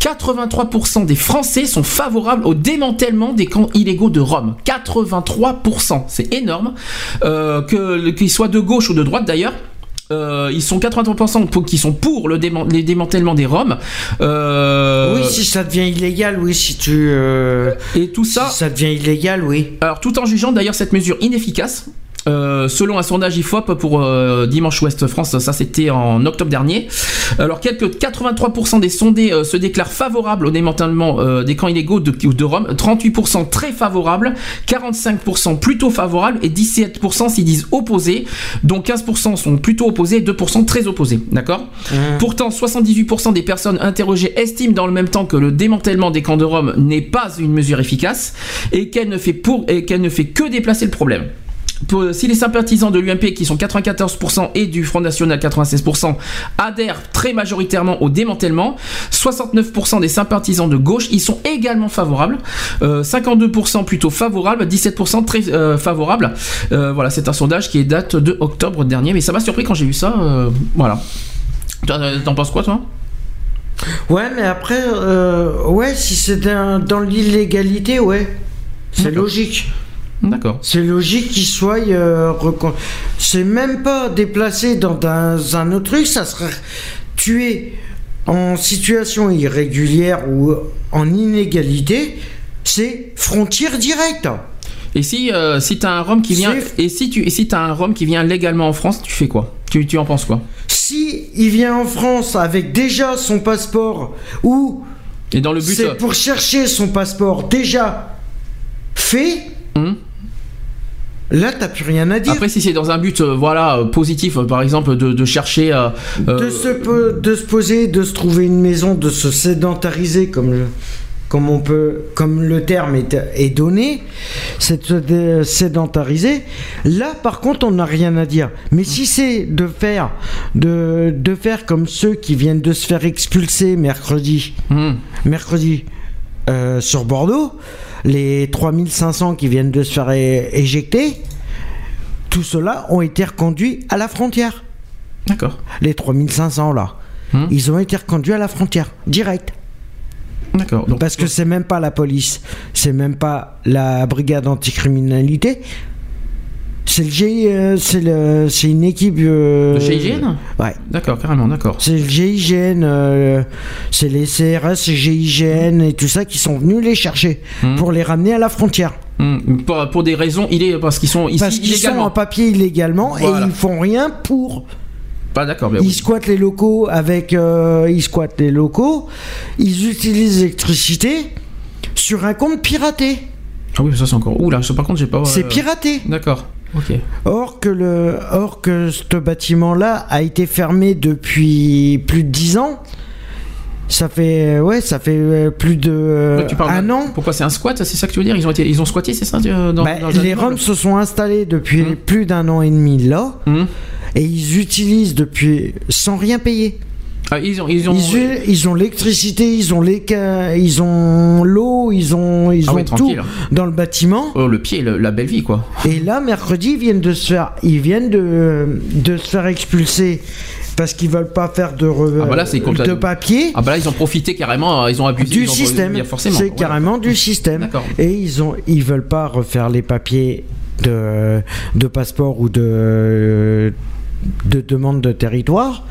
83% des Français sont favorables au démantèlement des camps illégaux de Rome. 83%, c'est énorme. Euh, qu'ils soient de gauche ou de droite d'ailleurs. Euh, ils sont 83% pour- qui sont pour le déman- les démantèlements des Roms. Euh, Oui, si ça devient illégal, oui, si tu. euh, Et tout ça. Si ça devient illégal, oui. Alors, tout en jugeant d'ailleurs cette mesure inefficace, euh, selon un sondage IFOP pour euh, Dimanche Ouest France, ça c'était en octobre dernier. Alors, quelques 83% des sondés euh, se déclarent favorables au démantèlement euh, des camps illégaux de, de Rome, 38% très favorables, 45% plutôt favorables et 17% s'y disent opposés, dont 15% sont plutôt opposés et 2% très opposés. D'accord? Pourtant, 78% des personnes interrogées estiment dans le même temps que le démantèlement des camps de Rome n'est pas une mesure efficace et qu'elle ne fait pour et qu'elle ne fait que déplacer le problème. Pour- si les sympathisants de l'UMP, qui sont 94%, et du Front National, 96%, adhèrent très majoritairement au démantèlement, 69% des sympathisants de gauche y sont également favorables, euh, 52% plutôt favorables, 17% très euh, favorables. Euh, voilà, c'est un sondage qui est date de octobre dernier, mais ça m'a surpris quand j'ai vu ça. euh, voilà. Euh, T'en penses quoi, toi? Ouais, mais après, euh, ouais, si c'est dans l'illégalité, ouais, c'est logique. D'accord. C'est logique qu'il soit. euh, recon- C'est même pas déplacé dans un, un autre truc, ça serait tué en situation irrégulière ou en inégalité, c'est frontière directe. Et si, euh, si t'as un Rome qui vient, et si tu, et si t'as un Rome qui vient légalement en France, tu fais quoi? Tu, tu en penses quoi? Si il vient en France avec déjà son passeport ou Et dans le but, c'est pour chercher son passeport déjà fait, là t'as plus rien à dire. Après, si c'est dans un but, euh, voilà, euh, positif, euh, par exemple, de, de chercher, euh, de, se, po- de se poser, de se trouver une maison, de se sédentariser comme le... comme on peut, comme le terme est, est donné, c'est de se dé- sédentariser. Là, par contre, on n'a rien à dire. Mais si c'est de faire, de, de faire comme ceux qui viennent de se faire expulser mercredi, mercredi euh, sur Bordeaux, les 3500 qui viennent de se faire éjecter, tout cela ont été reconduits à la frontière. D'accord. Les 3500 là. Ils ont été reconduits à la frontière, direct. D'accord. Parce que c'est même pas la police, c'est même pas la brigade anticriminalité. C'est le GI, euh, c'est le, c'est une équipe. euh, De GIGN Ouais. D'accord, carrément, d'accord. C'est le GIGN, euh, c'est les CRS, GIGN et tout ça qui sont venus les chercher Hmm. pour les ramener à la frontière. Hum, pour, pour des raisons, il est parce qu'ils sont ici Parce qu'ils sont en papier illégalement Voilà. et ils font rien pour. Pas d'accord, mais Ils oui. squattent les locaux avec. euh, ils squattent les locaux. Ils utilisent l'électricité sur un compte piraté. Ah oui, ça c'est encore. Ouh là, ça, par contre, j'ai pas. C'est piraté. D'accord. Or que le, or que ce bâtiment-là a été fermé depuis plus de 10 ans. Ça fait, ouais, ça fait euh, plus de Ouais, tu parles un de- an. Pourquoi c'est un squat C'est ça que tu veux dire? Ils ont été, ils ont squatté, c'est ça euh, dans, Bah, dans les Roms se sont installés depuis Mmh. plus d'un an et demi là, et ils utilisent depuis sans rien payer. Ah, ils ont, ils ont. Ils, ont l'électricité, ils ont les, ils ont l'eau, ils ont, ils Ah ont tout tranquille. dans le bâtiment. Oh, le pied, le- la belle vie, quoi. Et là, mercredi, ils viennent de se faire, ils viennent de, de se faire expulser parce qu'ils veulent pas faire de, re- Ah bah là, de papier Ah bah là, ils ont profité carrément, ils ont abusé du ils ont- système. C'est Voilà. carrément du système. Et ils ont, ils veulent pas refaire les papiers de, de passeport ou de de demande de territoire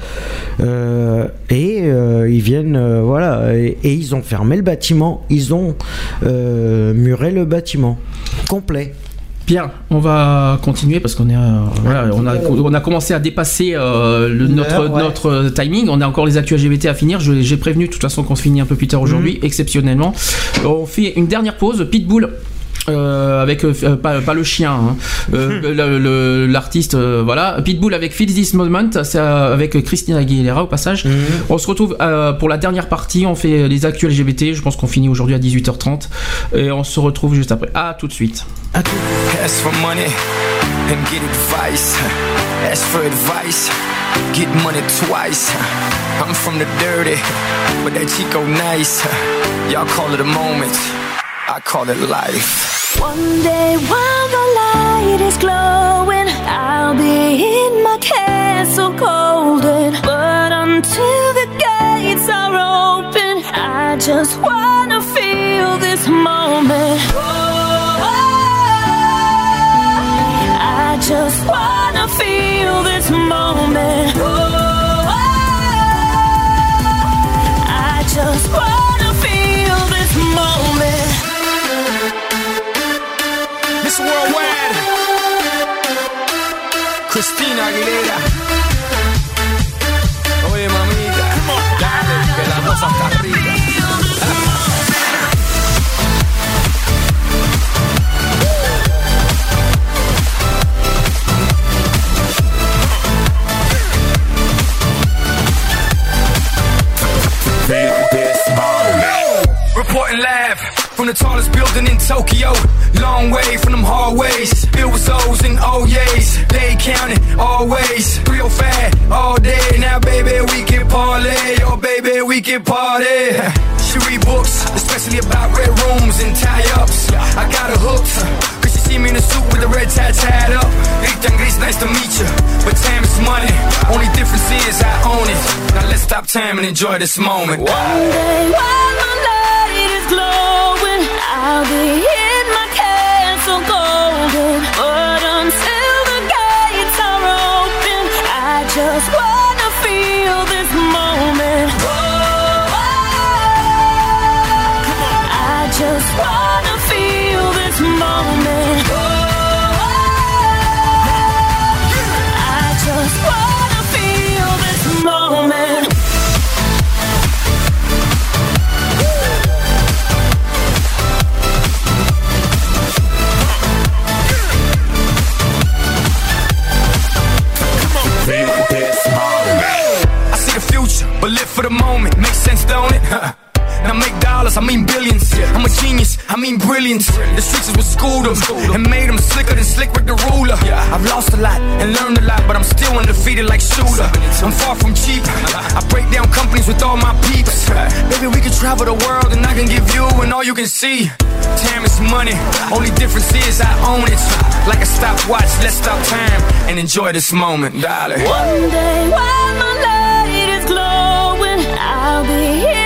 Euh, et euh, ils viennent euh, voilà et, et ils ont fermé le bâtiment ils ont muré le bâtiment complet Pierre, on va continuer parce qu'on est, voilà, on a, on a commencé à dépasser le- notre, ouais. notre timing. On a encore les actus LGBT à finir. J'ai prévenu de toute façon qu'on se finit un peu plus tard aujourd'hui, Mhm. exceptionnellement. On fait une dernière pause. Pitbull. Euh, avec euh, euh, pas, pas le chien, hein. Euh, [LAUGHS] l'artiste, euh, voilà. Pitbull avec Feel This Moment, c'est euh, avec Christina Aguilera au passage. On se retrouve euh, pour la dernière partie. On fait les actus LGBT. Je pense qu'on finit aujourd'hui à 18h30 et on se retrouve juste après. À tout de suite. Ask for money and get advice. Ask for advice, get money twice. I'm from the dirty, but that Chico nice. Y'all call it a moment, I call it life. One day while the light is glowing, I'll be in my castle golden. But until the gates are open, I just wanna feel this moment. Oh, I just wanna feel this moment. I Miss Worldwide, Christina Aguilera. Oye, mamita, dale, que la cosa está rica. Reporting live from the tallest building in Tokyo. Long way from them hallways. Filled with O's and oh O's. They counting always. 305 all day. Now, baby, we can parlay. Oh, baby, we can party. She read books, especially about red rooms and tie ups. I got her hooked. Cause she see me in a suit with a red tie tied up. Ethan Gris, nice to meet you. But time is money. Only difference is I own it. Now let's stop time and enjoy this moment. One day the light is glowing, [LAUGHS] Now make dollars I mean billions. Yeah. I'm a genius, I mean brilliant. The streets is what schooled them and made them slicker than slick with the ruler. Yeah. I've lost a lot and learned a lot, but I'm still undefeated like shooter. I'm far from cheap. I break down companies with all my peeps. Maybe we can travel the world and I can give you and all you can see. Time is money, only difference is I own it. Like a stopwatch, let's stop time and enjoy this moment, darling. One day while my light is glowing, I'll be in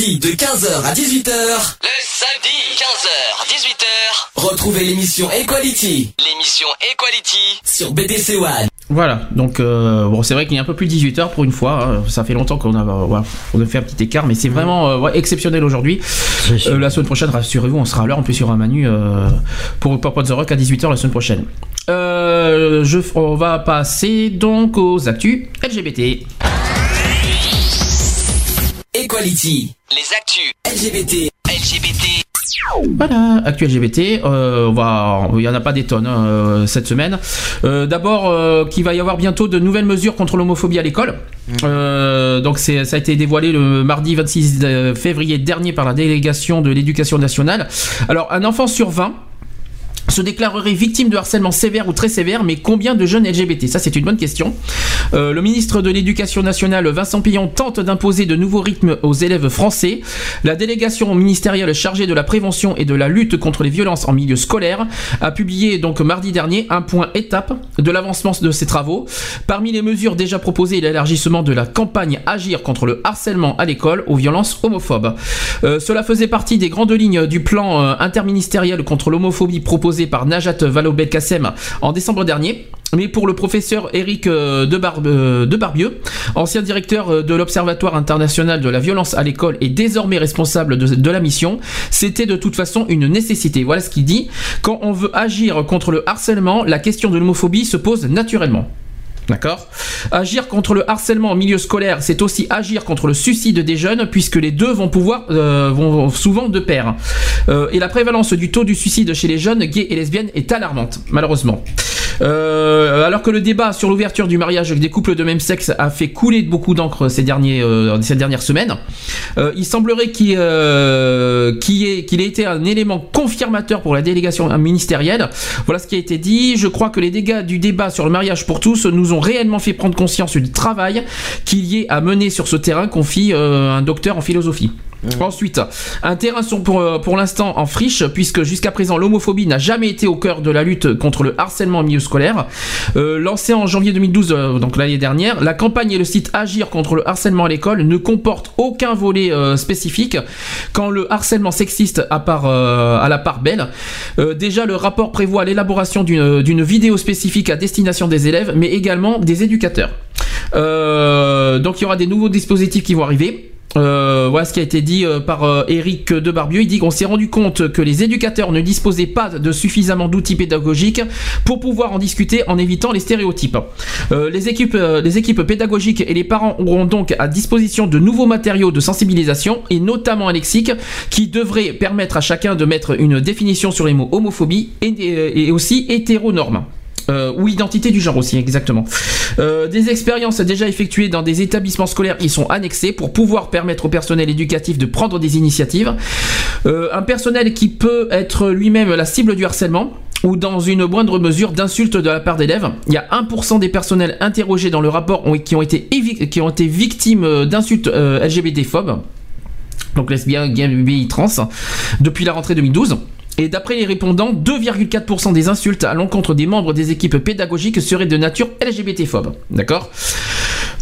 samedi de 15h à 18h, Le samedi, 15h, 18h, retrouvez l'émission Equality l'émission Equality. sur BDC One. Voilà, donc euh, bon, c'est vrai qu'il est un peu plus 18h pour une fois. hein. Ça fait longtemps qu'on a, euh, voilà, on a fait un petit écart, mais c'est vraiment euh, ouais, exceptionnel aujourd'hui. Euh, la semaine prochaine, rassurez-vous, on sera à l'heure. En plus, il y aura Manu euh, pour Pop the Rock à 18h la semaine prochaine. Euh, je, on va passer donc aux actus LGBT. Equality, Les actus LGBT, LGBT. Voilà, actu LGBT, euh, on va, il y en a pas des tonnes hein, euh, cette semaine. Euh, D'abord, euh, qu'il va y avoir bientôt de nouvelles mesures contre l'homophobie à l'école. Euh, donc c'est, ça a été dévoilé le mardi 26 de- février dernier par la délégation de l'éducation nationale. Alors, un enfant sur 20 se déclarerait victime de harcèlement sévère ou très sévère, mais combien de jeunes LGBT Ça, c'est une bonne question. Euh, le ministre de l'Éducation nationale, Vincent Pillon, tente d'imposer de nouveaux rythmes aux élèves français. La délégation ministérielle chargée de la prévention et de la lutte contre les violences en milieu scolaire a publié donc mardi dernier un point étape de l'avancement de ses travaux. Parmi les mesures déjà proposées, l'élargissement de la campagne Agir contre le harcèlement à l'école aux violences homophobes. Euh, cela faisait partie des grandes lignes du plan euh, interministériel contre l'homophobie proposé par Najat Vallaud-Belkacem en décembre dernier. Mais pour le professeur Éric euh, Debar- euh, Debarbieux, ancien directeur euh, de l'Observatoire international de la violence à l'école et désormais responsable de, de la mission, c'était de toute façon une nécessité. Voilà ce qu'il dit. Quand on veut agir contre le harcèlement, la question de l'homophobie se pose naturellement. D'accord Agir contre le harcèlement en milieu scolaire, c'est aussi agir contre le suicide des jeunes, puisque les deux vont pouvoir euh, vont souvent de pair. Euh, et la prévalence du taux du suicide chez les jeunes gays et lesbiennes est alarmante, malheureusement. Euh, alors que le débat sur l'ouverture du mariage des couples de même sexe a fait couler beaucoup d'encre ces, ces dernières semaines, il semblerait qu'il ait, ait été un élément confirmateur pour la délégation ministérielle. Voilà ce qui a été dit. Je crois que les dégâts du débat sur le mariage pour tous nous ont réellement fait prendre conscience du travail qu'il y ait à mener sur ce terrain, confie euh, un docteur en philosophie. Ensuite, un terrain sont pour, euh, pour l'instant en friche, puisque jusqu'à présent l'homophobie n'a jamais été au cœur de la lutte contre le harcèlement en milieu scolaire. Euh, lancé en janvier 2012, euh, donc l'année dernière, la campagne et le site Agir contre le harcèlement à l'école ne comportent aucun volet euh, spécifique. Quand le harcèlement sexiste à, part, à la part belle, déjà le rapport prévoit l'élaboration d'une vidéo spécifique à destination des élèves, mais également des éducateurs. Donc il y aura des nouveaux dispositifs qui vont arriver. Euh, voilà ce qui a été dit euh, par euh, Eric Debarbieux. Il dit qu'on s'est rendu compte que les éducateurs ne disposaient pas de suffisamment d'outils pédagogiques pour pouvoir en discuter en évitant les stéréotypes. Euh, les, équipes, euh, les équipes pédagogiques et les parents auront donc à disposition de nouveaux matériaux de sensibilisation et notamment un lexique qui devrait permettre à chacun de mettre une définition sur les mots homophobie et, et aussi hétéronorme. Euh, ou identité du genre aussi, exactement. Euh, des expériences déjà effectuées dans des établissements scolaires y sont annexées pour pouvoir permettre au personnel éducatif de prendre des initiatives. Euh, un personnel qui peut être lui-même la cible du harcèlement ou dans une moindre mesure d'insultes de la part d'élèves. Il y a 1% des personnels interrogés dans le rapport qui, ont été, qui ont été victimes d'insultes LGBT-phobes donc lesbiens, gays, bi, trans, depuis la rentrée 2012. Et d'après les répondants, 2,4% des insultes à l'encontre des membres des équipes pédagogiques seraient de nature LGBT-phobe. D'accord?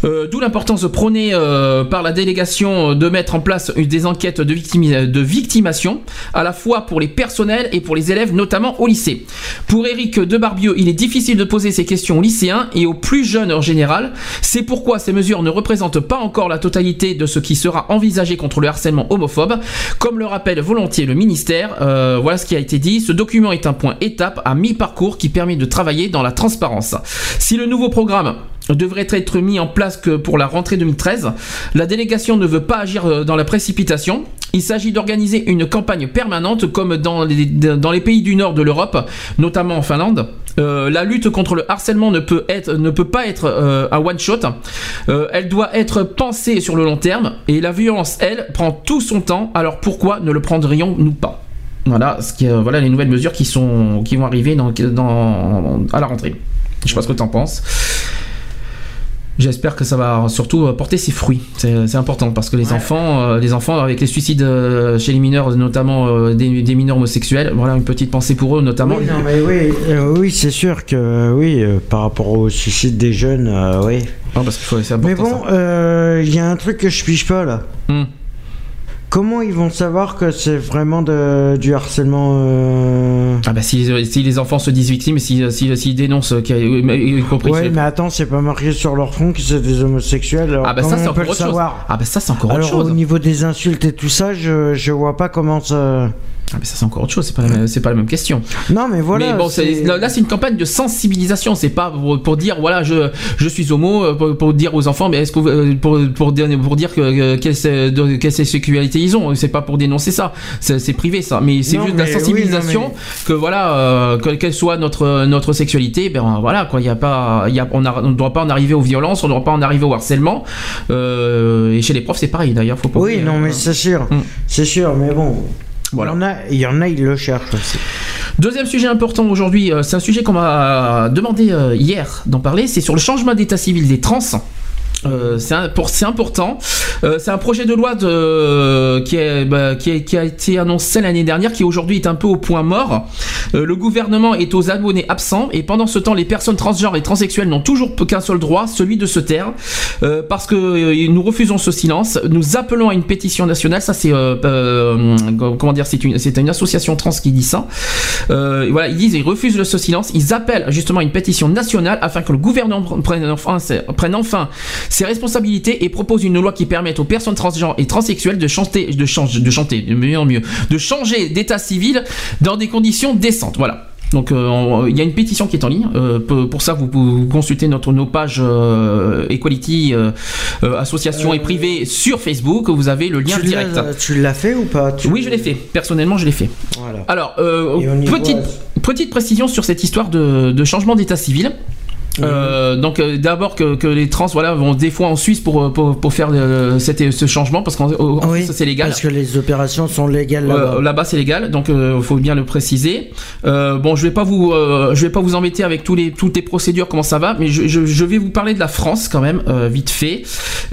Euh, D'où l'importance prônée euh, par la délégation de mettre en place des enquêtes de, victimi- de victimation, à la fois pour les personnels et pour les élèves, notamment au lycée. Pour Eric Debarbieu, il est difficile de poser ces questions aux lycéens et aux plus jeunes en général. C'est pourquoi ces mesures ne représentent pas encore la totalité de ce qui sera envisagé contre le harcèlement homophobe. Comme le rappelle volontiers le ministère, euh, voilà ce qui a été dit. Ce document est un point étape à mi-parcours qui permet de travailler dans la transparence. Si le nouveau programme devrait être mis en place que pour la rentrée 2013. La délégation ne veut pas agir euh, dans la précipitation. Il s'agit d'organiser une campagne permanente comme dans les, pays du nord de l'Europe, notamment en Finlande. Euh, la lutte contre le harcèlement ne peut, être, ne peut pas être euh, un one-shot. Euh, elle doit être pensée sur le long terme. Et la violence, elle, prend tout son temps. Alors pourquoi ne le prendrions-nous pas? Voilà, ce qui, euh, voilà les nouvelles mesures qui, sont, qui vont arriver à la rentrée. Je sais pas ce que tu en penses. J'espère que ça va surtout euh, porter ses fruits. C'est important parce que les enfants, euh, les enfants avec les suicides euh, chez les mineurs, notamment euh, des, des mineurs homosexuels, voilà une petite pensée pour eux, notamment. Oui, non, mais oui, euh, oui c'est sûr que euh, oui, euh, par rapport au suicide des jeunes, euh, oui. parce qu'il faut, c'est Mais bon, euh, il y a un truc que je pige pas là. Hmm. Comment ils vont savoir que c'est vraiment de, du harcèlement euh, Ah bah si, si les enfants se disent victimes, s'ils si, s'ils dénoncent, qu'il y compris. Ouais, mais attends, c'est pas marqué sur leur front que c'est des homosexuels. alors Ah bah ça c'est encore autre chose. Ah bah ça c'est encore autre Alors chose. au niveau des insultes et tout ça, je, je vois pas comment ça. Ah mais ça c'est encore autre chose, c'est pas la pas la même question. Non mais voilà. mais bon, là là, c'est une campagne de sensibilisation, c'est pas pour, pour dire voilà je, je suis homo, euh, pour, pour dire aux enfants mais est-ce que euh, pour, pour dire pour dire que euh, quelle, quelle sexualité ils ont, c'est pas pour dénoncer ça, c'est privé ça, mais c'est juste de la mais oui, sensibilisation que voilà euh, que- quelle soit notre notre sexualité, ben voilà quoi, y a pas y a on ne doit pas en arriver aux violences, on ne doit pas en arriver au harcèlement euh, et chez les profs c'est pareil d'ailleurs, faut pas Oui, oublier, non hein. mais c'est sûr, Mm. c'est sûr, mais bon. Voilà. Il y en a, il y en a, ils le cherchent aussi. Deuxième sujet important aujourd'hui, euh, c'est un sujet qu'on m'a demandé euh, hier d'en parler, c'est sur le changement d'état civil des trans. Euh, c'est important. Euh, c'est un projet de loi de, qui, est, bah, qui, est- qui a été annoncé l'année dernière, qui aujourd'hui est un peu au point mort. Euh, le gouvernement est aux abonnés absents et pendant ce temps, les personnes transgenres et transsexuelles n'ont toujours qu'un seul droit, celui de se taire, Euh, parce que euh, nous refusons ce silence. Nous appelons à une pétition nationale. Ça, c'est euh, comment dire, c'est une, une association trans qui dit ça. Voilà, ils disent, ils refusent ce silence. Ils appellent justement à une pétition nationale afin que le gouvernement prenne enfin, prenne enfin ses responsabilités et propose une loi qui permette aux personnes transgenres et transsexuelles de chanter, de changer, de chanter, de mieux en mieux, de changer d'état civil dans des conditions décentes. Voilà. Donc euh, il y a une pétition qui est en ligne. Euh, pour, pour ça, vous pouvez consulter notre nos pages euh, Equality association et privée sur Facebook. Vous avez le lien Tu direct. Tu l'as fait ou pas? Tu- Oui, je l'ai fait. Personnellement, je l'ai fait. Voilà. Alors, petite, petite précision sur cette histoire de, de changement d'état civil. Euh, donc euh, d'abord que, que les trans voilà vont des fois en Suisse pour pour, pour faire euh, cet- ce changement parce qu'en en Oui, Suisse, c'est légal Parce que les opérations sont légales là-bas. euh, là-bas c'est légal, donc il faut bien le préciser. Euh, bon, je vais pas vous, euh, je vais pas vous embêter avec tous les, toutes les procédures comment ça va, mais je, je- je vais vous parler de la France quand même euh, vite fait.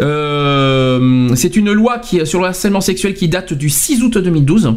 Euh, c'est une loi qui sur le harcèlement sexuel qui date du 6 août 2012.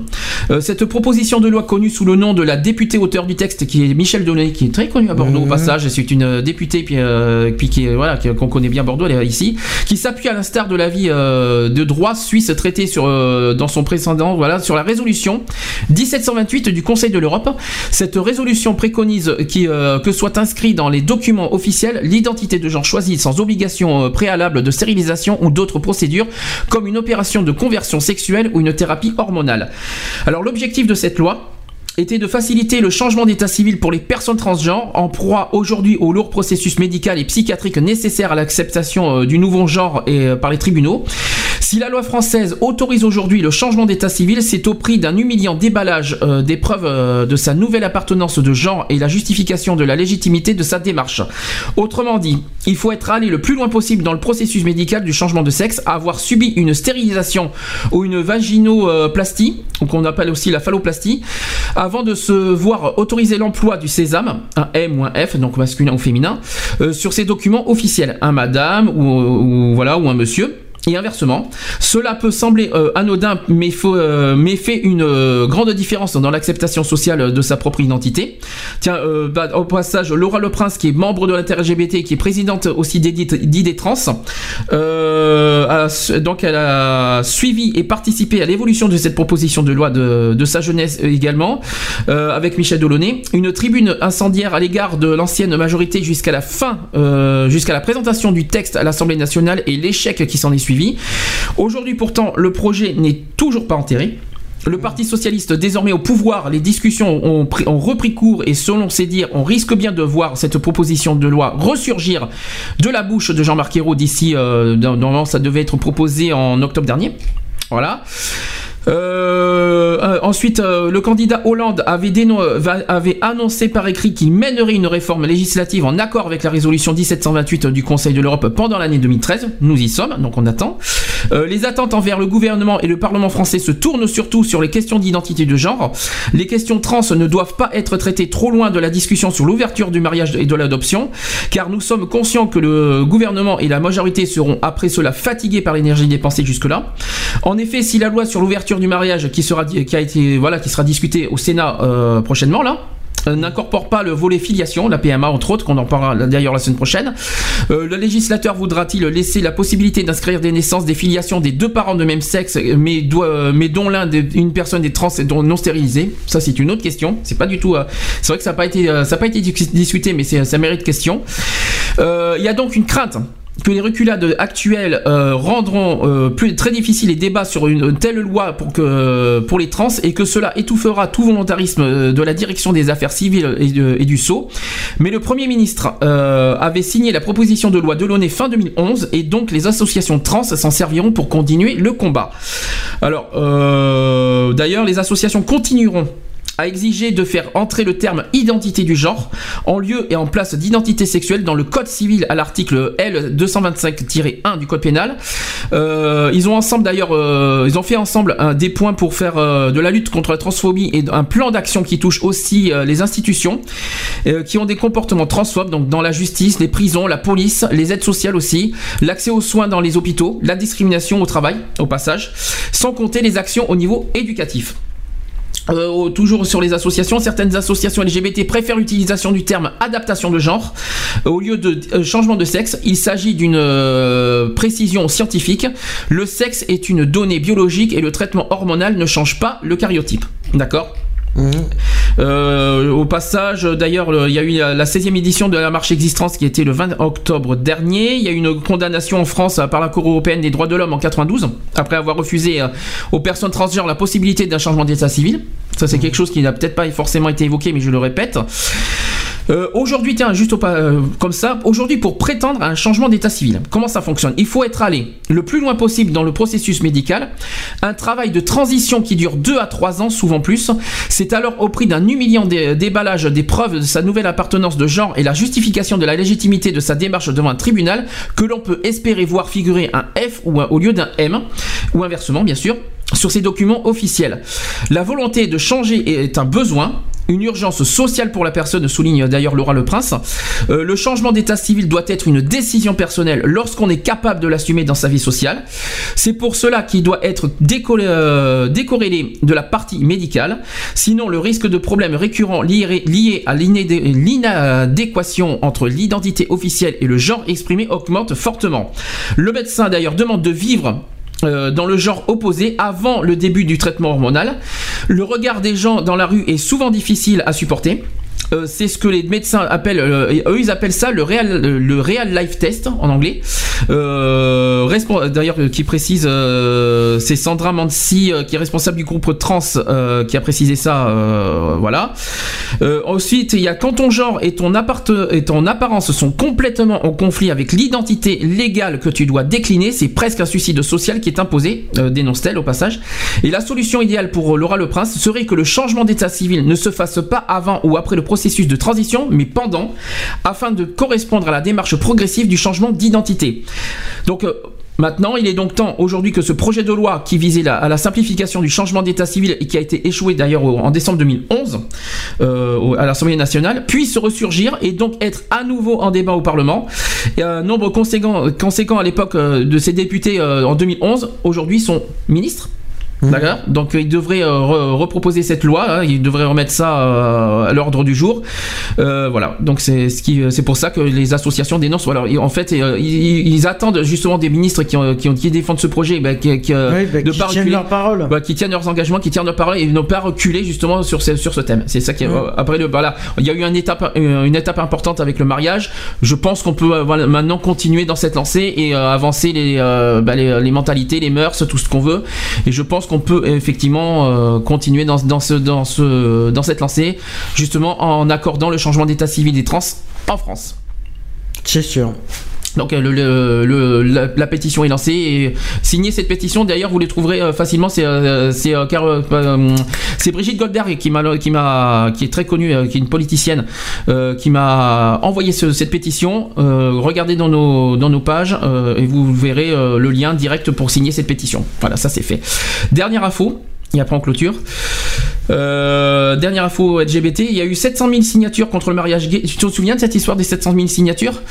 Euh, cette proposition de loi connue sous le nom de la députée auteur du texte qui est Michel Donnet, qui est très connue à Bordeaux au Mhm. passage. C'est une députée puis, euh, puis qui voilà qu'on connaît bien Bordeaux, elle est ici, qui s'appuie à l'instar de l'avis euh, de droit suisse traité sur euh, dans son précédent voilà sur la résolution 1728 du Conseil de l'Europe. Cette résolution préconise qui, euh, que soit inscrit dans les documents officiels l'identité de genre choisie sans obligation euh, préalable de stérilisation ou d'autres procédures comme une opération de conversion sexuelle ou une thérapie hormonale. Alors l'objectif de cette loi était de faciliter le changement d'état civil pour les personnes transgenres en proie aujourd'hui au lourd processus médical et psychiatrique nécessaire à l'acceptation euh, du nouveau genre euh, par les tribunaux. Si la loi française autorise aujourd'hui le changement d'état civil, c'est au prix d'un humiliant déballage euh, des preuves euh, de sa nouvelle appartenance de genre et la justification de la légitimité de sa démarche. Autrement dit, il faut être allé le plus loin possible dans le processus médical du changement de sexe, avoir subi une stérilisation ou une vaginoplastie, qu'on appelle aussi la phalloplastie, avant de se voir autoriser l'emploi du sésame, un M ou un F, donc masculin ou féminin, euh, sur ces documents officiels, un madame ou, ou voilà ou un monsieur. Et inversement. Cela peut sembler euh, anodin, euh, mais fait une euh, grande différence dans l'acceptation sociale de sa propre identité. Tiens, bah, au passage, Laura Le Prince, qui est membre de l'inter-LGBT, qui est présidente aussi d'ID Trans, a donc elle a suivi et participé à l'évolution de cette proposition de loi de, de sa jeunesse également, avec Michel Delaunay. Une tribune incendiaire à l'égard de l'ancienne majorité jusqu'à la fin, jusqu'à la présentation du texte à l'Assemblée nationale et l'échec qui s'en est suivi. Aujourd'hui pourtant, le projet n'est toujours pas enterré. Le Parti socialiste désormais au pouvoir, les discussions ont, pris- ont repris cours et selon ses dires, on risque bien de voir cette proposition de loi ressurgir de la bouche de Jean-Marc Ayrault d'ici, euh, normalement ça devait être proposé en octobre dernier. Voilà. Euh, euh, ensuite, euh, le candidat Hollande avait, annoncé par écrit qu'il mènerait une réforme législative en accord avec la résolution 1728 du Conseil de l'Europe pendant l'année 2013. Nous y sommes, donc on attend. Euh, les attentes envers le gouvernement et le Parlement français se tournent surtout sur les questions d'identité de genre. Les questions trans ne doivent pas être traitées trop loin de la discussion sur l'ouverture du mariage et de l'adoption, car nous sommes conscients que le gouvernement et la majorité seront après cela fatigués par l'énergie dépensée jusque-là. En effet, si la loi sur l'ouverture du mariage qui sera qui a été voilà qui sera discutée au Sénat euh, prochainement là euh, n'incorpore pas le volet filiation, la PMA entre autres, qu'on en parlera d'ailleurs la semaine prochaine. Euh, le législateur voudra-t-il laisser la possibilité d'inscrire des naissances, des filiations des deux parents de même sexe, mais, dont l'un, une personne est trans et non stérilisée? Ça, c'est une autre question. C'est pas du tout. c'est vrai que ça n'a pas été, ça pas été dis- discuté, mais ça mérite question. Il y a donc une crainte que les reculades actuelles euh, rendront euh, très difficile les débats sur une telle loi pour que pour les trans et que cela étouffera tout volontarisme euh, de la direction des affaires civiles et, du sceau. Mais le Premier ministre euh, avait signé la proposition de loi de l'ONU fin 2011 et donc les associations trans s'en serviront pour continuer le combat. Alors, euh, d'ailleurs, les associations continueront a exigé de faire entrer le terme identité du genre en lieu et en place d'identité sexuelle dans le code civil à l'article L225-1 du code pénal. Euh, ils ont ensemble d'ailleurs, euh, ils ont fait ensemble des points pour faire euh, de la lutte contre la transphobie et un plan d'action qui touche aussi les institutions qui ont des comportements transphobes, donc dans la justice, les prisons, la police, les aides sociales aussi, l'accès aux soins dans les hôpitaux, la discrimination au travail, au passage, sans compter les actions au niveau éducatif. Euh, toujours sur les associations, certaines associations LGBT préfèrent l'utilisation du terme adaptation de genre euh, au lieu de euh, changement de sexe. Il s'agit d'une précision scientifique. Le sexe est une donnée biologique et le traitement hormonal ne change pas le cariotype. D'accord? Euh, au passage, d'ailleurs, le- il y a eu la la 16e édition de la marche existence qui était le 20 octobre dernier. Il y a eu une condamnation en France par la Cour européenne des droits de l'homme en 92, après avoir refusé euh, aux personnes transgenres la possibilité d'un changement d'état civil. Ça, c'est quelque chose qui n'a peut-être pas forcément été évoqué, mais je le répète. Euh, aujourd'hui, tiens, juste au pas- euh, comme ça, aujourd'hui, pour prétendre à un changement d'état civil, comment ça fonctionne? Il faut être allé le plus loin possible dans le processus médical. Un travail de transition qui dure 2 à 3 ans, souvent plus. C'est alors au prix d'un humiliant dé- déballage des preuves de sa nouvelle appartenance de genre et la justification de la légitimité de sa démarche devant un tribunal que l'on peut espérer voir figurer un F ou un- au lieu d'un M, ou inversement, bien sûr sur ces documents officiels. La volonté de changer est un besoin, une urgence sociale pour la personne, souligne d'ailleurs Laura Le Prince. Euh, le changement d'état civil doit être une décision personnelle lorsqu'on est capable de l'assumer dans sa vie sociale. C'est pour cela qu'il doit être euh, décorrélé de la partie médicale. Sinon, le risque de problèmes récurrents liés, liés à l'inadéquation entre l'identité officielle et le genre exprimé augmente fortement. Le médecin d'ailleurs demande de vivre euh, dans le genre opposé avant le début du traitement hormonal. Le regard des gens dans la rue est souvent difficile à supporter. Euh, c'est ce que les médecins appellent, euh, eux ils appellent ça le real, real life test en anglais. Euh, D'ailleurs, euh, qui précise, euh, c'est Sandra Mansi euh, qui est responsable du groupe trans euh, qui a précisé ça. euh, voilà. Euh, ensuite, il y a quand ton genre et ton, apparence sont complètement en conflit avec l'identité légale que tu dois décliner, c'est presque un suicide social qui est imposé, euh, dénonce-t-elle au passage. Et la solution idéale pour Laura Le Prince serait que le changement d'état civil ne se fasse pas avant ou après le processus de transition, mais pendant, afin de correspondre à la démarche progressive du changement d'identité. Donc, euh, Maintenant, il est donc temps aujourd'hui que ce projet de loi qui visait à la simplification du changement d'état civil et qui a été échoué d'ailleurs en décembre 2011 euh, à l'Assemblée nationale puisse ressurgir et donc être à nouveau en débat au Parlement. Et un nombre conséquent, à l'époque euh, de ces députés euh, en 2011 aujourd'hui sont ministres. D'accord. Donc euh, il devrait euh, re- reproposer cette loi. hein, il devrait remettre ça euh, à l'ordre du jour. Euh, voilà. Donc c'est ce qui, c'est pour ça que les associations dénoncent. Voilà. Et en fait, euh, ils, ils attendent justement des ministres qui, ont, qui, ont- qui défendent ce projet, bah, qui, qui, euh, Oui, bah, de qui pas tiennent reculer. leur parole. Bah, qui tiennent leurs engagements, qui tiennent leur parole et ne pas reculer justement sur ce, sur ce thème. C'est ça qui. Mm. euh, après le, voilà, il y a eu une étape, une étape importante avec le mariage. Je pense qu'on peut euh, voilà, maintenant continuer dans cette lancée et euh, avancer les, euh, bah, les, les mentalités, les mœurs, tout ce qu'on veut. Et je pense qu'on peut effectivement euh, continuer dans, dans, ce, dans, ce, dans cette lancée, justement en accordant le changement d'état civil des trans en France. C'est sûr. Donc euh, la, pétition est lancée et signer cette pétition d'ailleurs vous les trouverez euh, facilement. C'est euh, euh, euh, euh, Brigitte Goldberg qui est très connue euh, qui est une politicienne euh, qui m'a envoyé ce- cette pétition. Euh, regardez dans nos pages euh, et vous verrez euh, le lien direct pour signer cette pétition. Voilà ça c'est fait. Dernière info et après on clôture. Euh, dernière info LGBT, il y a eu 700 000 signatures contre le mariage gay. Tu te souviens de cette histoire des 700 000 signatures?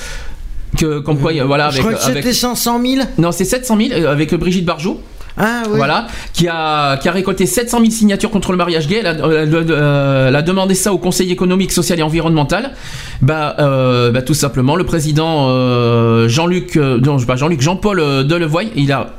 Que, comme quoi, voilà, Je crois que avec- c'était 500 000. non, c'est 700 000 euh, avec Brigitte Barjot. Ah oui. Voilà, qui a, qui a récolté 700 000 signatures contre le mariage gay. Elle a, elle a- euh, elle a demandé ça au Conseil économique, social et environnemental. Bah, euh, bah, tout simplement, le président euh, Jean-Luc, euh, non, pas Jean-Luc, Jean-Paul Delevoye, il a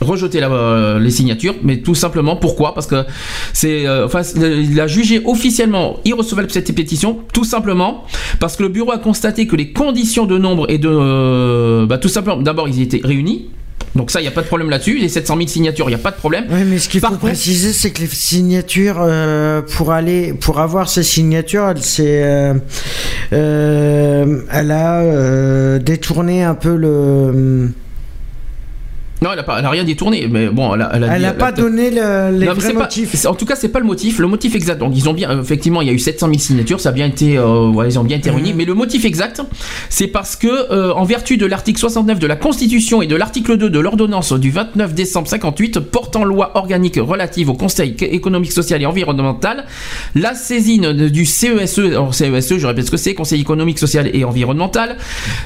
rejeté la- euh, les signatures, mais tout simplement pourquoi? Parce que c'est, euh, enfin, il a jugé officiellement irrecevable cette pétition, tout simplement parce que le bureau a constaté que les conditions de nombre et de, euh, bah, tout simplement, d'abord ils étaient réunis. Donc ça, il n'y a pas de problème là-dessus. Les 700 000 signatures, il n'y a pas de problème. Oui, mais ce qu'il faut contre- préciser, c'est que les signatures, euh, pour aller, pour avoir ces signatures, elle s'est, euh, euh, elle a détourné un peu le. Non, elle n'a rien détourné, mais bon, elle a, elle a Elle dit- pas donné le- les Non, vrais pas- motifs. en tout cas, c'est pas le motif. Le motif exact. Donc, ils ont bien, effectivement, il y a eu 700 000 signatures. Ça a bien été, euh, ouais, ils ont bien été réunis. Mhm. Mais le motif exact, c'est parce que, euh, en vertu de l'article 69 de la Constitution et de l'article 2 de l'ordonnance du 29 décembre 58 portant loi organique relative au Conseil économique, social et environnemental, la saisine du CESE, alors CESE, je répète ce que c'est, Conseil économique, social et environnemental,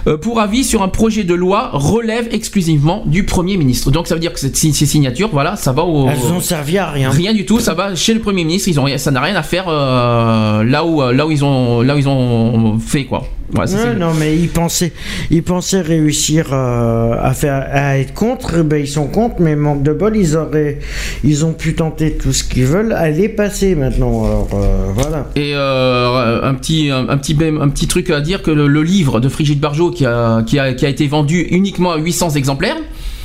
euh, pour avis sur un projet de loi relève exclusivement du Premier ministre. Donc, ça veut dire que cette- ces signatures, voilà, ça va au. Elles ont servi à rien. Rien du tout, ça va chez le Premier ministre, ils ont, rien- ça n'a rien à faire euh, là, où, euh, là, où ils ont, là où ils ont fait quoi. Ça, Ouais, non, mais ils pensaient, ils pensaient réussir euh, à faire, à être contre. eh Ben, ils sont contre, mais manque de bol, ils auraient, ils ont pu tenter tout ce qu'ils veulent. Elle est passée maintenant. Alors euh, voilà. Et euh, un, petit, un, un petit, un petit truc à dire que le, le livre de Brigitte Barjot qui a, qui, a, qui a été vendu uniquement à 800 exemplaires,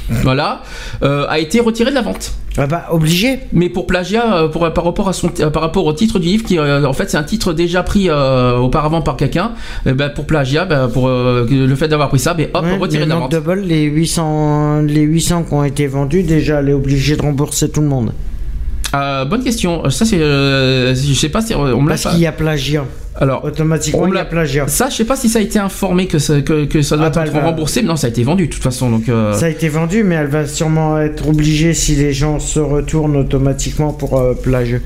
voilà, euh, a été retiré de la vente. Ah bah obligé. Mais pour plagiat, euh, pour, par rapport à son, par rapport au titre du livre, qui euh, en fait c'est un titre déjà pris euh, auparavant par quelqu'un, eh ben, pour plagiat, ben, pour le fait d'avoir pris ça, ben, hop, Ouais, retiré mais de la vente. bol, les 800, les 800 qui ont été vendus, déjà, elle est obligée de rembourser tout le monde. Euh, bonne question. Ça c'est, euh, je sais pas si on me l'a Parce pas- qu'il y a plagiat. Alors, automatiquement, il y a plagiat. Ça, je sais pas si ça a été informé que ça, que, que ça doit Ah bah, être elle va- remboursé, mais non, ça a été vendu de toute façon. Donc, euh, Ça a été vendu, mais elle va sûrement être obligée si les gens se retournent automatiquement pour euh, plagiat.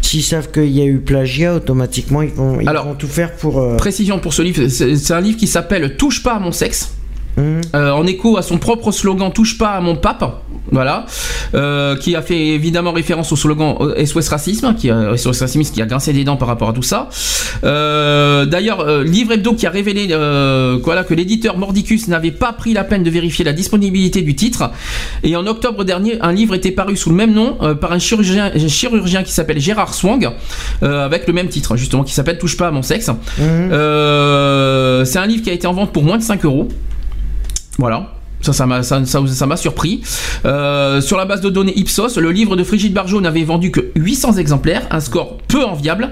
S'ils savent qu'il y a eu plagiat, automatiquement ils vont, ils vont tout faire pour. euh, Précision pour ce livre, c'est c'est un livre qui s'appelle Touche pas à mon sexe. Mhm. Euh, en écho à son propre slogan Touche pas à mon pape, voilà, euh, qui a fait évidemment référence au slogan euh, SOS Racisme, qui a, SOS Racisme qui a grincé des dents par rapport à tout ça. Euh, D'ailleurs, euh, Livre Hebdo qui a révélé euh, voilà, que l'éditeur Mordicus n'avait pas pris la peine de vérifier la disponibilité du titre. Et en octobre dernier, un livre était paru sous le même nom euh, par un chirurgien, un chirurgien qui s'appelle Gérard Swang, euh, avec le même titre, justement, qui s'appelle Touche pas à mon sexe. Euh, c'est un livre qui a été en vente pour moins de 5 euros. Voilà. Ça, ça m'a, ça, ça- ça surpris. Euh, sur la base de données Ipsos, le livre de Frigide Barjot n'avait vendu que 800 exemplaires, un score peu enviable,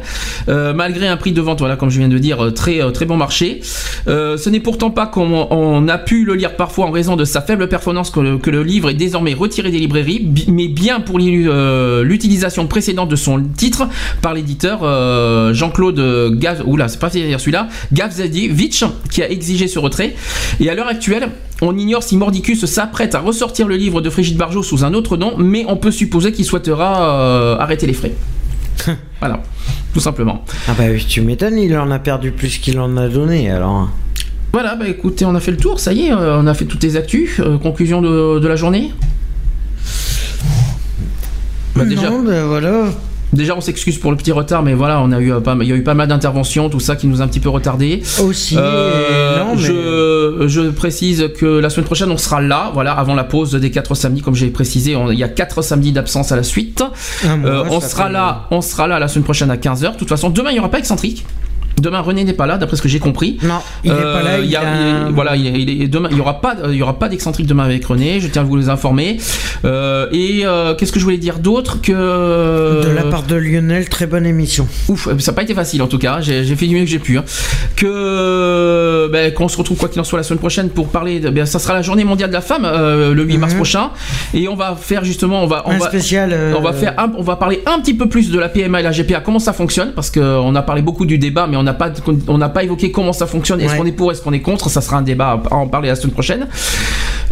euh, malgré un prix de vente, voilà, comme je viens de dire, euh, très, très bon marché. Ce n'est pourtant pas qu'on on a pu le lire parfois en raison de sa faible performance que le, livre est désormais retiré des librairies, mais bien pour l'u- l'utilisation précédente de son titre par l'éditeur Jean-Claude Gav, oula, c'est pas celui-là, Gavzadivitch, qui a exigé ce retrait. Et à l'heure actuelle, On ignore si Mordicus s'apprête à ressortir le livre de Frigide Barjot sous un autre nom, mais on peut supposer qu'il souhaitera euh, arrêter les frais. [LAUGHS] voilà, tout simplement. Ah bah oui, tu m'étonnes, il en a perdu plus qu'il en a donné alors. Voilà, bah écoutez, on a fait le tour, ça y est, euh, on a fait toutes les actus. Euh, conclusion de, de la journée? Bah, déjà, Non, bah voilà. Déjà, on s'excuse pour le petit retard, mais voilà, on a eu euh, pas, il y a eu pas mal d'interventions, tout ça qui nous a un petit peu retardé. Aussi, Euh, non, mais- je, je précise que la semaine prochaine, on sera là, voilà, avant la pause des 4 samedis, comme j'ai précisé, on- il y a 4 samedis d'absence à la suite. Mois, Euh, on sera là, on sera là la semaine prochaine à 15h. De toute façon, demain, il n'y aura pas excentrique. Demain, René n'est pas là, d'après ce que j'ai compris. Non, il est Euh, pas là, il, y a- a- il est- voilà, il il demain, il y aura pas, il y aura pas d'excentrique demain avec René. Je tiens à vous les informer. Euh, et euh, qu'est-ce que je voulais dire d'autre que De la part de Lionel, très bonne émission. Ouf, ça n'a pas été facile en tout cas. J'ai fait du mieux que j'ai pu. hein. Que ben, qu'on se retrouve quoi qu'il en soit la semaine prochaine pour parler. De, ben, ça sera la Journée mondiale de la femme euh, le 8 mars prochain, et on va faire justement, on va, on Mhm. Un va, spécial, euh, on va faire, un- on va parler un petit peu plus de la PMA et la GPA, comment ça fonctionne, parce que on a parlé beaucoup du débat, mais on n'a pas, on n'a pas évoqué comment ça fonctionne. Est-ce Ouais. qu'on est pour, est-ce qu'on est contre Ça sera un débat à en parler la semaine prochaine.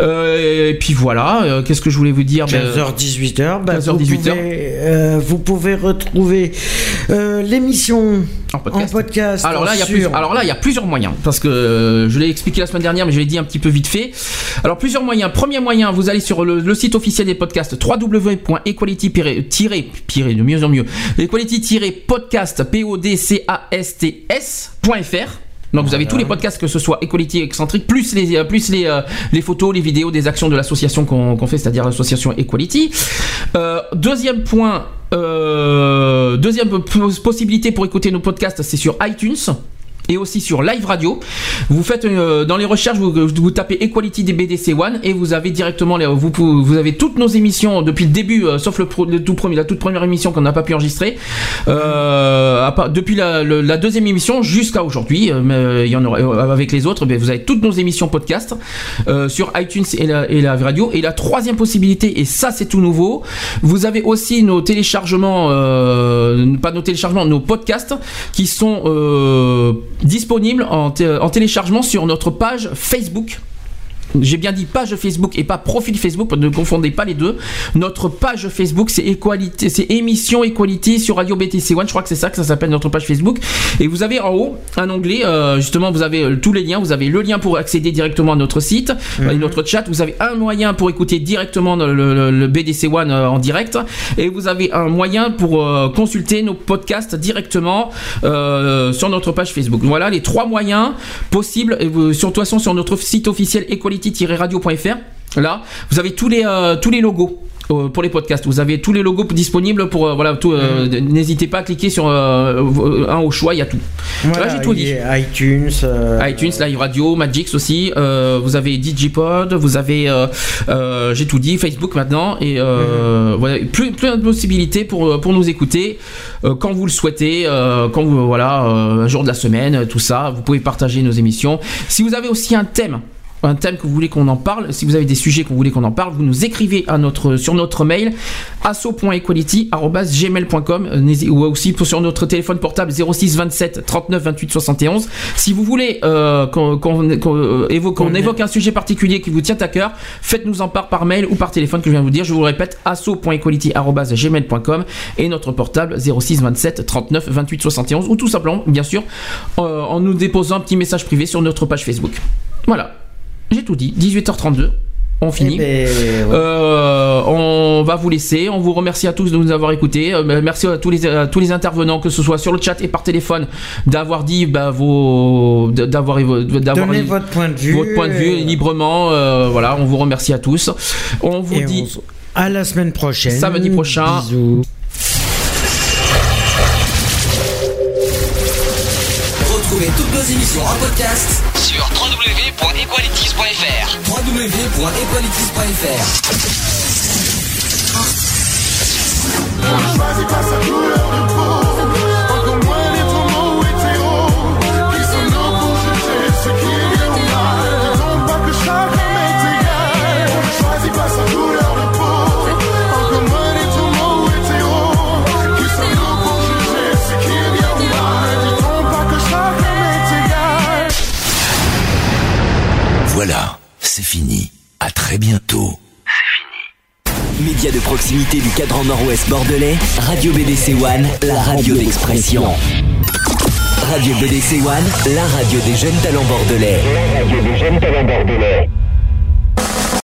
Euh, et puis voilà. euh, Qu'est-ce que je voulais vous dire? Ben, 15h, 18h. bah, 15h, vous, 18h. Pouvez, euh, vous pouvez retrouver l'émission En podcast. en podcast. Alors là, il y a plusieurs, alors là, il y a plusieurs moyens parce que je l'ai expliqué la semaine dernière, mais je l'ai dit un petit peu vite fait. Alors plusieurs moyens. Premier moyen, vous allez sur le, le site officiel des podcasts www.equality-de mieux en mieux equality-podcast p o d c a s t s.fr. Donc vous avez tous les podcasts que ce soit Equality excentrique plus les euh, plus les euh, les photos, les vidéos des actions de l'association qu'on fait, c'est-à-dire l'association Equality. Euh, deuxième point, euh, deuxième possibilité pour écouter nos podcasts, c'est sur iTunes. Et aussi sur Live Radio. Vous faites euh, dans les recherches, vous, tapez Equality des BDC One et vous avez directement les, vous, avez toutes nos émissions depuis le début, euh, sauf le, tout premier, la toute première émission qu'on n'a pas pu enregistrer. Euh, depuis la, deuxième émission jusqu'à aujourd'hui, mais il y en aura avec les autres. ben, vous avez toutes nos émissions podcast sur iTunes et la, et la radio. Et la troisième possibilité, et ça c'est tout nouveau, vous avez aussi nos téléchargements, pas nos téléchargements, nos podcasts qui sont té- en téléchargement sur notre page Facebook. J'ai bien dit page Facebook et pas profil Facebook, ne confondez pas les deux. Notre page Facebook, c'est Equality, c'est émission Equality sur Radio BTC One. Je crois que c'est ça que ça s'appelle notre page Facebook. Et vous avez en haut un onglet, euh, justement, vous avez euh, tous les liens. Vous avez le lien pour accéder directement à notre site, à notre chat. Vous avez un moyen pour écouter directement le, le- le BDC One euh, en direct. Et vous avez un moyen pour euh, consulter nos podcasts directement euh, sur notre page Facebook. Voilà les trois moyens possibles. Et sur de toute façon, sur notre site officiel equality-radio.fr, là, vous avez tous les, euh, tous les logos. euh, Pour les podcasts, vous avez tous les logos disponibles pour euh, voilà tout. euh, N'hésitez pas à cliquer sur euh, un au choix, il y a tout. Voilà, Là, j'ai tout dit. iTunes. iTunes, Live Radio, Magix aussi. vous avez Digipod, vous avez, j'ai tout dit, Facebook maintenant et euh, voilà, plus, plein de possibilités pour pour nous écouter quand vous le souhaitez, quand vous voilà, un jour de la semaine, tout ça. Vous pouvez partager nos émissions. Si vous avez aussi un thème. Un thème que vous voulez qu'on en parle, si vous avez des sujets que vous voulez qu'on en parle, vous nous écrivez à notre, sur notre mail asso.equality.gmail.com euh, ou aussi sur notre téléphone portable 06 27 39 28 71. Si vous voulez euh, qu'on qu'on- qu'on, euh, évoque, qu'on évoque un sujet particulier qui vous tient à cœur, faites-nous en part par mail ou par téléphone que je viens de vous dire. Je vous le répète, asso.equality.gmail.com et notre portable 06 27 39 28 71 ou tout simplement, bien sûr, euh, en nous déposant un petit message privé sur notre page Facebook. Voilà, j'ai tout dit. 18h32. On finit. Eh ben, ouais. Euh, on va vous laisser. On vous remercie à tous de nous avoir écoutés. Euh, merci à tous les à tous les intervenants, que ce soit sur le chat et par téléphone, d'avoir dit bah, vos d'avoir d'avoir votre point de vue. votre point de vue librement. Euh, voilà, on vous remercie à tous. On vous Et dit on à la semaine prochaine. samedi prochain. Bisous. www.equalities.fr. c'est fini. très bientôt. Média de proximité du cadran nord-ouest bordelais, Radio BDC One, la radio d'expression. Radio BDC One, la radio des jeunes talents bordelais. La radio des jeunes talents bordelais.